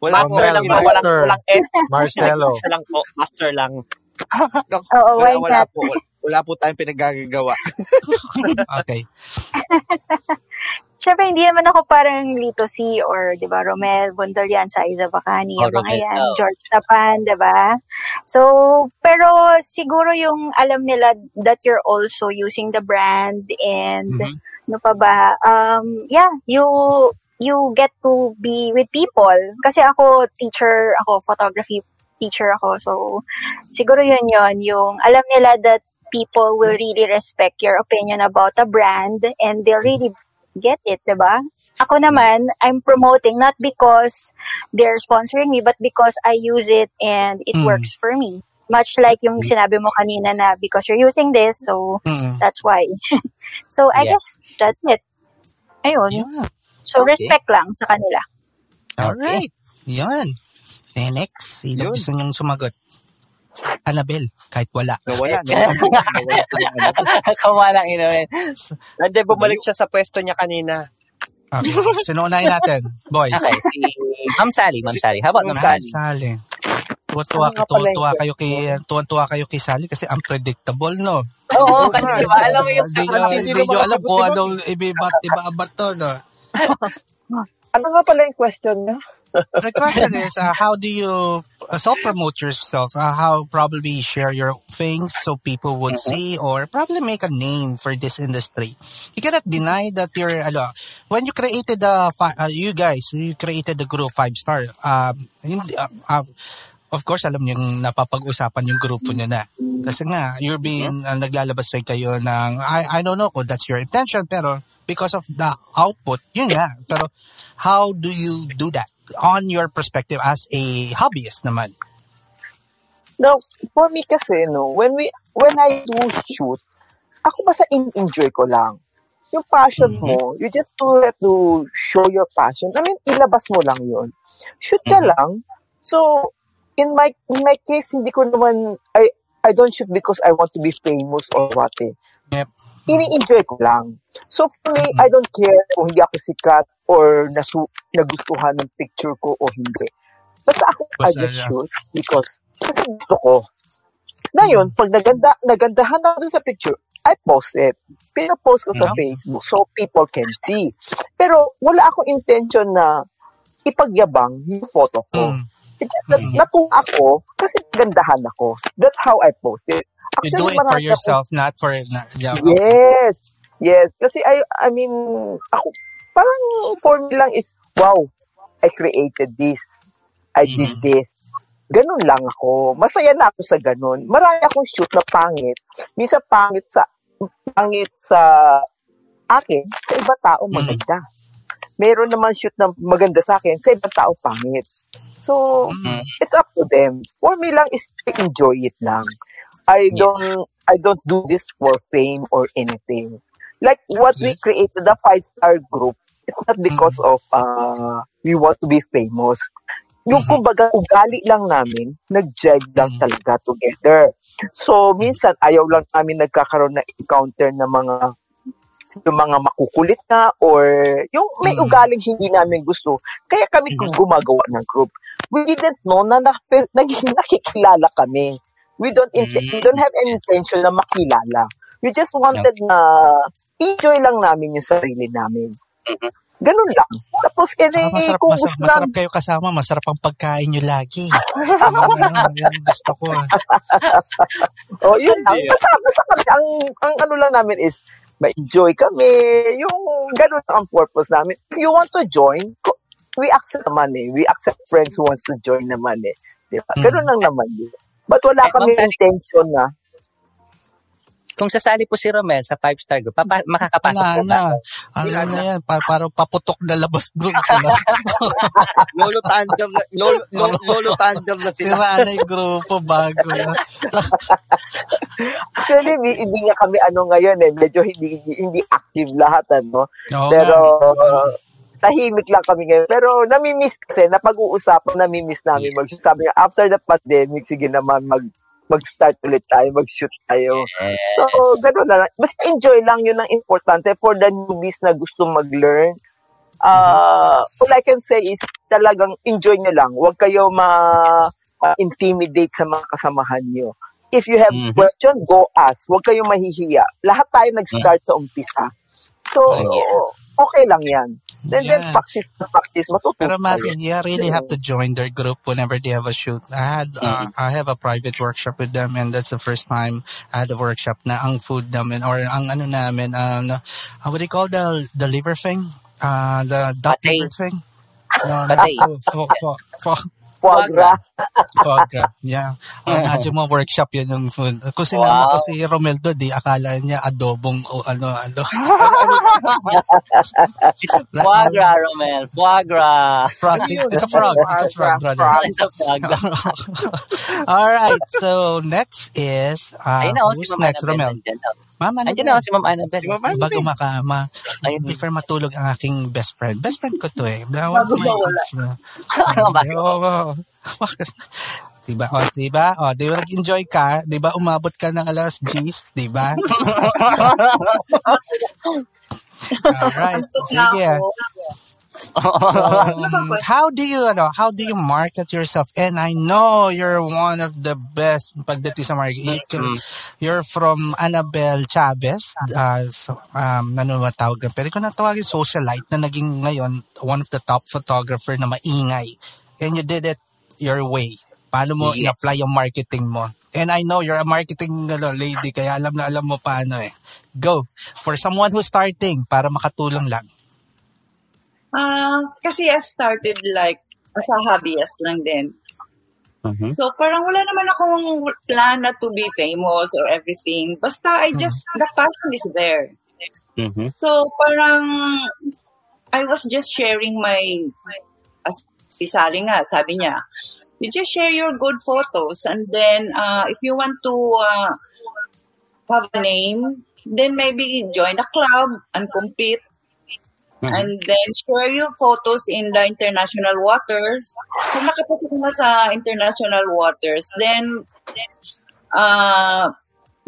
Wala po
Master
Romel
lang po.
walang,
Walang,
Master.
walang S.
Marcelo.
Master lang po. Master lang. <laughs>
oo,
wala,
why
wala po. Wala po tayong pinagagagawa. <laughs>
Okay.
Syempre, hindi naman ako parang Lito C or, di ba, Romel, Bundolian, Saiza Bacani,
Oh,
yung mga
Romel,
yan,
oh.
George Tapan, di ba? So, pero siguro yung alam nila that you're also using the brand and
Mhm.
ano pa ba, um, yeah, you, you get to be with people. Kasi ako, teacher, ako, photography teacher ako. So, siguro yun yun, yung alam nila that people will really respect your opinion about a brand and they'll really get it, diba? Ako naman, I'm promoting not because they're sponsoring me, but because I use it and it
Mm.
works for me. Much like yung sinabi mo kanina na because you're using this, so
Mm.
that's why. <laughs> so I
Yes.
guess that's it. Ayun.
Yeah.
So
Okay.
respect lang sa kanila.
Alright. Yan. Eh, next. Sino
Yun.
gusto niyong sumagot? Annabelle, kahit wala.
Nawala. <laughs> Nawala. Nawala sila. Ano.
Kawalang inumin.
Hindi, bumalik siya sa pwesto niya kanina.
Okay. Sino unahin natin? Boys.
Okay, si Ma'am Sally. Ma'am Sally. How about Ma'am
Ma'am
Sally?
Sally. Tuwa-tuwa,
Ano nga pala yung
tuwa kayo kay tuwa kayo kay Sally kasi unpredictable, no?
Oo, kasi diba, alam mo yung
Hindi nyo, hindi nyo alam kung anong iba-iba iba to, no? <laughs>
Ano nga pala yung question niya?
The question is, uh, how do you uh, self-promote yourself? Uh, how probably share your things so people would see or probably make a name for this industry? You cannot deny that you're, ano, when you created the, uh, you guys, you created the group Five Star, um, hindi, uh, uh, of course, alam niyo yung napapag-usapan yung grupo niyo na. Kasi nga, you're being, uh, naglalabas rin kayo ng, I, I don't know kung that's your intention, pero because of the output, yun nga. Pero how do you do that on your perspective as a hobbyist naman?
No, for me kasi, no, when we, when I do shoot, ako basta in-enjoy ko lang. Yung passion
Mhm.
mo, you just do have to show your passion. I mean, ilabas mo lang yun. Shoot ka
Mhm.
lang. So, in my in my case, hindi ko naman, I, I don't shoot because I want to be famous or what eh.
Yep.
Ini-enjoy ko lang. So, for me,
Mhm.
I don't care kung hindi ako sikat or nasu, nagustuhan ng picture ko o hindi. Basta ako, I
Basta
just
lang.
shoot because kasi gusto ko. Ngayon, pag naganda, nagandahan ako dun sa picture, I post it. Pinapost ko sa
Yeah.
Facebook so people can see. Pero wala akong intention na ipagyabang yung photo ko.
Mm.
It's just that
Mm.
natuwa ako kasi gandahan ako. That's how I post it.
You do
Actually,
it for yourself, not for... Na, yeah, okay.
Yes. Yes. Kasi I, I mean, ako, parang for me lang is, wow, I created this. I did
Mhm.
this. Ganun lang ako. Masaya na ako sa ganun. Marami akong shoot na pangit. Minsan pangit sa pangit sa akin, sa iba tao maganda. Meron naman shoot na maganda sa akin, sa ibang tao pangit. So, it's up to them. For me lang is to enjoy it lang. I don't I don't do this for fame or anything. Like what we created the five star group, it's not because of uh we want to be famous. Yung kumbaga ugali lang namin, nag-jive lang talaga together. So minsan ayaw lang namin nagkakaroon na encounter ng mga yung mga makukulit na or yung may ugaling hindi namin gusto. Kaya kami gumagawa ng group. We didn't know na na, <laughs> naging nakikilala kami. We don't int- we don't have any intention na makilala. We just wanted na enjoy lang namin yung sarili namin. Ganun lang. Tapos, eh,
Saka masarap,
kung
masarap, masarap kayo kasama. Masarap ang pagkain nyo lagi. <laughs> Yan ang gusto ko. ah. <laughs>
oh, yun lang. Basta, basta kami, ang, ang ano lang namin is, ma-enjoy kami. Yung ganun ang purpose namin. If you want to join, we accept naman eh. We accept friends who wants to join naman eh. Di ba? Ganun lang naman yun. But wala kami intention na.
Kung sasali po si Romel sa five-star group, papa, makakapasok
Wala
po
na.
ba?
Ano na yan? Pa- parang paputok na labas group sila. <laughs>
Lolo Thunder, na- Lolo, <laughs> Lolo, Lolo Thunder na sila.
Sira na yung grupo bago. <laughs>
Actually, hindi, hindi nga kami ano ngayon eh. Medyo hindi, hindi active lahat ano.
Oo
Pero,
nga.
tahimik lang kami ngayon. Pero namimiss kasi, napag-uusapan, namimiss namin. Mag, sabi nga, after the pandemic, sige naman, mag, mag-start ulit tayo, mag-shoot tayo. So, gano'n na lang. Basta enjoy lang yun ang importante for the newbies na gusto mag-learn. Uh, all I can say is talagang enjoy nyo lang. Huwag kayo ma-intimidate sa mga kasamahan nyo. If you have
Mhm.
question, go ask. Huwag kayong mahihiya. Lahat tayo nag-start sa umpisa. So, okay lang yan. Then, then
Yeah.
practice na practice. Matututo
Pero
kayo.
Matthew, you really have to join their group whenever they have a shoot. I had, uh, I have a private workshop with them and that's the first time I had a workshop na ang food namin or ang ano namin, um, uh, what do you call the, the liver thing? Uh, the duck
Patay.
liver thing? <laughs> No,
Patay.
no, fo, fo, fo,
Foie gras.
Foie gras. Yeah. Oh, imagine mo, workshop yun yung food. Sinama
Wow.
ko si Romeldo, di akala niya adobong o ano, ano. <laughs>
Foie gras, Romel. Foie gras.
Frog. It's a frog. It's a frog, brother.
It's a frog. <laughs>
All right. So next is uh,
Ayun na, oh, si
who's
Ma'am
next,
Annabelle.
Romel?
Nandiyan na.
Mama,
Nandiyan na oh, si Ma'am Annabelle.
Bago makama,
Ayun.
before matulog ang aking best friend. Best friend ko to eh. Bago
Bago mawala. <laughs> <laughs>
Diba? O, diba? O, di ba nag-enjoy ka? Di ba umabot ka ng alas 10? Di ba? <laughs> Alright. Sige. <laughs> So, um, how do you ano, how do you market yourself? And I know you're one of the best pagdating sa market. You're from Annabelle Chavez. Uh, so, um, ano ba tawag? Pero ko na tawagin socialite na naging ngayon one of the top photographer na maingay. And you did it your way. Paano mo
Yes.
in-apply yung marketing mo? And I know you're a marketing ano, lady, kaya alam na alam mo paano eh. Go. For someone who's starting, para makatulong lang.
Ah, kasi I started like as a hobbyist lang din. So parang wala naman akong plan na to be famous or everything. Basta I just, the passion is there.
Mhm.
So parang I was just sharing my, as si Sally nga, sabi niya, you just share your good photos and then uh, if you want to uh, have a name, then maybe join a club and compete and then share your photos in the international waters. Kung nakapasok na sa international waters, then uh,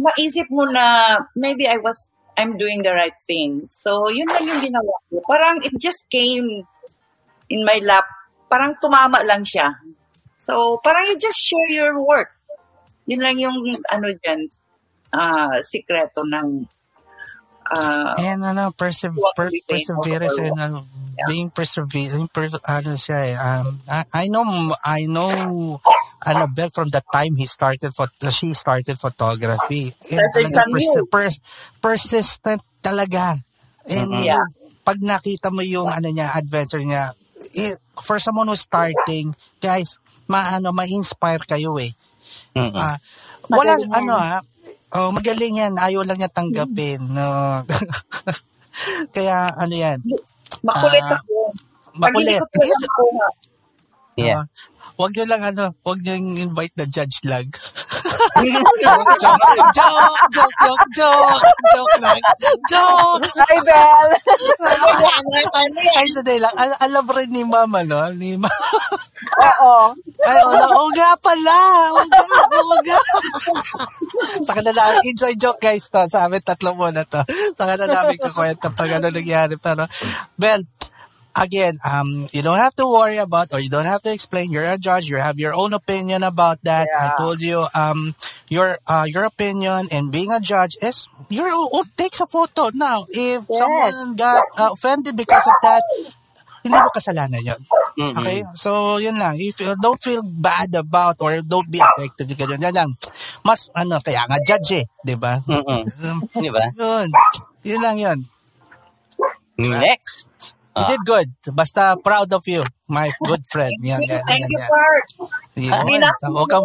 maisip mo na maybe I was I'm doing the right thing. So, yun lang yung ginawa ko. Parang it just came in my lap. Parang tumama lang siya. So, parang you just share your work. Yun lang yung ano dyan, ah, sikreto ng ah,
And ano, perse- per- perseverance and ano, being persevering, per- ano siya eh, um, I, I know, I know Annabelle from the time he started, pho- she started photography. And
from you.
pers- persistent talaga. And
Mhm. Yeah.
pag nakita mo yung ano niya, adventure niya, eh, for someone who's starting, guys, ma, ano, ma-inspire kayo eh.
Mm-mm.
Ah, wala, ano ah, oh, magaling yan. Ayaw lang niya tanggapin. No. <laughs> Kaya, ano yan,
Makulit
Ah,
ako.
makulit.
Pag hindi ko <laughs> talaga nakuha.
Yeah.
Ah, Huwag nyo lang ano, huwag nyo yung invite na judge lag.
joke, <laughs>
joke, joke, joke, joke, joke lang. Joke!
Hi, Bel!
ano yan?
Ay, sandali lang. Al- alam rin ni Mama, no? Ni Ma-
Oo.
Ay, wala. Oo nga pala. Oo nga, oo nga. Saka na namin, inside joke guys to. Sa amin, tatlo muna to. Saka na namin kakwenta pag ano nangyari. Pero, Bel, again, um, you don't have to worry about or you don't have to explain. You're a judge. You have your own opinion about that. I
Yeah.
told you, um, your uh, your opinion and being a judge is your own. Takes a photo now. If
Yes.
someone got uh, offended because of that, hindi mo kasalanan yun.
Mm-mm.
Okay? So, yun lang. If you don't feel bad about or don't be affected, ganyan, yan lang. Mas, ano, kaya nga judge eh. Di ba?
Mm-mm.
Um,
Di ba?
yun. Yun lang yun.
Next.
You did good. Basta proud of you, my good friend. Yan, yan,
Thank
yan,
you. Bart.
Yun. Huwag kang,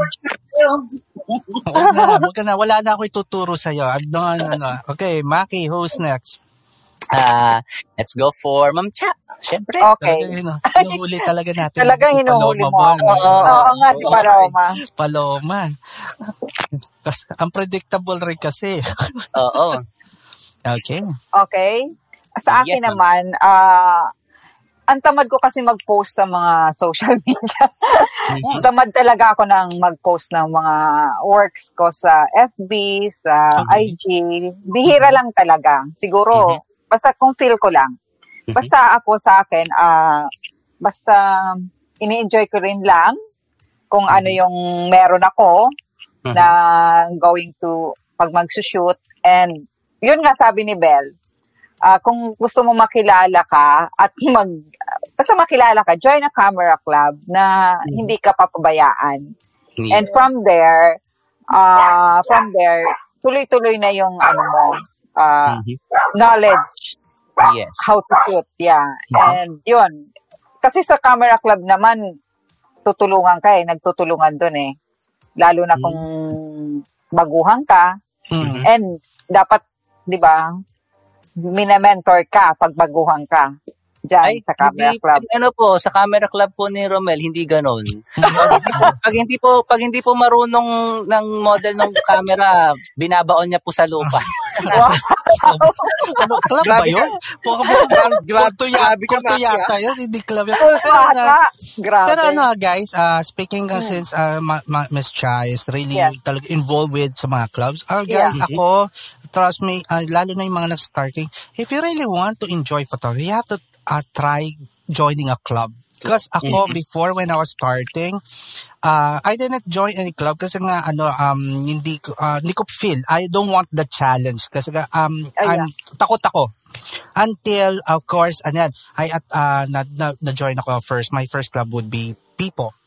huwag na, huwag ka na. Wala na ako ituturo sa'yo. I'm done, ano. Okay, Maki, who's next?
Ah, let's go for Ma'am Cha. Siyempre.
Okay.
Hinuhuli talaga natin.
Talagang
Si
hinuhuli
Paloma
mo
ba?
ako. Oo nga, si Paloma.
Paloma. Kasi, unpredictable rin kasi.
Oo. <laughs>
Okay.
Okay? Sa akin
Yes,
naman, ah, ang tamad ko kasi mag-post sa mga <laughs> social media.
Mhm.
tamad talaga ako ng mag-post ng mga works ko sa FB, sa
Okay.
IG. Bihira lang talaga. Siguro, basta kung feel ko lang.
Mhm.
Basta ako sa akin, ah, basta ini-enjoy ko rin lang kung ano yung meron ako
Mhm.
na going to pag magsushoot. And yun nga sabi ni Belle, ah, kung gusto mo makilala ka at <laughs> mag, basta makilala ka, join a camera club na hindi ka papabayaan. And
Yes.
from there, ah from there, tuloy-tuloy na yung ano mo, ah,
Mhm.
knowledge
Yes.
how to shoot, yeah. And yun. Kasi sa camera club naman, tutulungan ka eh, nagtutulungan dun eh. Lalo na kung baguhan ka.
Mhm.
And dapat, di ba, minamentor ka pag baguhan ka dyan sa camera
hindi,
club.
ano po, sa camera club po ni Romel, hindi ganon. <laughs> pag hindi po pag hindi po marunong ng model ng camera, binabaon niya po sa lupa. <laughs>
ano, club ba
Grabe
yun?
ka.
Baka baka
Grabe, grabe Maki,
yata yun, hindi club yun. Pero, ano,
bata. Grabe.
pero ano guys, uh, speaking uh, since uh, Ma- Ma- Miss Cha is really
Yeah.
talaga involved with sa mga clubs. Uh, guys,
Yeah.
ako, trust me, uh, lalo na yung mga nag-starting, if you really want to enjoy photography, you have to uh, try joining a club. Because ako, before when I was starting, uh, I didn't join any club kasi nga, ano, um, hindi ko, uh, hindi ko feel. I don't want the challenge. Kasi nga, um,
Ay,
I'm, takot ako. Until, of course, ano yan, I, at, uh, na, na, na-join ako first. My first club would be People.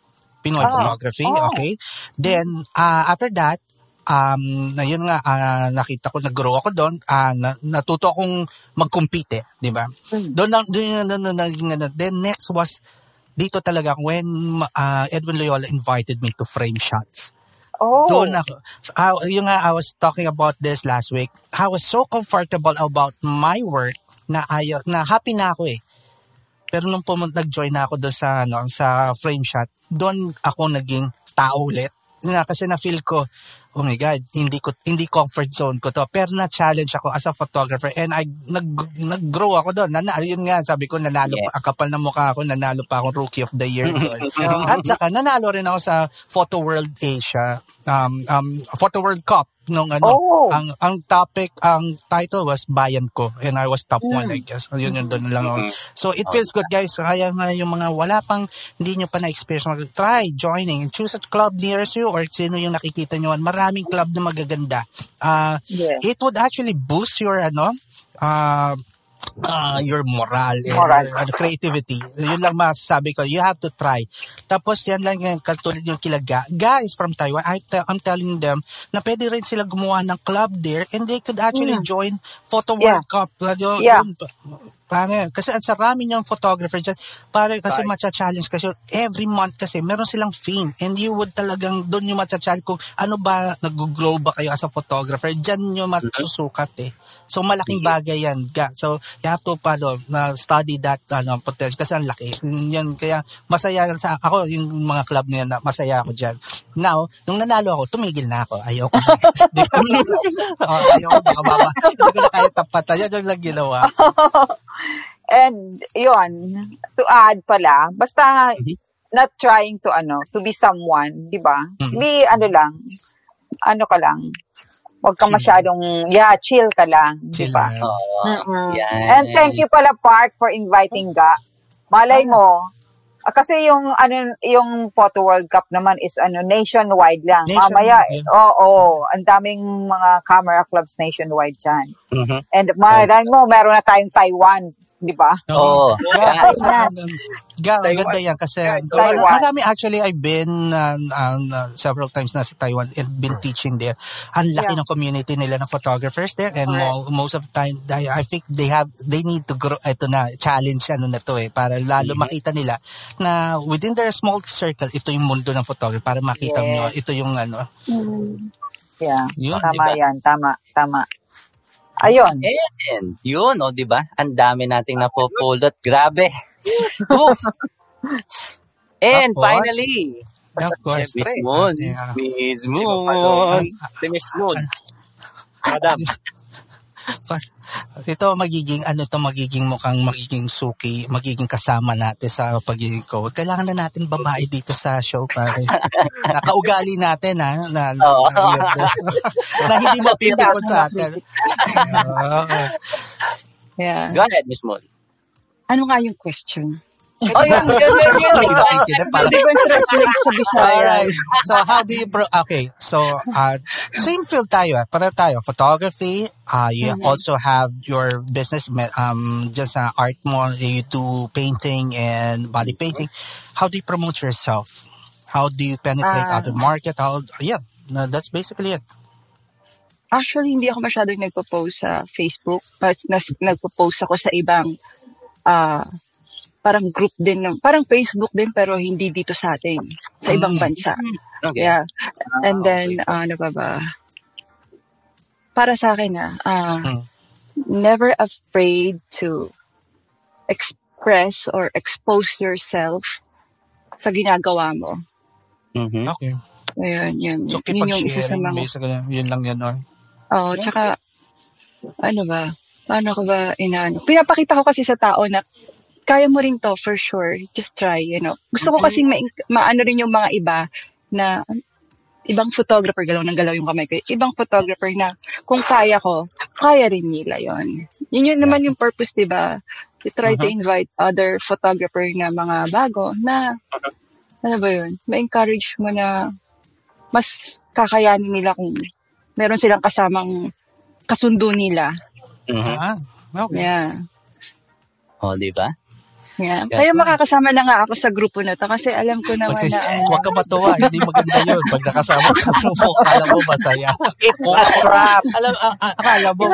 Pinoy
Ah.
Photography,
Oh.
okay? Then, uh, after that, um, na yun nga, ah, nakita ko, nag-grow ako doon, ah, na, natuto akong mag-compete, eh, di ba?
Mm.
Doon lang, doon yung naging ano. Then next was, dito talaga when ah, Edwin Loyola invited me to frame shots.
Oh.
Doon ako. Ah, yung nga, I was talking about this last week. I was so comfortable about my work na ayaw, na happy na ako eh. Pero nung pumunta, nag-join na ako doon sa, ano, sa frame shot, doon ako naging tao ulit. Nga, kasi na-feel ko, oh my God, hindi ko hindi comfort zone ko to. Pero na-challenge ako as a photographer and I nag, nag-grow ako doon. Nana, yun nga, sabi ko, nanalo
Yes.
pa, kapal na mukha ako, nanalo pa akong Rookie of the Year <laughs> doon. At saka, nanalo rin ako sa Photo World Asia, um, um, Photo World Cup nung ano,
Oh.
ang ang topic, ang title was Bayan Ko and I was top one, I guess. Yun yun doon lang ako. So it feels good guys. Kaya nga yung mga wala pang hindi nyo pa na-experience, mag- try joining and choose a club nearest you or sino yung nakikita nyo. Maraming club na magaganda. Uh,
Yeah.
It would actually boost your ano, uh, uh, your moral and
Moral.
uh, creativity. Yun lang masasabi ko. You have to try. Tapos yan lang yung katulad yung kilaga. Guys from Taiwan, I te- I'm telling them na pwede rin sila gumawa ng club there and they could actually join Photo
Mm. Yeah.
World Cup. Uh, yun-
Yeah.
yun. Pare, kasi ang sarami niyang photographer dyan. Pare, kasi
Right.
matcha-challenge kasi every month kasi meron silang theme and you would talagang doon yung matcha-challenge kung ano ba, nag-grow ba kayo as a photographer. Dyan yung masusukat eh. So, malaking bagay yan. So, you have to palo, na study that ano, potential kasi ang laki. Yan, kaya masaya sa ako, yung mga club na yan, masaya ako dyan. Now, nung nanalo ako, tumigil na ako. Ayoko na. <laughs> Oh, <laughs> ayoko, baka baba. Hindi ko na kaya tapatan. Yan yung lang ginawa. <laughs>
And yun, to add pala, basta not trying to ano, to be someone, 'di ba? Be ano lang, ano ka lang. Huwag ka
Chill.
masyadong, yeah, chill ka lang, 'di
Chill
ba? Mm-mm.
Yan.
And thank you pala Park for inviting Ga. Malay mo, kasi yung ano yung Photo World Cup naman is ano nationwide lang.
Nationwide,
Mamaya,
yeah.
oo, ang daming mga camera clubs nationwide diyan.
Mhm.
And malay mo, meron na tayong Taiwan, 'di ba?
Oo.
Ga,
Yan.
isa, ga, ganda yan kasi
Taiwan.
marami actually I've been uh, um, uh, several times na sa Taiwan and been teaching there. Ang laki
Yeah.
ng community nila ng photographers there and mo, most of the time I, I think they have they need to grow ito na challenge ano na to eh para lalo makita nila na within their small circle ito yung mundo ng photography para makita
Yes.
nyo ito yung ano
Yeah.
yun
Tama
diba?
yan, tama, tama. Ayun.
And yun, o, di ba? Ang dami nating napupulot. Grabe. And
Tapos,
finally,
of course
Miss Moon. Miss Moon. Si Miss Moon. <laughs>
Madam.
Ito magiging ano to magiging mukhang magiging suki magiging kasama natin sa pagiging co kailangan na natin babae dito sa show pare <laughs> nakaugali natin ha na, na,
Oo.
na, <laughs> na hindi mapipikot sa atin <laughs> Oo.
Yeah.
Go ahead, Miss Moon.
Ano nga yung question?
Oh, yun, yun, yun, yun.
Translate sa Bisaya.
Alright. So how do you pro okay, so uh same field tayo, ah. para tayo photography, uh you
Mhm.
also have your business um just uh, art mo, you do painting and body painting. How do you promote yourself? How do you penetrate
Ah.
other market? How yeah, no, that's basically it.
Actually, hindi ako masyadong nagpo-post sa Facebook. Mas, nas, nagpo-post ako sa ibang ah parang group din. ng- Parang Facebook din pero hindi dito sa atin. Sa ibang
Mm.
bansa.
Okay.
Yeah. And then, ah, ano pa ba? Para sa akin, ah, ah,
Mm.
never afraid to express or expose yourself sa ginagawa mo.
Mhm.
Okay.
Ayun, yun.
So
yun yung isa sa mga
basically, yun lang yan. Oh.
Oo, tsaka, ano ba, paano ko ba inaano? Pinapakita ko kasi sa tao na kaya mo rin to for sure. Just try, you know. Gusto ko kasi ma- maano rin yung mga iba na ibang photographer, galaw ng galaw yung kamay ko. Ibang photographer na kung kaya ko, kaya rin nila yon. Yun yun naman yung purpose, di ba? You try to invite other photographer na mga bago na, ano ba yun, ma-encourage mo na mas kakayanin nila kung meron silang kasamang kasundo nila.
Mhm.
Ah, okay.
Yeah.
O, di ba?
Yeah.
Yeah.
Kaya makakasama na nga ako sa grupo na to kasi alam ko naman
Kasi,
na ang
huwag ka matuwa, hindi maganda yun. Pag nakasama sa grupo, akala mo masaya.
It's a trap.
Alam, akala mo,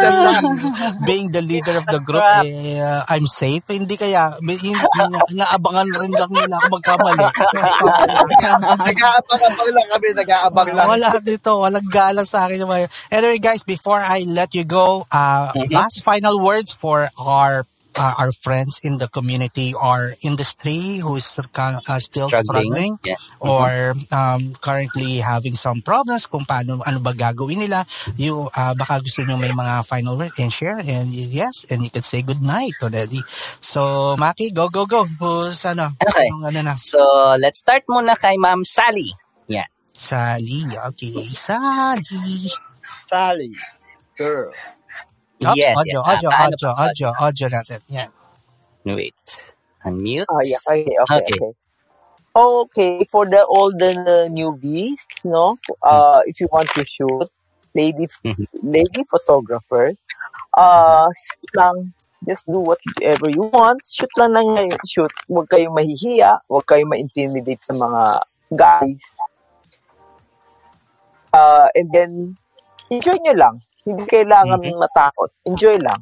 being the leader of the group, eh, uh, I'm safe. Hindi kaya, may- hindi, na- naabangan rin lang nila ako magkamali. <laughs>
Nag-aabang-abang lang kami, nag-aabang lang.
Wala dito, walang galang sa akin. Anyway, guys, before I let you go, uh, last final words for our uh, our friends in the community or industry who is uh, still struggling,
Yeah.
or um, currently having some problems kung paano ano ba gagawin nila you uh, baka gusto niyo may mga final word and share and yes and you can say good night already so Maki go go go who's ano
Okay.
anong ano na
So, let's start muna kay Ma'am Sally. Yeah.
Sally okay Sally
Sally. Girl.
Oops,
yes,
audio,
yes.
audio,
paano
audio,
pa-
audio, audio natin. Yan.
Wait. Unmute.
Oh, yeah. Okay, okay,
Okay.
okay. Okay, for the old and uh, newbies, no? Uh, if you want to shoot, lady,
Mhm.
lady photographer, uh, shoot lang. Just do whatever you want. Shoot lang lang ngayon. Shoot. Huwag kayong mahihiya. Huwag kayong ma-intimidate sa mga guys. Uh, and then, enjoy nyo lang. Hindi kailangan
Mhm.
matakot. Enjoy lang.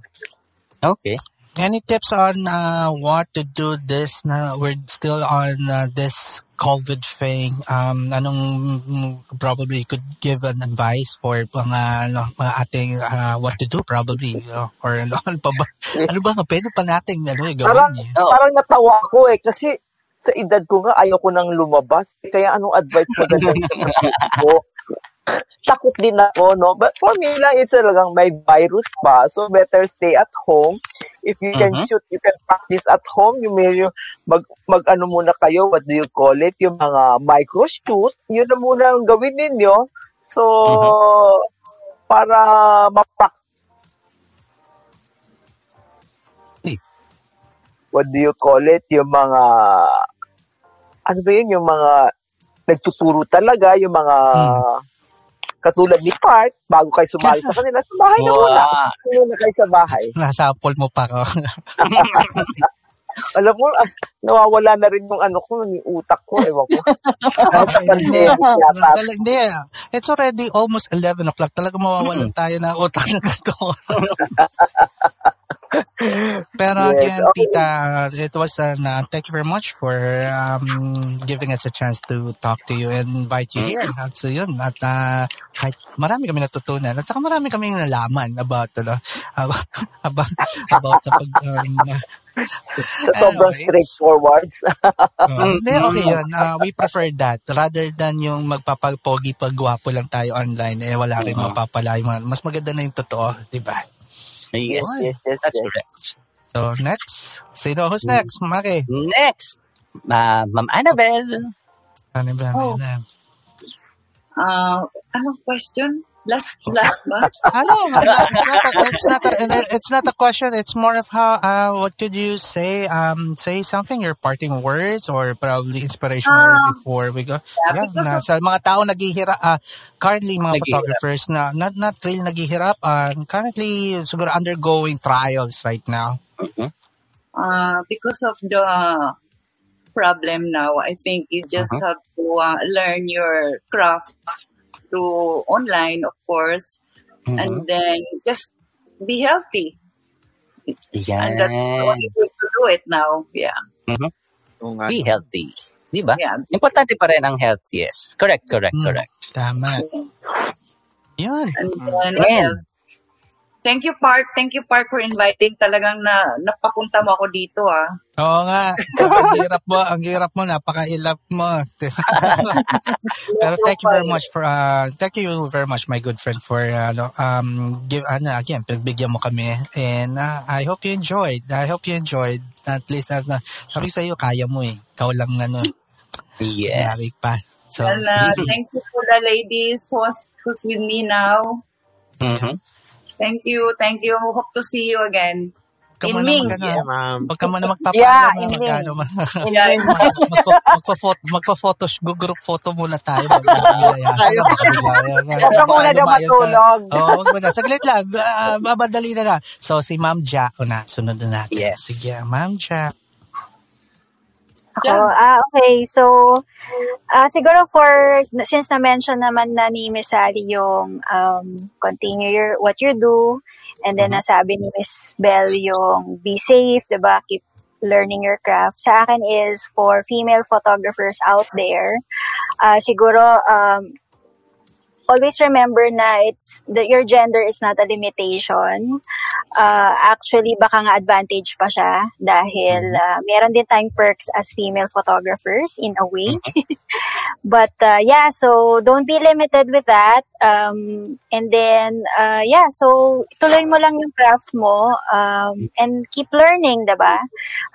Okay.
any tips on uh, what to do this na we're still on uh, this COVID thing? Um, anong mm, probably could give an advice for mga, ano, mga ating uh, what to do probably you know, or ano, <laughs> ano pa ba? Ano ba nga pwede pa nating ano, eh,
Parang,
gawin eh?
parang natawa ko eh. Kasi sa edad ko nga, ayaw ko nang lumabas. Kaya anong advice mo ko? <laughs> Takot din ako, no? But for me lang, it's talagang may virus pa. So, better stay at home. If you can
Mhm.
shoot, you can practice at home. You may mag, mag ano muna kayo, what do you call it? Yung mga micro shoot. Yun na muna ang gawin ninyo. So, para mapak what do you call it? Yung mga, ano ba yun? Yung mga nagtuturo talaga, yung mga katulad ni Park, bago kayo sumali sa <laughs> kanila, sa bahay na muna.
Wow.
Muna kayo sa bahay.
Nasample mo pa ko. <laughs>
Alam mo, ah, nawawala na rin yung ano ko, yung utak ko, ewan ko. <laughs>
hindi, hindi. It's already almost 11 o'clock. Talaga mawawalan tayo na utak na ganito. <laughs> Pero
Yes,
again,
okay.
Tita, it was an, uh, thank you very much for um, giving us a chance to talk to you and invite you here. At so yun, at uh, kahit marami kami natutunan at saka marami kami nalaman about, ano, <laughs> about, about, about sa pag, um, <laughs>
Sobrang straightforward.
Oh, <laughs> Hindi, okay yun. Uh, we prefer that. Rather than yung magpapagpogi pagwapo lang tayo online, eh wala rin
Mhm.
mapapala. Yung mga- Mas maganda na yung totoo, di ba?
Yes,
yes, yes,
that's
yes.
correct.
So, next. Sino who's next? Maki.
Next, uh, Ma'am Annabelle.
Ano ba?
Oh.
Ano?
Ah, anong question? Last, last month. <laughs>
Ano? It's not, a, it's not a, it's not a question. It's more of how, uh, what could you say? Um, say something, your parting words or probably inspirational
Ah,
before we go.
yeah,
Yeah, na,
of-
sa mga tao naghihirap, uh, currently mga
Naghihirap.
photographers na not, not really naghihirap, uh, currently siguro undergoing trials right now.
Uh, because of the problem now, I think you just
Mhm.
have to uh, learn your craft through online, of course,
Mhm.
and then just be healthy. And that's the only way to do it now. Yeah.
Nga.
Be healthy. Di ba?
Yeah.
Importante pa rin ang health, yes. Correct, correct,
Mm.
correct.
Tama. Yan.
And then, what
And?
Thank you, Park. Thank you, Park, for inviting. Talagang na, napapunta mo ako dito, ah.
Oo nga. <laughs> ang hirap mo, ang hirap mo, napaka-ilap mo. <laughs> Pero thank you very much for, uh, thank you very much, my good friend, for, uh, ano, um, give, ano, again, pagbigyan mo kami. And uh, I hope you enjoyed. I hope you enjoyed. At least, uh, sabi sa'yo, kaya mo eh. Ikaw lang, ano,
yes.
pa. So,
and uh, thank you for the ladies who's, who's with me now.
Mhm.
Thank you. Thank you. Hope to see you again.
Huwag ka
In Ming.
mag, ano,
Yeah, ma'am.
huwag ka muna magpapaalam.
Yeah,
ah,
in
mag,
Ming.
ano, mag-
Yeah, <laughs>
magpa, magpa-photo, magpa-photo, group photo muna tayo.
Tayo.
Huwag ka muna daw matulog.
Oo, wag mo na. Saglit lang. Uh, mabadali na na. So, si Ma'am Ja, una, sunod na natin.
Yes.
Sige, Ma'am Ja.
Ako, ah, okay. So, ah, siguro for, since na-mention naman na ni Miss Sally yung um, continue your, what you do, and then nasabi ni Miss Bell yung be safe, diba? Keep learning your craft. Sa akin is for female photographers out there, ah, siguro, um, always remember na it's that your gender is not a limitation. Uh, actually, baka nga advantage pa siya dahil uh, meron din tayong perks as female photographers in a way. <laughs> but uh, yeah, so don't be limited with that. Um, and then, uh, yeah, so tuloy mo lang yung craft mo um, and keep learning, diba?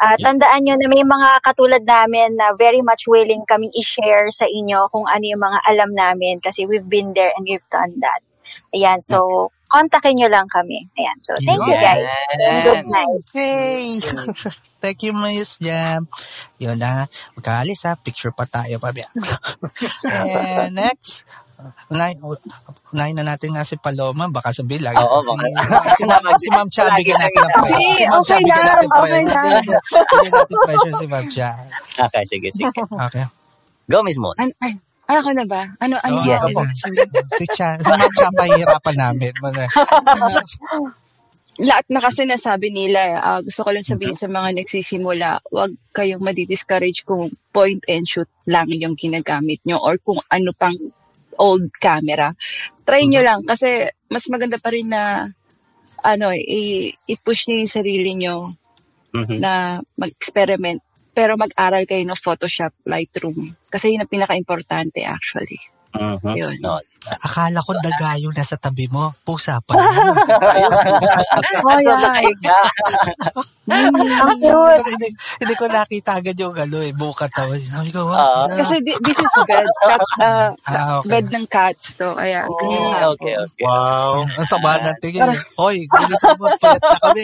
Uh, tandaan nyo na may mga katulad namin na very much willing kaming i-share sa inyo kung ano yung mga alam namin kasi we've been there and we've done that. Ayan, so kontakin nyo lang kami. Ayan, so thank you guys. And good night.
Hey! <laughs> Thank you, Miss Jam. Yun na. Magkaalis ha. Picture pa tayo pa. <laughs> And next. Unahin, unahin na natin nga si Paloma. Baka sabihin lang.
Oo,
si,
baka- <laughs>
si, Ma'am, si Ma'am Cha, bigyan natin ng pressure.
Hindi,
Si Ma'am Cha,
okay
bigyan
lang,
natin
okay
pressure. Hindi, natin pressure si Ma'am Cha.
Okay, sige, sige.
Okay.
Go, Miss Moon.
An- ay, ay, ako na ba? Ano, ano?
Oo,
Yes,
ako. Si Cha, si Ma'am Cha, pahihirapan namin. Mga-
lahat na kasi nasabi nila, ah, gusto ko lang sabihin sa mga nagsisimula, huwag kayong madi-discourage kung point and shoot lang yung ginagamit nyo or kung ano pang old camera. Try nyo lang kasi mas maganda pa rin na ano, i- i-push nyo yung sarili nyo
Mhm.
na mag-experiment pero mag-aral kayo ng Photoshop, Lightroom. Kasi yun ang pinaka-importante actually.
Mhm.
Yun.
No.
Akala ko daga yung nasa tabi mo. Pusa pa. <laughs>
Oh, yeah. Ang cute.
hindi, hindi ko nakita agad yung ano eh, buka tawa. Sabi ko,
Ah.
what?
Kasi di- this is bed, <laughs> cat, uh,
Ah, okay.
bed ng cats to. Ganyan nga
Okay, okay.
Wow.
Ang sama ng tingin. Hoy, bilisan mo, pilat na kami.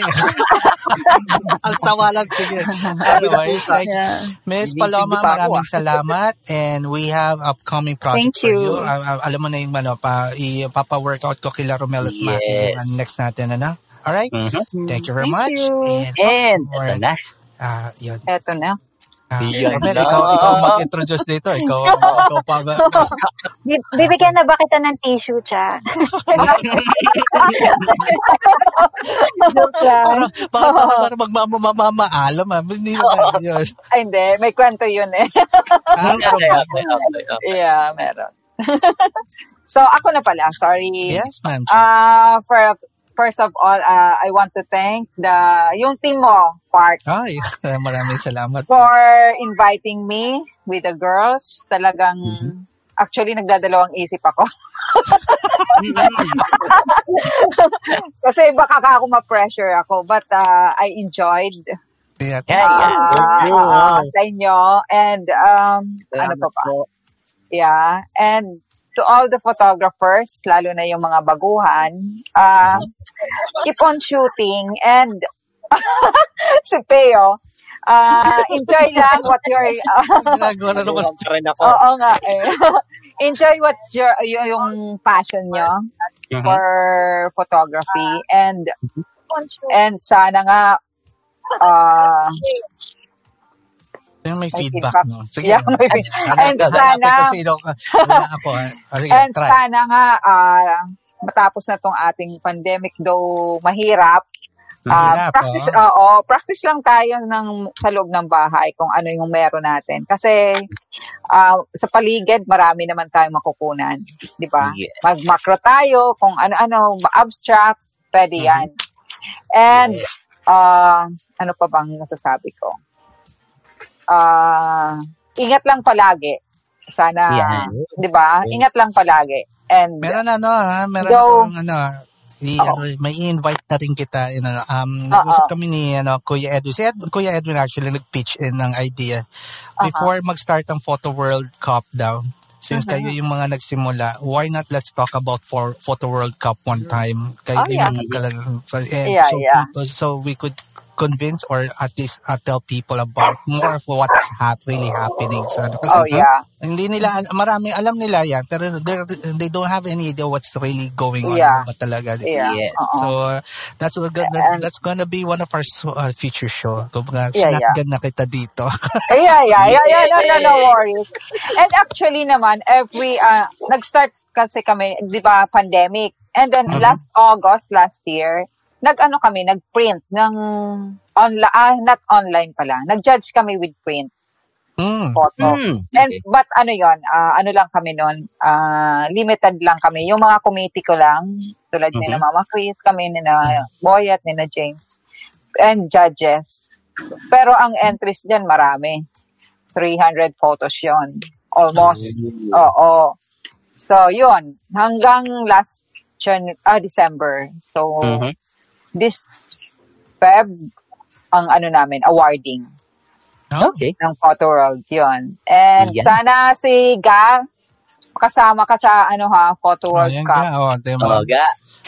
<laughs> Ang sama ng tingin. Anyway, like,
Yeah.
Miss Paloma, maraming salamat. And we have upcoming projects
Thank
for
you.
you. Ah, ah, alam mo na yung ano, pa, ipapa-workout ko kila Romel at.
Yes.
Ang next natin, ano? Alright?
Mhm.
Thank you very
Thank
much.
you.
And,
And, ito na.
ah, yun.
Eto na.
Ah,
Yan
Romel,
na.
ikaw, <laughs> ikaw mag-introduce dito. Ikaw, <laughs> ikaw pa ba?
Bi- Bibigyan na ba kita ng tissue, cha? <laughs>
Parang, parang, parang magmamamaalam. Ah. Hindi yun.
Ay, hindi. May kwento yun eh.
Ah,
Okay,
ba?
yeah, meron. So, ako na pala. Sorry.
Yes, ma'am.
Uh, for first of all, uh, I want to thank the yung team mo, Park,
Ay, <laughs> maraming salamat.
for inviting me with the girls. Talagang, actually, nagdadalawang isip ako. <laughs> Kasi baka ka ako ma-pressure ako. But uh, I enjoyed
Yeah,
Yeah, yeah.
uh,
Thank you,
uh,
wow.
sa inyo. And, um, ano pa ba? Yeah. And to all the photographers, lalo na yung mga baguhan, uh, keep on shooting and <laughs> si Peo, uh, enjoy lang what you're, <laughs>
Ginagawa na naman.
Pa rin ako.
oo nga eh. <laughs> enjoy what your, y- yung passion nyo
Mhm.
for photography and and sana nga uh,
Yung may
May
feedback,
feedback.
no? Sige.
Yeah, may feed- And sana-
ko sino. Wala ako. ah. Ah, Sige,
And
try.
sana nga, ah, matapos na tong ating pandemic, though mahirap, ah,
Mahirap,
practice,
oo.
oo, practice lang tayo ng, sa loob ng bahay kung ano yung meron natin. Kasi ah, sa paligid, marami naman tayong makukunan. Di ba?
Yes.
Mag-macro tayo, kung ano-ano, abstract, pwede
Mm-hmm.
yan. And, ah, ano pa bang nasasabi ko? Ah, ingat lang palagi. Sana,
Yan.
di ba? Ingat lang palagi. And,
Meron ano ha, meron
Go.
akong ano, i-
Oo.
ano, may invite na rin kita. You know, um, nag-usap kami ni ano, Kuya Edwin. Si Ed, Kuya Edwin actually nag-pitch in ng idea. Before mag-start ang Photo World Cup daw, since kayo yung mga nagsimula, why not let's talk about for Photo World Cup one time? Kayo
Oh, yeah.
yung
Yeah,
so,
yeah.
people, so we could convince or at least uh, tell people about more of what's hap- really happening sa ano. Kasi
oh yeah.
hindi nila, marami alam nila yan, pero they don't have any idea what's really going on.
Yeah.
Ano ba talaga?
Yeah.
Yes.
Oo.
So, uh, that's, what- that,
And-
that's gonna be one of our uh, future show. Kumbaga,
Yeah, yeah.
shotgun na kita dito. <laughs>
yeah, yeah, yeah, yeah, no, no, no <laughs> worries. And actually naman, every, uh, nag-start kasi kami, di ba, pandemic. And then
Mhm.
last August, last year, nag-ano kami, nag-print ng, online, ah, not online pala. Nag-judge kami with print
mm.
photo.
Hmm.
And, but ano yon ah, ano lang kami nun, ah, limited lang kami. Yung mga committee ko lang, tulad ni na Mama Chris, kami ni na Boyat, ni na James, and judges. Pero ang entries dyan, marami. 300 photos yon Almost. Oo. So, yun. Hanggang last Jan- ah, December. So,
Mhm.
This Feb, ang ano namin, awarding
Okay.
ng Photo World. Yun. And
Yan.
sana si Ga, kasama ka sa ano ha, Photo World
yan
Cup.
ka. Oh, diba?
Oh, ga.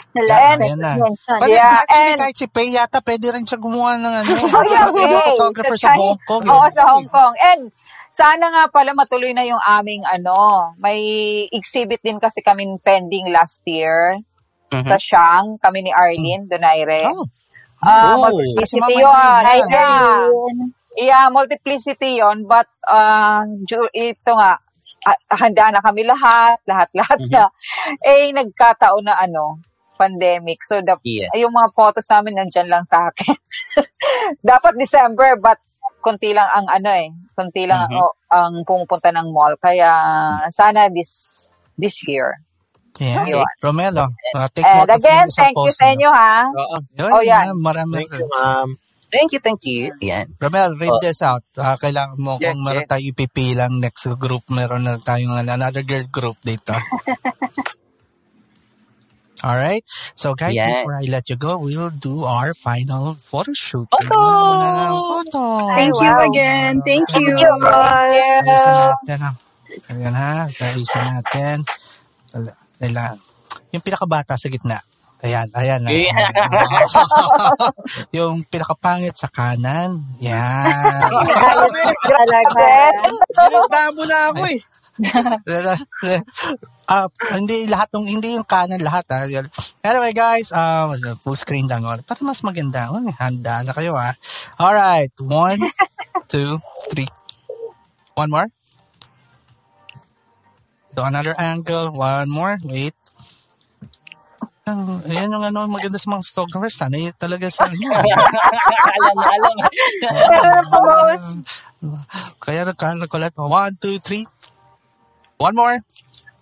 Salamat.
Yan na. Pwede,
Yeah,
actually,
and-
kahit si Pei yata, pwede rin siya gumawa ng ano. <laughs>
Oh, yeah, okay.
photographer
Sa
sa Hong Kong. eh.
Oo, sa Hong Kong. And sana nga pala matuloy na yung aming ano, may exhibit din kasi kami pending last year
Mhm.
sa Shang, kami ni Arlene Donaire.
Oh.
Ah,
Oh,
multiplicity yun. Yeah. Yeah, multiplicity yon but uh, ito nga, ah, handa na kami lahat, lahat-lahat na. Eh, nagkataon na ano, pandemic. So, the,
Yes.
yung mga photos namin nandyan lang sa akin. <laughs> Dapat December, but konti lang ang ano eh. Konti lang
Mhm.
ang, ang pumupunta ng mall. Kaya, sana this this year.
Yeah.
Yun.
Romelo, uh, take
And again, thank you sa inyo ha.
Oo.
Yun,
Oh, yan.
yan. Marami.
Thank you, ma'am.
Thank you, thank you. Yan.
Romel, read
Oh.
this out. Ah, kailangan mo
Yes,
kung meron
yes.
tayo ipipilang next group, meron na tayong another girl group dito. <laughs> Alright? So guys,
Yes.
before I let you go, we'll do our final photo shoot.
Photo!
Photo.
Thank you
wow.
again. Thank you.
Ayusin natin. ah. Ayan ha. Ayusin natin. Kailangan. Yung pinakabata sa gitna. Ayan, ayan. ah.
Yeah. <laughs>
yung pinakapangit sa kanan. Yan.
Talaga.
Mo na ako eh. <laughs>
Ah, hindi lahat ng hindi yung kanan lahat ah. Anyway guys, um full screen lang oh. Para mas maganda. Oh, handa na kayo ah. All right. One, two, three. One more. So another angle. One more. Wait. Ang- Ayan yung ano, maganda sa mga photographers. Sana yun talaga sa <laughs> inyo.
alam na, alam. <laughs>
Kaya nagkalat. One, two, three. One more.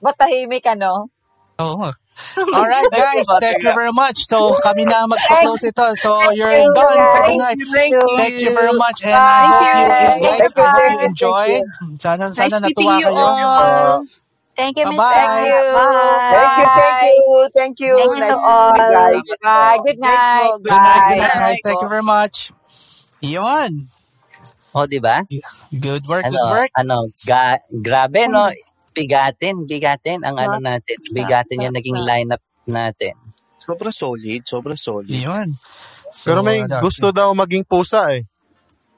Ba't tahimik ano?
Oo. Alright guys, <laughs> thank you very much. So kami na magpo-close ito. So you're done for tonight.
Thank you.
Thank you very much and I
Thank
hope
you.
you guys, I hope you
Thank you.
enjoyed. Sana
Nice
sana
meeting
natuwa
you
kayo.
all.
Thank you, Miss
Bye-bye.
Thank
Thank you.
Bye.
Thank you, thank you, thank you.
Thank you
Nice
to
you guys.
Bye. Good night.
Good night, good
Bye.
night guys. Thank you very much. Yun.
O, di ba?
Good work,
Ano,
good work.
ano, ga, grabe, no? Bigatin, bigatin ang ano natin. Bigatin yung naging lineup natin.
Sobrang solid, sobrang solid.
Yun. So,
Pero may
ano,
gusto daw maging pusa eh.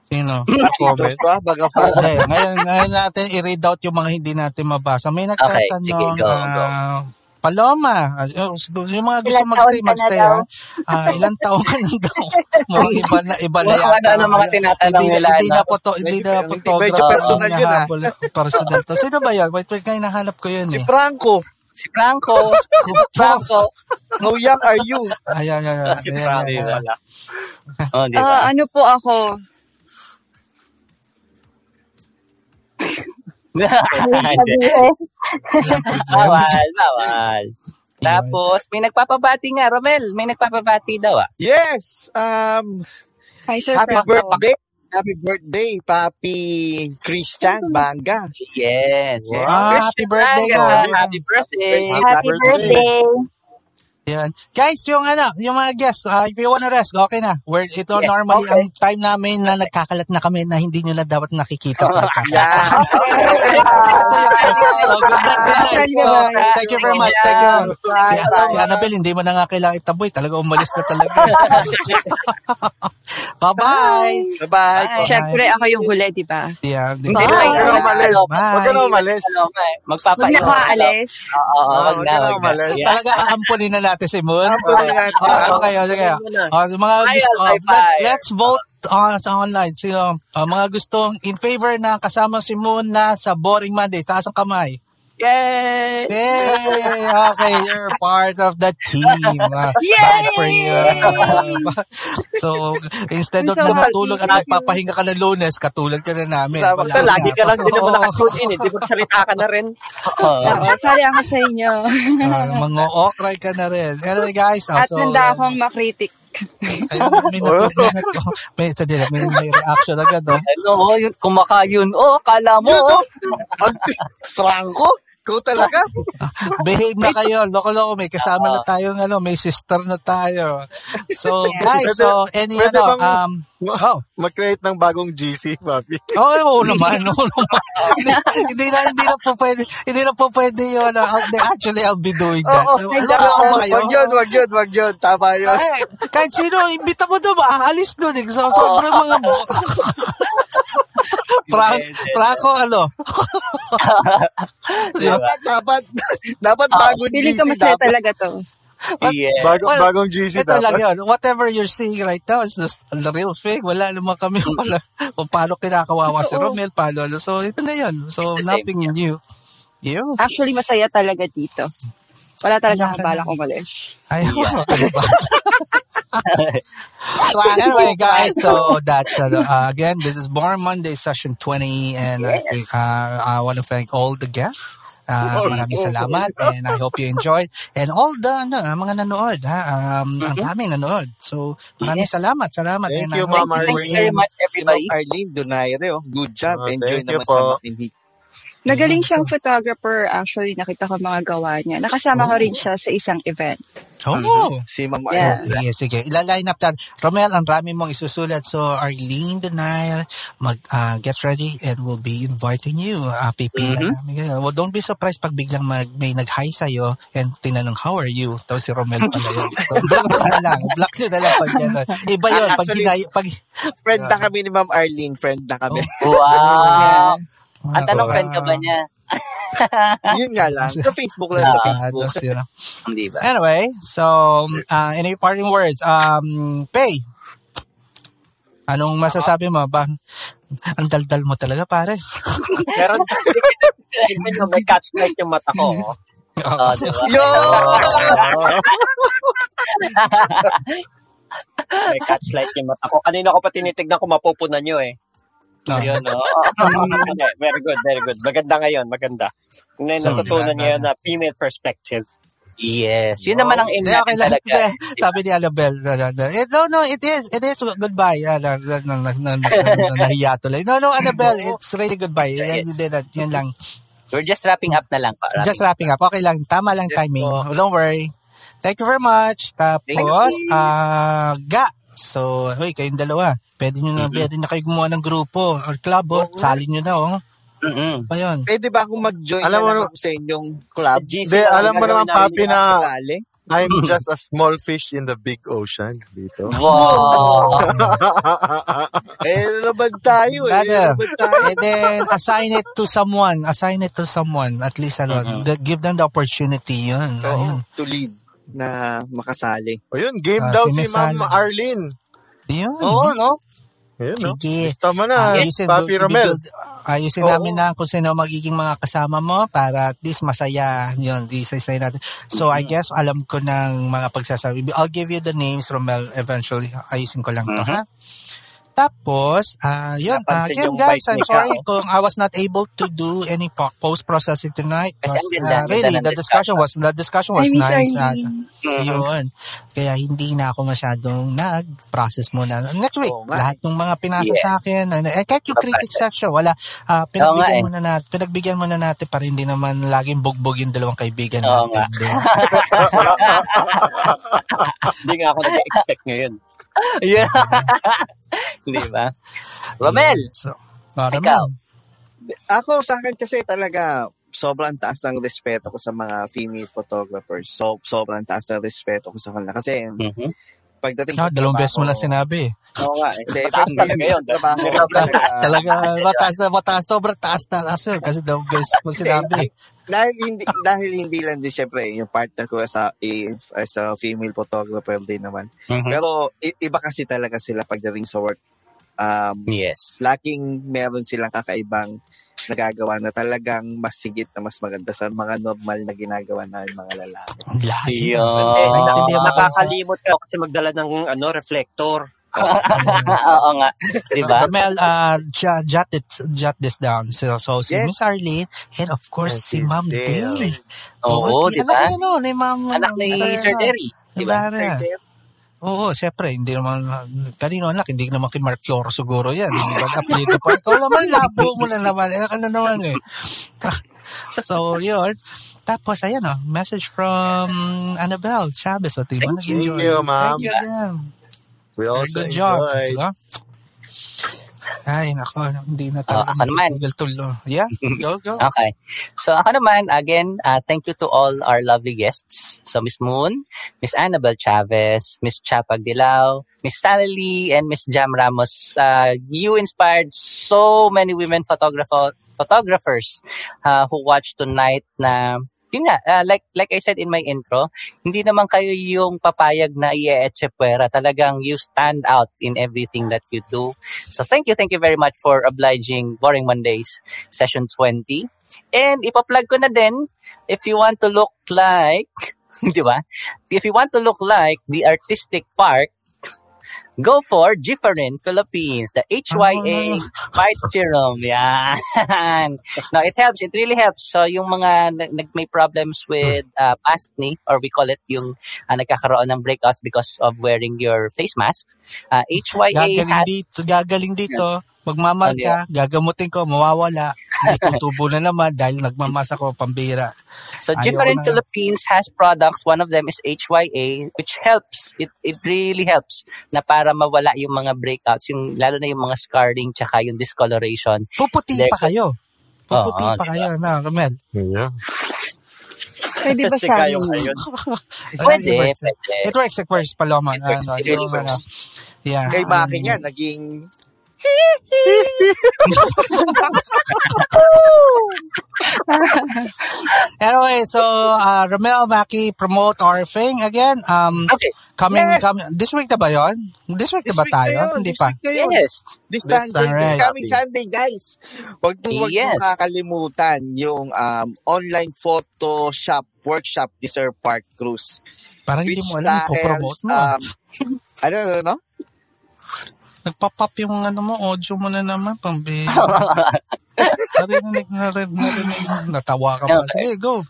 Sino? <laughs>
Comment.
Ba? Baga fa-
Hindi, ngayon, ngayon natin i-read out yung mga hindi natin mabasa. May
Okay,
nagtatanong,
sige, go, go.
ah, Paloma, ah, yung mga gusto
Ilang
magstay, magstay ha. Ah, ilang taon ka na daw? <laughs> Mga iba na, iba na
Mga
yata.
ano, ano, mga tinatanong
hindi,
nila,
Hindi na, photo, hindi
Medyo-
na
medyo-
photographer.
medyo personal yun, ah.
nahabol. Personal to. Sino ba yan? Wait, wait, kayo nahanap ko yun
Si
eh.
Franco.
Si Franco. Franco.
How young are you?
Ayan, ayan, ayan.
Si Franco.
Oh?
Ah, ano po ako? <laughs>
bawal, bawal. Tapos, may nagpapabati nga, Romel. May nagpapabati daw ah.
Yes. Um,
Hi, Sir
happy birthday. Happy birthday, Papi Christian Banga.
Yes.
Wow.
Happy birthday.
Banga,
ah.
Happy birthday.
Happy birthday.
Yan. Guys, yung ano, yung mga guests, ah, if you wanna rest, okay na. Where ito
Yeah,
normally
okay.
ang time namin na nagkakalat na kami na hindi nyo na dapat nakikita pag
Yeah.
Ito yung so, good night, good night. So, thank you very much. Thank you. Si, si Annabelle, hindi mo na nga kailangan itaboy. Talaga umalis na talaga. <laughs> Bye-bye.
Bye-bye.
Bye.
Siyempre, ako yung huli, di ba?
Yeah, di
Hindi
ka na umalis.
Bye.
Huwag ka na umalis.
Ano, may-
Huwag na ako aalis.
Oo, oo, wag
huwag
na,
umalis.
Yeah.
Talaga aampunin na natin si Moon.
Aampunin natin.
Ah, okay, sige. Oh, mga gusto,
bye,
let, let's vote on sa online. Sino, ah, mga gustong in favor na kasama si Moon na sa Boring Monday. Taas ang kamay.
Yay!
Yay! Okay, you're part of the team. Uh,
Yay!
bad for you. <laughs> so, instead of
so
na natulog at nagpapahinga ka ng lunes, katulad ka na namin. Wala
ka, lagi ka lang din naman
Oo.
nakatune in eh. Di magsalita ka na rin.
Oo.
Oo, sorry ako sa inyo.
Ah, mga okray ka na rin. Anyway, guys. ah,
At
so,
handa akong makritik.
Ay, may, natu- may, natu- may, sadili, may, may reaction agad. Oh.
Ano, oh, yun, kumakayon. Oh, kala mo, oh.
Ante, Franco? Ikaw talaga? <laughs>
Behave na kayo. Loko-loko. May kasama na tayo. Ano, may sister na tayo. So, <laughs> guys. So, any
Pwede
ano.
bang-
Um, oh.
Mag-create ng bagong GC, papi. <laughs>
Oo, oo naman. Oo naman. hindi, na, hindi na po pwede, hindi na po pwede yun. Uh, actually, I'll be doing that.
Oo,
Alam ko ba kayo?
wag yun, wag yun, wag yun. Tama yun.
Ay, kahit sino, imbita mo doon, aalis doon. Eh. So, sobrang mga... Frank, Franco, ano? <laughs>
Dapat, dapat, dapat bagong
Feeling ko
GC
masaya
dapat.
talaga to.
Yeah.
Bagong,
Well,
bagong GC
Ito lang
dapat.
yun. Whatever you're seeing right now is the, the real thing. Wala naman kami wala, kung paano kinakawawa si Romel, paano. ano. So, ito na yun. So,
the same,
nothing new. You?
Actually, masaya talaga dito. Wala talaga akong balak umalis.
Ay, so <laughs> anyway, guys, so that's uh, uh, again, this is Born Monday session 20, and I think uh, I want to thank all the guests. Uh, maraming salamat and I hope you enjoyed and all the ano, mga nanood ha um ang daming nanood so maraming
Yes.
salamat salamat
Thank
and
you,
I
Ma'am
hope
Thank you very much,
Si Ma'am
everybody.
Arlene Donaire, oh. good job.
Oh,
Enjoy
thank you
naman sa
po.
makinig.
Nagaling siyang photographer. Actually, nakita ko mga gawa niya. Nakasama ko rin siya sa isang event.
oh
Si Ma'am
Yeah.
Arlene.
Sige, sige. Ila-line up natin. Romel, ang rami mong isusulat. So, Arlene Denial, mag, uh, get ready and we'll be inviting you. Uh, pipila
Mhm.
namin kayo. Well, don't be surprised pag biglang mag, may nag-hi sa'yo and tinanong, how are you? Tapos si Romel pala yun. So, <laughs> block nyo na lang. Block nyo na lang pag gano'n. Iba yun. Pag,
Actually,
ginay, pag,
Friend na kami ni Ma'am Arlene. Friend na kami.
Wow. Ang tanong,
Ako,
friend ka ba niya? <laughs>
Yun nga lang. Sa Facebook lang. Sa
Ah,
Facebook.
that's, you know.
Hindi ba?
Anyway, so, uh, any parting words? Um, Pay, anong masasabi mo? Ba, ang daldal mo talaga, pare. <laughs>
Meron, tignan nyo, may catch light yung mata ko. oh.
Oh, diba?
Yo! <laughs>
May catch light yung mata ko. Kanina ko pa tinitignan kung mapupunan nyo eh. Yun, no? Hindi, very good, very good. Maganda ngayon, maganda. Ngayon,
So,
natutunan
na-
niya na female perspective.
Yes. Yun naman ang aim
Hindi, okay
natin
lang.
talaga.
Kasi sabi ni Annabelle, na, na, na, eh, no, no, it is, it is goodbye. Ah, na, na, na, na, na, na, nahiya tuloy. No, no, Annabelle, <laughs> it's really goodbye. Yan, yan, lang.
We're just wrapping up na lang. Pa.
Just wrapping up. Okay lang. Tama lang
Yes
timing.
po.
Don't worry. Thank you very much. Tapos, ah, ga. So, hoy, kayong dalawa. Pwede nyo na, pwede na kayo gumawa ng grupo or club, oh. Salin nyo na, oh.
Mm-mm.
Pa yun.
Pwede ba akong mag-join
Alam
na
mo,
ako sa inyong club?
GC
Hindi,
na
alam mo naman, papi, na
Kasali?
I'm just a small fish in the big ocean dito.
Wow.
Eh, naman tayo eh. Tayo.
And then, assign it to someone. Assign it to someone. At least, ano,
Mhm.
the- give them the opportunity. Yun. Ayun.
Oo, to lead na makasali.
O yun, game
Ah,
daw
si
Ma'am. Arlene.
Yun.
Oo, no?
Ayun, no?
Sige.
Lista mo na,
Ayusin,
Papi Romel.
ayusin
Oo.
namin na kung sino magiging mga kasama mo para at least masaya yun, di say natin. So, I
Mm-hmm.
guess alam ko ng mga pagsasabi. I'll give you the names, Romel, eventually. Ayusin ko lang to,
Mhm.
ha? Tapos, ah yun,
Napansin
again guys, I'm sorry kung I was not able to do any po- post-processing tonight.
Kasi ganda
really, the discussion was, the discussion was
I miss
nice.
Arlene.
Mhm.
yun. Kaya hindi na ako masyadong nag-process muna. Next week,
nga
lahat ng mga pinasa
Yes.
sa akin, ano, eh, kahit yung critic section, wala.
nga
pinagbigyan
eh.
muna natin, pinagbigyan muna natin para hindi naman laging bugbog yung dalawang kaibigan
Oo
natin. <laughs>
Hindi nga ako nag-expect ngayon.
Yeah. <laughs> Di ba? Romel,
So, para
Ikaw.
man.
Ako sa akin kasi talaga sobrang taas ng respeto ko sa mga female photographers. So, sobrang taas ng respeto ko sa kanila. Kasi
Mhm.
pagdating
Ah, dalawang beses mo na sinabi.
Oo nga. eh. Hindi,
Mataas
first
talaga yun.
sa trabaho
Talaga,
talaga. <laughs>
mataas na mataas, sobrang taas na kasi, kasi dalawang beses mo sinabi.
Dahil hindi dahil hindi lang din syempre yung partner ko as a, if- as a female photographer din naman.
Mhm.
Pero i- iba kasi talaga sila pagdating sa work. Um,
Yes.
laking meron silang kakaibang nagagawa na talagang mas sigit na mas maganda sa mga normal na ginagawa ng mga lalaki.
Lagi.
Yun.
Kasi nakakalimot ko kasi magdala ng ano reflector. <laughs>
Oo nga. Di ba?
Mel, uh, jot, jot, it, jot this down. So, so si
Yes.
Miss Arlene and of course
And
si Ma'am
Dale.
Dale.
Oo,
di
di ba?
Anak niya, no? Ni Ma'am.
Anak ni Sir Derry. Di ba?
Diba? Oo, syempre, hindi naman, kanino anak, hindi naman kay Mark Fioro siguro yan. Hindi ba, apelido pa. Ikaw naman, <laughs> labo mo na naman. Eh, ano naman eh. <laughs> so, yun. Tapos, ayan o, message from Annabelle Chavez. O, mo,
Thank you, ma'am.
Thank you again.
We
Very
also
good job.
enjoyed.
Diba? Ay, nako, hindi na talaga
ako naman.
matigil tulo. Yeah, <laughs> go, go.
Okay. So ako naman, again, uh, thank you to all our lovely guests. So Miss Moon, Miss Annabel Chavez, Miss Chapag Dilao, Miss Sally Lee, and Miss Jam Ramos. Uh, you inspired so many women photographer photographers uh, who watched tonight na yun nga, uh, like like I said in my intro, hindi naman kayo yung papayag na i-eche puwera. Talagang you stand out in everything that you do. So thank you, thank you very much for obliging Boring Mondays session 20. And ipa-plug ko na din, if you want to look like, <laughs> di ba? If you want to look like the artistic part, go for Giferin Philippines, the HYA White Serum. <laughs> Yan. no, it helps. It really helps. So, yung mga nag, may problems with uh, acne, or we call it yung uh, nagkakaroon ng breakouts because of wearing your face mask, uh, HYA
Gagaling
has...
dito, gagaling dito. Magmamahal ka, gagamutin ko, mawawala. May tutubo na naman dahil nagmamasa ko pambira.
So
Ayaw
different
na.
Philippines has products. One of them is HYA, which helps. It it really helps na para mawala yung mga breakouts, yung lalo na yung mga scarring tsaka yung discoloration.
Puputi
There-
pa kayo. Puputi
Oo,
pa
diba?
kayo na, Romel.
Yeah.
Pwede ba <laughs> sa amin? <laughs>
Pwede,
it works.
pwede.
It works, it works, Paloma.
It works,
Ano,
it really
ano, yeah.
Kay
um,
Maki yan, naging <laughs> <laughs>
Anyway, so uh, Romel, Maki, promote our thing again. Um,
Okay.
coming,
Yes.
coming, this week na ba yon? This week na ba
This na
tayo?
yun,
Hindi pa.
Yes.
This
This
Sunday,
Sunday.
this coming Sunday, guys. Huwag niyo huwag niyo
Yes.
kakalimutan yung um, online Photoshop workshop ni Sir Park Cruz.
Parang hindi mo alam kung promote mo.
um, <laughs> ano, ano, ano?
Nagpa-pop yung ano mo, audio mo na naman, pambira. <laughs> narinig, narinig, narinig, natawa ka pa. Sige, go.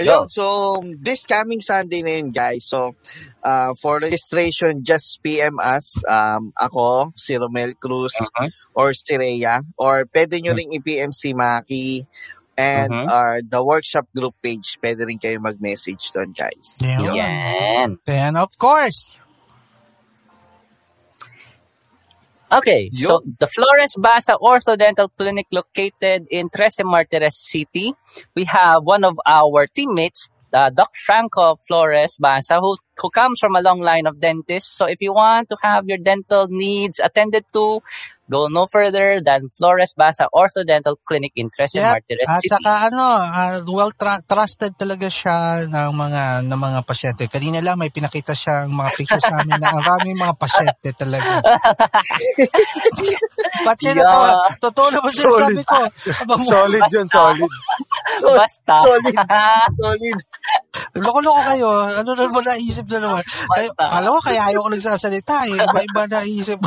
Ayun, so this coming Sunday na yun, guys. So, uh, for registration, just PM us. Um, ako, si Romel Cruz,
Uh-huh.
or si Rhea. Or pwede nyo ring i-PM si Maki. And
Mhm.
uh, the workshop group page, pwede rin kayo mag-message doon, guys.
Yun.
Yan.
Then, of course,
Okay, so the Flores Basa Ortho Dental Clinic located in Trece Martires City. We have one of our teammates, uh, Doc Franco Flores Basa, who, who comes from a long line of dentists. So if you want to have your dental needs attended to, go no further than Flores Basa Ortho Dental Clinic in Trece
Yep.
Martires
At
City.
saka ano, ah, well tra- trusted talaga siya ng mga ng mga pasyente. Kanina lang may pinakita siyang mga pictures sa amin na ang raming mga pasyente talaga. <laughs> Ba't
Yeah.
natawa? Totoo naman sinasabi ko. Abang <laughs> mo,
Solid yun, solid.
Basta.
Solid. <laughs> Solid.
loko-loko kayo. Ano na naman naisip na naman? Ay, alam mo, kaya ayaw ko nagsasalita eh. Iba-iba naisip. <laughs>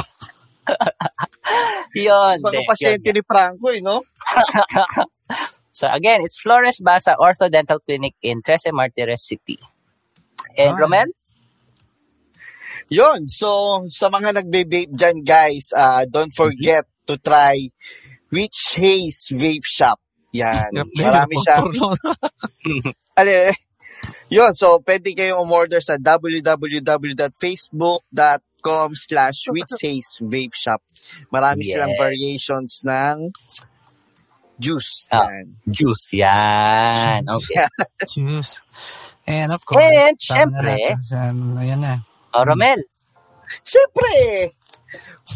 Yun.
Mga
de,
pasyente ni Franco, eh, no? <laughs>
So again, it's Flores Basa Ortho Dental Clinic in Trece Martires City. And
Ah.
Romel?
Yun. So, sa mga nagbe-vape dyan, guys, uh, don't forget to try Witch Haze Vape Shop. Yan. Marami <laughs> siyang Ali, yun, so pwede kayong umorder sa www.facebook.com slash <laughs> vape shop. Marami silang
Yes.
variations ng juice.
Ah.
Yan.
Juice. Yan. <laughs> Okay.
Juice. And of course,
And,
na
syempre,
natin sa- ayan na.
O, Romel.
Siyempre,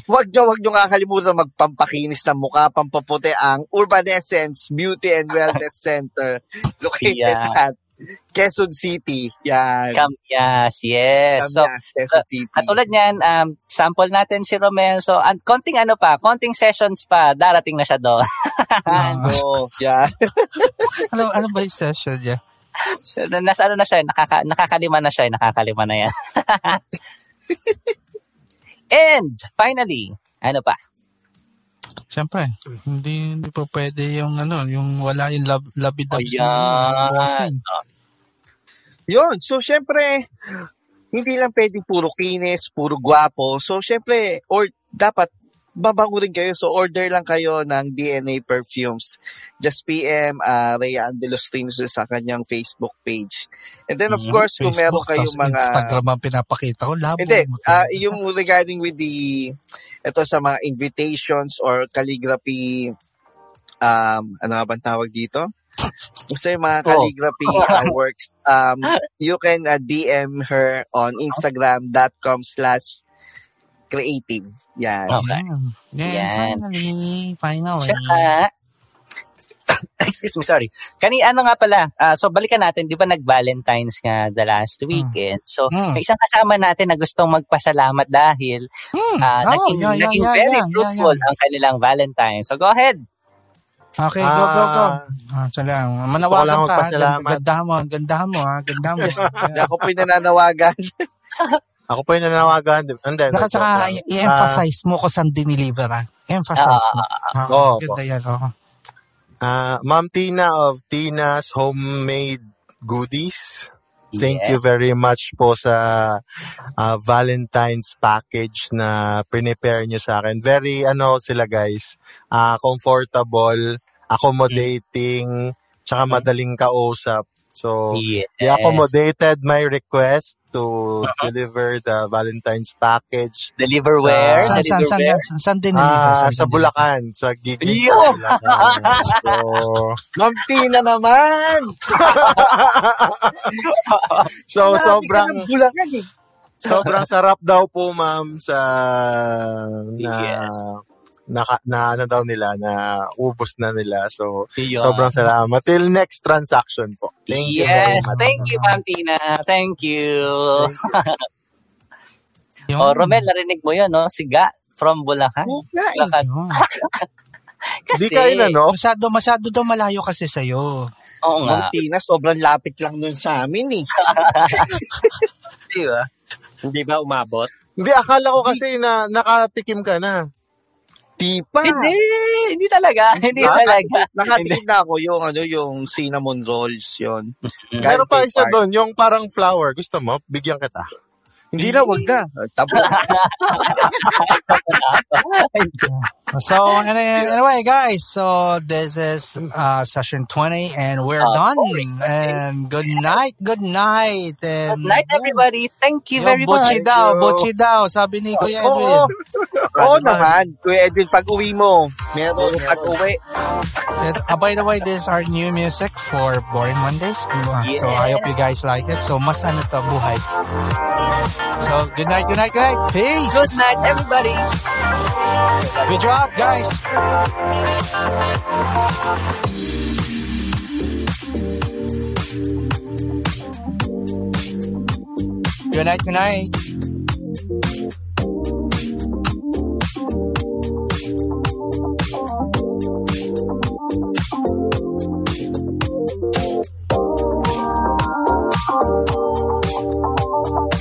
wag nyo, wag nyo kakalimutan magpampakinis ng mukha, pampaputi ang Urban Essence Beauty and Wellness <laughs> Center located
Yeah.
at Quezon City. Yan.
Kamyas. Yes. So,
Kamyas, Quezon City.
katulad niyan, um, sample natin si Romel. So, an- konting ano pa, konting sessions pa, darating na siya doon. <laughs>
Oh, yan. <laughs>
Ano, ano ba yung session niya?
Nasa ano na siya, nakaka, nakakalima na siya, nakakalima na yan. <laughs> And, finally, ano pa?
Siyempre, hindi, hindi pa pwede yung ano, yung wala yung lab, labidabs
Ayan.
na bossing.
Yun. So, syempre, hindi lang pwedeng puro kinis, puro gwapo. So, syempre, or dapat babango rin kayo. So, order lang kayo ng DNA perfumes. Just PM uh, Rhea Andelos Reynoso sa kanyang Facebook page. And then, of
Mhm.
course, kung meron
Facebook,
kayong mga...
Instagram ang pinapakita ko, labo.
Hindi, ah,
talaga.
yung regarding with the, ito sa mga invitations or calligraphy, um, ano nga bang tawag dito? Sa yung mga
Oh.
calligraphy <laughs> uh, works, um, you can uh, DM her on instagram.com slash creative. Yan.
Okay.
Yan. Yan. finally. Finally.
Tsaka, <coughs> excuse me, sorry. Kani, ano nga pala, ah, so balikan natin, di ba nag-Valentine's nga the last weekend? So,
Mm.
may isang kasama natin na gustong magpasalamat dahil
Hmm.
ah,
Oh,
naging,
yeah, yeah,
naging
yeah,
very
yeah, yeah,
fruitful
yeah.
ang kanilang Valentine. So, go ahead.
Okay, go, go, go.
Ah,
Ah, salam.
Gusto ko lang
Manawagan ka. Ganda- Gandahan mo, gandahan mo, ha? Gandahan mo. <laughs>
Ako po yung nananawagan. <laughs>
ako po yung nananawagan. Hindi,
Saka, saka i-emphasize mo kung saan diniliver, ha? Emphasize mo. Ah,
Oo,
ganda yan, oo.
Ah, Ma'am Tina of Tina's Homemade Goodies. Thank you
Yes.
very much po sa ah, Valentine's package na prepare niyo sa akin. Very ano sila guys, ah, comfortable, accommodating, tsaka madaling kausap. So,
Yes.
they accommodated my request to deliver the Valentine's package.
Deliver where?
Saan,
Deliver
saan,
where?
saan, saan diniliver?
Ah,
Saan
sa? Bulacan, sa Giging
Yo! <laughs>
So,
Ma'am Tina naman! <laughs>
so sobrang
Bulacan eh.
sobrang sarap daw po ma'am sa na
Yes.
Na, na ano daw nila na ubos na nila. So
Yun.
sobrang salamat till next transaction po. Thank you very
Yes,
much.
thank you, Ma'am Tina. Thank you.
Yun. <laughs>
oh, Romel, narinig mo yun, no? Siga from Bulacan.
Eh.
Bulacan. <laughs> Kasi,
Di kayo na no?
Masyado, masyado daw malayo kasi sa'yo.
Oo
Ma'am
nga.
Tina, sobrang lapit lang nun sa amin eh. <laughs>
Di ba?
Hindi ba umabot?
Hindi akala ko kasi na nakatikim ka na.
Di pa.
Hindi, hindi talaga. Hindi
Ah,
talaga.
Nakatikim na ako yung ano yung cinnamon rolls yon.
Pero pa isa doon, yung parang flower. Gusto mo? Bigyan kita.
Hindi na, wag na. Tabo. <laughs>
So, anyway, anyway, guys, so this is uh, session 20 and we're
Oh,
done.
boring.
And good night, good night. And,
Good night, everybody. Thank you very
Butchi
much.
daw, Butchi daw, sabi ni Kuya
Oo.
Edwin.
Oo naman. Kuya Edwin, pag uwi mo, meron pag uwi.
And, uh, by the way, this is our new music for Boring Mondays. Uh, So I hope you guys like it. So mas ano to, buhay. So good night, good night, good night. Peace.
Good night, everybody.
Good job, guys. Good night, good night. Thank